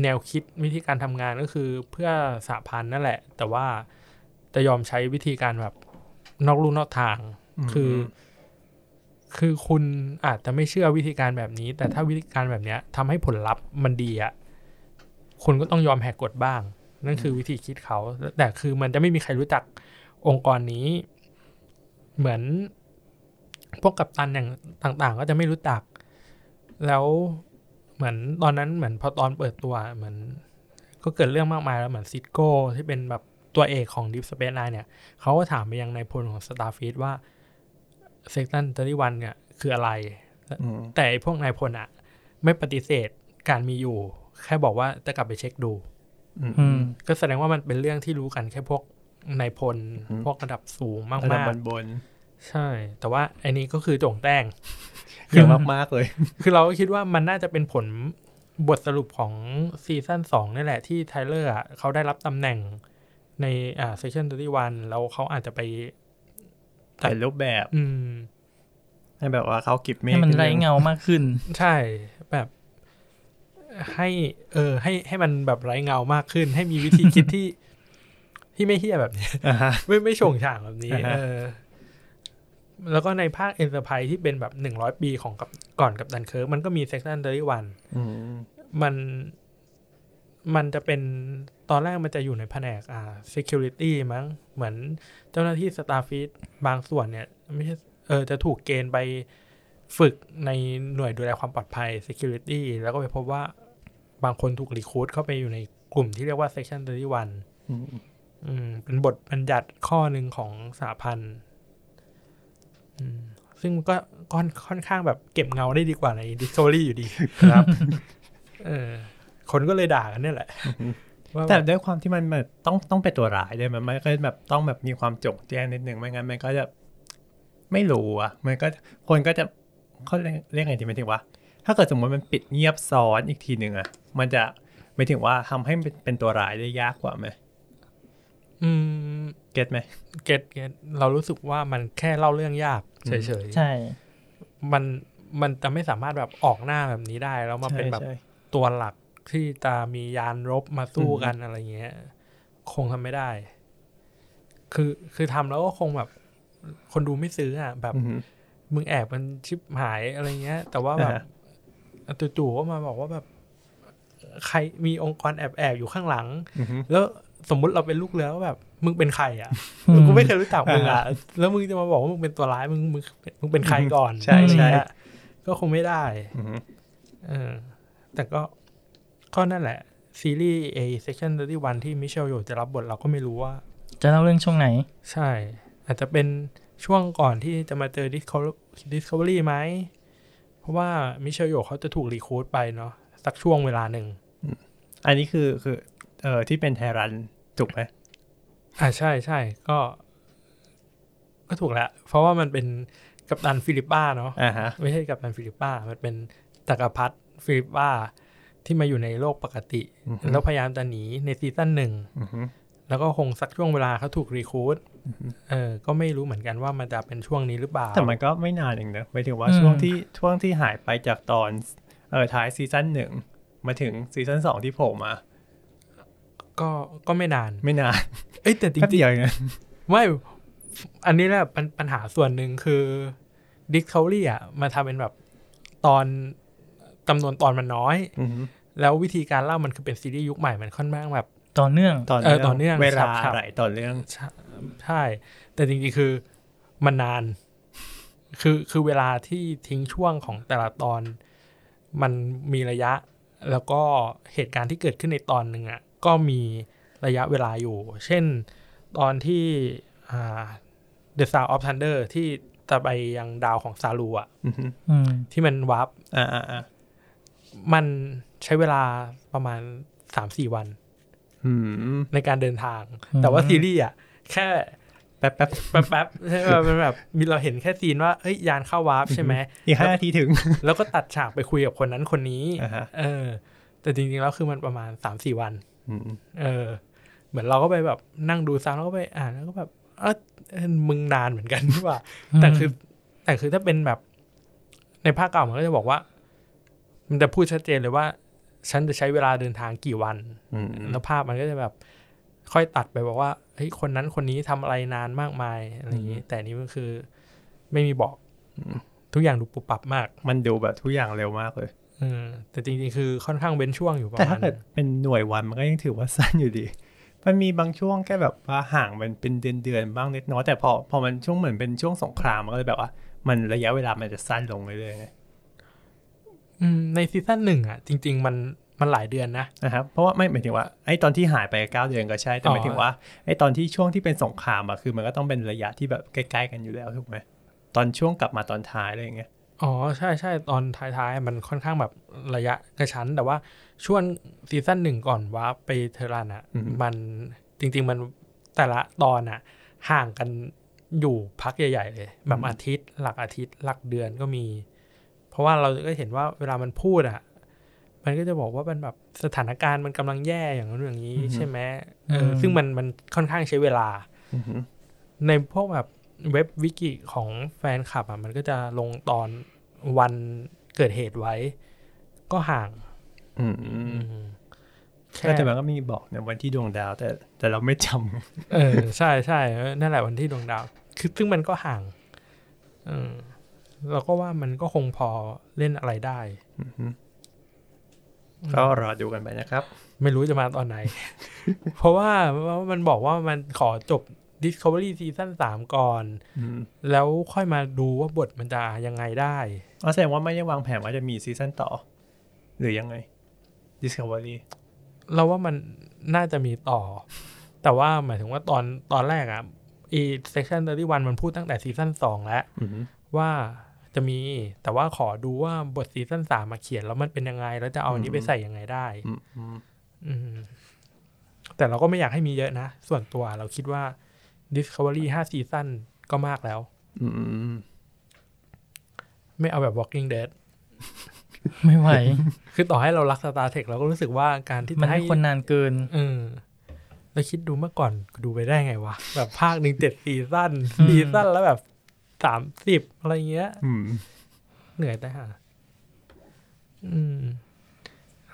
แนวคิดวิธีการทำงานก็คือเพื่อสหพันธ์นั่นแหละ แต่ว่าจะยอมใช้วิธีการแบบนอกลู่นอกทาง คือ คือคุณอาจจะไม่เชื่อวิธีการแบบนี้ แต่ถ้าวิธีการแบบเนี้ยทำให้ผลลัพธ์มันดีอะคุณก็ต้องยอมแหกกฎบ้าง นั่นคือวิธีคิดเขา แต่คือมันจะไม่มีใครรู้จักองค์กรนี้ เหมือน พวกกัปตันอย่างต่างๆ ก็จะไม่รู้จัก แล้วเหมือนตอนนั้นเหมือนพอตอนเปิดตัวเหมือนก็เกิดเรื่องมากมายแล้วเหมือนซิโก้ที่เป็นแบบตัวเอกของ Deep Space Nine เนี่ยเขาก็ถามไปยังนายพลของ Starfleet ว่า Section 31เนี่ยคืออะไรอืมแต่ไอ้พวกนายพลอะไม่ปฏิเสธการมีอยู่ แค่บอกว่าจะกลับไปเช็คดูอืมอืมก็แสดงว่ามันเป็นเรื่องที่รู้กันแค่พวกนายพลอืมพวกระดับสูงมาระดับกบนๆ ใช่ แต่ว่าไอ้นี้ก็คือโจ่งแต้งๆเยอะมากๆเลย คือเราก็คิดว่ามันน่าจะเป็นผลบทสรุปของซีซั่นสองนี่แหละที่ไทเลอร์อะเขาได้รับตำแหน่งในอ่าเซสชันที่วันแล้วเขาอาจจะไปแต่รูปแบบ อืมให้แบบว่าเขากิบเมฆให้มันไร้เงามากขึ้น ใช่แบบ ให้ เออ ให้ให้มันแบบไร้เงามากขึ้น ให้มีวิธีคิดที่ ที่ไม่เหี้ยแบบนี้อ่าฮะไม่ไม่โฉงฉางแบบนี้อ่าฮะเออ แล้วก็ในภาค Enterprise ที่เป็นแบบหนึ่งร้อยปีของกับก่อนกัปตัน Kirk มันก็มีเซ c ชันเดอรี่วันอืมมันมันจะเป็นตอนแรกมันจะอยู่ในแผนกอ่า security มั้ง เหมือนเจ้าหน้าที่ Starfleet บางส่วนเนี่ย ไม่ใช่เออจะถูกเกณฑ์ไปฝึกในหน่วยดูแลความปลอดภัย security แล้วก็ไปพบว่าบางคนถูกรีคูดเข้าไปอยู่ในกลุ่มที่เรียกว่า section 31อืมอืมเป็นบทบัญญัติข้อหนึ่งของสหพันธ์อืม ซึ่งก็ค่อนค่อนข้างแบบเก็บเงาได้ดีกว่าใน Discovery อยู่ดีครับเออคนก็เลยด่ากันเนี่ยแหละว่าแต่แบบด้วยความที่มันแบบต้องต้องเป็นตัวร้ายด้วยมันไม่ก็แบบต้องแบบมีความจงแจ้งนิดนึงไม่งั้นมันก็จะไม่รู้อะ มันก็คนก็จะเขาเรียกเรียกไงดีหมายถึงว่า ถ้าเกิดสมมติมันปิดเงียบซ้อนอีกทีหนึ่งอะ มันจะหมายถึงว่าทำให้มันเป็นตัวร้ายได้ยากกว่าไหม อืม get ไหม get getเรารู้สึกว่ามันแค่เล่าเรื่องยากอืเฉมยใช่ๆมันมันจะไม่สามารถแบบออกหน้าแบบนี้ได้แล้วมาเป็นแบบใช่ตัวหลักที่จะมียานรบมาสู้อืมกันอะไรเงี้ย คงทำไม่ได้ คือคือทำแล้วก็คงแบบ คนดูไม่ซื้ออะ แบบอืมมึงแอบมันชิปหายอะไรเงี้ย แต่ว่าแบบอ่าจู่ๆก็มาบอกว่าแบบ ใครมีองค์กรแอบแอบๆอยู่ข้างหลังอืมแล้ว สมมุติเราเป็นลูกเรือก็แบบ มึงเป็นใครอะอืมกูไม่เคยรู้จักมึงอะแล้วมึงจะมาบอกว่ามึงเป็นตัวร้ายมึงมึงมึงเป็นใครก่อนใช่ใช่อะไรเงี้ยก็คงไม่ได้อืมเออแต่ก็ก็นั่นแหละ ซีรีส์เอเซชันที่วันที่มิเชลโยจะรับบทเราก็ไม่รู้ว่า จะเล่าเรื่องช่วงไหน ใช่ อาจจะเป็นช่วงก่อนที่จะมาเจอ Discover- Discovery ไหม เพราะว่ามิเชลโยเขาจะถูก recruit ไปเนาะสักช่วงเวลาหนึ่ง อันนี้คือคือเออที่เป็น Terran ถูกไหมอ่าใช่ใช่ก็ ก็ถูกแล้วเพราะว่ามันเป็นกัปตันฟิลิปป้าเนาะอ่าฮะไม่ใช่กัปตันฟิลิปป้า มันเป็นจักรพรรดิฟิลิปป้า ที่มาอยู่ในโลกปกติอือฮึแล้วพยายามจะหนีในซีซั่นหนึ่งอือฮึแล้วก็คงสักช่วงเวลาเขาถูก recruit เออ ก็ไม่รู้เหมือนกันว่ามันจะเป็นช่วงนี้หรือเปล่า แต่มันก็ไม่นานเองนะหมายถึงว่าอืมช่วงที่ช่วงที่หายไปจากตอนเออท้ายซีซั่นหนึ่งมาถึงซีซั่นสองที่โผล่มา ก็ก็ไม่นานไม่นาน เอ้ยแต่จแป๊บริงเดียวเองนะๆไม่อันนี้แหละปัญปัญหาส่วนหนึ่งคือ Discovery อะมาทำเป็นแบบตอนจำนวนตอนมันน้อยอือฮึแล้ววิธีการเล่ามันคือเป็นซีรีส์ยุคใหม่มันค่อนข้างแบบต่อเนื่องตอนเออต่อเนื่องเวลาครับอะไรต่อเนื่องใช่ใช่ แต่จริงๆคือมันนาน คือคือเวลาที่ทิ้งช่วงของแต่ละตอน มันมีระยะ แล้วก็เหตุการณ์ที่เกิดขึ้นในตอนหนึ่งอะ ก็มีระยะเวลาอยู่ เช่นตอนที่อ่า The Sound of Thunder ที่จะไปยังดาวของซาลูอะอือฮึอืมที่มันวับอ่าอ่าอ่ามันใช้เวลาประมาณสามสี่วันอืมในการเดินทางอืมแต่ว่าซีรีส์อะ แค่แป๊บแป๊บแป๊บๆใช่ไหมมันแบบมีเราเห็นแค่ซีนว่าเอ้ยยานเข้าวาร์ปใช่ไหมอีกห้านาทีถึง แล้วก็ตัดฉากไปคุยกับคนนั้นคนนี้อ่าฮะเออ แต่จริงๆแล้วคือมันประมาณสามสี่วันอืม เออ เหมือนเราก็ไปแบบนั่งดูซ้ำแล้วก็ไปอ่านแล้วก็แบบเออเออมึงนานเหมือนกันนี่หว่า แต่คือ แต่คือถ้าเป็นแบบ ในภาคเก่ามันก็จะบอกว่า มันจะพูดชัดเจนเลยว่า ฉันจะใช้เวลาเดินทางกี่วันอืมแล้วภาพมันก็จะแบบ ค่อยตัดไปบอกว่าเฮ้ยคนนั้นคนนี้ทำอะไรนานมากมายอะไรอย่างนี้ แต่อันนี้มันคือ ไม่มีบอกทุกอย่างดูปุบปับมาก มันดูแบบทุกอย่างเร็วมากเลยเออ แต่จริงๆ คือค่อนข้างเว้นช่วงอยู่ประแต่มาถ้าณเกิดเป็นหน่วยวันมันก็ยังถือว่าสั้นอยู่ดี มันมีบางช่วงแค่แบบว่าห่างมันเป็นเดือนเดือนๆบ้างเล็กน้อยแต่พอพอมันช่วงเหมือนเป็นช่วงสงครามมันก็เลยแบบว่า มันระยะเวลามันจะสั้นลงเรื่อยๆนะอืมในซีซั่นหนึ่งอะ จริง ๆ มันมันหลายเดือนนะนะครับเพราะว่าไม่หมายถึงว่าไอ้ตอนที่หายไปเก้าเดือนก็ใช่แต่อ๋อหมายถึงว่าไอ้ตอนที่ช่วงที่เป็นสงครามอะคือมันก็ต้องเป็นระยะที่แบบใกล้ ๆ กันอยู่แล้วถูกไหมตอนช่วงกลับมาตอนท้ายอะไรอย่างเงี้ย อ๋อใช่ใช่ตอนท้ายๆ มันค่อนข้างแบบระยะกระชั้น แต่ว่าช่วงซีซั่นหนึ่งก่อนว่าร์ปไปเทอรันอะ มันจริง ๆ มันแต่ละตอนอะ ห่างกันอยู่พักใหญ่ ๆ เลย แบบอาทิตย์ หลักอาทิตย์ หลักเดือนก็มี เพราะว่าเราก็เห็นว่าเวลามันพูดอะ มันก็จะบอกว่ามันแบบสถานการณ์มันกำลังแย่อย่างนั้นอย่างนี้ใช่ไหมเอออซึ่งมันมันค่อนข้างใช้เวลาอือหือในพวกแบบเว็บวิกิของแฟนคลับอะมันก็จะลงตอน วันเกิดเหตุไว้ ก็ห่างอืมอืมแค่ก็แต่มันก็มีบอกในวันที่ดวงดาว แต่แต่เราไม่จำเออ ใช่ใช่เออนั่นแหละวันที่ดวงดาว คือซึ่งมันก็ห่าง เออเราก็ว่ามันก็คงพอเล่นอะไรได้ก็รอดูกันไปนะครับ ไม่รู้จะมาตอนไหน เพราะว่ามันบอกว่ามันขอจบ Discovery ซีซั่นสามก่อนอืมแล้วค่อยมาดูว่าบทมันจะยังไงได้อ๋อแสดงว่าไม่ได้วางแผนว่าจะมีซีซั่นต่อ หรือยังไง Discovery เราว่ามันน่าจะมีต่อ แต่ว่าหมายถึงว่าตอนตอนแรกอะอี Section Thirty-One มันพูดตั้งแต่ซีซั่นสองแล้วอือหือว่าจะมี แต่ว่าขอดูว่าบทซีซั่นสามมาเขียนแล้วมันเป็นยังไง แล้วจะเอาอันนี้ไปใส่ยังไงได้อืมอืมอืมแต่เราก็ไม่อยากให้มีเยอะนะ ส่วนตัวเราคิดว่า Discovery ห้าซีซั่นก็มากแล้วอืมไม่เอาแบบ Walking Dead ไม่ไหว คือต่อให้เรารัก Star Trek เราก็รู้สึกว่าการที่มันจะให้ให้คนนานเกินเออแล้วคิดดูเมื่อก่อนดูไปได้ไงวะ แบบภาคหนึ่งเจ็ดซีซั่นอืมซีซั่นแล้วแบบสามสิบอะไรเงี้ยอืมเหนื่อยแต่หาอืม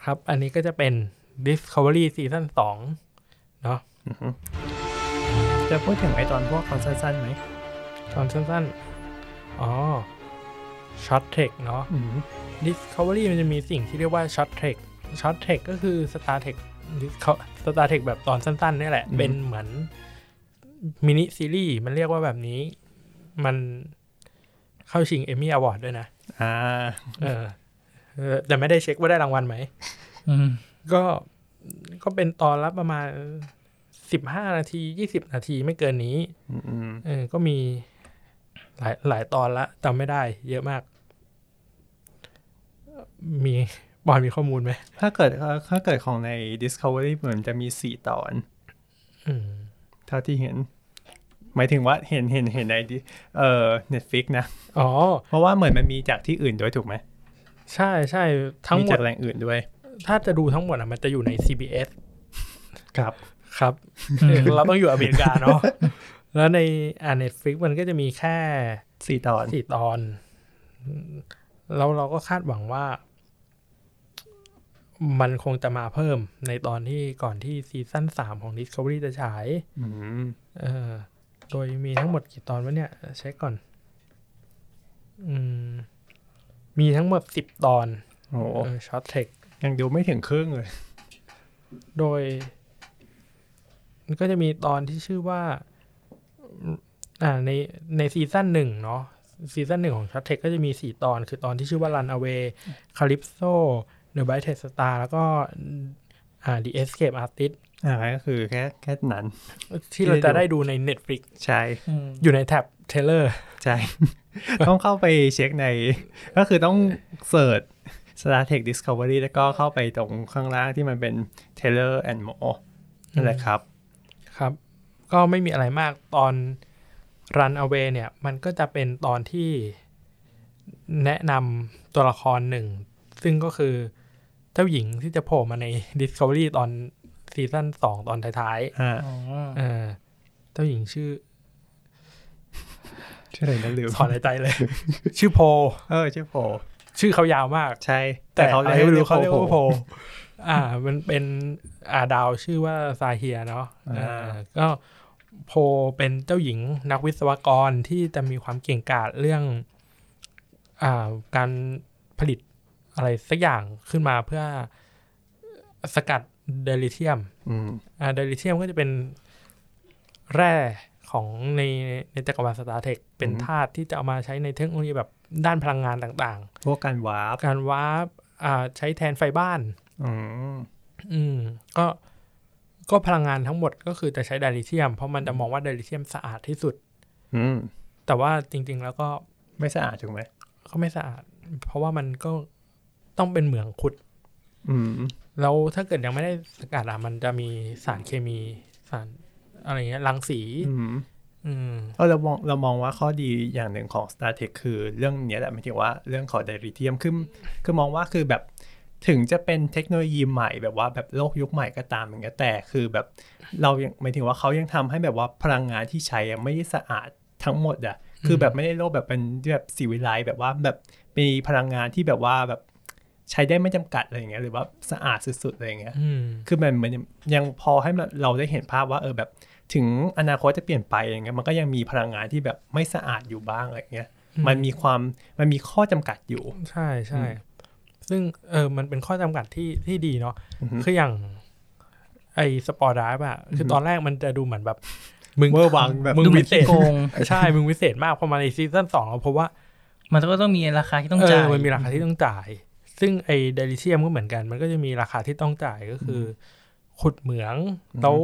ครับ อันนี้ก็จะเป็น Discovery ซีซั่นสองเนาะ จะพูดถึงไอ้ตอนพวกคอนสั้นๆไหม ตอนสั้นๆ อ๋อ Short Trek เนาะอืม Discovery มันจะมีสิ่งที่เรียกว่า Short Trek Short Trek ก็คือ Star Trek Disco- Star Trek แบบตอนสั้นๆนี่แหละ เป็นเหมือนมินิซีรีส์มันเรียกว่าแบบนี้ มันเข้าชิงเอมี่อวอร์ดด้วยนะ อ่า เออเออแต่ไม่ได้เช็คว่าได้รางวัลไหมอืมก็ก็เป็นตอนละประมาณ สิบห้านาทียี่สิบนาทีไม่เกินนี้อืมอืมเออ ก็มีหลายหลายตอนละจำไม่ได้ เยอะมาก มีบอลมีข้อมูลไหม ถ้าเกิดถ้าเกิดของใน Discovery เหมือนจะมีสี่ตอนอืมเท่าที่เห็น หมายถึงว่าเห็นเห็นเห็นใน Di- เอ่อ Netflix นะ อ๋อ เพราะว่าเหมือนมันมีจากที่อื่นด้วยถูกไหม ใช่ใช่ทั้งมีหมจาดกแหล่งอื่นด้วย ถ้าจะดูทั้งหมดอะมันจะอยู่ใน CBS ครับ ครับเออเราต้องอยู่อเมริกาเนาะแล้วในอ่าเน็ตฟลิกมันก็จะมีแค่สี่ตอนสี่ตอนแล้วเราก็คาดหวังว่า มันคงจะมาเพิ่มในตอนที่ก่อนที่ซีซั่นสามของ Discovery จะฉายอืมเออ โดยมีทั้งหมดกี่ตอนวะเนี่ย เช็คก่อน อืม มีทั้งหมดสิบตอน โอ้เออช็อตเทคยังดูไม่ถึงครึ่งเลย โดยมัน ก็จะมีตอนที่ชื่อว่า อ่าในในซีซั่นหนึ่งเนาะซีซั่นหนึ่งของ Short Treks ก็จะมีสี่ตอน คือตอนที่ชื่อว่า Runaway Calypso The Brightest Star แล้วก็อ่า The Escape Artist อ่าก็คือแค่แค่นั้น ที่เราจะได้ดูใน Netflix ใช่อืมอยู่ในแท็บ trailer ใช่ ต้องเข้าไปเช็คใน ก็คือต้อง search Star Trek Discovery แล้วก็เข้าไปตรงข้างล่างที่มันเป็น Trailers and More นั่นแหละครับครับ ก็ไม่มีอะไรมากตอน Run Away เนี่ย มันก็จะเป็นตอนที่แนะนำตัวละครหนึ่ง ซึ่งก็คือเจ้าหญิงที่จะโผล่มาใน Discovery ตอนซีซั่นสองตอนท้ายอ่าอ๋อๆเออเจ้าหญิงชื่อ ชื่ออะไรนะลืมถอนหายใจเลย ชื่อโพ เออ ชื่อโผชื่อเขายาวมาก ใช่ แต่เขารีเรียกไม่รู้เขาเรียกว่าโพโผอ่า มันเป็น อ่าดาวชื่อว่า Xahea เนาะอ่าอ่าก็ โพเป็นเจ้าหญิงนักวิศวกรที่จะมีความเก่งกาจเรื่องอ่าการผลิตอะไรสักอย่างขึ้นมาเพื่อสกัด dilithium อืมอ่า dilithium ก็จะเป็นแร่ของในในจักรวาล Star Trek เป็นธาตุที่จะเอามาใช้ในเทคโนโลยีแบบด้านพลังงานต่างพวกการวาร์ปๆการวาร์ปอ่าใช้แทนไฟบ้าน อืมอืมก็ ก็พลังงานทั้งหมดก็คือจะใช้ dilithium เพราะมันจะมองว่า dilithium สะอาดที่สุด อืมแต่ว่าจริง ๆ แล้วก็ไม่สะอาดถูกไหมก็ไม่สะอาด เพราะว่ามันก็ต้องเป็นเหมืองขุด อืมแล้วถ้าเกิดยังไม่ได้สกัดอะมันจะมีสารเคมีสารอะไรเงี้ยรังสีอืมอืมเออเรามองเรามองว่าข้อดีอย่างหนึ่งของ Star Trek คือเรื่องเนี้ยแหละหมายถึงว่าเรื่องของไดริเทียมคือคือมองว่าคือแบบ ถึงจะเป็นเทคโนโลยีใหม่แบบว่าแบบโลกยุคใหม่ก็ตามอย่างเงี้ยแต่คือแบบเรายังหมายถึงว่าเขายังทำให้แบบว่าพลังงานที่ใช้อะไม่ได้สะอาดทั้งหมดอะคือแบบไม่ได้โลกแบบเป็นแบบสีวิไลแบบว่าแบบมีพลังงานที่แบบว่าแบบใช้ได้ไม่จำกัดอะไรอย่างเงี้ยหรือว่าสะอาดสุดๆอะไรอย่างเงี้ยอืมคือมันเหมือนยังพอให้เราได้เห็นภาพว่าเออแบบถึงอนาคตจะเปลี่ยนไปอย่างเงี้ยมันก็ยังมีพลังงานที่แบบไม่สะอาดอยู่บ้างอะไรเงี้ยอืมมันมีความมันมีข้อจำกัดอยู่ ใช่ใช่ ซึ่งเออมันเป็นข้อจำกัดที่ที่ดีเนาะอือฮึคืออย่าง ไอ spore drive อะคือตอนแรกมันจะดูเหมือนแบบ มึงเวอร์วังแบบมึงดูเหมืวิอนเศษขี้โกงใช่ มึงวิเศษมากพอมาในซีซั่นสองเราพบว่า มันก็ต้องมีราคาที่ต้องจ่าย เออมันมีราคาที่ต้องจ่าย ซึ่งไอ dilithium ก็เหมือนกัน มันก็จะมีราคาที่ต้องจ่ายก็คือขุดเหมืองแล้ว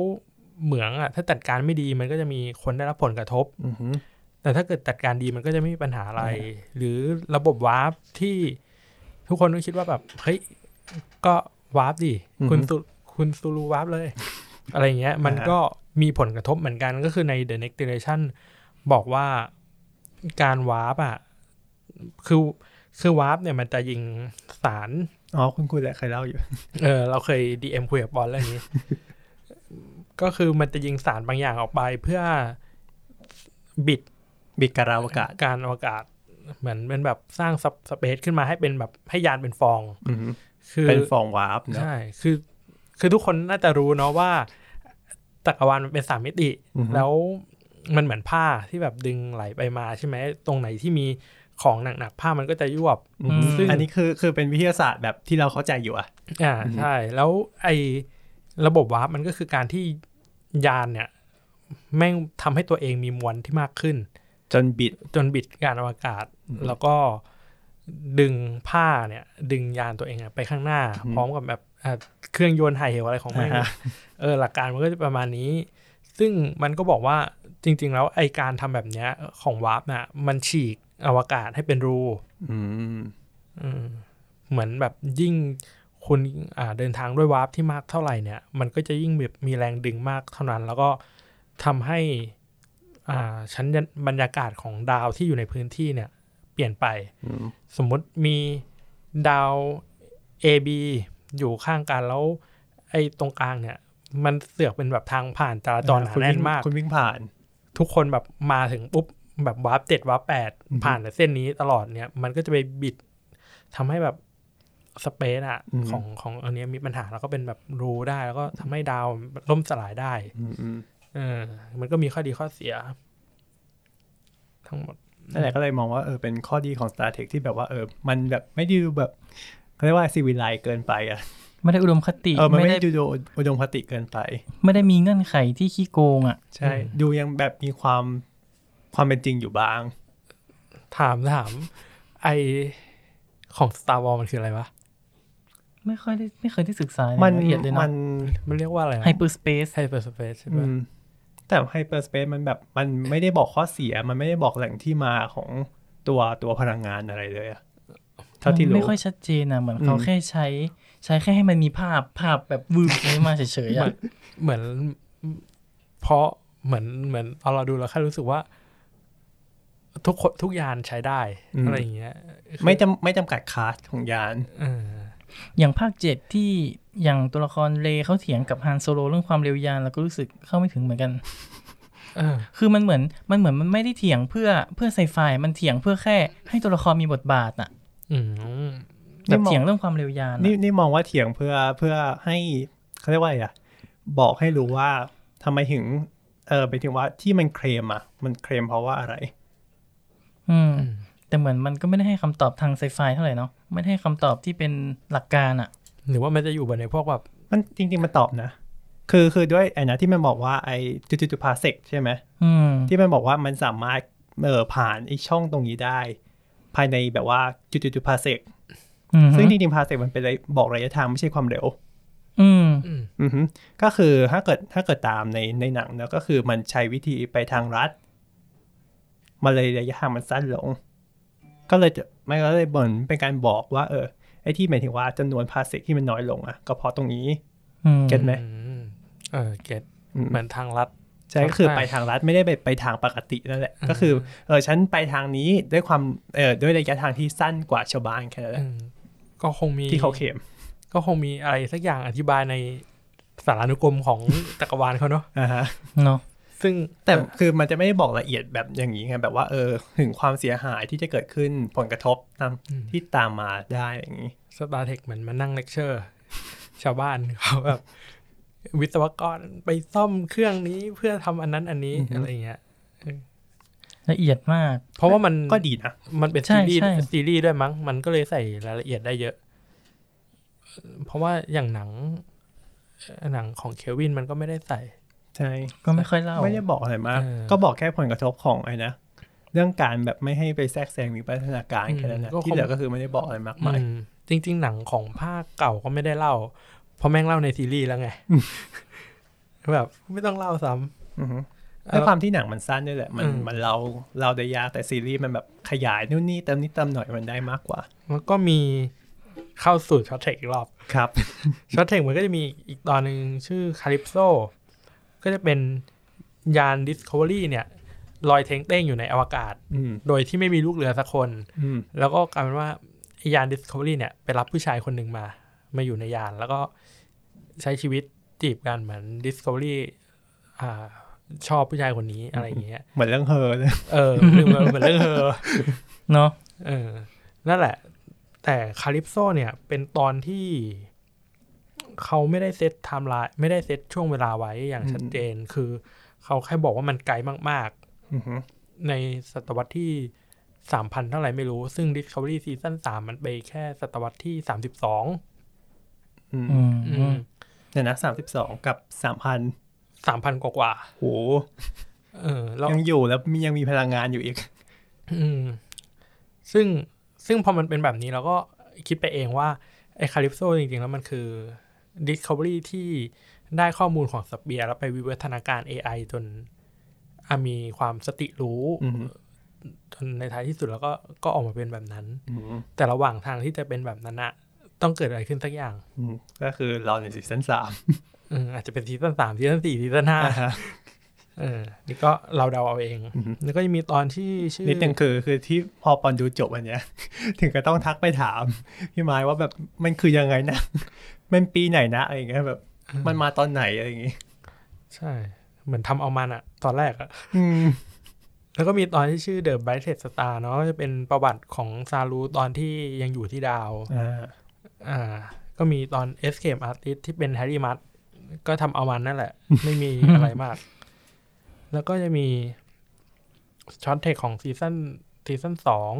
เหมืองอะถ้าจัดการไม่ดีมันก็จะมีคนได้รับผลกระทบอือฮึแต่ถ้าเกิดจัดการดีมันก็จะไม่มีปัญหาอะไร หรือระบบวาร์ปที่ ทุกคนก็คิดว่าแบบเฮ้ยก็วาร์ปดิคุณซู คุณซูลูวาร์ปเลย อะไรเงี้ย มันก็มีผลกระทบเหมือนกันก็คือใน The Next Generation บอกว่าการวาร์ปอะคือคือวาร์ปเนี่ยมันจะยิงสาร อ๋อ คุณคุยแหละเคยเล่าอยู่ เออ เราเคย DM คุยกับบอลเรื่องนี้ ก็คือมันจะยิงสารบางอย่างออกไปเพื่อบิดบิดการอวกาศการอวกาศ เหมือนเป็นแบบสร้าง space ขึ้นมาให้เป็นแบบให้ยานเป็นฟองอือฮึคือเป็นฟองวาร์ปเนาะใช่คือ คือทุกคนน่าจะรู้เนาะว่าจักรวาลมันเป็นสามมิติอือฮึแล้วมันเหมือนผ้าที่แบบดึงไหลไปมาใช่ไหมตรงไหนที่มีของหนักๆผ้ามันก็จะยวบอือฮึซึ่งอันนี้คือคือเป็นวิทยาศาสตร์แบบที่เราเข้าใจอยู่อะ อ่าใช่ แล้วไอ้ระบบวาร์ปมันก็คือการที่ยานเนี่ย แม่งทำให้ตัวเองมีมวลที่มากขึ้น จนบิดจนบิดการอวกาศ แล้วก็ดึงผ้าเนี่ย ดึงยานตัวเองอะไปข้างหน้าอืมพร้อมกับแบบอะเครื่องยนต์ไอ้เหี้ยอะไรของมันอ่าฮะเออหลักการมันก็จะประมาณนี้ ซึ่งมันก็บอกว่าจริง ๆ แล้วไอการทำแบบเนี้ยของวาร์ปน่ะ มันฉีกอวกาศให้เป็นรูอืมอืมเหมือนแบบยิ่งคุณอ่าเดินทางด้วยวาร์ปที่มากเท่าไหร่เนี่ย มันก็จะยิ่งแบบมีแรงดึงมากเท่านั้น แล้วก็ทำให้อ่า ชั้นบรรยากาศของดาวที่อยู่ในพื้นที่เนี่ย เปลี่ยนไปอืมสมมุติมีดาว A B อยู่ข้างกันแล้ว ไอ้ตรงกลางเนี่ย มันเสือกเป็นแบบทางผ่านจราจรหนาคุณแน่วิ่นงมากคุณวิ่งผ่าน ทุกคนแบบมาถึงปุ๊บแบบวาร์ปเจ็ดวาร์ปแปดอือฮึผ่านแต่เส้นนี้ตลอดเนี่ย มันก็จะไปบิดทำให้แบบ space อะอืมของของอันเนี้ยมีปัญหาแล้วก็เป็นแบบรูได้ แล้วก็ทำให้ดาวล่มสลายได้อืมอืม เออ มันก็มีข้อดีข้อเสีย ทั้งหมดนั่นแหละก็เลยมองว่าเออเป็นข้อดีของ Star Trek ที่แบบว่าเออ มันแบบไม่ได้ดูแบบเขาเรียกว่าซีวิไลเกินไปอะไม่ได้อุดมคติเออมันไม่ไม่ได้ได้ดูอุดมคติเกินไป ไม่ได้มีเงื่อนไขที่ขี้โกงอะ ใช่ ดูยังแบบมีความความเป็นจริงอยู่บ้าง ถามถามไอของ Star Wars มันคืออะไรวะไม่ค่อยได้ไม่เคยได้ศึกษามันละเอียดเลยมัเนาะนมันเรียกว่าอะไรไฮเปอร์สเปซไฮเปอร์สเปซใช่อืปะม แต่ไฮเปอร์สเปซมันแบบมันไม่ได้บอกข้อเสีย มันไม่ได้บอกแหล่งที่มาของตัวตัวพลังงานอะไรเลยอะเท่าที่มันรู้ไม่ค่อยชัดเจนอะเหมือนอืมเขาแค่ใช้ ใช้แค่ให้มันมีภาพภาพแบบวืบนี้มาเฉยๆเหมือะอนเหมือน เพราะเหมือนเหมือนตอนเราดูเราแค่รู้สึกว่า ทุกคนทุกยานใช้ได้อะไรอย่างเงี้ย ไม่จำไม่จำกัดคลาสของยานเอออย่างภาคเจ็ดที่อย่างตัวละครเลเขาเถียงกับฮันโซโลเรื่องความเร็วยานแล้วก็รู้สึกเข้าไม่ถึงเหมือนกันเออคือมันเหมือนมันเหมือนมันไม่ได้เถียงเพื่อเพื่อไซไฟมันเถียงเพื่อแค่ให้ตัวละครมีบทบาทอะอืมแบบเถียงเรื่องความเร็วยานนี่อะนี่มองว่าเถียงเพื่อเพื่อให้เขาเรียกว่าอะไรอะบอกให้รู้ว่าทำไมถึง เออไปถึงว่าที่มันเคลมอะมันเคลมเพราะว่าอะไร อืม แต่เหมือนมันก็ไม่ได้ให้คำตอบทางไซไฟเท่าไหร่เนาะไม่ได้ให้คำตอบที่เป็นหลักการอะหรือว่ามันจะอยู่บนในพวกแบบมันจริง ๆมันตอบนะคือคือด้วยไอ้นะที่มันบอกว่าไอ้จุดจุดพาเซกใช่ไหมอืมที่มันบอกว่ามันสามารถเออผ่านไอ้ช่องตรงนี้ได้ ภายในแบบว่าจุดจุดพาเซกอืมซึ่งจริงๆพาเซกมันเป็นระยะบอกระยะทางไม่ใช่ความเร็ว อืมอืมอือฮึก็คือถ้าเกิดถ้าเกิดตามในในหนังนะก็คือมันใช้วิธีไปทางรัฐมันเลยระยะทางมันสั้นลง ก็เลยจะไม่ก็เลยเหมือนเป็นการบอกว่า เออไอ้ที่หมายถึงว่าจำนวนพาเซกที่มันน้อยลงอะก็เพราะตรงนี้อืมเก็ตไหมอืมเออเก็ตอืมเหมือนทางลัดใช่ก็คือใช่ไปทางรัฐไม่ได้ไปไปทางปกตินั่นแหละ ก็คือเออฉันไปทางนี้ด้วยความเออด้วยระยะทางที่สั้นกว่าชาวบ้านแค่นั้นแหอืละมก็คงมีที่เขาเข็มก็คงมีอะไรสักอย่างอธิบายในสารานุกรมของจักรวาลเขาเนาะอ่าฮะเนาะ ซึ่งแต่คือมันจะไม่ได้บอกละเอียดแบบอย่างนี้ไงแบบว่าเออถึงความเสียหายที่จะเกิดขึ้นผลกระทบตามที่ตามมาได้อย่างนี้ Star Trek เหมือนมานั่งเลคเชอร์ ชาวบ้านเขาแบบวิศวกรไปซ่อมเครื่องนี้เพื่อทำอันนั้นอันนี้อือฮึอะไรเงี้ยละเอียดมาก เพราะว่ามันก็ดีนะมันเป็นใช่ซีรีส์ใช่ซีรีส์ด้วยมั้ง มันก็เลยใส่รายละเอียดได้เยอะ เพราะว่าอย่างหนังหนังของเควินมันก็ไม่ได้ใส่ ใช่ก็ไม่ค่อยเล่าไม่ได้บอกอะไรมากเออก็บอกแค่ผลกระทบของไอ้นะเรื่องการแบบไม่ให้ไปแทรกแซงวิวัฒนาการแค่นั้นนะอืมก็คงที่เหลือก็คือไม่ได้บอกอะไรมากมายอืมจริง ๆ หนังของภาคเก่าก็ไม่ได้เล่า เพราะแม่งเล่าในซีรีส์แล้วไงแบบไม่ต้องเล่าซ้ำอือฮึเออด้วยความที่หนังมันสั้นด้วยแหละ มันอืมมันเราเราได้ยากแต่ซีรีส์มันแบบขยายนู่นนี่เติมนิดเติมหน่อยมันได้มากกว่า แล้วก็มีเข้าสู่ Short Treks อีกรอบครับ Short Treks มันก็จะมีอีกตอนหนึ่งชื่อคาลิปโซ ก็จะเป็นยาน Discovery เนี่ยลอยเท้งเต้งอยู่ในอวกาศอืมโดยที่ไม่มีลูกเรือสักคนอืมแล้วก็กลายเป็นว่าไอ้ยาน Discovery เนี่ยไปรับผู้ชายคนหนึ่งมา มาอยู่ในยาน แล้วก็ใช้ชีวิตจีบกันเหมือน Discovery อ่าชอบผู้ชายคนนี้อะไรอย่างเงี้ย เหมือนเรื่องเฮอเลยเออเหมือนเหมือนเรื่องเธอเนาะเออ นั่นแหละ แต่ Calypso เนี่ยเป็นตอนที่ เขาไม่ได้ set timeline ไม่ได้เซตช่วงเวลาไว้อย่างชัดเจน คือเขาแค่บอกว่ามันไกลมากอือฮึๆในศตวรรษที่สามพันเท่าไหร่ไม่รู้ ซึ่ง Discovery ซีซั่นสามมันไปแค่ศตวรรษที่สามสิบสองอืมอืมเนี่ยนะสามสิบสองกับสามพันสามพันกว่าโหๆเออแล้วยังอยู่แล้วมียังมีพลังงานอยู่อีก อืม ซึ่งซึ่งพอมันเป็นแบบนี้เราก็คิดไปเองว่าไอ้คาลิปโซจริงๆ แล้วมันคือ Discovery ที่ได้ข้อมูลของสเปียร์แล้วไปวิวัฒนาการ AI จนอะมีความสติรู้อืมจนในท้ายที่สุดแล้วก็ก็ออกมาเป็นแบบนั้นอืมแต่ระหว่างทางที่จะเป็นแบบนั้นอะต้องเกิดอะไรขึ้นสักอย่างอืมก็คือเราในซีซั่นสามอืมอาจจะเป็นซีซั่นสามซีซั่นสี่ซีซั่นห้าเออนี่ก็เราเดาเอาเองอือฮึแล้วก็จะมีตอนที่ชื่อนิดนึงคือคือที่พอปอนดูจบอันเนี้ย ถึงก็ต้องทักไปถาม พี่ไม้ว่าแบบมันคือยังไงนะ มันปีไหนนะอะไรอย่างเงี้ยแบบ มันมาตอนไหนอะไรอย่างงี้ ใช่ เหมือนทำเอามันอะตอนแรกอะอืมแล้วก็มีตอนที่ชื่อ The Brightest Star เนาะจะเป็นประวัติของซารูตอนที่ยังอยู่ที่ดาวอ่าอ่าก็มีตอน Escape Artist ที่เป็น Harry Mudd ก็ทำเอามันนั่นแหละ ไม่มีอะไรมาก แล้วก็จะมี Short Treks ของซีซั่นซีซั่นสอง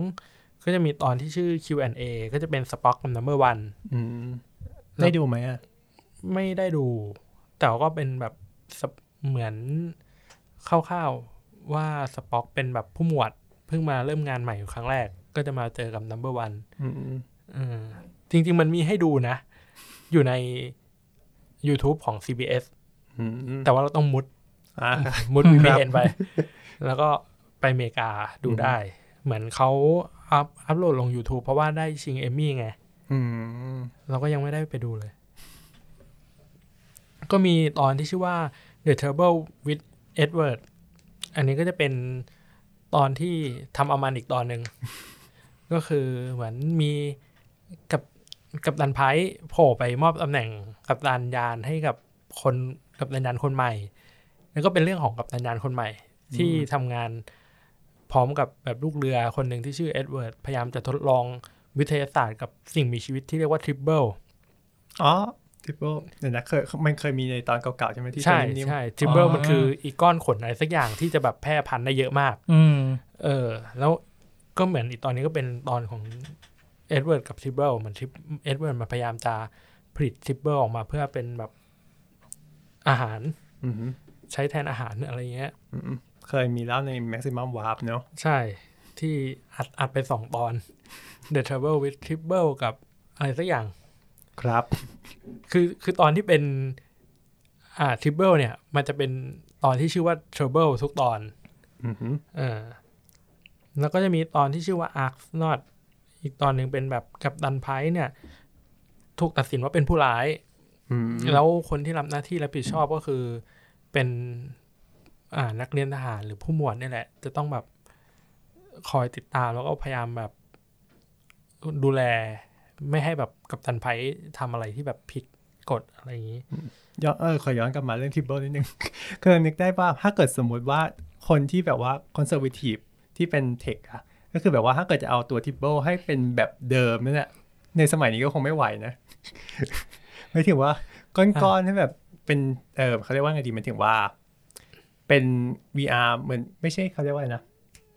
ก็จะมีตอนที่ชื่อ Q&A ก็จะเป็น Spock กับ Number One อืม ได้ดูไหมอะ ไม่ได้ดู แต่ก็เป็นแบบสปเหมือนคร่าวๆว่า Spock เป็นแบบผู้หมวด เพิ่งมาเริ่มงานใหม่อยู่ครั้งแรก ก็จะมาเจอกับ Number One อืมอืมจริง ๆ มันมีให้ดูนะ อยู่ใน YouTube ของ CBS อืมแต่ว่าเราต้องมุดอ่ามุดครับ VPN ไป แล้วก็ไปอเมริกาดูได้ เหมือนเขาอัพอัพโหลดลง YouTube เพราะว่าได้ชิงเอมมี่ไงอืม เราก็ยังไม่ได้ไปดูเลย ก็มีตอนที่ชื่อว่า The Trouble with Edward อันนี้ก็จะเป็นตอนที่ทำเอามันอีกตอนหนึ่ง ก็คือเหมือนมีกับกัปตัน Pike โผล่ไปมอบตำแหน่งกัปตันยานให้กับคนกัปตันยานคนใหม่ แล้วก็เป็นเรื่องของกัปตันยานคนใหม่ ที่ทำงานพร้อมกับแบบลูกเรือคนหนึ่งที่ชื่อ Edward พยายามจะทดลอง วิทยาศาสตร์กับสิ่งมีชีวิตที่เรียกว่า Tribbleอ๋อ Tribble เดี๋ยวนะเคยมันเคยมีในตอนเก่าๆใช่ไหมที่ใช่เป็นนิ่มๆใช่ Tribble อ๋อมันคืออีกก้อนขนอะไรสักอย่างที่จะแบบแพร่พันธุ์ได้เยอะมาก อืม เออ แล้วก็เหมือนอีกตอนนี้ก็เป็นตอนของ Edward กับ Tribble เหมือน Trib Edward มาพยายามจะผลิต Tribble ออกมาเพื่อเป็นแบบอาหารอืมใช้แทนอาหารอะไรเงี้ยอืมเคยมีแล้วใน Maximum Warp เนอะใช่ที่อัดอัดไปสองตอน The Trouble with Tribble กับอะไรสักอย่าง ครับ คือคือตอนที่เป็น อ่า Tribble เนี่ย มันจะเป็นตอนที่ชื่อว่า Trouble ทุกตอนอืมเออแล้วก็จะมีตอนที่ชื่อว่า Ark Not อีกตอนหนึ่งเป็นแบบกับดันไพร์เนี่ย ถูกตัดสินว่าเป็นผู้ร้ายอืมแล้วคนที่รับหน้าที่รับผิดชอบก็คือเป็นอ่านักเรียนทหารหรือผู้หมวดนี่แหละ จะต้องแบบคอยติดตามแล้วก็พยายามแบบ ดูแลไม่ให้แบบกัปตัน Pike ทำอะไรที่แบบผิดกฎอะไรอย่างนี้ย้อนเออขอย้อนกลับมาเรื่อง Tribble นิดนึง คือนึกได้ว่าถ้าเกิดสมมุติว่าคนที่แบบว่า conservative ที่เป็น Trek อะก็คือแบบว่าถ้าเกิดจะเอาตัว Tribble ให้เป็นแบบเดิมนั่นแหละในสมัยนี้ก็คงไม่ไหวนะไม่ถึงว่าก้อนๆให้แบบเป็นเออเขาเรียกว่าไงดีหมันถึงว่า เป็น VR เหมือนไม่ใช่เขาเรียกว่าอะไรนะ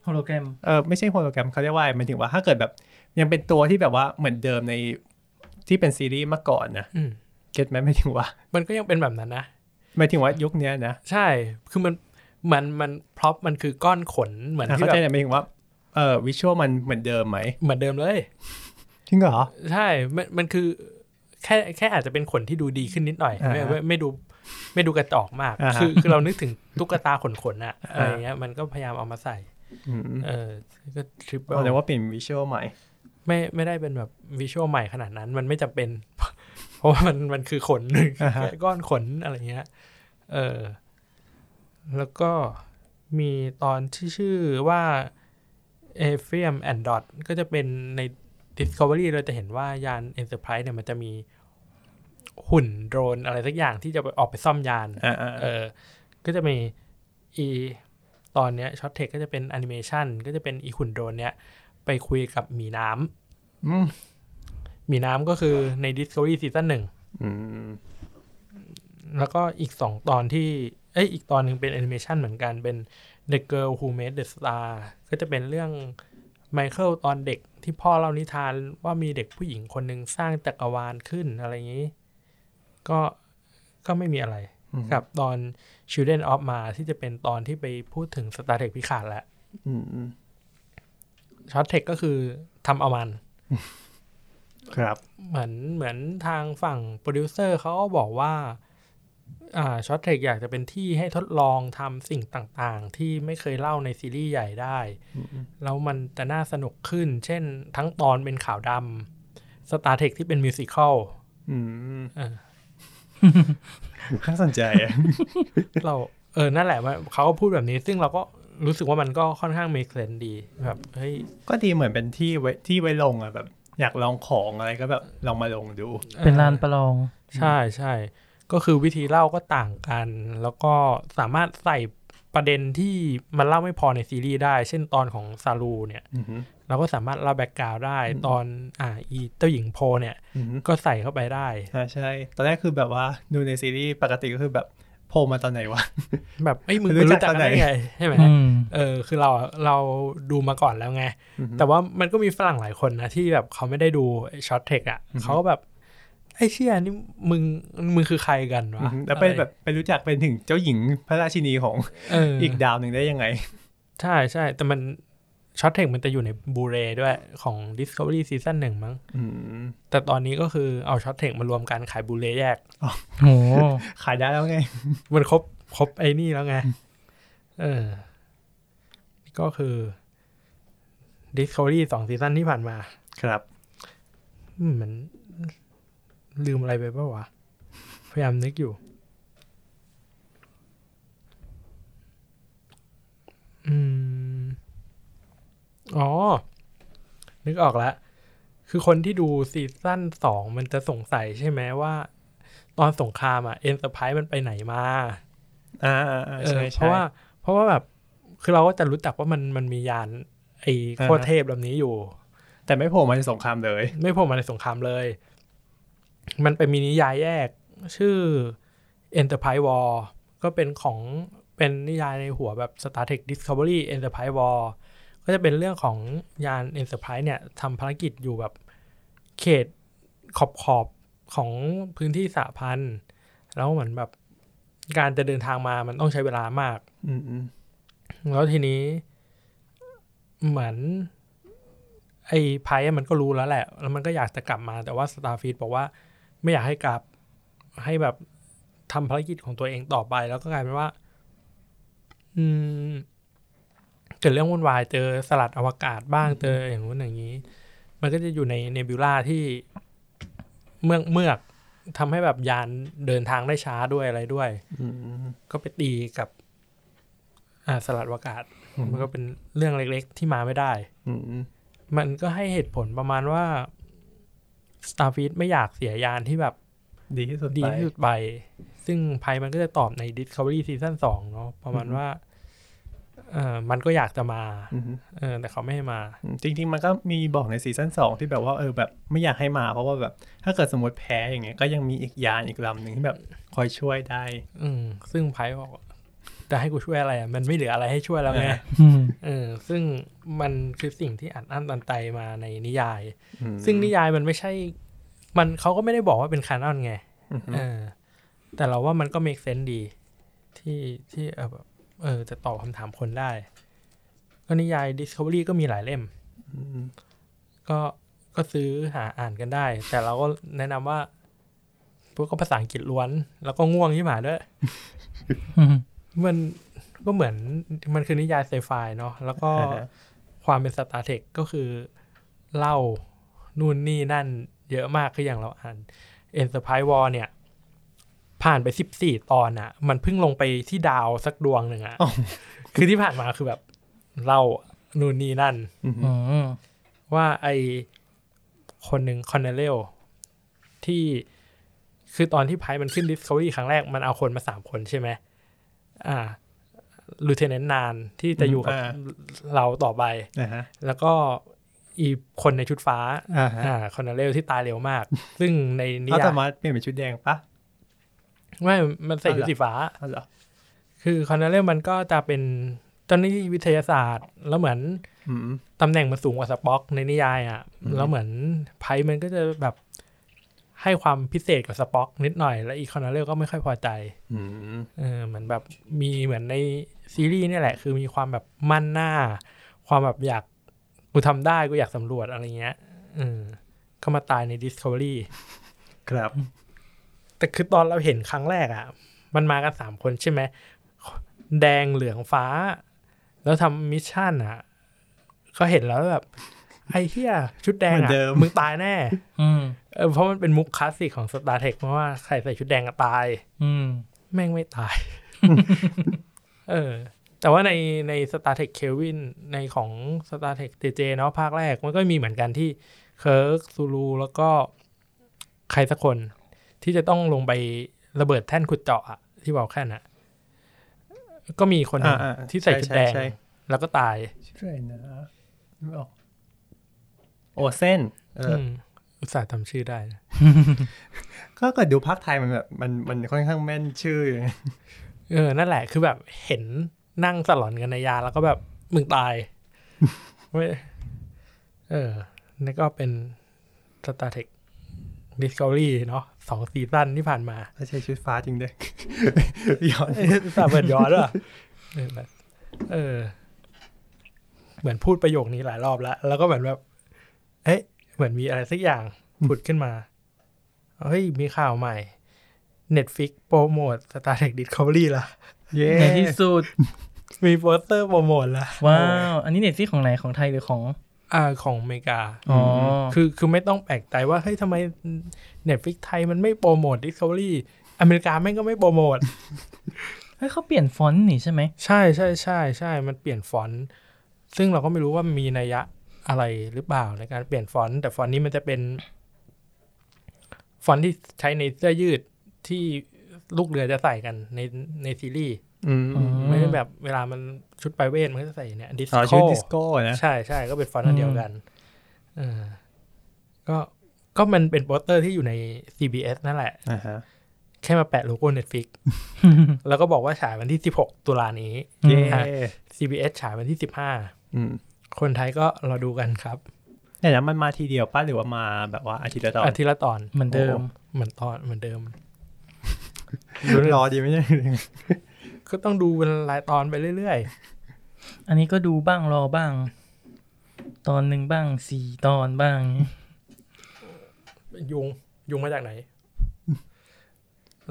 โฮโลแกรมเออไม่ใช่โฮโลแกรมเขาเรียกว่าหมันถึงว่าถ้าเกิดแบบ ยังเป็นตัวที่แบบว่าเหมือนเดิมในที่เป็นซีรีส์เมื่อก่อนนะอืม get ไหมไม่ถึงว่า มันก็ยังเป็นแบบนั้นนะหมายถึงว่ายุคเนี้ยนะ ใช่คือมันมันมัน prop มันคือก้อนขนเหมือนอะที่เข้าแบใจบหมายถึงว่าเออ visual มันเหมือนเดิมไหมเหมือนเดิมเลยจริงเหรอใช่มันมันคือแค่แค่อาจจะเป็นขนที่ดูดีขึ้นนิดหน่อยไม่อ่าฮะไม่ไม่ดูไม่ดูกระจอกมากอ่าฮะคือคือเรานึกถึงตุ๊กตาขนขนๆอะอ่าอะไรเงี้ยมันก็พยายามเอามาใส่อืมเออก็ทริปเปิเอาเลยว่าเป็นวิชวลใหม่ ไม่ไม่ได้เป็นแบบวิชวลใหม่ขนาดนั้น มันไม่จำเป็น เพราะว่ามันมันคือขนอ่าฮะแค่ก้อนขนอะไรเงี้ย เออ แล้วก็มีตอนที่ชื่อว่า a f r i u m and Dot ก็จะเป็นใน Discovery เราจะเห็นว่ายาน Enterprise เนี่ยมันจะมีหุ่นโดรนอะไรสักอย่างที่จะไปออกไปซ่อมยานอ่าอ่าเออ ก็จะมีอีตอนเนี้ย Short Trek ก็จะเป็นแอนิเมชันก็จะเป็นอีหุ่นโดรนเนี้ยไปคุยกับหมีน้ำอื มหมีน้ำก็คือใน Discovery ซีซั่นหนึ่งอืมแล้วก็อีกสองตอนที่ เอ้ยอีกตอนหนึ่งเป็นแอนิเมชันเหมือนกันเป็น The Girl Who Made the Star ก็จะเป็นเรื่อง Michael ตอนเด็กที่พ่อเล่านิทานว่ามีเด็กผู้หญิงคนหนึ่งสร้างจักรวาลขึ้นอะไรอย่างนี้ ก็ก็ไม่มีอะไร กับตอน Children of Mars ที่จะเป็นตอนที่ไปพูดถึง Star Trek พิขาดแหละอืมอืม Short Trek ก็คือทำเอามัน ครับ เหมือนเหมือนทางฝั่งโปรดิวเซอร์เขาก็บอกว่าอ่า Short Trek อยากจะเป็นที่ให้ทดลองทำสิ่งต่างๆ ที่ไม่เคยเล่าในซีรีส์ใหญ่ได้ แล้วมันจะน่าสนุกขึ้น เช่นทั้งตอนเป็นขาวดำสตาร์เทคที่เป็นมิวสิควลอืมเออน่าสนใจอะเราเออ นั่นแหละว่าเขาก็พูดแบบนี้ ซึ่งเราก็ รู้สึกว่ามันก็ค่อนข้าง make sense ดีแบบเฮ้ยก็ดีเหมือนเป็นที่ไว้ที่ไว้ลงอะแบบ อยากลองของอะไรก็แบบลองมาลงดู เป็นลานประลอง ใช่ใช่ก็คือวิธีเล่าก็ต่างกัน แล้วก็สามารถใส่ประเด็นที่มันเล่าไม่พอในซีรีส์ได้ เช่นตอนของ Saru เนี่ยอือฮึเราก็สามารถเล่า background ได้อืมตอนอ่าอีเจ้าหญิง Po เนี่ยอือฮึก็ใส่เข้าไปได้ใช่ใช่ตอนแรกคือแบบว่าดูในซีรีส์ปกติก็คือแบบ โผล่มาตอนไหนวะ แบบไอ้ยมึงรู้รู้จัจักกตกัอนนไหนได้ไงใช่ไหมอืมเออคือเราเราดูมาก่อนแล้วไงอือฮึแต่ว่ามันก็มีฝรั่งหลายคนนะที่แบบเขาไม่ได้ดู Short Trek อะอือฮึเขาก็แบบไอ้เชี่ยนี่มึงมึงคือใครกันอืวะอฮึแล้วไปแบบไปรู้จักเป็นถึงเจ้าหญิงพระราชินีของเออออีกดาวหนึ่งได้ยังไง ใช่ใช่แต่มัน Short Trek มันจะอยู่ใน Blu-ray ด้วยของ Discovery Season หนึ่งมั้งอืมแต่ตอนนี้ก็คือเอา Short Trek มารวมกันขาย Blu-ray แยกโหขายได้แล้วไง มันครบครบไอ้นี่แล้วไง เออ ก็คือ Discovery สองซีซั่นที่ผ่านมา ครับอืมเหมือนลืมอะไรไปป่าววะ พยายามนึกอยู่ อืม อ๋อ นึกออกแล้ว คือคนที่ดูซีซั่นสองมันจะสงสัยใช่ไหมว่า ตอนสงครามอะ Enterprise มันไปไหนมา อ่าอ่าอ่าเอใช่อใช่เพราะว่า เพราะว่าแบบ คือเราก็จะรู้จักว่ามันมันมียานไอ้โคตรอ่าฮะเทพลำนี้อยู่ แต่ไม่โผล่มาในสงครามเลย ไม่โผล่มาในสงครามเลย มันเป็นมีนิยายแยก ชื่อ Enterprise War ก็เป็นของเป็นนิยายในหัวแบบ Star Trek Discovery Enterprise War ก็จะเป็นเรื่องของยาน Enterprise เนี่ยทำภารกิจอยู่แบบเขตขอบขอบๆของพื้นที่สหพันธ์แล้วเหมือนแบบการจะเดินทางมามันต้องใช้เวลามาก อืมอืมแล้วทีนี้ เหมือน ไอ้ไพ่อะมันก็รู้แล้วแหละ แล้วมันก็อยากจะกลับมา แต่ว่าสตาร์ฟีดบอกว่า ไม่อยากให้กลับให้แบบทำภารกิจของตัวเองต่อไป แล้วก็กลายเป็นว่า อืม เกิดเรื่องวุ่นวายเจอสลัดอวกาศบ้างเจออย่างนู้นอย่างนี้ มันก็จะอยู่ในเนบิวลาที่เมือกเมือกทำให้แบบยานเดินทางได้ช้าด้วยอะไรด้วยอืมก็ไปตีกับอ่าสลัดอวกาศ มันก็เป็นเรื่องเล็กๆที่มาไม่ได้อืมอืมมันก็ให้เหตุผลประมาณว่า Starfleet ไม่อยากเสียยานที่แบบ ดีที่สุดดีไปที่สุดไป ซึ่งไพมันก็จะตอบใน Discovery Season 2 เนาะประมาณอือฮึว่า เออมันก็อยากจะมาอืมเออแต่เขาไม่ให้มาอืมจริง ๆ มันก็มีบอกในซีซั่นสองที่แบบว่าเออแบบไม่อยากให้มา เพราะว่าแบบถ้าเกิดสมมติแพ้อย่างเงี้ยก็ยังมีอีกยานอีกลำหนึ่งที่แบบคอยช่วยได้ อืมซึ่งไพบอกว่าจะให้กูช่วยอะไรอะมันไม่เหลืออะไรให้ช่วยแล้วไงอ่าอืมเออ ซึ่งมันคือสิ่งที่อัดอั้นตันใจมาในนิยายอืมซึ่งนิยายมันไม่ใช่ มันเขาก็ไม่ได้บอกว่าเป็นคานอนไงอืมเออแต่เราว่ามันก็ make sense ดี ที่ที่เออแบบ เออจะตอบคำถามคนได้ก็นิยาย Discovery ก็มีหลายเล่มอืมก็ก็ซื้อหาอ่านกันได้ แต่เราก็แนะนำว่าพวกก็ภาษาอังกฤษล้วน แล้วก็ง่วงที่หมาด้วยอืมมันก็เหมือนมันคือนิยายไซไฟเนาะแล้วก็อ่าฮะความเป็นสตาร์เทคก็คือเล่านู่นนี่นั่นเยอะมากคืออย่างเราอ่าน Enterprise War เนี่ย ผ่านไปสิบสี่ตอนอะมันเพิ่งลงไปที่ดาวสักดวงหนึ่งอะอ๋อคือที่ผ่านมาคือแบบเล่านู่นนี่นั่นอืมอืมว่าไอคนหนึ่งคอนเนเลลที่คือตอนที่ไพ่มันขึ้น Discovery ครั้งแรกมันเอาคนมาสามคนใช่ไหมอ่าลูเทนเนนนานที่จะอยู่กับเราต่อไปนะฮะแล้วก็อีคนในชุดฟ้าอ่าฮะอ่าคอนเนเลลที่ตายเร็วมาก ซึ่งในนิเขายาสายมารถเปลี่ยนเป็นชุดแดงปะ ไม่ มันใส่ชุดอ๋อเหรอสีฟ้าอ๋อเหรอคือคอนเนเลลมันก็จะเป็นเจ้าหน้าที่วิทยาศาสตร์ แล้วเหมือนอืมตำแหน่งมันสูงกว่า Spock ในนิยายอะอืมแล้วเหมือน Pike มันก็จะแบบให้ความพิเศษกับ Spock นิดหน่อย แล้วอีคอนเนเลลก็ไม่ค่อยพอใจอืมเออเหมือนแบบมีเหมือนในซีรีส์เนี่ยแหละ คือมีความแบบมั่นหน้า ความแบบอยากกูทำได้กูอยากสำรวจอะไรเงี้ยอืมก็มาตายใน Discovery ครับ แต่คือตอนเราเห็นครั้งแรกอะ่ะ มันมากันสามคนใช่ไหม แดงเหลืองฟ้า แล้วทำมิชชั่นอะ่ะ ก็เห็นแล้วแบบ ไอ้เหี้ยชุดแดงเหมือนอะ่ะเดิมมึงตายแน่อืมเออเพราะมันเป็นมุกคลาสสิกของ Star Trek เพราะว่าใครใส่ชุดแดงก็ตาย อืม แม่งไม่ตาย เออ แต่ว่าในใน Star Trek Kelvin ในของ Star Trek JJ เนาะภาคแรกมันก็มีเหมือนกันที่เคิร์กซูรูแล้วก็ใครสักคน ที่จะต้องลงไประเบิดแท่นขุดเจาะอะที่บอกแค่น่ะ ก็มีคนหนึ่งอ่าๆที่ใส่ชุดแดงใช่ใช่แล้วก็ตายชื่ออะไรนะไม่ออกโอเส้นเอออมอุตส่าห์ทำชื่อได้นะก็เกิดดูภาคไทยมันแบบมันมันค่อนข้างแม่นชื่ออยู่เออ นั่นแหละ คือแบบเห็นนั่งสลอนกันในยานแล้วก็แบบมึงตายไม่เออ นี่ก็เป็น Star Trek Discovery เนาะ สองซีซั่นที่ผ่านมาถ้าใช้ชุดฟ้าจริงด้วยย้อนสาเปิดย้อนอะเออแบบเออ เหมือนพูดประโยคนี้หลายรอบแล้ว แล้วก็เหมือนแบบ เอ๊ะเหมือนมีอะไรสักอย่างผุดขึ้นมา เฮ้ย มีข่าวใหม่ Netflix โปรโมท Star Trek Discovery ละเย้ในที่สุด มีโปสเตอร์โปรโมทละว้าว อันนี้ Netflix ของไหนของไทยหรือของอ่า ของอเมริกาอ๋อคือคือไม่ต้องแปลกใจว่าเฮ้ยทำไม Netflix ไทยมันไม่โปรโมท Discovery อเมริกาแม่งก็ไม่โปรโมทเฮ้ยเขาเปลี่ยนฟอนต์นี่ใช่ไหม ใช่ใช่ใช่ใช่มันเปลี่ยนฟอนต์ซึ่งเราก็ไม่รู้ว่ามีนัยยะอะไรหรือเปล่าในการเปลี่ยนฟอนต์แต่ฟอนต์นี้มันจะเป็น ฟอนต์ที่ใช้ในเสื้อยืดที่ลูกเรือจะใส่กันในในซีรีส์อืมอืม ไม่ได้แบบเวลามันชุด private มันก็จะใส่เนี่ย Disco อ๋อโก้ชุด Disco นะใช่ใช่ก็เป็นฟอนต์อันเดียวกันเออก็ก็มันเป็นโปสเตอร์ที่อยู่ใน CBS นั่นแหละอ่าฮะแค่มาแปะโลโก้ Netflix แล้วก็บอกว่าฉายวันที่ 16 ตุลานี้เย้อะ CBS ฉายวันที่อืม15 คนไทยก็รอดูกันครับแต่นั้นมันมาทีเดียวป้ะหรือว่ามาแบบว่าอาทิตย์ละตอนอาทิตย์ละตอนเหมือนเดิมเหมือนตอนเหมือนเดิมรอดีไหมเนี่ย ก็ต้องดูเป็นรายตอนไปเรื่อยอันนี้ก็ดูบ้างรอบ้าง ตอนหนึ่งบ้างสี่ตอนบ้างๆยุงยุงมาจากไหน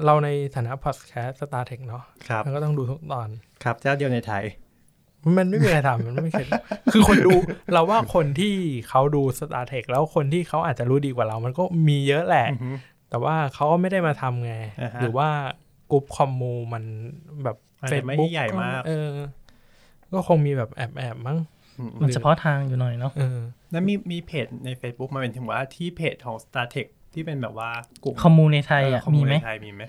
เราในฐานะพอดแคสต์ Star Tech เนาะครับมันก็ต้องดูทุกตอน ครับ เจ้าเดียวในไทย มันไม่มีใครทำมันไม่มีใครคือคนดู เราว่าคนที่เขาดู Star Trek แล้วคนที่เขาอาจจะรู้ดีกว่าเรา มันก็มีเยอะแหละอือฮึแต่ว่าเขาก็ไม่ได้มาทำไงอ่าฮะหรือว่ากลุ่มคอมมูมันแบบ อาจจะไม่ Facebook ใหญ่มากเออ ก็คงมีแบบแอบแอบๆมั้งอืมมันเฉพาะทางอยู่หน่อยเนาะเออแล้วมีมีเพจใน Facebook มาเป็นถึงว่าที่เพจของ Star Tech ที่เป็นแบบว่ากลุ่มคอมมูในไทยอะเข้อมีลไหมในไทยมีไหม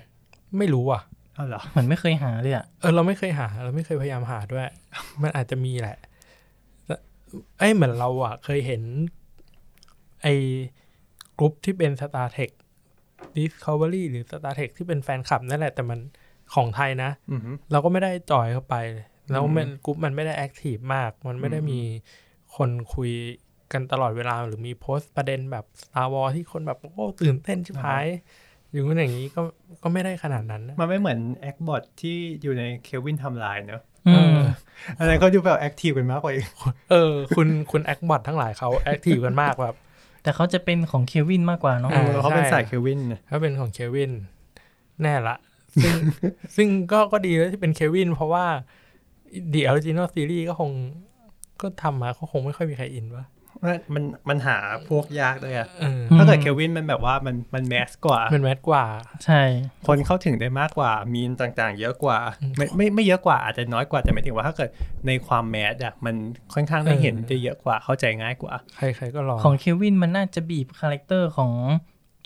ไม่รู้อะอ้าวเหรอเหมือนไม่เคยหาเลยอะเออเราไม่เคยหา เราไม่เคยพยายามหาด้วย มันอาจจะมีแหละแต่เอ้ยเหมือนเราอะ เคยเห็น ไอ้กลุ่มที่เป็น Star Trek Discovery หรือ Star Trek ที่เป็นแฟนคลับนั่นแหละแต่มัน ของไทยนะอือฮึเราก็ไม่ได้จอยเข้าไป แล้วมันอืมกรุ๊ปมันไม่ได้แอคทีฟมาก มันไม่ได้อืมมีคนคุยกันตลอดเวลา หรือมีโพสต์ประเด็นแบบ Star Wars ที่คนแบบ โอ้ ตื่นเต้นชิบหายอยู่กันอย่างนี้ก็ก็ไม่ได้ขนาดนั้นนะมันไม่เหมือน acc bot ที่อยู่ใน Kelvin Timeline เนอะอืมอันนั้นเขาดูแบบ active กันมากกว่าอีกเออ คุณคุณ acc bot ทั้งหลายเขา active กันมากแบบแต่เขาจะเป็นของ Kelvin มากกว่าเนาะอ่าเขาเป็นใช่สาย Kelvin นะถ้าเป็นของ Kelvin แน่ละ ซึ่งซึ่งก็ก็ดีแล้วที่เป็น Kelvin เพราะว่า The Original Series ก็คงก็ทำมาก็คงไม่ค่อยมีใครอินวะมันมันมันหาพวกยากด้วยอะเออถ้าเกิด Kelvin มันแบบว่ามันมัน mass กว่า มัน mass กว่า ใช่ คนเข้าถึงได้มากกว่า มีมต่างๆ เยอะกว่า ไม่ไม่ไม่เยอะกว่าอาจจะน้อยกว่าแต่หมายถึงว่าถ้าเกิดในความ mass อะมันค่อนข้างได้เห็นเออได้เยอะกว่าเข้าใจง่ายกว่า ใครๆก็รอของเควินมันน่าจะบีบ character ของ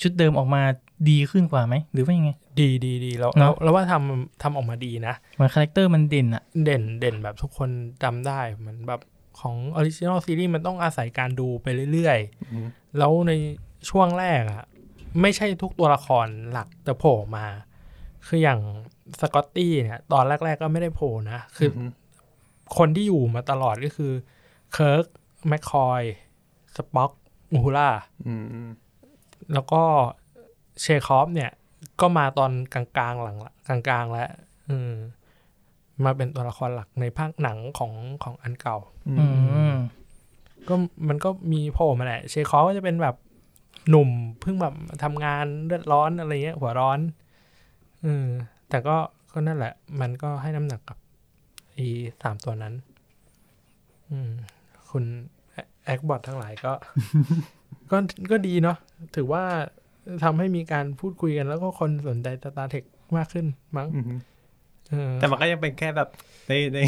ชุดเดิมออกมาดีขึ้นกว่าไหม หรือว่ายังไง ดีดีดีแล้วเนอะแล้วว่าทำทำออกมาดีนะเหมือน character มันเด่นอะเด่นเด่นแบบทุกคนจำได้เหมือนแบบของ Original Series มันต้องอาศัยการดูไปเรื่อยอืมๆแล้วในช่วงแรกอะไม่ใช่ทุกตัวละครหลักจะโผล่มา คืออย่าง Scotty เนี่ย ตอนแรก ๆ ก็ไม่ได้โผล่นะ คืออืมคนที่อยู่มาตลอดก็คือ Kirk McCoy Spock Uhuraอืมอืม แล้วก็เชคอฟเนี่ย ก็มาตอนกลางๆหลังละกลางๆแล้วอืมมาเป็นตัวละครหลักในภาคหนังของของอันเก่า อือืมมก็มันก็มีโผล่มาแหละ เชคอฟก็จะเป็นแบบหนุ่มเพิ่งแบบทำงานเลือดร้อนอะไรเงี้ยหัวร้อนเออแต่ก็ก็นั่นแหละ มันก็ให้น้ำหนักกับอีสามตัวนั้น อืม คุณ acc bot ทั้งหลายก็ ก็ก็ดีเนาะถือว่าทำให้มีการพูดคุยกัน แล้วก็คนสนใจ Star Trek มากขึ้นมั้งอือฮึเออแต่มันก็ยังเป็นแค่แบบในใน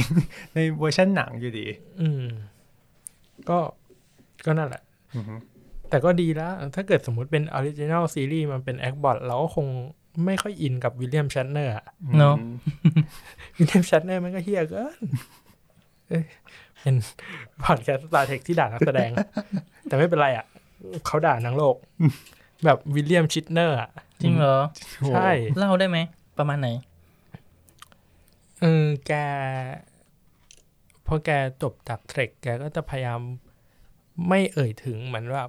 ในเวอร์ชันหนังอยู่ดี อืม ก็ก็นั่นแหละอือฮึแต่ก็ดีแล้ว ถ้าเกิดสมมุติเป็น original ซีรีส์มันเป็น acc bot เราก็คงไม่ค่อยอินกับ William Shatner อะเนอะWilliam Shatner มันก็เหี้ยเกินเอ้ยเป็นพอดแคสต์ Star Trek ที่ด่านักแสดง แต่ไม่เป็นไรอะ เขาด่าทั้งโลก แบบ William Shatner อะจริงเหรอ ใช่ เล่าได้ไหม ประมาณไหน เออแกพอแกจบจาก Trek แกก็จะพยายามไม่เอ่ยถึงเหมือนว่า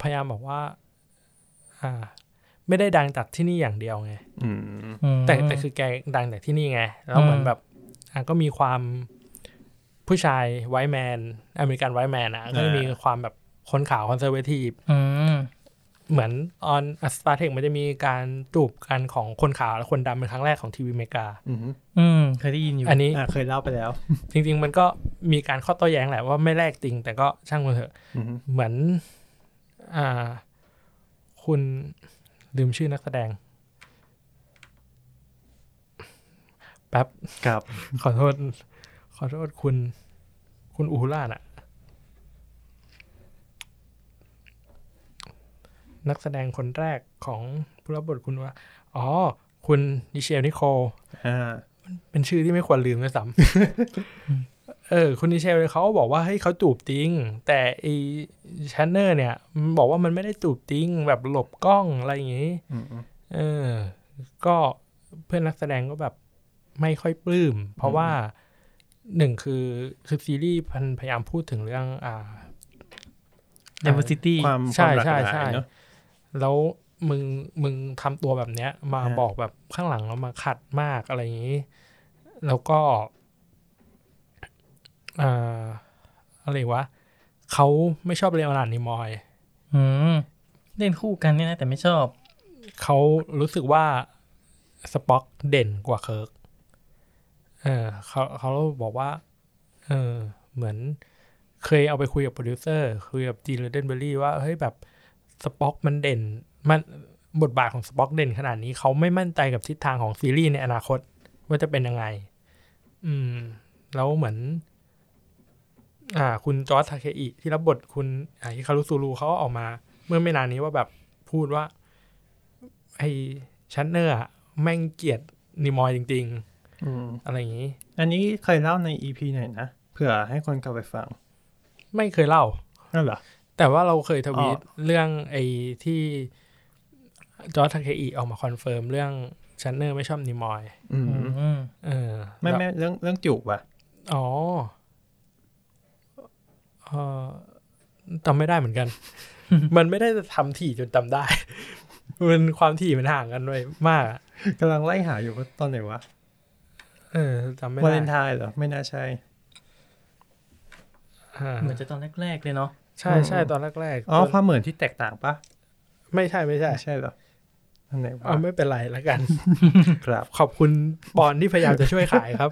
พยายามบอกว่า อ่า ไม่ได้ดังจากที่นี่อย่างเดียวไงอืมอืมแต่แต่คือแกดังจากที่นี่ไง แล้วเหมือนอืมแบบอะก็มีความผู้ชาย white man American white man อะก็จะมีความแบบ คนขาว conservative อืมเหมือนตอน Star Trek มันจะมีการจูบกันของคนขาวและคนดำเป็นครั้งแรกของทีวีอเมริกาอืมอืมเคยได้ยินอยู่ อันนี้อ่าเคยเล่าไปแล้ว จริง ๆ มันก็มีการข้อโต้แย้งแหละว่าไม่แรกจริง แต่ก็ช่างมันเถอะอืมเหมือน อ่า คุณลืมชื่อนักแสดงแป๊บครับ ขอโทษ ขอโทษคุณ คุณอูล่าน่ะ นักแสดงคนแรกของผู้รับบทคุณว่า อ๋อ คุณนิเชลนิโคลอ่าเป็นชื่อที่ไม่ควรลืมด้วยซ้ำเออ คุณนิเชลเขาก็บอกว่าเฮ้ยเขาจูบจริง แต่ไอ้ชันเนอร์เนี่ย มันบอกว่ามันไม่ได้จูบจริง แบบหลบกล้องอะไรอย่างงี้อืมเออ ก็เพื่อนนักแสดงก็แบบไม่ค่อยปลื้ม เพราะว่าหนึ่งคือคือซีรีส์พันพยายามพูดถึงเรื่อง อ่า diversity ความใช่ความหลากใช่หลายใช่เนอะ แล้วมึงมึงทำตัวแบบเนี้ย มาฮะบอกแบบข้างหลังแล้วมาขัดมากอะไรอย่างนี้ แล้วก็อ่าอะไรวะเขาไม่ชอบ Leonard Nimoyอืมเล่นคู่กันเนี่ยนะแต่ไม่ชอบ เขารู้สึกว่า Spock เด่นกว่า Kirk เออเขาเขาบอกว่า เออ เหมือนเคยเอาไปคุยกับโปรดิวเซอร์คุยกับ Gene Roddenberry ว่า เฮ้ยแบบ Spock มันเด่นมันบทบาทของ Spock เด่นขนาดนี้เขาไม่มั่นใจกับทิศทางของซีรีส์ในอนาคต ว่าจะเป็นยังไง อืม แล้วเหมือน อ่า คุณ George Takei ที่รับบทคุณอา Hikaru Sulu เขาก็ออกมา เมื่อไม่นานนี้ว่าแบบพูดว่า ไอ้ Shatner อะแม่งเกลียด Nimoy จริงอืมๆอะไรอย่างนี้ อันนี้เคยเล่าใน EP ไหนนะเผื่อให้คนกลับไปฟัง ไม่เคยเล่านั่นเหรอ แต่ว่าเราเคยทวีตอ๋อเรื่องไอ้ที่George Takei ออกมา confirm เรื่อง Shatner ไม่ชอบ Nimoy อืมอืมเออไม่แล้วไม่เรื่องเรื่องจูบอะอ๋อเออจำไม่ได้เหมือนกัน มันไม่ได้ทำถี่จนจำได้ มันความถี่มันห่างกันด้วยมากอะกำลังไล่หาอยู่ว่าตอนไหนวะ เออจำไม่วาได้เลนไทน์เหรอ ไม่น่าใช่อ่าเหมือนจะตอนแรก ๆ เลยเนาะ ใช่ใช่ตอนแรกๆอ๋อตนความเหมือนที่แตกต่างปะไม่ใช่ไม่ใช่ไม่ใช่เหรออันไหนวะเอาไม่เป็นไรแล้วกัน ครับ ขอบคุณปอนที่พยายามจะช่วยขายครับ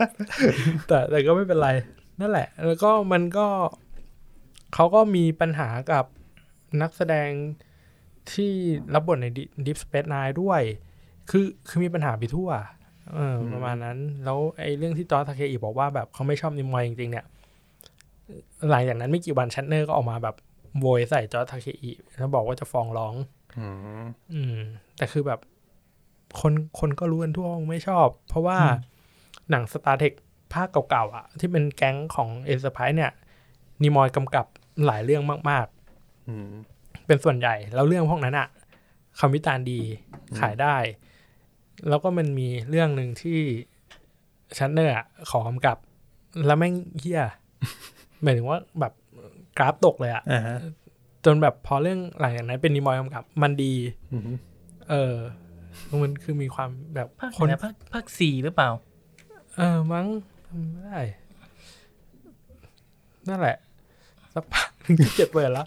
แต่แต่ก็ไม่เป็นไร นั่นแหละ แล้วก็มันก็เขาก็มีปัญหากับนักแสดงที่รับบทใน Deep Space Nine ด้วย คือคือมีปัญหาไปทั่ว เออประมาณนั้น แล้วไอ้เรื่องที่จอร์จทาเคอิบอกว่าแบบเขาไม่ชอบนิมอยจริงๆเนี่ย หลังจากนั้นไม่กี่วันชันเนอร์ก็ออกมาแบบโวยใส่จอร์จทาเคอิแล้วบอกว่าจะฟ้องร้อง อืมอืมแต่คือแบบ คนคนก็รู้กันทั่ววงไม่ชอบ เพราะว่าหนัง Star Trek ภาคเก่าๆอะ ที่เป็นแก๊งของเอ r ไพ e เนี่ยนีมอยกำกับหลายเรื่องมากอืมๆเป็นส่วนใหญ่ แล้วเรื่องพวกนั้นอะคำวิจารณ์ดีขายได้ แล้วก็มันมีเรื่องหนึ่งที่ชันเนอร์อะขอกำกับ แล้วแม่งเฮี้ย หมายถึงว่าแบบกราฟตกเลยอะอ่าฮะจนแบบพอเรื่องหลังจากนั้นเป็นนีมอยกำกับ มันดีอืมเออมันคือมีความแบบภาคคนไหนนะภาคภาคสี่หรือเปล่า เออมั้งทำไม่ได้นั่นแหละสักพักถึงจะเจ็ดเปิดแล้ว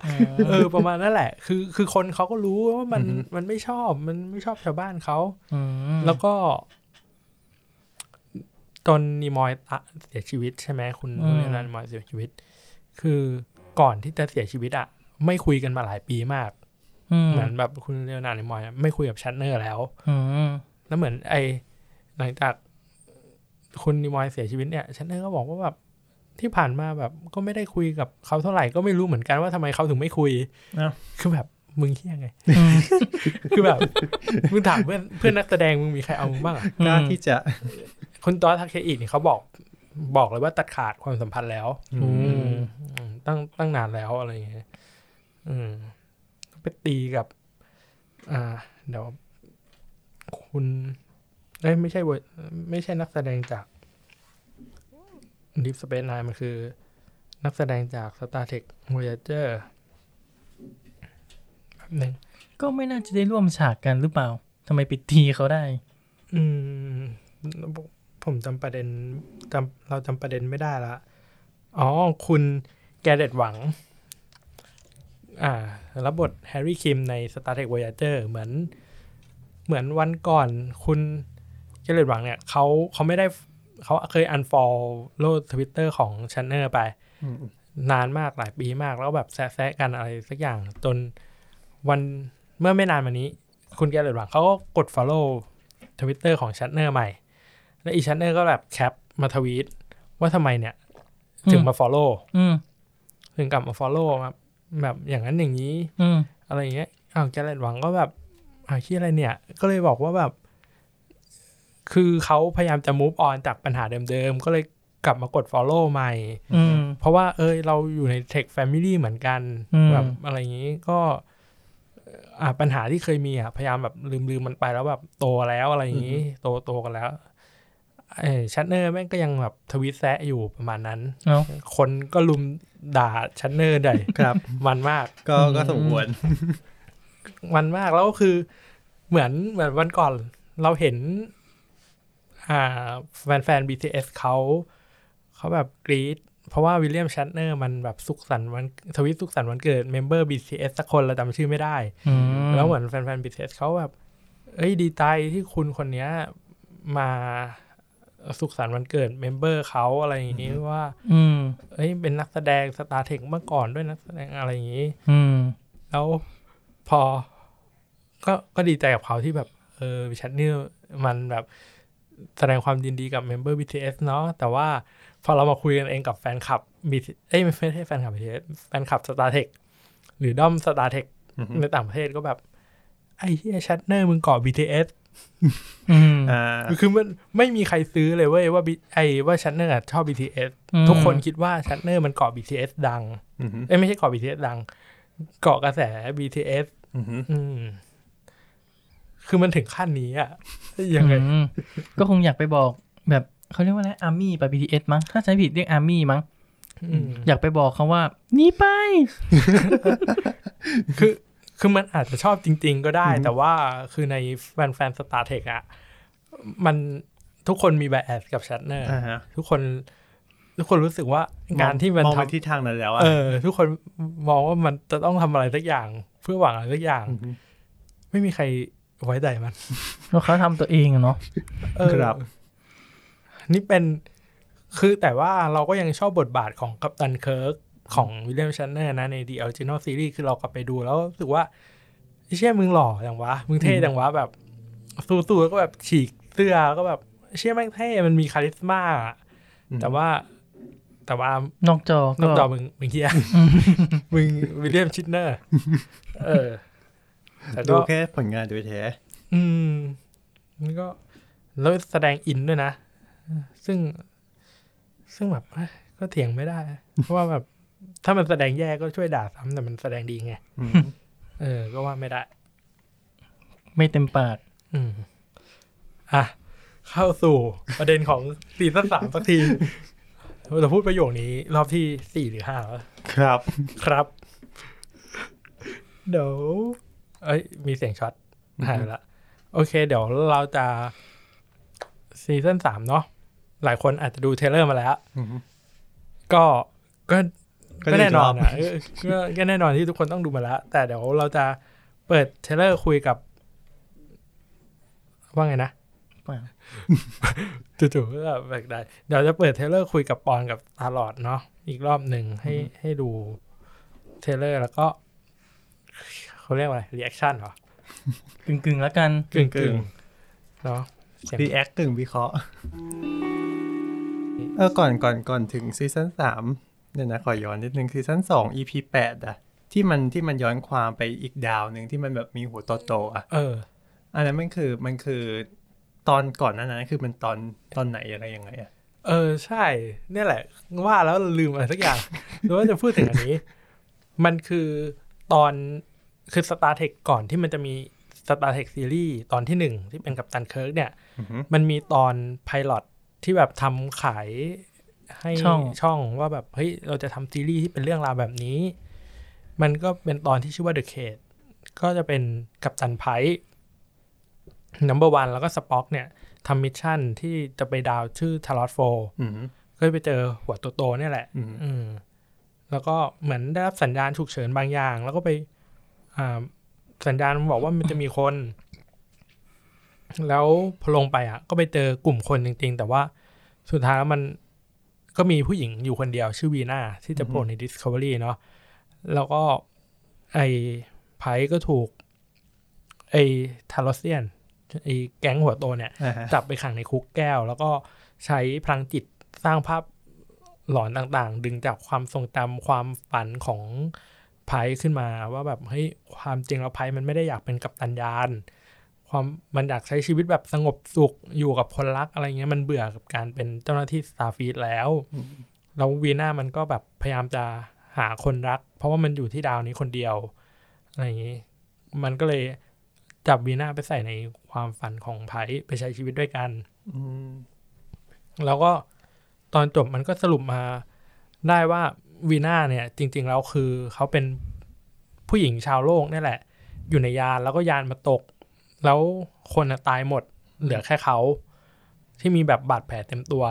เออ ประมาณนั่นแหละ คือคือคนเขาก็รู้ว่ามันอือฮึมันไม่ชอบ มันไม่ชอบชาวบ้านเขาอืมแล้วก็ ตอน Nimoy จะเสียชีวิตใช่ไหมคุณคุณ Leonard Nimoy เสียชีวิต คือก่อนที่จะเสียชีวิตอะไม่คุยกันมาหลายปีมากอืมเหมือนแบบคุณ Leonard Nimoy อะไม่คุยกับ Shatner แล้วอืมแล้วเหมือนไอ้หลังจากคุณ Nimoy เสียชีวิตเนี่ย Shatner ก็บอกว่าแบบที่ผ่านมาแบบก็ไม่ได้คุยกับเขาเท่าไหร่ก็ไม่รู้เหมือนกันว่าทำไมเขาถึงไม่คุยอ้าวคือแบบมึงเฮี้ยไงอืมคือแบบ มึงถามเพื่อนเพื่อนนักแสดงมึงมีใครเอามึงบ้างอะกล้าที่จะ คุณตอสทักเคอินี่เขาบอกบอกเลยว่าตัดขาดความสัมพันธ์แล้วอืมอืมอืมตั้งตั้งนานแล้วอะไรอย่างเงี้ยอืมไปตีกับ อ่า เดี๋ยว คุณเอ้ยไม่ใช่เวอร์ไม่ใช่นักแสดงจาก Deep Space Nine มันคือ นักแสดงจาก Star Trek Voyager แบบหนึ่งก็ไม่น่าจะได้ร่วมฉากกันหรือเปล่าทำไมไปตีเขาได้ อืม ผมจำประเด็นจำเราจำประเด็นไม่ได้ละ อ๋อ คุณแกเรตหวัง อ่า รับบทแฮร์รี่คิมใน Star Trek Voyager เหมือน เหมือนวันก่อนคุณแกเรตหวังเนี่ยเขาเขาไม่ได้เขาเคย unfollow Twitter ของ Shatner ไปอืมนานมากหลายปีมากแล้วแบบแซะๆกันอะไรสักอย่างจนวันเมื่อไม่นานมานี้ คุณ Garrett Wang เขาก็กด follow Twitter ของ Shatner ใหม่ แล้วอี Shatner ก็แบบแคปมาทวีตว่าทำไมเนี่ย ถึงมา follow อืมถึงกลับมา follow แบบแบบอย่างนั้นอย่างนี้ อืมอะไรอย่างเงี้ยอ้าว Garrett Wang ก็แบบอ่าที่อะไรเนี่ย ก็เลยบอกว่าแบบ คือเขาพยายามจะ move on จากปัญหาเดิมๆ ก็เลยกลับมากด follow ใหม่อืมเพราะว่า เอยเราอยู่ใน Trek Family เหมือนกันอืมแบบอะไรอย่างนี้ก็อ่าปัญหาที่เคยมีอะ พยายามแบบลืมลืมมันไปแล้วแบบโตแล้วอะไรอย่างนี้ โตโตกันแล้วเออ Shatner แม่งก็ยังแบบทวิตแซะอยู่ประมาณนั้นเอ้าคนก็ลุมด่า Shatner ได้ครับ มันมาก ก็อืมก็สมควร มันมากแล้วก็คือ เหมือนเหมือนวันก่อนเราเห็น อ่า แฟนแฟน BTS เขาเขาแบบกรี๊ดเพราะว่า William Shatner มันแบบสุขสันต์วันทวิตสุขสันต์วันเกิด member BTS สักคนเราจำชื่อไม่ได้อืมแล้วเหมือนแฟนแฟน BTS เขาแบบ เอ้ยดีใจที่คุณคนเนี้ยมา สุขสันต์วันเกิด member เขาอะไรอย่างนี้ว่า อืมเอ้ยเป็นนักแสดง Star Trek เมื่อก่อนด้วยนักแสดงอะไรอย่างนี้ อืม แล้วพอ ก็ก็ดีใจกับเขาที่แบบ เออ Shatner มันแบบแสดงความยินดีกับ member BTS เนาะแต่ว่าพอเรามาคุยกันเองกับแฟนคลับ BTS เอ้ยไม่ใช่แฟนคลับ BTS แฟนคลับ Star Trek หรือด้อม Star Trek อือฮึในต่างประเทศก็แบบ ไอ้เฮีย Shatner มึงเกาะ BTS อืมอ่าคือมันไม่มีใครเชื่อเลยเว้ยว่า B- ไอ้ว่า Shatner ชอบ BTS อืมทุกคนคิดว่า Shatner มันเกาะ BTS ดังอือฮึเอ้ยไม่ใช่เกาะ BTS ดัง เกาะกระแส BTS อือฮึอืมคือมันถึงขั้นนี้อะยังไงอืมก็คงอยากไปบอกแบบเขาเรียกว่าอะไรอาร์มี่ไป BTS มั้งถ้าใช้ผิดเรียกอาร์มี่มั้งอืมอยากไปบอกเขาว่าหนี่ไป คือ คือมันอาจจะชอบจริง ๆ ก็ได้ แต่ว่าคือในแฟนแฟน Star Trek อะมันทุกคนมี bias กับ Shatner อ่าฮะทุกคน ทุกคนรู้สึกว่างานที่มันมองไปทำที่ทางนั้นแล้วอะเออ ทุกคนมองว่ามันจะต้องทำอะไรสักอย่าง เพื่อหวังอะไรสักอย่างอฮึไม่มีใครไว้ใจมันเพราะเขาทำตัวเองอะเนาะเออครับ นี่เป็นคือแต่ว่าเราก็ยังชอบบทบาทของกัปตัน Kirk ของ William Shatner นะใน The Original Series คือเรากลับไปดูแล้วรู้สึกว่าไอ้เชี่ยมึงหล่ออย่างวะ มึงเท่จังวะแบบ สู้ๆแล้วก็แบบฉีกเสื้อก็แบบเชี่ยแม่งเท่มันมี charisma อะอืมแต่ว่า แต่ว่านอกจอนอกจอมึงมึงเฮียมึงวิลเลียมชินเนอร์เออแต่ดูก็แค่ผลงานโดยแท้อืมนี่ก็นักแสดงอินด้วยนะ ซึ่ง ซึ่งแบบเอ้ยก็เถียงไม่ได้ เพราะว่าแบบ ถ้ามันแสดงแย่ก็ช่วยด่าซ้ำแต่มันแสดงดีไงอืมเออ ก็ว่าไม่ได้ ไม่เต็มปากอืมอะ เข้าสู่ประเด็นของซีซั่นสามสักทีเราพูดประโยคนี้ รอบที่สี่หรือห้าแล้วครับ ครับ เดี๋ยวเอ้ย มีเสียงช็อตหายไปละโอเค เดี๋ยวเราจะซีซั่นสามเนาะหลายคนอาจจะดู trailer มาแล้วอือฮึก็ก็ ก็แน่นอนอะเออก็ก็แน่นอนที่ทุกคนต้องดูมาแล้ว แต่เดี๋ยวเราจะเปิด trailer คุยกับ ว่าไงนะว่าจู่ๆก็แบบได้เดี๋ยวจะเปิด trailer คุยกับปอนกับตาหลอดเนาะอีกรอบหนึ่งให้ให้ดู trailer แล้วก็เขาเรียกว่าอะไร reaction เหรอกึ่งกึ่งๆแล้วกันกึ่งกึ่งๆเนาะรีแอคกึ่งวิเคราะห์เออก่อนก่อนก่อนถึง season สาม เนี่ยนะขอย้อนนิดนึง season สอง EP แปดอะที่มันที่มันย้อนความไปอีกดาวหนึ่งที่มันแบบมีหัวโตๆอะเออ อันนั้นมันคือมันคือตอนก่อนหน้านั้นคือมันตอนตอนไหนอะไรยังไงอะเออใช่ เนี่ยแหละ ว่าแล้วลืมอะไรสักอย่างหรือว่าจะพูดถึงอันนี้ มันคือตอนคือ Star Trek ก่อนที่มันจะมี Star Trek ซีรีส์ตอนที่หนึ่งที่เป็นกัปตัน Kirk เนี่ยอือฮึมันมีตอน pilot ที่แบบทำขาย ให้ช่องช่องว่าแบบเฮ้ยเราจะทำซีรีส์ที่เป็นเรื่องราวแบบนี้ มันก็เป็นตอนที่ชื่อว่า The Cage ก็จะเป็นกัปตัน Pike Number One แล้วก็ Spock เนี่ยทำ mission ที่จะไปดาวชื่อ Talos Four อืมก็ไปเจอหัวโตๆเนี่ยแหละ อืมอืมแล้วก็เหมือนได้รับสัญญาณฉุกเฉินบางอย่าง แล้วก็ไปอ่าสัญญาณมันบอกว่ามันจะมีคน แล้วพอลงไปอะ ก็ไปเจอกลุ่มคนจริง ๆ แต่ว่าสุดท้ายแล้วมัน ก็มีผู้หญิงอยู่คนเดียวชื่อวีนาที่จะโผล่ใน Discovery เนาะแล้วก็ไอ้ไพก็ถูก ไอ้ทารอเซียนไอ้แก๊งหัวโตเนี่ยอ่าฮะจับไปขังในคุกแก้ว แล้วก็ใช้พลังจิตสร้างภาพหลอนต่างๆ ดึงจากความทรงจำความฝันของไพ่ขึ้นมาว่าแบบเฮ้ยความจริงแล้วไพ่มันไม่ได้อยากเป็นกัปตันยาน ความมันอยากใช้ชีวิตแบบสงบสุขอยู่กับคนรักอะไรเงี้ยมันเบื่อกับการเป็นเจ้าหน้าที่สตาร์ฟีดแล้วแล้ววีน่ามันก็แบบพยายามจะหาคนรัก เพราะว่ามันอยู่ที่ดาวนี้คนเดียวอะไรอย่างงี้ มันก็เลยจับวีน่าไปใส่ในความฝันของไพ่ไปใช้ชีวิตด้วยกันอืมแล้วก็ตอนจบมันก็สรุปมาได้ว่าวีน่าเนี่ย จริง ๆ แล้วคือเขาเป็นผู้หญิงชาวโลกนี่แหละ อยู่ในยานแล้วก็ยานมาตก แล้วคนน่ะตายหมด เหลือแค่เขาที่มีแบบบาดแผลเต็มตัว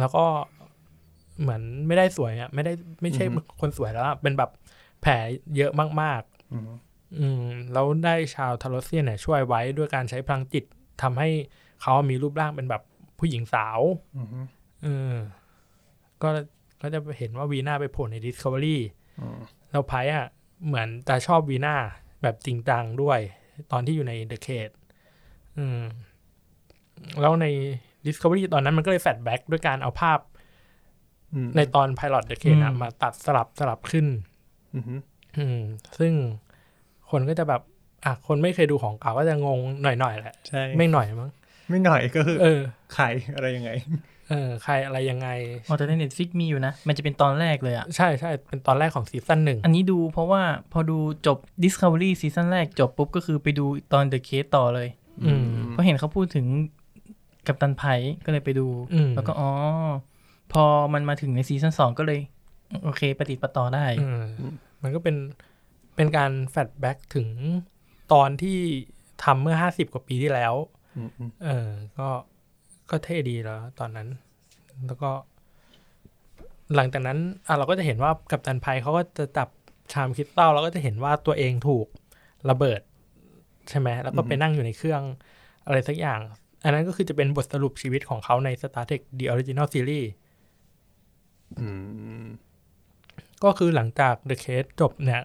แล้วก็เหมือนไม่ได้สวยอะไม่ได้ไม่ใช่คนสวยแล้วอะเป็นแบบแผลเยอะมากๆอืมอืมแล้วได้ชาว Talosian เนี่ยช่วยไว้ด้วยการใช้พลังจิตทำให้เขามีรูปร่างเป็นแบบผู้หญิงสาวอืมเออก็ก็จะเห็นว่า Vina ไปโผล่ใน Discovery อืมแล้ว Pike อะเหมือนจะชอบ Vina แบบจริงจังด้วย ตอนที่อยู่ใน The Cage อืม แล้วใน Discovery ตอนนั้นมันก็เลย flashback ด้วยการเอาภาพอืมในตอน Pilot The Cage อะอืมมาตัดสลับสลับขึ้นอืมอืม ซึ่งคนก็จะแบบ อะ คนไม่เคยดูของเก่าก็จะงงหน่อยๆแหละใช่ไม่หน่อยมั้ง ไม่หน่อยก็คือ เออใครอะไรยังไง เออใครอะไรยังไงอ๋อแต่ใน Netflix มีอยู่นะ มันจะเป็นตอนแรกเลยอะ ใช่ใช่เป็นตอนแรกของ season หนึ่ง อันนี้ดูเพราะว่าพอดูจบ Discovery season แรกจบปุ๊บก็คือไปดูตอน The Cage ต่อเลย อืมเพราะเห็นเขาพูดถึงกัปตัน Pike ก็เลยไปดูอืมแล้วก็อ๋อ พอมันมาถึงใน season สองก็เลย โอเคปะติดปะต่อได้อืมมันก็เป็นเป็นการ flashback ถึงตอนที่ทำเมื่อห้าสิบกว่าปีที่แล้วอืมอืมเออ ก็ ก็เท่ดีแล้ว ตอนนั้น แล้วก็ หลังจากนั้นอะเราก็จะเห็นว่ากัปตัน Pike เขาก็จะจับ time crystal แล้วก็จะเห็นว่าตัวเองถูกระเบิด ใช่ไหมแล้วก็ไปนั่งอยู่ในเครื่องอะไรสักอย่าง อันนั้นก็คือจะเป็นบทสรุปชีวิตของเขาใน Star Trek The Original Series อืมก็คือหลังจาก The Cage จบเนี่ย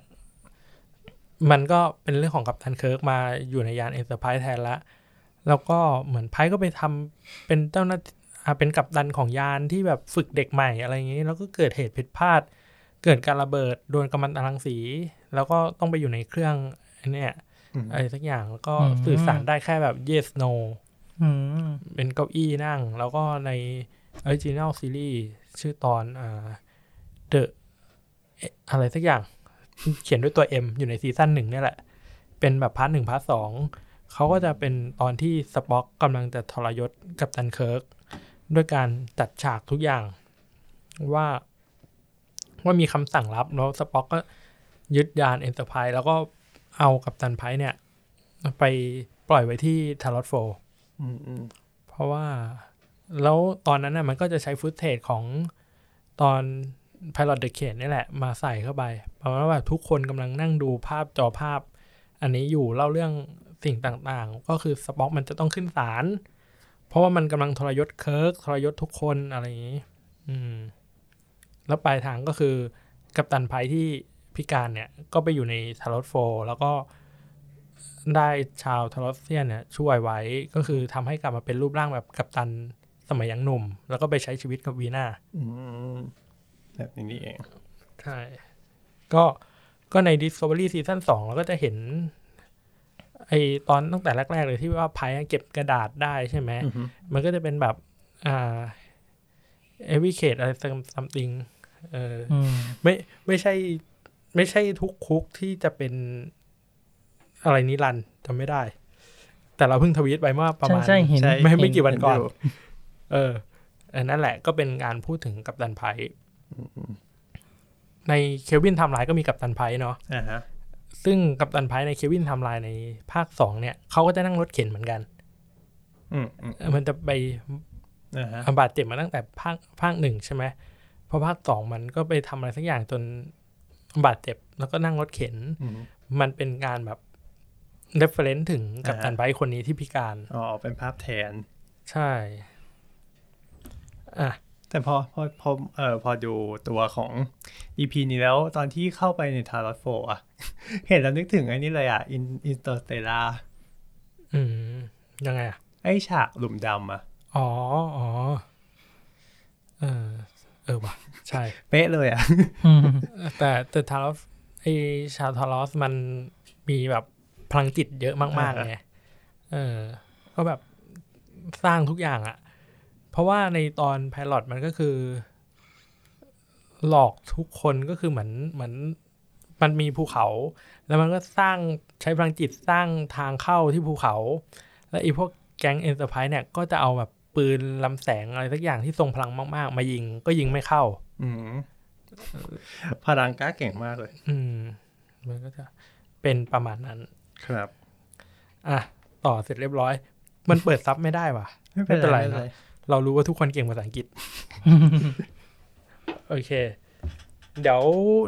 มันก็เป็นเรื่องของกัปตัน Kirk มาอยู่ในยาน Enterprise แทนละ แล้วก็เหมือน Pike ก็ไปทำเป็นเจ้าหน้าอ่าเป็นกัปตันของยานที่แบบฝึกเด็กใหม่อะไรอย่างนี้ แล้วก็เกิดเหตุผิดพลาด เกิดการระเบิดโดนกัมมันตรังสี แล้วก็ต้องไปอยู่ในเครื่องไอ้เนี่ยอืมอะไรสักอย่างแล้วก็อืมสื่อสารได้แค่แบบ yes no อืมเป็นเก้าอี้นั่ง แล้วก็ใน Original Series ชื่อตอนอ่า The เอ๊ะอะไรสักอย่าง เขียนด้วยตัว M อยู่ใน season หนึ่งเนี่ยแหละ เป็นแบบ part หนึ่ง part สอง เขาก็จะเป็นตอนที่ Spock กำลังจะทรยศกัปตัน Kirkด้วยการจัดฉากทุกอย่างว่า ว่ามีคำสั่งลับแล้วสป็อกก็ยึดยาน Enterprise แล้วก็เอากัปตันไพค์เนี่ย ไปปล่อยไว้ที่ Talos Four อืมอืมเพราะว่า แล้วตอนนั้นน่ะมันก็จะใช้ footage ของตอน pilot The Cage นี่แหละ มาใส่เข้าไปประมาณว่าแบบทุกคนกำลังนั่งดูภาพจอภาพ อันนี้อยู่เล่าเรื่อง สิ่งต่างๆ ก็คือสป็อกมันจะต้องขึ้นศาลเพราะว่ามันกำลังทรยศเคิร์กทรยศทุกคนอะไรอย่างนี้ อืม แล้วปลายทางก็คือ กัปตันไพค์ที่พิการเนี่ย ก็ไปอยู่ใน Talos Four แล้วก็ได้ชาว Talosian เนี่ย ช่วยไว้ก็คือทำให้กลับมาเป็นรูปร่างแบบกัปตันสมัยยังหนุ่ม แล้วก็ไปใช้ชีวิตกับวีนาอืมแบบนี้นี่เอง ใช่ ก็ก็ใน Discovery Season 2เราก็จะเห็น ไอตอนตั้งแต่แรก ๆ เลยที่ว่าไพ่เก็บกระดาษได้ใช่ไหมอือฮึมันก็จะเป็นแบบอ่า every case อะไร something เอออืมไม่ไม่ใช่ ไม่ใช่ทุกคุกที่จะเป็นอะไรนิรันดร์จำไม่ได้ แต่เราเพิ่งทวีตไปเมื่อประใช่มาณใช่เห็นใช่ไม่เห็ไม่กี่วันก่อนเห็นอยู่เอออันนั่นแหละก็เป็นการพูดถึงกัปตันไพใน Kelvin Timeline ก็มีกัปตันไพค์เนาะอ่าฮะ ซึ่งกัปตันไพค์ใน Kelvin Timeline ในภาคสองเนี่ยเขาก็จะนั่งรถเข็นเหมือนกันอืมอืมเออมันจะไปอ่าฮะบาดเจ็บมาตั้งแต่ภาคภาคหนึ่งใช่ไหมพอภาคสองมันก็ไปทำอะไรสักอย่างจนบาดเจ็บแล้วก็นั่งรถเข็นอืมมันเป็นการแบบ reference ถึงกัปตันไพค์คนนี้ที่พิการ อ๋อ เป็นภาพแทน ใช่ อะ แต่พอพอพอเอ่อพอดูตัวของ EP นี้แล้วตอนที่เข้าไปใน Talos Four อะ เห็นแล้วนึกถึงไอ้นี่เลยอะ In Interstellar อืมยังไงอะ ไอ้ฉากหลุมดำอะ อ๋ออ๋อเออเออว่ะใช่ เป๊ะเลยอะอืมแต่แต่ Talos ไอชาว Talos มันมีแบบพลังจิตเยอะมากๆไงเออ ก็แบบสร้างทุกอย่างอะเพราะว่าในตอน pilot มันก็คือ หลอกทุกคนก็คือเหมือนเหมือน มันมีภูเขา แล้วมันก็สร้างใช้พลังจิตสร้างทางเข้าที่ภูเขา แล้วไอ้พวกแก๊ง Enterprise เนี่ยก็จะเอาแบบปืนลำแสงอะไรสักอย่างที่ทรงพลังมากๆ มายิงก็ยิงไม่เข้า อืมพลังกล้าเก่งมากเลย อืม มันก็จะเป็นประมาณนั้น ครับ อะ ต่อเสร็จเรียบร้อย มันเปิดซับไม่ได้ว่ะ ไม่เป็นไม่เป็นไรไรนะไม่เป็นไรเรารู้ว่าทุกคนเก่งภาษาอังกฤษ โอเค เดี๋ยว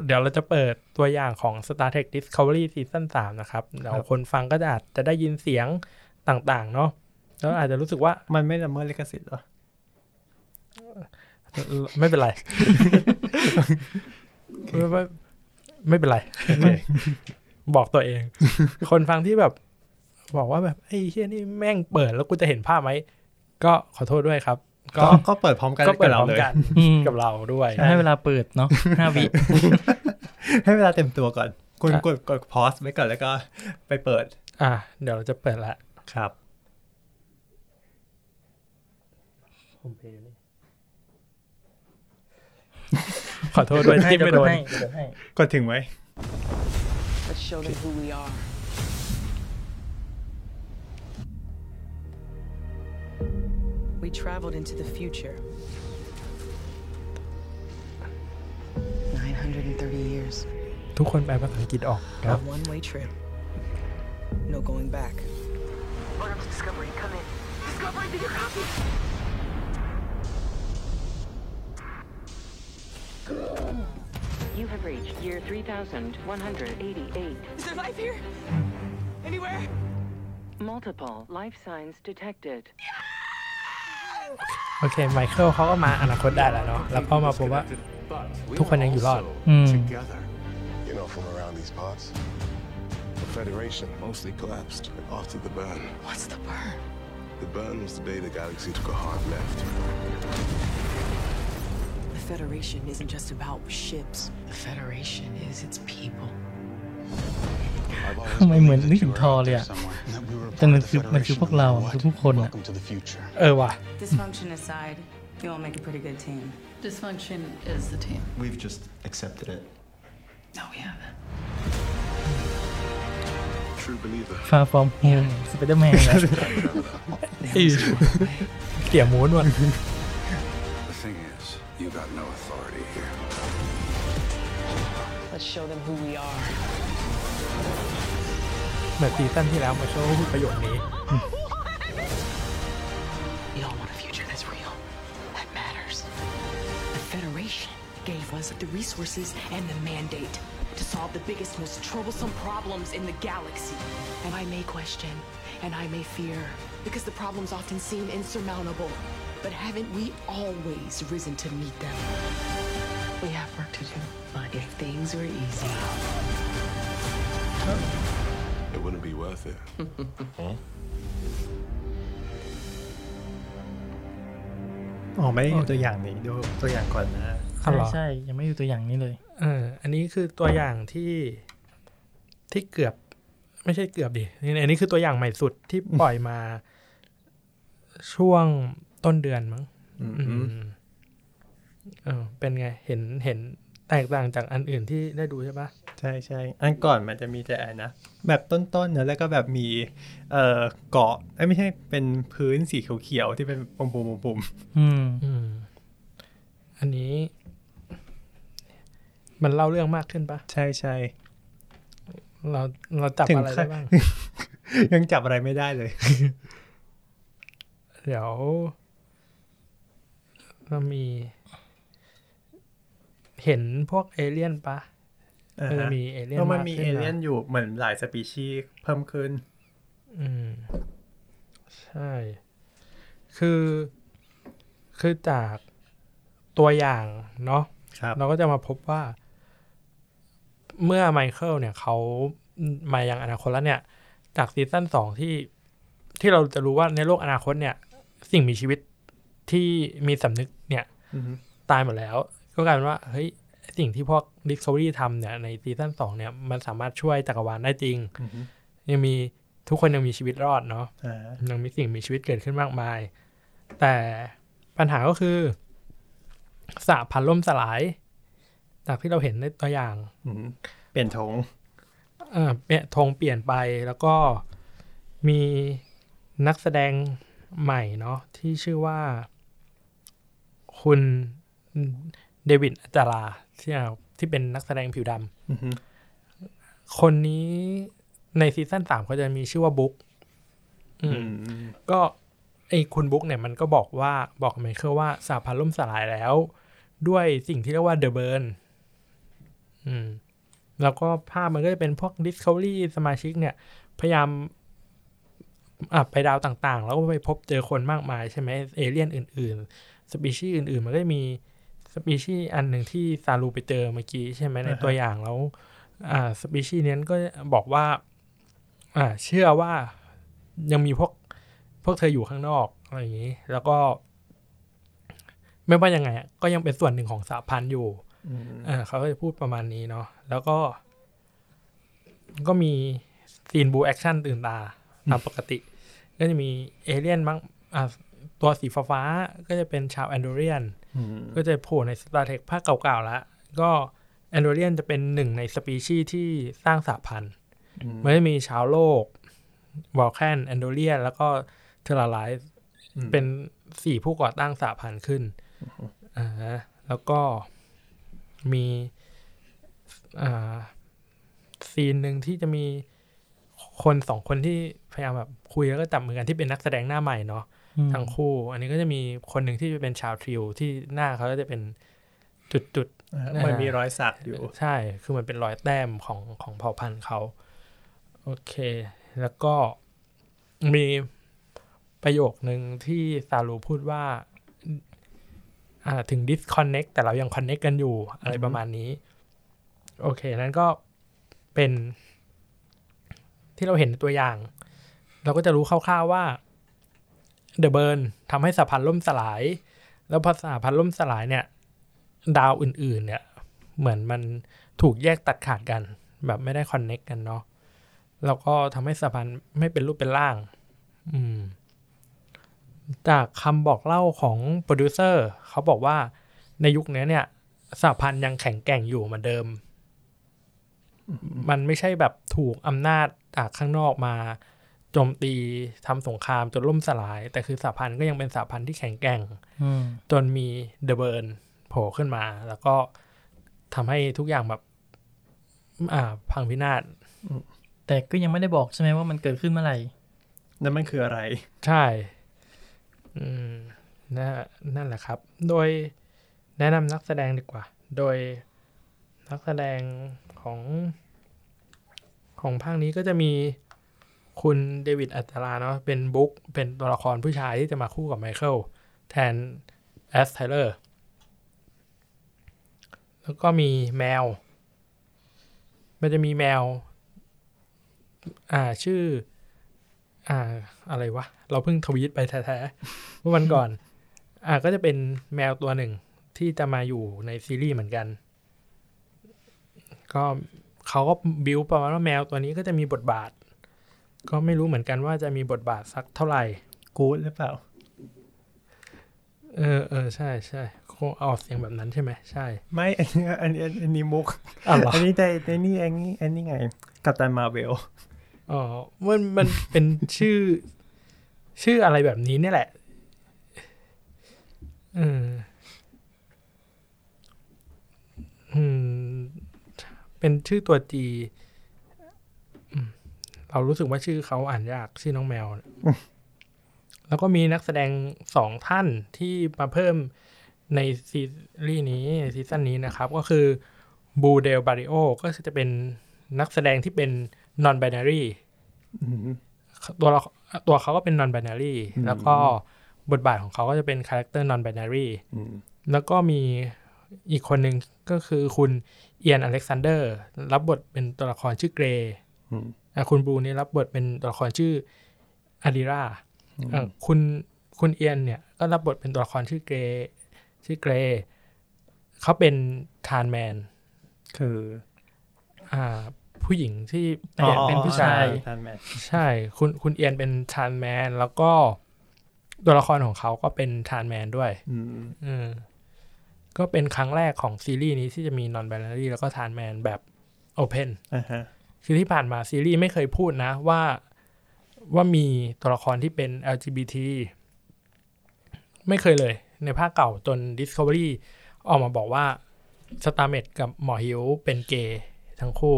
เดี๋ยวเราจะเปิดตัวอย่างของ Star Trek Discovery Season 3 นะครับเดี๋ยวคนฟังก็จะอาจจะได้ยินเสียงต่างๆ เนาะแล้วอาจจะรู้สึกว่ามันไม่ละเมิดลิขสิทธิ์เหรอ ไม่เป็นไรไม่ไม่ไม่เป็นไร บอกตัวเอง คนฟังที่แบบ บอกว่าแบบไอ้เชี่ยนี่แม่งเปิดแล้วกูจะเห็นภาพไหม ก็ขอโทษด้วยครับ ก็ก็ก็เปิดพร้อมกันก็เปิดกับพร้อมเราเลยกันอืมกับเราด้วยให้เวลาเปิดเนาะห้าวิให้เวลาเต็มตัวก่อนคุณอะกดกดพอสไว้ก่อนแล้วก็ไปเปิด อะเดี๋ยวเราจะเปิดละครับขอโทษด้วยที่ไม่โดนให้เดี๋ยวให้กดถึงไหม Let's show them who we are. We traveled into the future. 930 years. ทุกคนแปลภาษาอังกฤษออกครับ A one way trip. No going back. Order Discovery, come in. Discovery, did you copy? You have reached year 3188. Is there life here? Anywhere? Multiple life signs detected. โอเค ไมเคิลเขาก็มาอนาคตได้แล้วเนาะ แล้วก็มาพบว่า ทุกคนยังอยู่รอด อืม together. You know, from around these parts, the Federation mostly collapsed after the burn. What's the burn? The burn was the day the galaxy took a hard left. The Federation isn't just about ships. The Federation is its people. I've always ทำไมเหมือน believed นึ that กถึ you ง were ทอ out เลย there อะ somewhere, and that we were a แต่ part มัน of the คือมันคือ Federation พวกเรา no matter คือ what. ทุกคนอะ Welcome to the future. เออว่ะ Dysfunction aside, you all make a pretty good team. Dysfunction is the team. We've just accepted it. No, we haven't. True believer. ฟาฟอร์มโฮมสไปเดอร์แมนนะอีเกี่ยมูนว่ะ The thing is, you got no authority here. Let's show them who we are. เหมือนซีซั่นที่แล้วไมเคิลพูดประโยคนี้ We all want a future that's real, that matters. The Federation gave us the resources and the mandate to solve the biggest, most troublesome problems in the galaxy. And I may question, and I may fear, because the problems often seem insurmountable. But haven't we always risen to meet them? We have work to do, but if things were easy. It wouldn't be worth it. อ๋อไม่ได้ดูตัวอย่างนี้ดูตัวอย่างก่อนนะอ๋อใช่เหรอใช่ยังไม่ดูตัวอย่างนี้เลยเอออันนี้คือตัวอย่างที่ที่เกือบ ไม่ใช่เกือบดินี่อันนี้คือตัวอย่างใหม่สุดที่ปล่อยมา ช่วงต้นเดือนมั้งอืมอืมเออเป็นไงเห็นเห็นแตกต่างจากอันอื่นที่ได้ดูใช่ปะใช่ใช่อันก่อนมันจะมีแต่อันนะ แบบต้นๆเนอะแล้วก็แบบมีเอ่อเกาะเอ้ยไม่ใช่เป็นพื้นสีเขียวๆที่เป็นปุ่มๆปุ่มอืมอืมอันนี้ มันเล่าเรื่องมากขึ้นปะๆใช่ใช่เราเราจับถึงอะไรได้ขั้นบ้าง ยังจับอะไรไม่ได้เลย เดี๋ยว เรามี เห็นพวกเอเลี่ยนปะ อ่าเออฮะมีเอเลี่ยนเพราะมันากมีขึ้เอนะเลี่ยนอยู่เหมือนหลายสปีชีส์เพิ่มขึ้น อืม ใช่ คือ คือจากตัวอย่างเนาะครับเราก็จะมาพบว่า เมื่อไมเคิลเนี่ยเขามายังอนาคตแล้วเนี่ย จากซีซั่นสองที่ที่เราจะรู้ว่าในโลกอนาคตเนี่ย สิ่งมีชีวิตที่มีสำนึกเนี่ยอือฮึตายหมดแล้ว ก็กลายเป็นว่า เฮ้ย สิ่งที่พวก Discovery ทำเนี่ยในซีซั่นสองเนี่ยมันสามารถช่วยจักรวาลได้จริงอือฮึยังมีทุกคนยังมีชีวิตรอดเนาะอ่ายังมีสิ่งมีชีวิตเกิดขึ้นมากมาย แต่ปัญหาก็คือสหพันธ์ล่มสลาย จากที่เราเห็นในตัวอย่างอืมเปลี่ยนธงเอ่อเปลี่ยนธงเปลี่ยนไปแล้วก็มีนักแสดงใหม่เนาะที่ชื่อว่า คุณเดวิดอาจารา ที่ที่เป็นนักแสดงผิวดำอือฮึคนนี้ในซีซั่นสามเขาจะมีชื่อว่าบุ๊กอืมอืมก็ไอ้คุณบุ๊กเนี่ยมันก็บอกว่าบอกไมเคิลว่าสหพันธ์ล่มสลายแล้ว ด้วยสิ่งที่เรียกว่า The Burn อืมแล้วก็ภาพมันก็จะเป็นพวก Discovery สมาชิกเนี่ย พยายามอะไปดาวต่างๆ แล้วก็ไปพบเจอคนมากมายใช่ไหมเอเลี่ยนอื่น ๆ สปีชีส์อื่น ๆ มันก็จะมี สปีชีส์อันหนึ่งที่ซารูไปเจอเมื่อกี้ใช่ไหมในตัวอย่างแล้ว อ่าสปีชีส์นี้ก็บอกว่า อ่า เชื่อว่ายังมีพวกพวกเธออยู่ข้างนอกอะไรอย่างนี้ แล้วก็ ไม่ว่ายังไงอะก็ยังเป็นส่วนหนึ่งของสหพันธ์อยู่อืมอ่าเขาก็จะพูดประมาณนี้เนาะแล้วก็ ก็มีซีนบู๊แอคชั่นตื่นตาตามปกติ ก็จะมีเอเลี่ยนบ้างอ่าตัวสีฟ้าๆก็จะเป็นชาว Andorian อืม ก็จะโผล่ใน Star Trek ภาคเก่าๆแล้วก็ Andorian จะเป็นหนึ่งในสปีชีส์ที่สร้างสหพันธ์อืมมันจะมีชาวโลก Vulcan Andorian แล้วก็ Tellarite อืมเป็นสี่ผู้ก่อตั้งสหพันธ์ขึ้นอ่าฮะแล้วก็มีอ่าซีนหนึ่งที่จะมีคนสองคนที่พยายามแบบคุยแล้วก็จับมือกันที่เป็นนักแสดงหน้าใหม่เนาะอืม ทั้งคู่ อันนี้ก็จะมีคนหนึ่งที่เป็นชาวทริวที่หน้าเขาก็จะเป็นจุดๆอ่ามันมีรอยสักอยู่ ใช่ คือมันเป็นรอยแต้มของของเผ่าพันธุ์เขาโอเค แล้วก็มีประโยคหนึ่งที่ซาลูพูดว่าอ่าถึง disconnect แต่เรายัง connect กันอยู่อะไรประมาณนี้ โอเค นั้นก็เป็นที่เราเห็นในตัวอย่าง เราก็จะรู้คร่าวๆว่า The Burn ทำให้สหพันธ์ล่มสลาย แล้วพอสหพันธ์ล่มสลายเนี่ย ดาวอื่น ๆ เนี่ย เหมือนมันถูกแยกตัดขาดกัน แบบไม่ได้คอนเน็กกันเนาะแล้วก็ทำให้สหพันธ์ไม่เป็นรูปเป็นร่าง อืม จากคำบอกเล่าของโปรดิวเซอร์เขาบอกว่าในยุคนี้เนี่ยสหพันธ์ยังแข็งแกร่งอยู่เหมือนเดิม มันไม่ใช่แบบถูกอำนาจจากข้างนอกมา โจมตีทำสงครามจนล่มสลาย แต่คือสหพันธ์ก็ยังเป็นสหพันธ์ที่แข็งแกร่งอืมจนมี The Burn โผล่ขึ้นมา แล้วก็ทำให้ทุกอย่างแบบ อ่า พังพินาศแต่ก็ยังไม่ได้บอกใช่ไหมว่ามันเกิดขึ้นเมื่อไหร่นั่นมันคืออะไร ใช่อืมนั่นนั่นแหละครับ โดยแนะนำนักแสดงดีกว่า โดยนักแสดงของของภาคนี้ก็จะมี คุณเดวิดอาจาลาเนาะเป็นบุ๊กเป็นตัวละครผู้ชายที่จะมาคู่กับไมเคิลแทนแอชไทเลอร์ แล้วก็มีแมว มันจะมีแมว อ่าชื่อ อ่าอะไรวะ เราเพิ่งทวีตไปแท้ๆเมื่อวันก่อน อ่าก็จะเป็นแมวตัวหนึ่งที่จะมาอยู่ในซีรีส์เหมือนกัน ก็เขาก็บิวประมาณว่าแมวตัวนี้ก็จะมีบทบาท ก็ไม่รู้เหมือนกันว่าจะมีบทบาทสักเท่าไหร่กู๊ดหรือเปล่า เออเออใช่ใช่คงออกเสียงแบบนั้นใช่ไหมใช่ ไม่ อันนี้อันนี้อันนี้มุกอ๋อเหรออันนี้ในในนี่อันนี้อันนี้ไงกัปตันมาเวลอ๋อมันมันเป็นชื่อ ชื่ออะไรแบบนี้เนี่ยแหละอืมอืมเป็นชื่อตัวจีอืม เรารู้สึกว่าชื่อเขาอ่านยากชื่อน้องแมวน่ะแล้วก็มีนักแสดงสองท่านที่มาเพิ่มในซีรีส์นี้ซีซั่นนี้นะครับ ก็คือบลูเดลบาริโอก็จะเป็นนักแสดงที่เป็น non binary ตัวเราตัวเขาก็เป็น non binary แล้วก็บทบาทของเขาก็จะเป็นคาแรคเตอร์ non binary แล้วก็มีอีกคนหนึ่งก็คือคุณเอียนอเล็กซานเดอร์ รับบทเป็นตัวละครชื่อเกรย์อะ คุณบลูนี่รับบทเป็นตัวละครชื่ออาดิราอะคุณคุณเอียนเนี่ยก็รับบทเป็นตัวละครชื่อเกรย์ชื่อเกรย์เขาเป็นทานแมน คือ อ่า ผู้หญิงที่อ๋อเป็นผู้ชายทันแมนใช่ คุณคุณเอียนเป็นทานแมน แล้วก็ตัวละครของเขาก็เป็นทานแมนด้วย อืมอืมก็เป็นครั้งแรกของซีรีส์นี้ที่จะมี non binary แล้วก็ทานแมนแบบ open อ่าฮะ คือที่ผ่านมาซีรีส์ไม่เคยพูดนะว่าว่ามีตัวละครที่เป็น LGBT ไม่เคยเลย ในภาคเก่าจน Discovery ออกมาบอกว่าสตาเมตส์กับหมอฮิวเป็นเกย์ทั้งคู่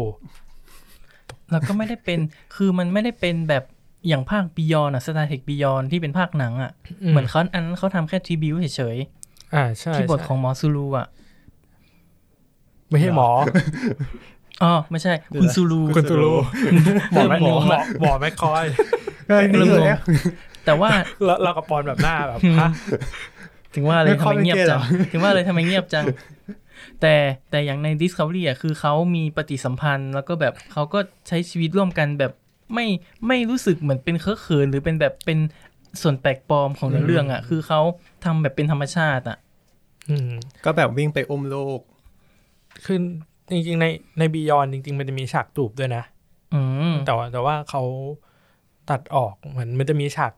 แล้วก็ไม่ได้เป็น คือมันไม่ได้เป็นแบบอย่างภาค Beyond อะ Star Trek Beyond ที่เป็นภาคหนังอะอืมเหมือนเขาอันนั้นเขาทำแค่ tribute เฉยอ่าใช่ๆที่บทใช่ของหมอซูลูอะไม่ใช่หมอ อ๋อไม่ใช่ คุณซูลูคุณตูรูหมอแมเริ่มงงหมอละหมอแมคคอยเฮ้ยนี่อยู่แล้วแต่ว่าแล้วเรากับปอนแบบหน้าแบบฮะถึงว่าเลยไม่ทำค่อยไมเงียบเป็นเกย์จัเหงรอถึงว่าเลยทำไมเงียบจัง แต่แต่อย่างใน Discovery อะคือเขามีปฏิสัมพันธ์ แล้วก็แบบเขาก็ใช้ชีวิตร่วมกันแบบไม่ไม่รู้สึกเหมือนเป็นเคอะเขินหรือเป็นแบบเป็นส่วนแปลกปลอมของเนื้อเรื่องอะ คือเขาทำแบบเป็นธรรมชาติอะอืมก็แบบวิ่งไปอุ้มลูกคือ จริงๆในในบียอนจริง ๆ มันจะมีฉากจูบด้วยนะ อืมแต่ว่าแต่ว่าเขาตัดออกเหมือนมันจะมีฉาก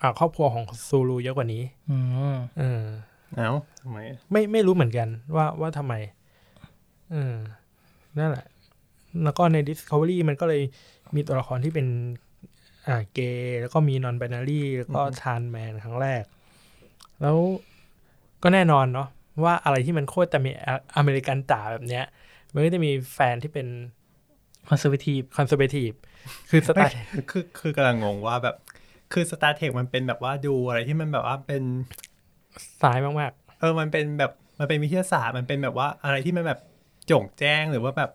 อ่าครอบครัวของซูรูเยอะกว่านี้ อืมเออเอ้าทำไมไม่ไม่รู้เหมือนกันว่าว่าทำไมเออนั่นแหละ แล้วก็ใน Discovery มันก็เลยมีตัวละครที่เป็น อ่าเกย์แล้วก็มี non binary แล้วก็ trans man ครั้งแรก แล้วก็แน่นอนเนาะว่าอะไรที่มันโคตรแต่มีอเมริกันจ๋าแบบเนี้ย มันก็จะมีแฟนที่เป็น conservative conservative คือสไตล์คือคือกำลังงงว่าแบบ คือ Star Trek มันเป็นแบบว่าดูอะไรที่มันแบบว่าเป็นซ้ายมากเออมันเป็นแบบมันเป็นวิทยาศาสตร์มันเป็นแบบว่าอะไรที่มันแบบโจ่งแจ้งหรือว่าแบบ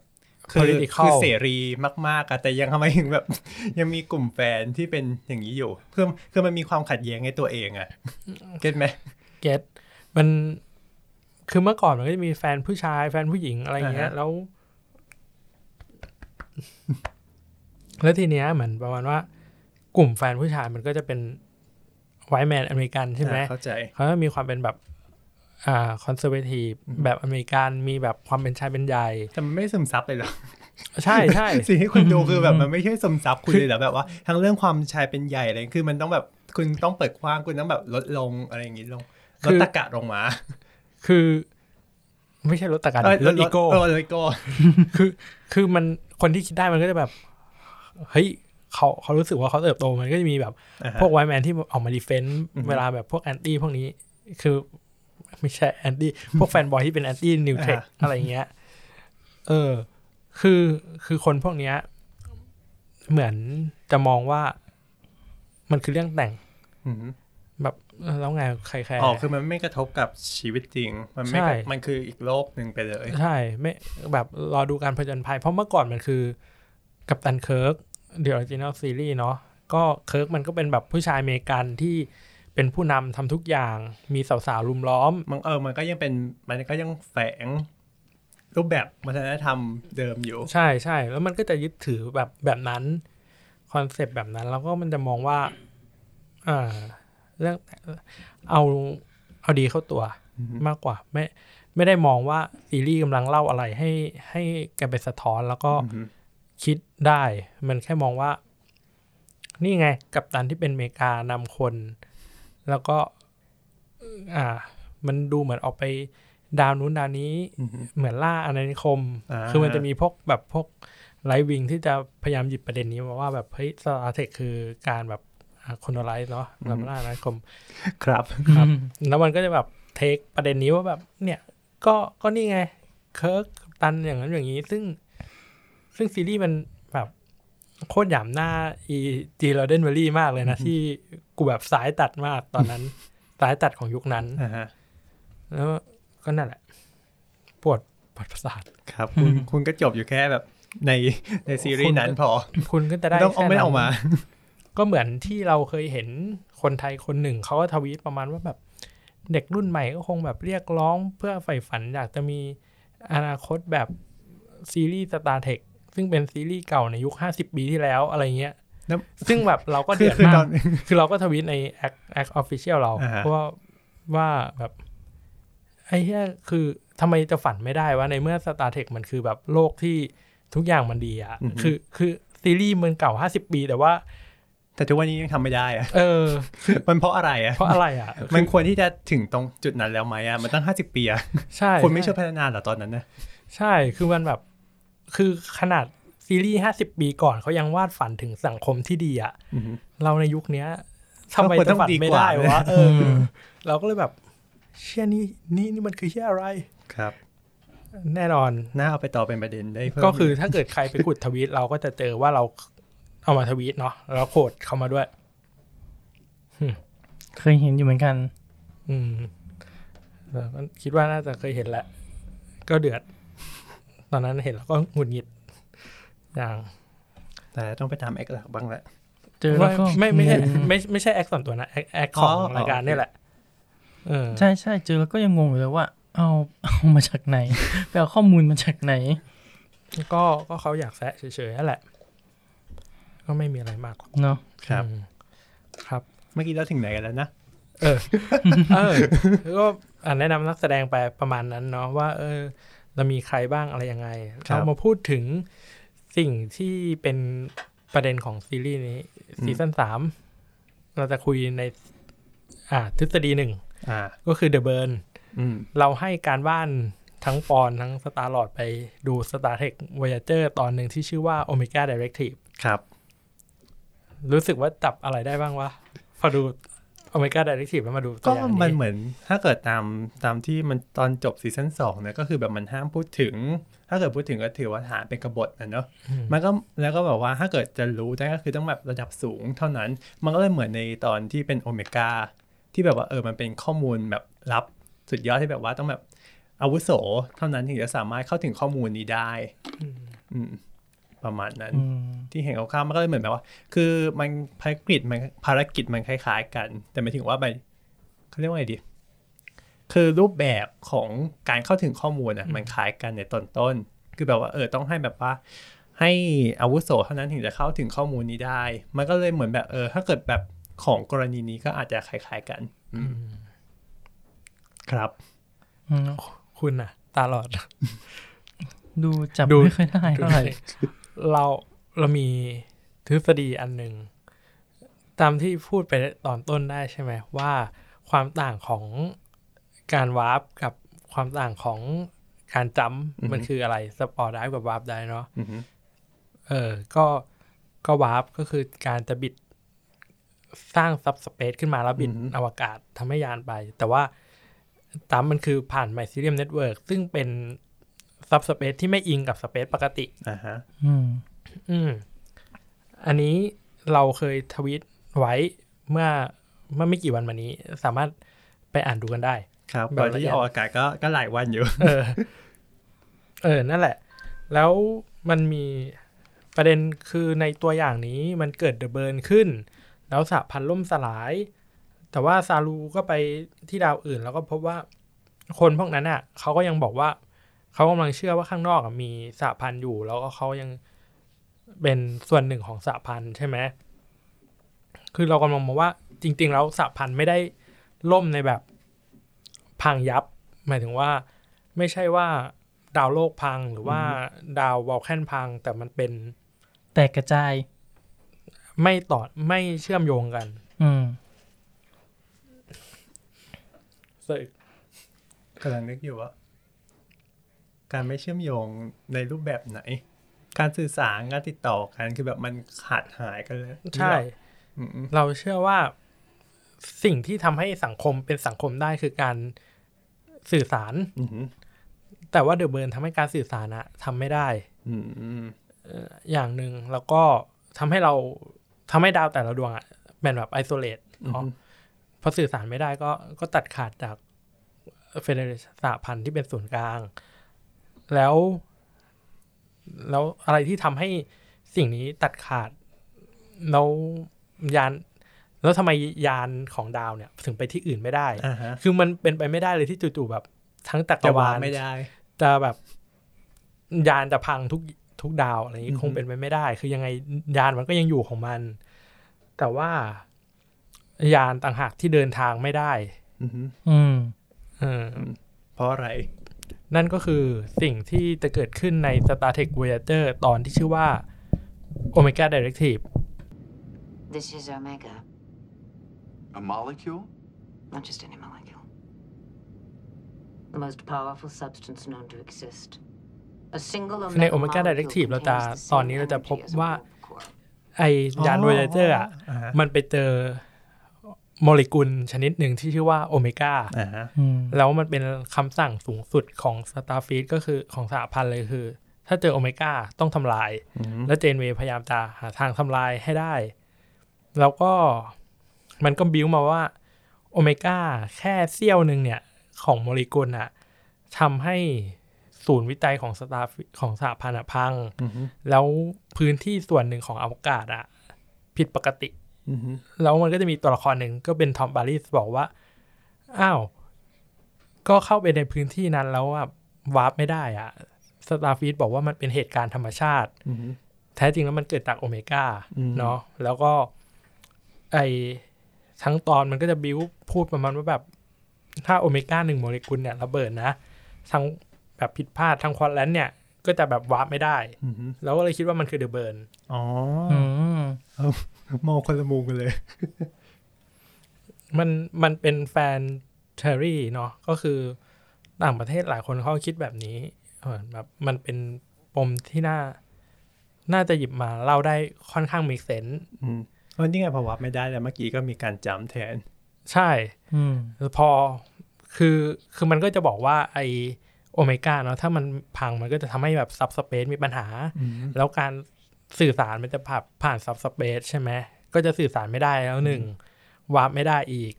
คือ Political คือเสรีมากๆอะแต่ยังทำไมถึงแบบ ยังมีกลุ่มแฟนที่เป็นอย่างนี้อยู่คือคือมันมีความขัดแย้งในตัวเองอะ get ไหมๆ get มัน คือเมื่อก่อนมันก็จะมีแฟนผู้ชาย แฟนผู้หญิงอะไรเงี้ยอ่าฮะแล้ว แล้วทีเนี้ยเหมือนประมาณว่า กลุ่มแฟนผู้ชายมันก็จะเป็น white man อเมริกันใช่ไหมอ่าเข้าใจเขาก็มีความเป็นแบบอ่า conservative แบบอเมริกันมีแบบความเป็นชายเป็นใหญ่แต่มันไม่ซึมซับเลยเหรอใช่ใช่สิ่งที่คุณดูคือแบบมันไม่ใช่ซึมซับคุณเลยเหรอแบบว่าทั้งเรื่องความชายเป็นใหญ่อะไรคือมันต้องแบบคุณต้องเปิดกว้างคุณต้องแบบลดลงอะไรอย่างงี้ลงลดตรรกะลงมา คือ ไม่ใช่ลดตรรกะเอ้ยลดอีโก้เออลดอีโก้คือคือมันคนที่คิดได้มันก็จะแบบ เฮ้ยเขาเขารู้สึกว่าเขาเติบโตมันก็จะมีแบบอ่าฮะพวก white man ที่ออกมา defend อือฮึเวลาแบบพวก anti พวกนี้ คือ ไม่ใช่ anti พวก fanboy ที่เป็น anti New Trek อะไรเงี้ย เออ คือคือคนพวกเนี้ย เหมือนจะมองว่า มันคือเรื่องแต่งอืมแบบ แล้วไงใครแคร์อ๋อคือมันไม่กระทบกับชีวิตจริง มันไม่ใช่มันคืออีกโลกหนึ่งไปเลยใช่ไม่แบบรอดูการผจญภัย เพราะเมื่อก่อนมันคือ กัปตันเคิร์กเด e ออริจิน l ลซีรีส์เนาะก็เคิร์กมันก็เป็นแบบผู้ชายอเมริกันที่เป็นผู้นำทำทุกอย่างมีสาวๆรุมล้อมมันเออมันก็ยังเป็นมันก็ยังแฝงรูปแบบวัฒนธรรมเดิมอยู่ ใช่ใช่แล้วมันก็จะยึดถือแบบแบบนั้นคอนเซปต์แบบนั้น แล้วก็มันจะมองว่า อ่า เรื่องเอาเอาดีเข้าตัวอือฮึมากกว่าไม่ไม่ได้มองว่าซีรีส์กำลังเล่าอะไรให้ให้แกไปสะท้อนแล้วก็อือฮึคิดได้ มันแค่มองว่า นี่ไงกัปตันที่เป็นอเมริกานำคน แล้วก็ อ่า มันดูเหมือนออกไปดาวนู้นดาวนี้อือฮึเหมือนล่าอาณานิคมอ่าคือมันจะมีพวกแบบพวกไลท์วิงที่จะพยายามหยิบประเด็นนี้มาว่าแบบเฮ้ยสตาร์เทคคือการแบบ คนไลท์เนาะแบบล่าอาณานิคมครับครับ แล้วมันก็จะแบบ take ประเด็นนี้ว่าแบบ เนี่ยก็ก็นี่ไงเคิร์กกัปตันอย่างนั้นอย่างนี้ ซึ่ง ซึ่งซีรีส์มันแบบโคตรหยามหน้าอีจีน ร็อดเดนเบอร์รี่มากเลยนะ ที่กูแบบซ้ายจัดมากตอนนั้น ซ้ายจัดของยุคนั้นอ่าฮะแล้วก็นั่นแหละ ปวดปวดประสาทครับ คุณคุณก็จบอยู่แค่แบบในในซีรีส์นั้นพอ คุณก็จะได้ไม่ต้องเอาแค่ไม่นั้นเอามา ก็เหมือนที่เราเคยเห็นคนไทยคนหนึ่งเขาก็ทวีตประมาณว่าแบบเด็กรุ่นใหม่ก็คงแบบเรียกร้องเพื่อใฝ่ฝันอยากจะมีอนาคตแบบซีรีส์ Star Trek ซึ่งเป็นซีรีส์เก่าในยุค 50 ปีที่แล้วอะไรเงี้ยแล้วซึ่งแบบเราก็คือเดือดคือมาตอกนคือเราก็ทวีตใน Act Act Official เราอ่าฮะว่าว่าแบบไอ้เหี้ยคือทำไมจะฝันไม่ได้ว่าในเมื่อ Star Trek มันคือแบบโลกที่ทุกอย่างมันดีอะคือคือซีรีส์มันเก่า 50 ปี แต่ว่า แต่ทุกวันนี้ยังทำไม่ได้อะเออ มันเพราะอะไรอะเพราะอะไรอะมันควรที่จะถึงตรงจุดนั้นแล้วไหมอะมันตั้งห้าสิบปีอะใช่คุณไม่ช่วยพัฒนาเหรอตอนนั้นนะใช่คือมันแบบ คือขนาดซีรีส์ห้าสิบปีก่อนเขายังวาดฝันถึงสังคมที่ดีอะอือฮึเราในยุคเนี้ยทำไมก็ควรจะต้องฝันดีไม่กว่าได้เลยวะเอออ เราก็เลยแบบ เชี่ยนี่นี่นี่มันคือเชี่ยอะไรครับ แน่นอนน่าเอาไปต่อเป็นประเด็นได้เพิ่มก็คือถ้าเกิดใครไปขุดทวีตเราก็จะเจอว่าเรา เอามาทวีตเนาะแล้วโคดเข้ามาด้วยเคยเห็นอยู่เหมือนกัน อืมแล้วก็คิดว่าน่าจะเคยเห็นแหละ ก็เดือด ตอนนั้นเห็นแล้วก็หงุดหงิดอย่าง แต่ต้องไปตามเอกหลักบ้างแหละเจอแล้วก็ไม่ไม่ไม่ใช่งงไม่ไม่ใช่แอคส่วนตัวนะแอคแอคของอ๋อรายการโอเคนี่แหละเออใช่ใช่เจอแล้วก็ยังงงอยู่เลยว่า เอาเอามาจากไหนไปเอาข้อมูลมาจากไหน ก็ก็เขาอยากแซะเฉยๆนั่นแหละ ก็ไม่มีอะไรมากหรอกเนาะครับอืมครับ เมื่อกี้เราถึงไหนกันแล้วนะเออเออก็อ่าแนะนำนักแสดงไปประมาณนั้นเนาะว่า เออเรามีใครบ้างอะไรยังไงครับเรามาพูดถึงสิ่งที่เป็นประเด็นของซีรีส์นี้ซีซั่นสามเราจะคุยใน อ่า ทฤษฎีหนึ่งอ่าก็คือ The Burn อืมเราให้การบ้านทั้งปอนทั้งสตาร์ลอดไปดู Star Trek Voyager ตอนหนึ่งที่ชื่อว่า Omega Directive ครับ รู้สึกว่าจับอะไรได้บ้างวะพอดู Omega Directive แล้วมาดูตัก็วอย่างมันนี้เหมือนถ้าเกิดตามตามที่มันตอนจบซีซั่นสองเนี่ยก็คือแบบมันห้ามพูดถึง ถ้าเกิดพูดถึงก็ถือว่าฐานเป็นกบฏนะเนาะมันก็แล้วก็แบบว่าถ้าเกิดจะรู้ได้ก็คือต้องแบบระดับสูงเท่านั้น มันก็เลยเหมือนในตอนที่เป็นโอเมก้าที่แบบว่าเออมันเป็นข้อมูลแบบลับสุดยอดที่แบบว่าต้องแบบอาวุโสเท่านั้นถึงจะสามารถเข้าถึงข้อมูลนี้ได้ อืม ประมาณนั้นอืมที่เห็นคร่าวๆมันก็เลยเหมือนแบบว่า คือมันภารกิจมันภารกิจมันคล้าย ๆ กัน แต่หมายถึงว่าไปเขาเรียกว่าไงดี คือรูปแบบของการเข้าถึงข้อมูลอะมันคล้ายกันในตอนต้น คือแบบว่าเออต้องให้แบบว่า ให้อาวุโสเท่านั้นถึงจะเข้าถึงข้อมูลนี้ได้ มันก็เลยเหมือนแบบเออ ถ้าเกิดแบบของกรณีนี้ก็อาจจะคล้าย ๆกันอืมครับอืมคุณน่ะตาหลอด ดูจับดูไม่ค่อยได้เท่าไหร่ เราเรามีทฤษฎีอันหนึ่งตามที่พูดไปตอนต้นได้ใช่ไหมว่าความต่างของการวาร์ปกับความต่างของการ jump อือฮึมันคืออะไร spore drive กับ warp drive เนาะอือฮึเออ ก็ก็วาร์ปก็คือการจะบิดสร้าง subspace ขึ้นมาแล้วบิดอวกาศทำให้ยานไป แต่ว่าตามมันคือผ่าน mycelium network ซึ่งเป็น subspace ที่ไม่อิงกับ space ปกติอ่าฮะอืม อืม อันนี้เราเคยทวีตไว้เมื่อเมื่อไม่กี่วันมานี้ สามารถไปอ่านดูกันได้ ครับแบบก่อนละเอีที่ยดออกอากาศก็ก็หลายวันอยู่ เออ เออ นั่นแหละ แล้วมันมีประเด็นคือในตัวอย่างนี้มันเกิดเดอะเบิร์นขึ้น แล้วสหพันธ์ล่มสลาย แต่ว่าซาลูก็ไปที่ดาวอื่น แล้วก็พบว่าคนพวกนั้นอะเขาก็ยังบอกว่า เขากำลังเชื่อว่าข้างนอกอะมีสหพันธ์อยู่ แล้วก็เขายังเป็นส่วนหนึ่งของสหพันธ์ใช่ไหมคือเรากำลังมองว่าจริง ๆ แล้วสหพันธ์ไม่ได้ล่มในแบบพังยับ หมายถึงว่าไม่ใช่ว่าดาวโลกพังหรือว่าดาววอลแคนพัง แต่มันเป็นแตกกระจาย ไม่ต่อไม่เชื่อมโยงกัน อืมซึ่งกำลังนึกอยู่ว่า การไม่เชื่อมโยงในรูปแบบไหน การสื่อสารการติดต่อกันคือแบบมันขาดหายกันเลยใช่อืมเราเชื่อว่าสิ่งที่ทำให้สังคมเป็นสังคมได้คือการสื่อสารอืมแต่ว่าเดอะเบิร์นทำให้การสื่อสารอะทำไม่ได้อืมเอ่ออย่างหนึ่งแล้วก็ทำให้เราทำให้ดาวแต่ละดวงอะเป็นแบบไอโซเลตอืมพอสื่อสารไม่ได้ก็ก็ตัดขาดจากเฟเดเรชันสหพันธ์ที่เป็นศูนย์กลาง แล้ว แล้วอะไรที่ทำให้สิ่งนี้ตัดขาด แล้วยาน แล้วทำไมยานของดาวเนี่ย ถึงไปที่อื่นไม่ได้อ่าฮะคือมันเป็นไปไม่ได้เลยที่จู่ๆแบบ ทั้งจักจะรวาวางลไม่ได้จะแบบยานจะพังทุกทุกดาวอะไรอย่างนี้อือฮึคงเป็นไปไม่ได้ คือยังไงยานมันก็ยังอยู่ของมัน แต่ว่ายานต่างหากที่เดินทางไม่ได้ อืมอืมเออเพราะอะไร นั่นก็คือสิ่งที่จะเกิดขึ้นใน Star Trek Voyager ตอนที่ชื่อว่า Omega Directive This is Omega, A molecule? not just any molecule. The most powerful substance known to exist. A single ใน Omega Omega molecule Directive เราจะ contains the ตอน same นี้เราจะพบ energy as a ว่า warp core. ไอยาน Voyager อะอ่าฮะมันไปเจอ โมเลกุลชนิดหนึ่งที่ชื่อว่าโอเมก้าอ่าฮะอืมแล้วมันเป็นคำสั่งสูงสุดของ Starfleet ก็คือของสหพันธ์เลยคือ ถ้าเจอโอเมก้าต้องทำลายอืมแล้วเจนเวย์พยายามจะหาทางทำลายให้ได้ แล้วก็มันก็บิ้วมาว่าโอเมก้าแค่เสี้ยวหนึ่งเนี่ย ของโมเลกุลอะทำให้ศูนย์วิจัยของสตาร์ของสหพันธ์อะพังอืมแล้วพื้นที่ส่วนหนึ่งของอวกาศอะผิดปกติอืม แล้วมันก็จะมีตัวละครหนึ่งก็เป็นทอมปารีสบอกว่า อ้าว ก็เข้าไปในพื้นที่นั้นแล้วอะวาร์ปไม่ได้อะ Starfleet บอกว่ามันเป็นเหตุการณ์ธรรมชาติอืมแท้จริงแล้วมันเกิดจากโอเมก้าอืมเนาะแล้วก็ ไอทั้งตอนมันก็จะบิ้วพูดประมาณว่าแบบ ถ้าโอเมก้าหนึ่งโมเลกุลเนี่ยระเบิดนะทั้งแบบผิดพลาดทั้ง quadrant เนี่ย ก็จะแบบวาร์ปไม่ได้อืมแล้วก็เลยคิดว่ามันคือ The Burnอ๋ออื มมองคนละมุมกันเลย มันมันเป็น fan theory เนาะก็คือต่างประเทศหลายคนเขาคิดแบบนี้เออแบบมันเป็นปมที่น่า น่าจะหยิบมาเล่าได้ค่อนข้างมี sense อืมวันนี้ไงพอวาร์ปไม่ได้แล้วเมื่อกี้ก็มีการจำแทน ใช่อืมแล้วพอคือคือมันก็จะบอกว่าไอโอเมก้าเนาะถ้ามันพังมันก็จะทำให้แบบ subspace มีปัญหาอืมแล้วการ สื่อสารมันจะผ่านผ่าน subspace ใช่ไหมก็จะสื่อสารไม่ได้แล้วหนึ่งวาร์ปไม่ได้อีก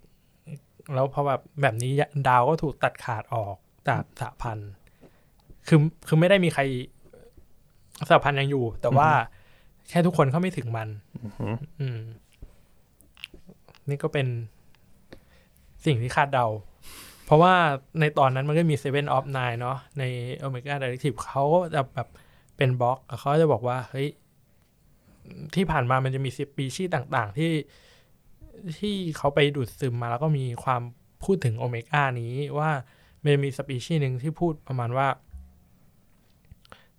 แล้วพอแบบแบบนี้ดาวก็ถูกตัดขาดออกจากสหพันธ์คือคือไม่ได้มีใครสหพันธ์ยังอยู่ แต่ว่าแค่ทุกคนเข้าไม่ถึงมันอืมอืมนี่ก็เป็นสิ่งที่คาดเดา เพราะว่าในตอนนั้นมันก็มี Seven of Nine เนาะใน Omega Directive เขาก็จะแบบเป็นบล็อกเขาจะบอกว่า เฮ้ย ที่ผ่านมามันจะมีสปีชีส์ต่างๆ ที่ที่เขาไปดูดซึมมาแล้วก็มีความพูดถึงโอเมก้านี้ว่ามันมีสปีชีส์หนึ่งที่พูดประมาณว่า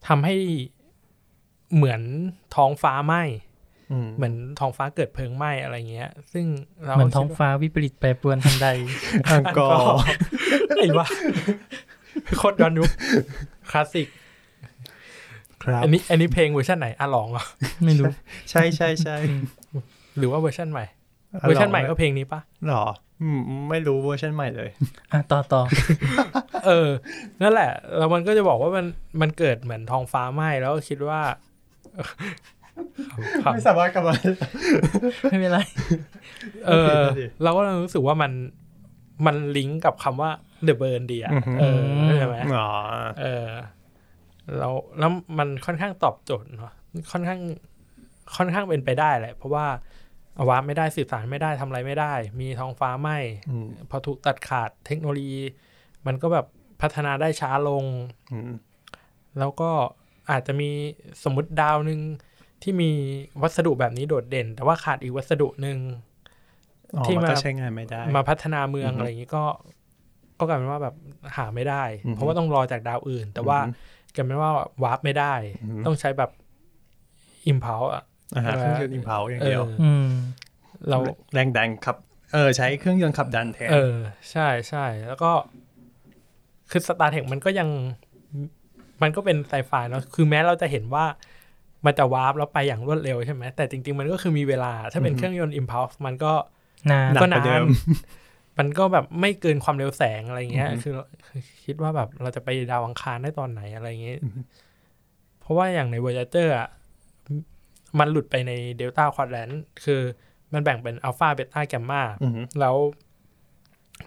ทำให้เหมือนท้องฟ้าไหม้อืมเหมือนท้องฟ้าเกิดเพลิงไหม้อะไรเงี้ย ซึ่งเราเหมือนท้องคิดว่าฟ้าวิปริตแปรปรวนทันใดอังกอร์ไอ้วะโคตรย้อนยุคคลาสสิก ครับอันนี้อันนี้เพลงเวอร์ชันไหนอะลองเหรอไม่รู้ ใช่ใช่ใช่หรือว่าเวอร์ชันใหม่ เวอร์ชันใหม่ก็เพลงนี้ปะหรออืมไม่รู้เวอร์ชันใหม่เลยอะต่อต่อเออ นั่นแหละ แล้วมันก็จะบอกว่ามันมันเกิดเหมือนท้องฟ้าไหม้แล้วก็คิดว่าครับไม่สามารถกลับมาไม่เป็นไร เออ เราก็รู้สึกว่ามันมันลิงก์กับคำว่า The Burn ดีอะเออใช่ไหมอ๋อเออ แล้วแล้วมันค่อนข้างตอบโจทย์เนาะค่อนข้างค่อนข้างเป็นไปได้แหละ เพราะว่าอวาไม่ได้สื่อสารไม่ได้ทำอะไรไม่ได้ มีท้องฟ้าไหมอืมพอถูกตัดขาดเทคโนโลยี มันก็แบบพัฒนาได้ช้าลงอืมแล้วก็อาจจะมีสมมติดาวหนึ่งที่มีวัสดุแบบนี้โดดเด่น แต่ว่าขาดอีกวัสดุหนึ่งอ๋อที่มันมาก็ใช้งานไม่ได้ มาพัฒนาเมืองอือฮึอะไรอย่างนี้ก็ ก็กลายเป็นว่าแบบหาไม่ได้อือฮึเพราะว่าต้องรอจากดาวอื่น แต่ว่า อือฮึกลายเป็นว่าวาร์ปไม่ได้อือฮึต้องใช้แบบ impulse อะอ่าฮะเครื่องยนต์ impulse อย่างเดียวอืมเราแรงดันขับ เออ ใช้เครื่องยนต์ขับดันแทนเออ ใช่ใช่แล้วก็คือ Star Trek มันก็ยังมันก็เป็นไซไฟเนาะคือแม้เราจะเห็นว่ามันจะวาร์ปแล้วไปอย่างรวดเร็วใช่ไหมแต่จริง ๆ มันก็คือมีเวลา ถ้าเป็นเครื่องยนต์ impulse มันก็นานหนักก็กว่าเดินาน มมันก็แบบไม่เกินความเร็วแสงอะไรเงี้ยอือฮึคือคือคิดว่าแบบเราจะไปดาวอังคารได้ตอนไหนอะไรเงี้ย เพราะว่าอย่างใน Voyager อะ มันหลุดไปในเดลต้าควอดแลนคือมันแบ่งเป็นอัลฟาเบต้าแกมมาอือฮึแล้ว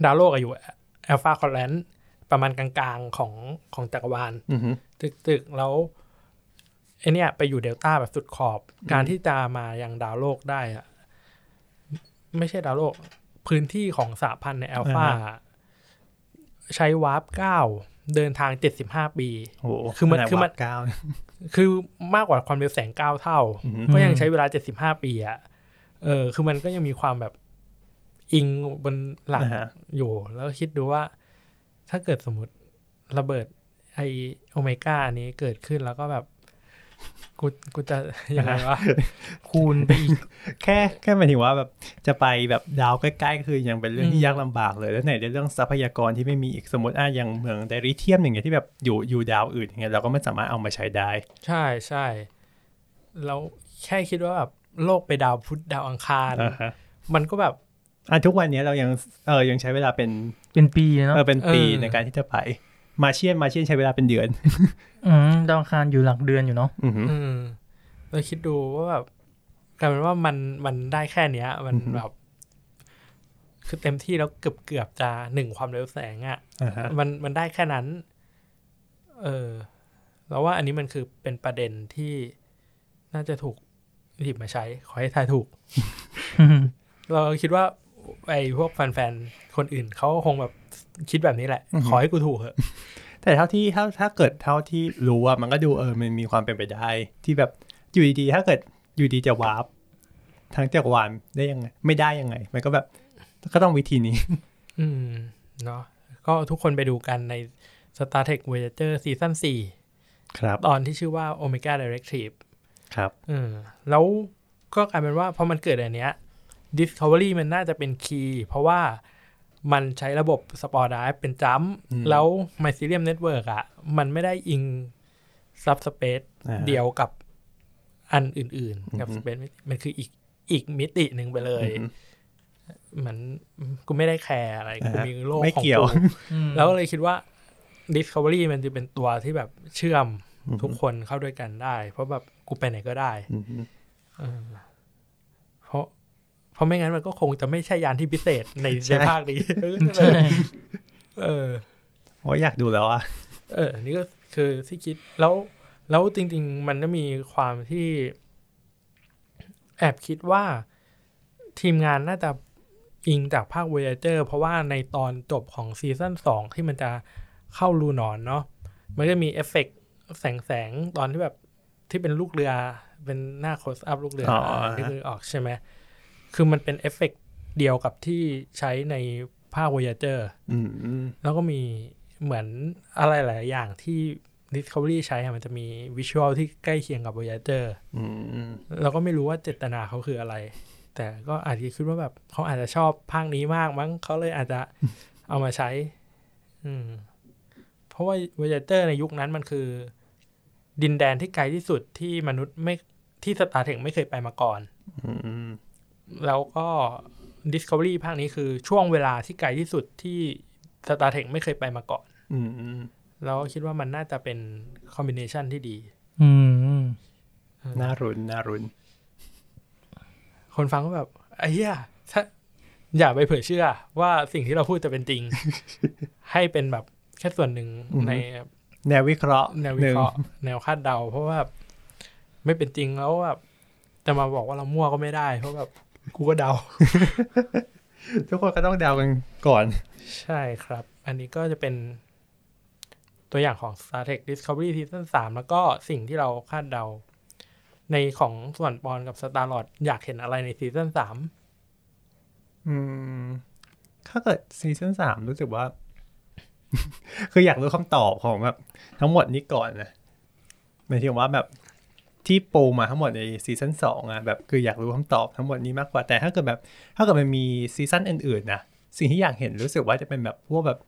ดาวโลกอะอยู่อัลฟาควอดแลนประมาณกลางๆของของจักรวาลอือฮึตึกๆแล้วไอเนี้ยไปอยู่เดลต้าแบบสุดขอบ การที่จะมายังดาวโลกได้อะไม่ใช่ดาวโลก พื้นที่ของสหพันธ์ในอัลฟาใช้วาร์ปเก้าเดินทางเจ็ดสิบห้าปีโอ้โหคือมันขนาดคือมันวาร์ปเก้าคือมากกว่าความเร็วแสงเก้าเท่าอือฮึก็ยังใช้เวลาเจ็ดสิบห้าปีอะเออ คือมันก็ยังมีความแบบอิงบนหลักอ่าฮะอยู่ แล้วคิดดูว่า ถ้าเกิดสมมติระเบิดไอโอเมก้านี้เกิดขึ้นแล้วก็แบบ กูกูจะยังไงวะคูณไปอีกแค่แค่หมายถึงว่าแบบจะไปแบบดาวใกล้ๆคือยังเป็นเรื่องอืที่มยากลำบากเลยแล้วไหนในเรื่องทรัพยากรที่ไม่มีอีกสมมติอะอย่างเมืองไดริเทียมอย่างเงี้ยที่แบบอยู่อยู่ดาวอื่นอย่างเงี้ยเราก็ไม่สามารถเอามาใช้ได้ ใช่ใช่แล้วแค่คิดว่าแบบโลกไปดาวพุธดาวอังคารอ่าฮะมันก็แบบอะทุกวันเนี้ยเรายังเออยังใช้เวลาเป็นเป็นปีเนาะเออเป็นปีเออในการที่จะไป มาเชียนมาเชียนใช้เวลาเป็นเดือน อืมดาวอังคารอยู่หลักเดือนอยู่เนาะอือฮึอืมเราคิดดูว่าแบบกลายเป็นว่ามันมันได้แค่เนี้ย มันแบบคือเต็มที่แล้วเกือบเกือบจะหนึ่งความเร็วแสงอะ่ะอ่าฮะมันมันได้แค่นั้น เออแล้วว่าอันนี้มันคือเป็นประเด็นที่น่าจะถูกหยิบมาใช้ ขอให้ทายถูก เราคิดว่าไอ้พวกแฟนๆ คนอื่นเขาคงแบบ คิดแบบนี้แหละ ขอให้กูถูกเถอะ แต่เท่าที่ถ้าถ้าเกิดเท่าที่รู้อะมันก็ดูเออมันมีความเป็นไปได้ ที่แบบอยู่ดีๆถ้าเกิดอยู่ดีจะวาร์ปทั้งจักรวาลได้ยังไง ไม่ได้ยังไง มันก็แบบก็ต้องวิธีนี้ อืมเนาะก็ทุกคนไปดูกันใน Star Trek Voyager ซีซั่น4ครับ ตอนที่ชื่อว่า Omega Directive ครับเออแล้วก็กลายเป็นว่าพอมันเกิดอันเนี้ย Discovery มันน่าจะเป็นคีย์เพราะว่า มันใช้ระบบ Spore Drive เป็นจัมป์อืมแล้ว Mycelium Network อะมันไม่ได้อิง Subspace อ่าเดียวกับอันอื่นๆ กับอือฮึ Space มันคืออีกอีกมิติหนึ่งไปเลยอือฮึเหมือนกูไม่ได้แคร์อะไรกูอ่าฮะมีโลกไม่ของเกี่ยวกูแล้วก็เลยคิดว่า Discovery มันจะเป็นตัวที่แบบเชื่อมอือฮึทุกคนเข้าด้วยกันได้ เพราะแบบกูไปไหนก็ได้ อือฮึ เออเพราะ เพราะไม่งั้นมันก็คงจะไม่ใช่ยานที่พิเศษในในภาคนี้ใช่เออโอ้ยอยากดูแล้วอะเออ นี่ก็คือที่คิดแล้วแล้วจริง ๆ มันก็มีความที่ แอบคิดว่าทีมงานน่าจะอิงจากภาค Voyager เพราะว่าในตอนจบของซีซั่นสองที่มันจะเข้ารูหนอนเนาะมันก็มีเอฟเฟกต์แสงแสงๆตอนที่แบบที่เป็นลูกเรือเป็นหน้า close up ลูกเรืออ๋ออ่าที่คือออกใช่ไหม คือมันเป็นเอฟเฟกต์เดียวกับที่ใช้ในภาค Voyager อืมอืมแล้วก็มีเหมือนอะไรหลายอย่างที่ Discovery ใช้อะมันจะมี visual ที่ใกล้เคียงกับ Voyager อืมอืมเราก็ไม่รู้ว่าเจตนาเขาคืออะไร แต่ก็อาจจะคิดว่าแบบเขาอาจจะชอบภาคนี้มากมั้งเขาเลยอาจจะเอามาใช้ อืม เพราะว่า Voyager ในยุคนั้นมันคือ ดินแดนที่ไกลที่สุดที่มนุษย์ไม่ที่สตาร์เทคไม่เคยไปมาก่อนอืมอืม แล้วก็ Discovery ภาคนี้คือช่วงเวลาที่ไกลที่สุดที่ Star Trek ไม่เคยไปมาก่อนอืมอืมแล้วคิดว่ามันน่าจะเป็นคอมบิเนชันที่ดีอืมน่ารุนน่ารุน คนฟังก็แบบไอ้เหี้ยถ้าอย่าไปเผยเชื่อว่าสิ่งที่เราพูดจะเป็นจริง ให้เป็นแบบแค่ส่วนหนึ่งอือฮึในแนววิเคราะห์ แนววิเคราะห์แนวคาดเดา เพราะว่าไม่เป็นจริงแล้วแบบจะมาบอกว่าเรามั่วก็ไม่ได้ เพราะแบบ กูก็เดา ทุกคนก็ต้องเดากันก่อน ใช่ครับ อันนี้ก็จะเป็นตัวอย่างของ Star Trek Discovery Season 3 แล้วก็สิ่งที่เราคาดเดา ในของส่วนปอนกับ Star Lord อยากเห็นอะไรในซีซั่น3อืม ถ้าเกิดซีซั่นสามรู้สึกว่า คืออยากรู้คำตอบของแบบทั้งหมดนี้ก่อนนะหมายถึงว่าแบบ ที่ปูมาทั้งหมดในซีซั่นสองอะแบบคืออยากรู้คำตอบทั้งหมดนี้มากกว่าแต่ถ้าเกิดแบบถ้าเกิดมันมีซีซั่นอื่นๆนะสิ่งที่อยากเห็นรู้สึกว่าจะเป็นแบบพวกแบบ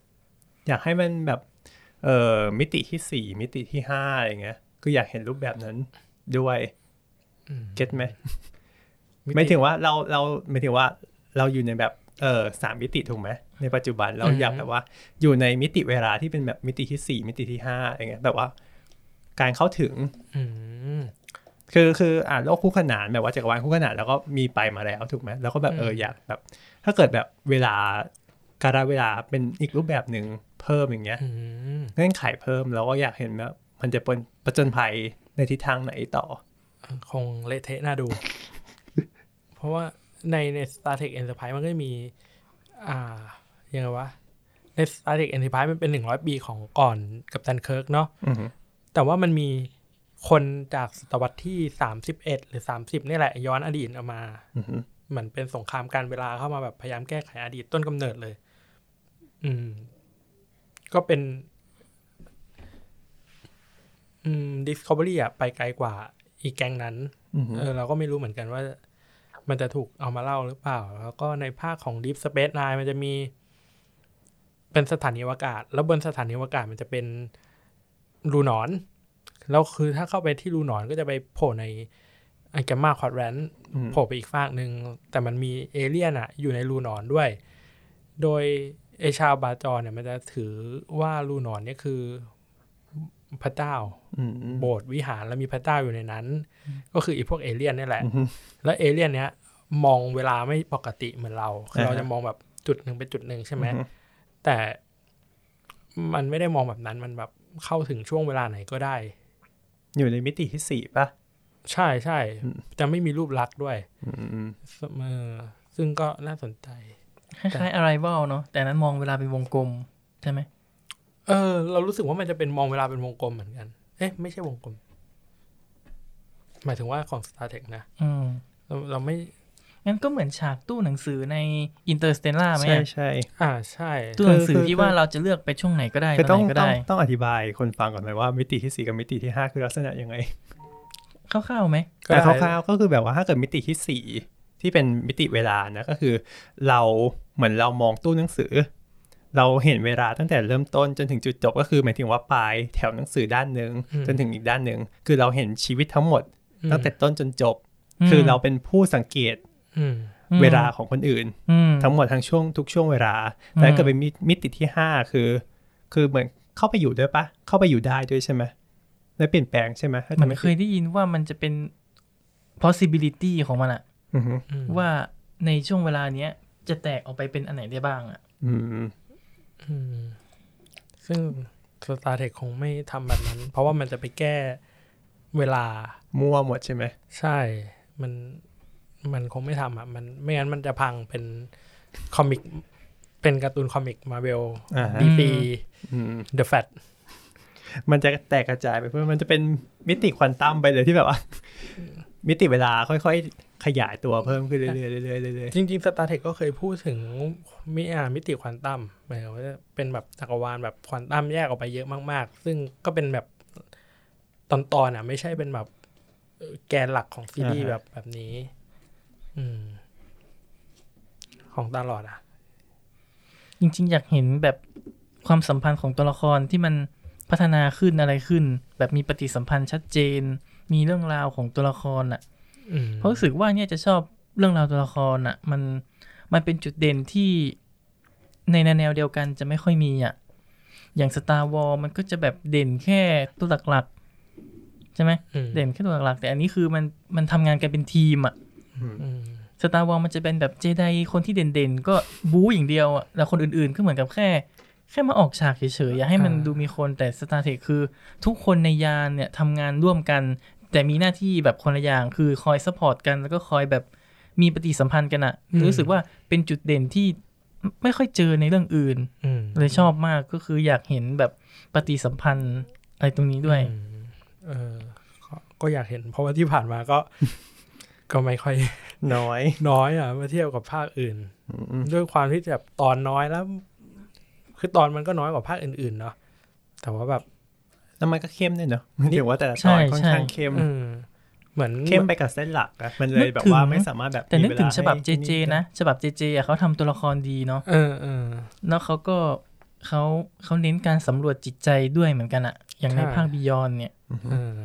อยากให้มันแบบเอ่อมิติที่สี่มิติที่ห้าอะไรเงี้ยคืออยากเห็นรูปแบบนั้นด้วยเก็ตไหมมิติไม่ถึงว่าเราเราไม่ถึงว่าเราอยู่ในแบบเออสามมิติถูกไหมในปัจจุบันเราอืมอยากแบบว่า อยู่ในมิติเวลาที่เป็นแบบมิติที่สี่มิติที่ห้าอะไรเงี้ยแบบว่า การเข้าถึงอืม คือคืออ่านโลกคู่ขนานแบบว่าจักรวาลคู่ขนานแล้วก็มีไปมาแล้วถูกไหมแล้วก็แบบเอออืมอยากแบบ ถ้าเกิดแบบเวลาการเวลาเป็นอีกรูปแบบหนึ่งเพิ่มอย่างเงี้ยอืมเงื่อนไขเพิ่มแล้วก็อยากเห็นแบบมันจะเป็นประจนภัยในทิศทางไหนต่อ คงเละเทะน่าดู เพราะว่าในใน Star Trek Enterprise มันก็จะมี อ่า ยังไงวะ ใน Star Trek Enterprise มันเป็นหนึ่งร้อยปีของก่อนกับตันเคิร์กเนาะอือฮึแต่ว่ามันมี คนจากศตวรรษที่สามสิบเอ็ดหรือสามสิบนี่แหละ ย้อนอดีตเอามาอือฮึเหมือนเป็นสงครามการเวลาเข้ามาแบบพยายามแก้ไขอดีตต้นกำเนิดเลย อืม ก็เป็น อืม Discovery อะไปไกลกว่าอีกแก๊งนั้นอือฮึเออเราก็ไม่รู้เหมือนกันว่า มันจะถูกเอามาเล่าหรือเปล่า แล้วก็ในภาคของ Deep Space Nine มันจะมี เป็นสถานีอวกาศ แล้วบนสถานีอวกาศมันจะเป็นรูหนอน แล้วคือถ้าเข้าไปที่รูหนอนก็จะไปโผล่ในอัน Gamma Quadrant อืมโผล่ไปอีกฟากหนึ่งแต่มันมีเอเลี่ยนอะอยู่ในรูหนอนด้วย โดยไอชาวบาจอเนี่ยมันจะถือว่ารูหนอนเนี่ยคือพระเจ้าอืมโบสถ์วิหารแล้วมีพระเจ้าอยู่ในนั้น ก็คืออีพวกเอเลี่ยนนี่แหละอือฮึแล้วเอเลี่ยนเนี้ยมองเวลาไม่ปกติเหมือนเราคือเราอ่าฮะจะมองแบบจุดหนึ่งเป็นจุดหนึ่งใช่ไหมอือฮึแต่มันไม่ได้มองแบบนั้นมันแบบเข้าถึงช่วงเวลาไหนก็ได้ อยู่ในมิติที่สี่ป่ะ ใช่ใช่อืมจะไม่มีรูปลักษณ์ด้วยอืมเออซึ่งก็น่าสนใจ คล้ายๆ Arrival เนาะแต่อันนั้นมองเวลาเป็นวงกลมใช่ไหมเออ เรารู้สึกว่ามันจะเป็นมองเวลาเป็นวงกลมเหมือนกัน เอ๊ะ ไม่ใช่วงกลม หมายถึงว่าของ Star Trek นะอืมเราเราไม่ งั้นก็เหมือนฉากตู้หนังสือใน Interstellar ไหมใช่อะใช่อ่าใช่ ตู้หนังสือคือที่ว่าเราจะเลือกไปช่วงไหนก็ได้คือตต้ออนงไหนก็ต้องได้ ต้องอธิบายคนฟังก่อนไหมว่ามิติที่สี่กับมิติที่ห้าคือลักษณะยังไงคร่าวๆไหมก็แต่ได้คร่าวๆก็คือแบบว่าถ้าเกิดมิติที่สี่ที่เป็นมิติเวลานะก็คือเราเหมือนเรามองตู้หนังสือ เราเห็นเวลาตั้งแต่เริ่มต้นจนถึงจุดจบก็คือหมายถึงว่าปลายแถวหนังสือด้านหนึ่งอืมจนถึงอีกด้านหนึ่งคือเราเห็นชีวิตทั้งหมดอืมตั้งแต่ต้นจนจบอืมคือเราเป็นผู้สังเกตอืมอืม เวลาของคนอื่นอืมทั้งหมดทั้งช่วงทุกช่วงเวลาอืมแต่ถ้าเกิดเป็นมิมิติที่ห้าคือ คือเหมือนเข้าไปอยู่ด้วยปะเข้าไปอยู่ได้ด้วยใช่ไหมและเปลี่ยนแปลงใช่ไหมถ้าเหมืจำอนไม่เคยได้ยินว่ามันจะเป็น possibility ของมันอะอือฮึอืมว่าในช่วงเวลาเนี้ยจะแตกออกไปเป็นอันไหนได้บ้างอะอืมอืมซึ่ง Star Trek คงไม่ทำแบบนั้น เพราะว่ามันจะไปแก้เวลามั่วหมดใช่ไหม ใช่ มัน มันคงไม่ทำอะมันไม่งั้นมันจะพังเป็นคอมิก เป็นการ์ตูนคอมิกมาเวลอ่าฮะดีซีอืมเดอะแฟตมันจะแตกกระจายไปเพื่อมันจะเป็นมิติควอนตัมไปเลยที่แบบว่า มิติเวลาค่อยๆ ขยายตัวเพิ่มขึ้นเรื่อยๆเรื่อยๆเรื่อยจริงๆ Star Trek ก็เคยพูดถึงมิอ่ามิติควอนตัมหมายถึงว่าเป็นแบบจักรวาลแบบควอนตัมแยกออกไปเยอะมากๆ ซึ่งก็เป็นแบบตอนๆอะ ไม่ใช่เป็นแบบเอ่อแกนหลักของซีรีส์แบบแบบนี้อืม ของตลอดอะ จริง ๆ อยากเห็นแบบความสัมพันธ์ของตัวละครที่มันพัฒนาขึ้นอะไรขึ้น แบบมีปฏิสัมพันธ์ชัดเจน มีเรื่องราวของตัวละครอะอืมเพราะรู้สึกว่าเนี่ยจะชอบเรื่องราวตัวละครอะ มันมันเป็นจุดเด่นที่ในแนวเดียวกันจะไม่ค่อยมีอะ อย่าง Star Wars มันก็จะแบบเด่นแค่ตัวหลักๆใช่ไหมอืมเด่นแค่ตัวหลักๆแต่อันนี้คือมันมันทำงานกันเป็นทีมอะอืม Star Wars มันจะเป็นแบบเจไดคนที่เด่นๆ ก็บู๊อย่างเดียวอะแล้วคนอื่นๆก็เหมือนกับแค่ แค่มาออกฉากเฉยๆ อยากให้มันดูมีคนแต่ Star Trek คือ ทุกคนในยานเนี่ยทำงานร่วมกัน แต่มีหน้าที่แบบคนละอย่างคือคอย support กันแล้วก็คอยแบบมีปฏิสัมพันธ์กันอะรู้สึกว่าเป็นจุดเด่นที่ไม่ค่อยเจอในเรื่องอื่นอืมเลยชอบมากก็คืออยากเห็นแบบปฏิสัมพันธ์อะไรตรงนี้ด้วยอืมเออก็ก็อยากเห็น เพราะว่าที่ผ่านมาก็ ก็ไม่ค่อยน้อย น้อยอะเมื่อเทียบกับภาคอื่นอืมด้วยความที่แบบตอนน้อยแล้ว คือตอนมันก็น้อยกว่าภาคอื่นๆเนาะแต่ว่าแบบแล้วมันก็เข้มด้วยเนอะถือว่าแต่ละใช่ตอนค่อนข้างใช่เข้มอืมเหมือนเข้มไปกับเส้นหลักอะมันเลยแบบว่าไม่สามารถแบบแต่นึกถึงมีเวลาฉบับเจให้เจนะฉบับเจเจอะเขาทำตัวละครดีเนาะเออเออแล้วเขาก็เขาเขาเน้นการสำรวจจิตใจด้วยเหมือนกันอะอย่างในใช่ภาคบิยอนเนี่ยเออ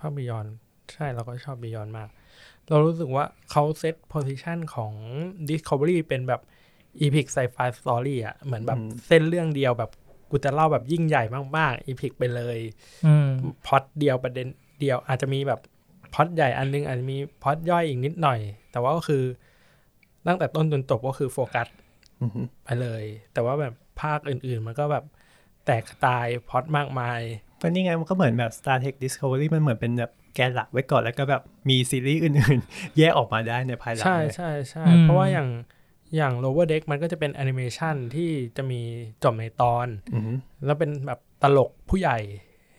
ภาพบิยอนใช่เราก็ชอบบิยอนมาก เรารู้สึกว่าเขาเซตโพซิชันของ Discovery เป็นแบบ Epic Sci-Fi Story อะเหมือนแบบเส้นเรื่องเดียวแบบกูจะเล่าแบบยิ่งใหญ่มากๆ Epic ไปเลยอืมพล็อตเดียวประเด็นเดียวอาจจะมีแบบพล็อตใหญ่อันนึงอาจจะมีพล็อตย่อยอีกนิดหน่อย แต่ว่าก็คือตั้งแต่ต้นจนจบก็คือโฟกัสอือฮึไปเลย แต่ว่าแบบภาคอื่นๆ มันก็แบบแตกตายพล็อตมากมายเพราะนี่ไงมันก็เหมือนแบบ Star Trek Discovery มันเหมือนเป็นแบบ แกนหลักไว้ก่อนแล้วก็แบบมีซีรีส์อื่นๆ แยกออกมาได้ในภายหลังใช่เลยใช่ใช่อืมเพราะว่าอย่างอย่าง Lower Decks มันก็จะเป็นแอนิเมชันที่จะมีจบในตอนอือฮึแล้วเป็นแบบตลกผู้ใหญ่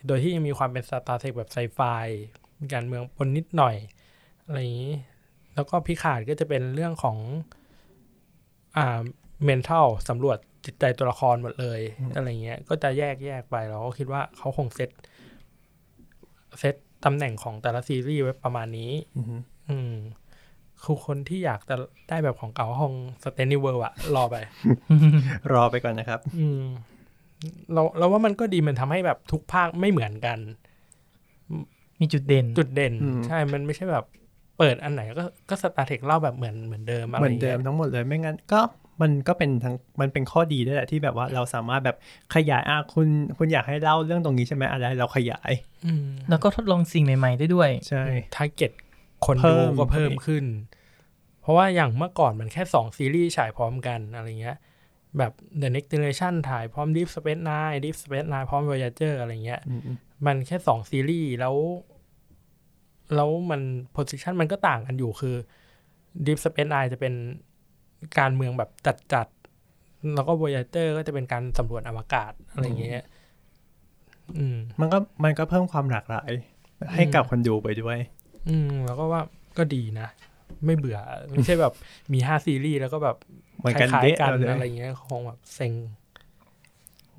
โดยที่ยังมีความเป็น Star Trek แบบไซไฟมีการเมืองปนนิดหน่อย อะไรอย่างนี้ แล้วก็ Picard ก็จะเป็นเรื่องของอ่า mental สำรวจจิตใจตัวละครหมดเลย อะไรเงี้ย ก็จะแยกแยกไปเราก็คิดว่าเขาคงเซตเซต ตำแหน่งของแต่ละซีรีส์ไว้ประมาณนี้ อือฮึอืมคือคนที่อยากจะได้แบบของเก่าคง Strange New Worlds อะรอไป รอไปก่อนนะครับ อืมเราเราว่ามันก็ดีมันทำให้แบบทุกภาคไม่เหมือนกัน มีจุดเด่น จุดเด่นอืมใช่ มันไม่ใช่แบบเปิดอันไหนก็ก็ Star Trek เล่าแบบเหมือนเหมือนเดิมอะไรเหมือนเดิมงี้ยทั้งหมดเลยไม่งั้นก็ มันก็เป็นทั้งมันเป็นข้อดีด้วยแหละที่แบบว่าเราสามารถแบบขยายอะคุณคุณอยากให้เล่าเรื่องตรงนี้ใช่ไหมอะไรเราขยายอืมแล้วก็ทดลองสิ่งใหม่ ๆ ได้ด้วย ใช่ target คนดูมันก็เพิ่มขึ้น เพราะว่าอย่างเมื่อก่อนมันแค่สองซีรีส์ฉายพร้อมกันอะไรเงี้ยแบบ The Next Generation ถ่ายพร้อม Deep Space Nine Deep Space Nine พร้อม Voyager อะไรเงี้ยอืมอืมมันแค่สองซีรีส์แล้ว แล้วมัน position มันก็ต่างกันอยู่คือ Deep Space Nine จะเป็น การเมืองแบบจัดๆ แล้วก็ Voyager ก็จะเป็นการสำรวจอวกาศอะไรอย่างเงี้ยอืมมันก็มันก็เพิ่มความหลากหลาย ให้กับคนดูไปด้วย อืม แล้วก็ว่าก็ดีนะ ไม่เบื่อ ไม่ใช่แบบมีห้าซีรีส์แล้วก็แบบเหมือนคกันล้ายเดะๆกันเลยอะไรเงี้ยคงแบบเซ็ง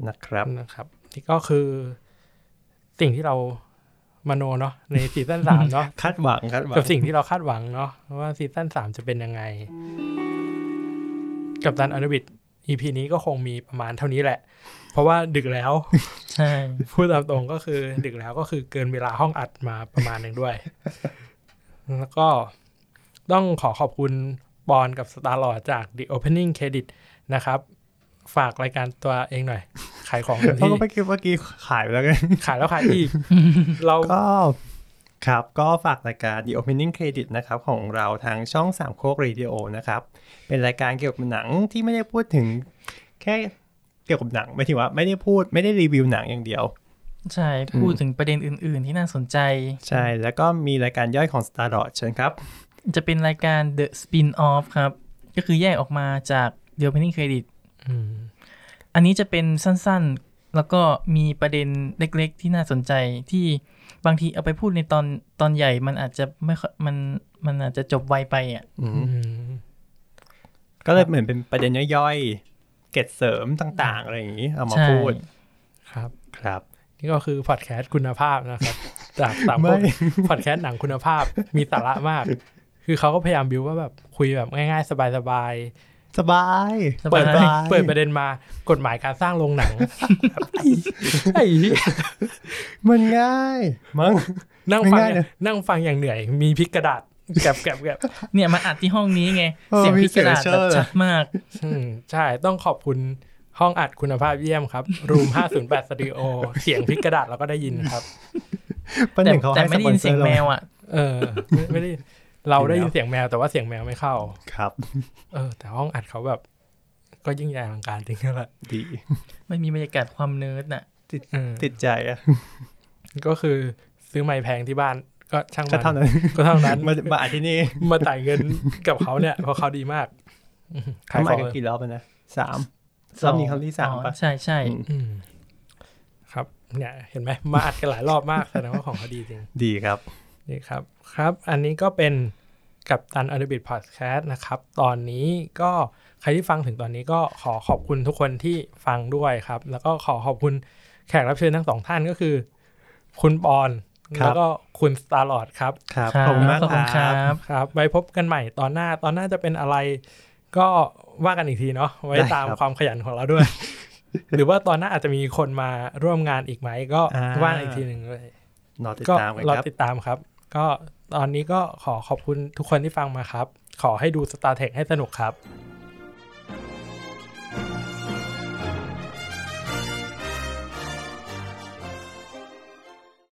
นะครับนะครับนี่ก็คือสิ่งที่เรามโนเนาะในซีซั่นสามเนาะคาดหวังคาดหวังกับสิ่งที่เราคาดหวังเนาะว่าซีซั่นสามจะเป็นยังไง กัปตันอนุบิด EP นี้ก็คงมีประมาณเท่านี้แหละ เพราะว่าดึกแล้ว ใช่ พูดตามตรงก็คือดึกแล้วก็คือเกินเวลาห้องอัดมาประมาณหนึ่งด้วย แล้วก็ต้องขอขอบคุณปอนกับ Star Lord จาก The Opening Credit นะครับ ฝากรายการตัวเองหน่อย ขายของเต็มเพราะที่เมื่อกี้เมื่อกี้ขายไปแล้วกันขายแล้วขายอีก เราก็ ครับ ก็ฝากรายการ The Opening Credit นะครับของเราทางช่องสามโคกเรดิโอนะครับ เป็นรายการเกี่ยวกับหนังที่ไม่ได้พูดถึงแค่เกี่ยวกับหนังไม่ถึงว่าไม่ได้พูดไม่ได้รีวิวหนังอย่างเดียว ใช่ พูดถึงประเด็นอื่น ๆ ที่น่าสนใจ ใช่ แล้วก็มีรายการย่อยของ Star l o r d เชิญครับ จะเป็นรายการ The Spin-off ครับ ก็คือแยกออกมาจาก The Opening Credit อืมอันนี้จะเป็นสั้นๆ แล้วก็มีประเด็นเล็ก ๆ ที่น่าสนใจที่ บางทีเอาไปพูดในตอนตอนใหญ่มันอาจจะไม่ค่อยมันมันอาจจะจบไวไปอะอืมอืมก็เลยเหมือนเป็นประเด็นย่อยๆ เกร็ดเสริมต่าง ๆ อะไรอย่างนี้ เอามาใช่พูด ครับ ครับ นี่ก็คือพอดแคสต์คุณภาพนะครับ จากสามไม่พอดแคสต์หนังคุณภาพมีสาระมาก คือเขาก็พยายามบิวว่าแบบคุยแบบง่ายๆ สบาย สบายสๆบาเปิดยเปิดประเด็นมากฎหมายการสร้างโรงหนังไอ้ไอ้มันง่ายมั้งนั่งฟังง่ายๆเลยนั่งฟังอย่างเหนื่อย มีพริกกระดาษแกบแกบแกบเนี่ยมาอัดที่ห้องนี้ไงเออเสียงมีพิกระดาษเสียงแบบเชิดชัดมากอืมใช่ต้องขอบคุณห้องอัดคุณภาพเยี่ยมครับรูม508สตูดิโอเสียงพริกกระดาษเราก็ได้ยินครับป้าหแต่นึ่งเขาแต่ให้ไม่ได้ยินเสียงแมวสปอนซอร์อะเออไม่ไม่ได้ เราได้ยินเสียงแมวแต่ว่าเสียงแมวไม่เข้า ครับ เออ แต่ห้องอัดเขาแบบ ก็ยิ่งใหญ่อลังการจริงๆแหละดีไม่มีบรรยากาศความเนิร์ดน่ะ ติดเออติดใจอะ ก็คือซื้อไม้แพงที่บ้านก็ช่างก็มันเท่านั้นก็เท่านั้นมามาอัดที่นี่มาจ่ายเงินกับเขาเนี่ยเพราะเขาดีมากอืมขายเขาขมาองกันกี่รอบแล้วนะสามรอบนี้ครั้งที่สามอ๋อปะใช่ใช่อืมอืมครับ เนี่ย เห็นไหมมาอัดกันหลายรอบมากแสดงว่าของเขาดีจริง ดีครับ นี่ครับครับ อันนี้ก็เป็นกับตันอ r บิ t พอดแคสต์นะครับ ตอนนี้ก็ใครที่ฟังถึงตอนนี้ก็ขอขอบคุณทุกคนที่ฟังด้วยครับ แล้วก็ขอขอบคุณแขกรับเชิญทั้งสองท่านก็คือ คุณปอนครับแล้วก็คุณสตาร์ลอดครับครับครับขอบคุณมากขอบคุณคครัรับบครับไว้พบกันใหม่ตอนหน้าตอนหน้าจะเป็นอะไร ก็ว่ากันอีกทีเนาะไว้ได้ตามครับความขยันของเราด้วย หรือว่าตอนหน้าอาจจะมีคนมาร่วมงานอีกไหมก็อ่าว่าอีกทีหนึ่งเลยรอติดก็ตามกันรอครับติดตามครับ ก็ตอนนี้ก็ขอขอบคุณทุกคนที่ฟังมาครับ ขอให้ดู Star t e ท h ให้สนุกครับ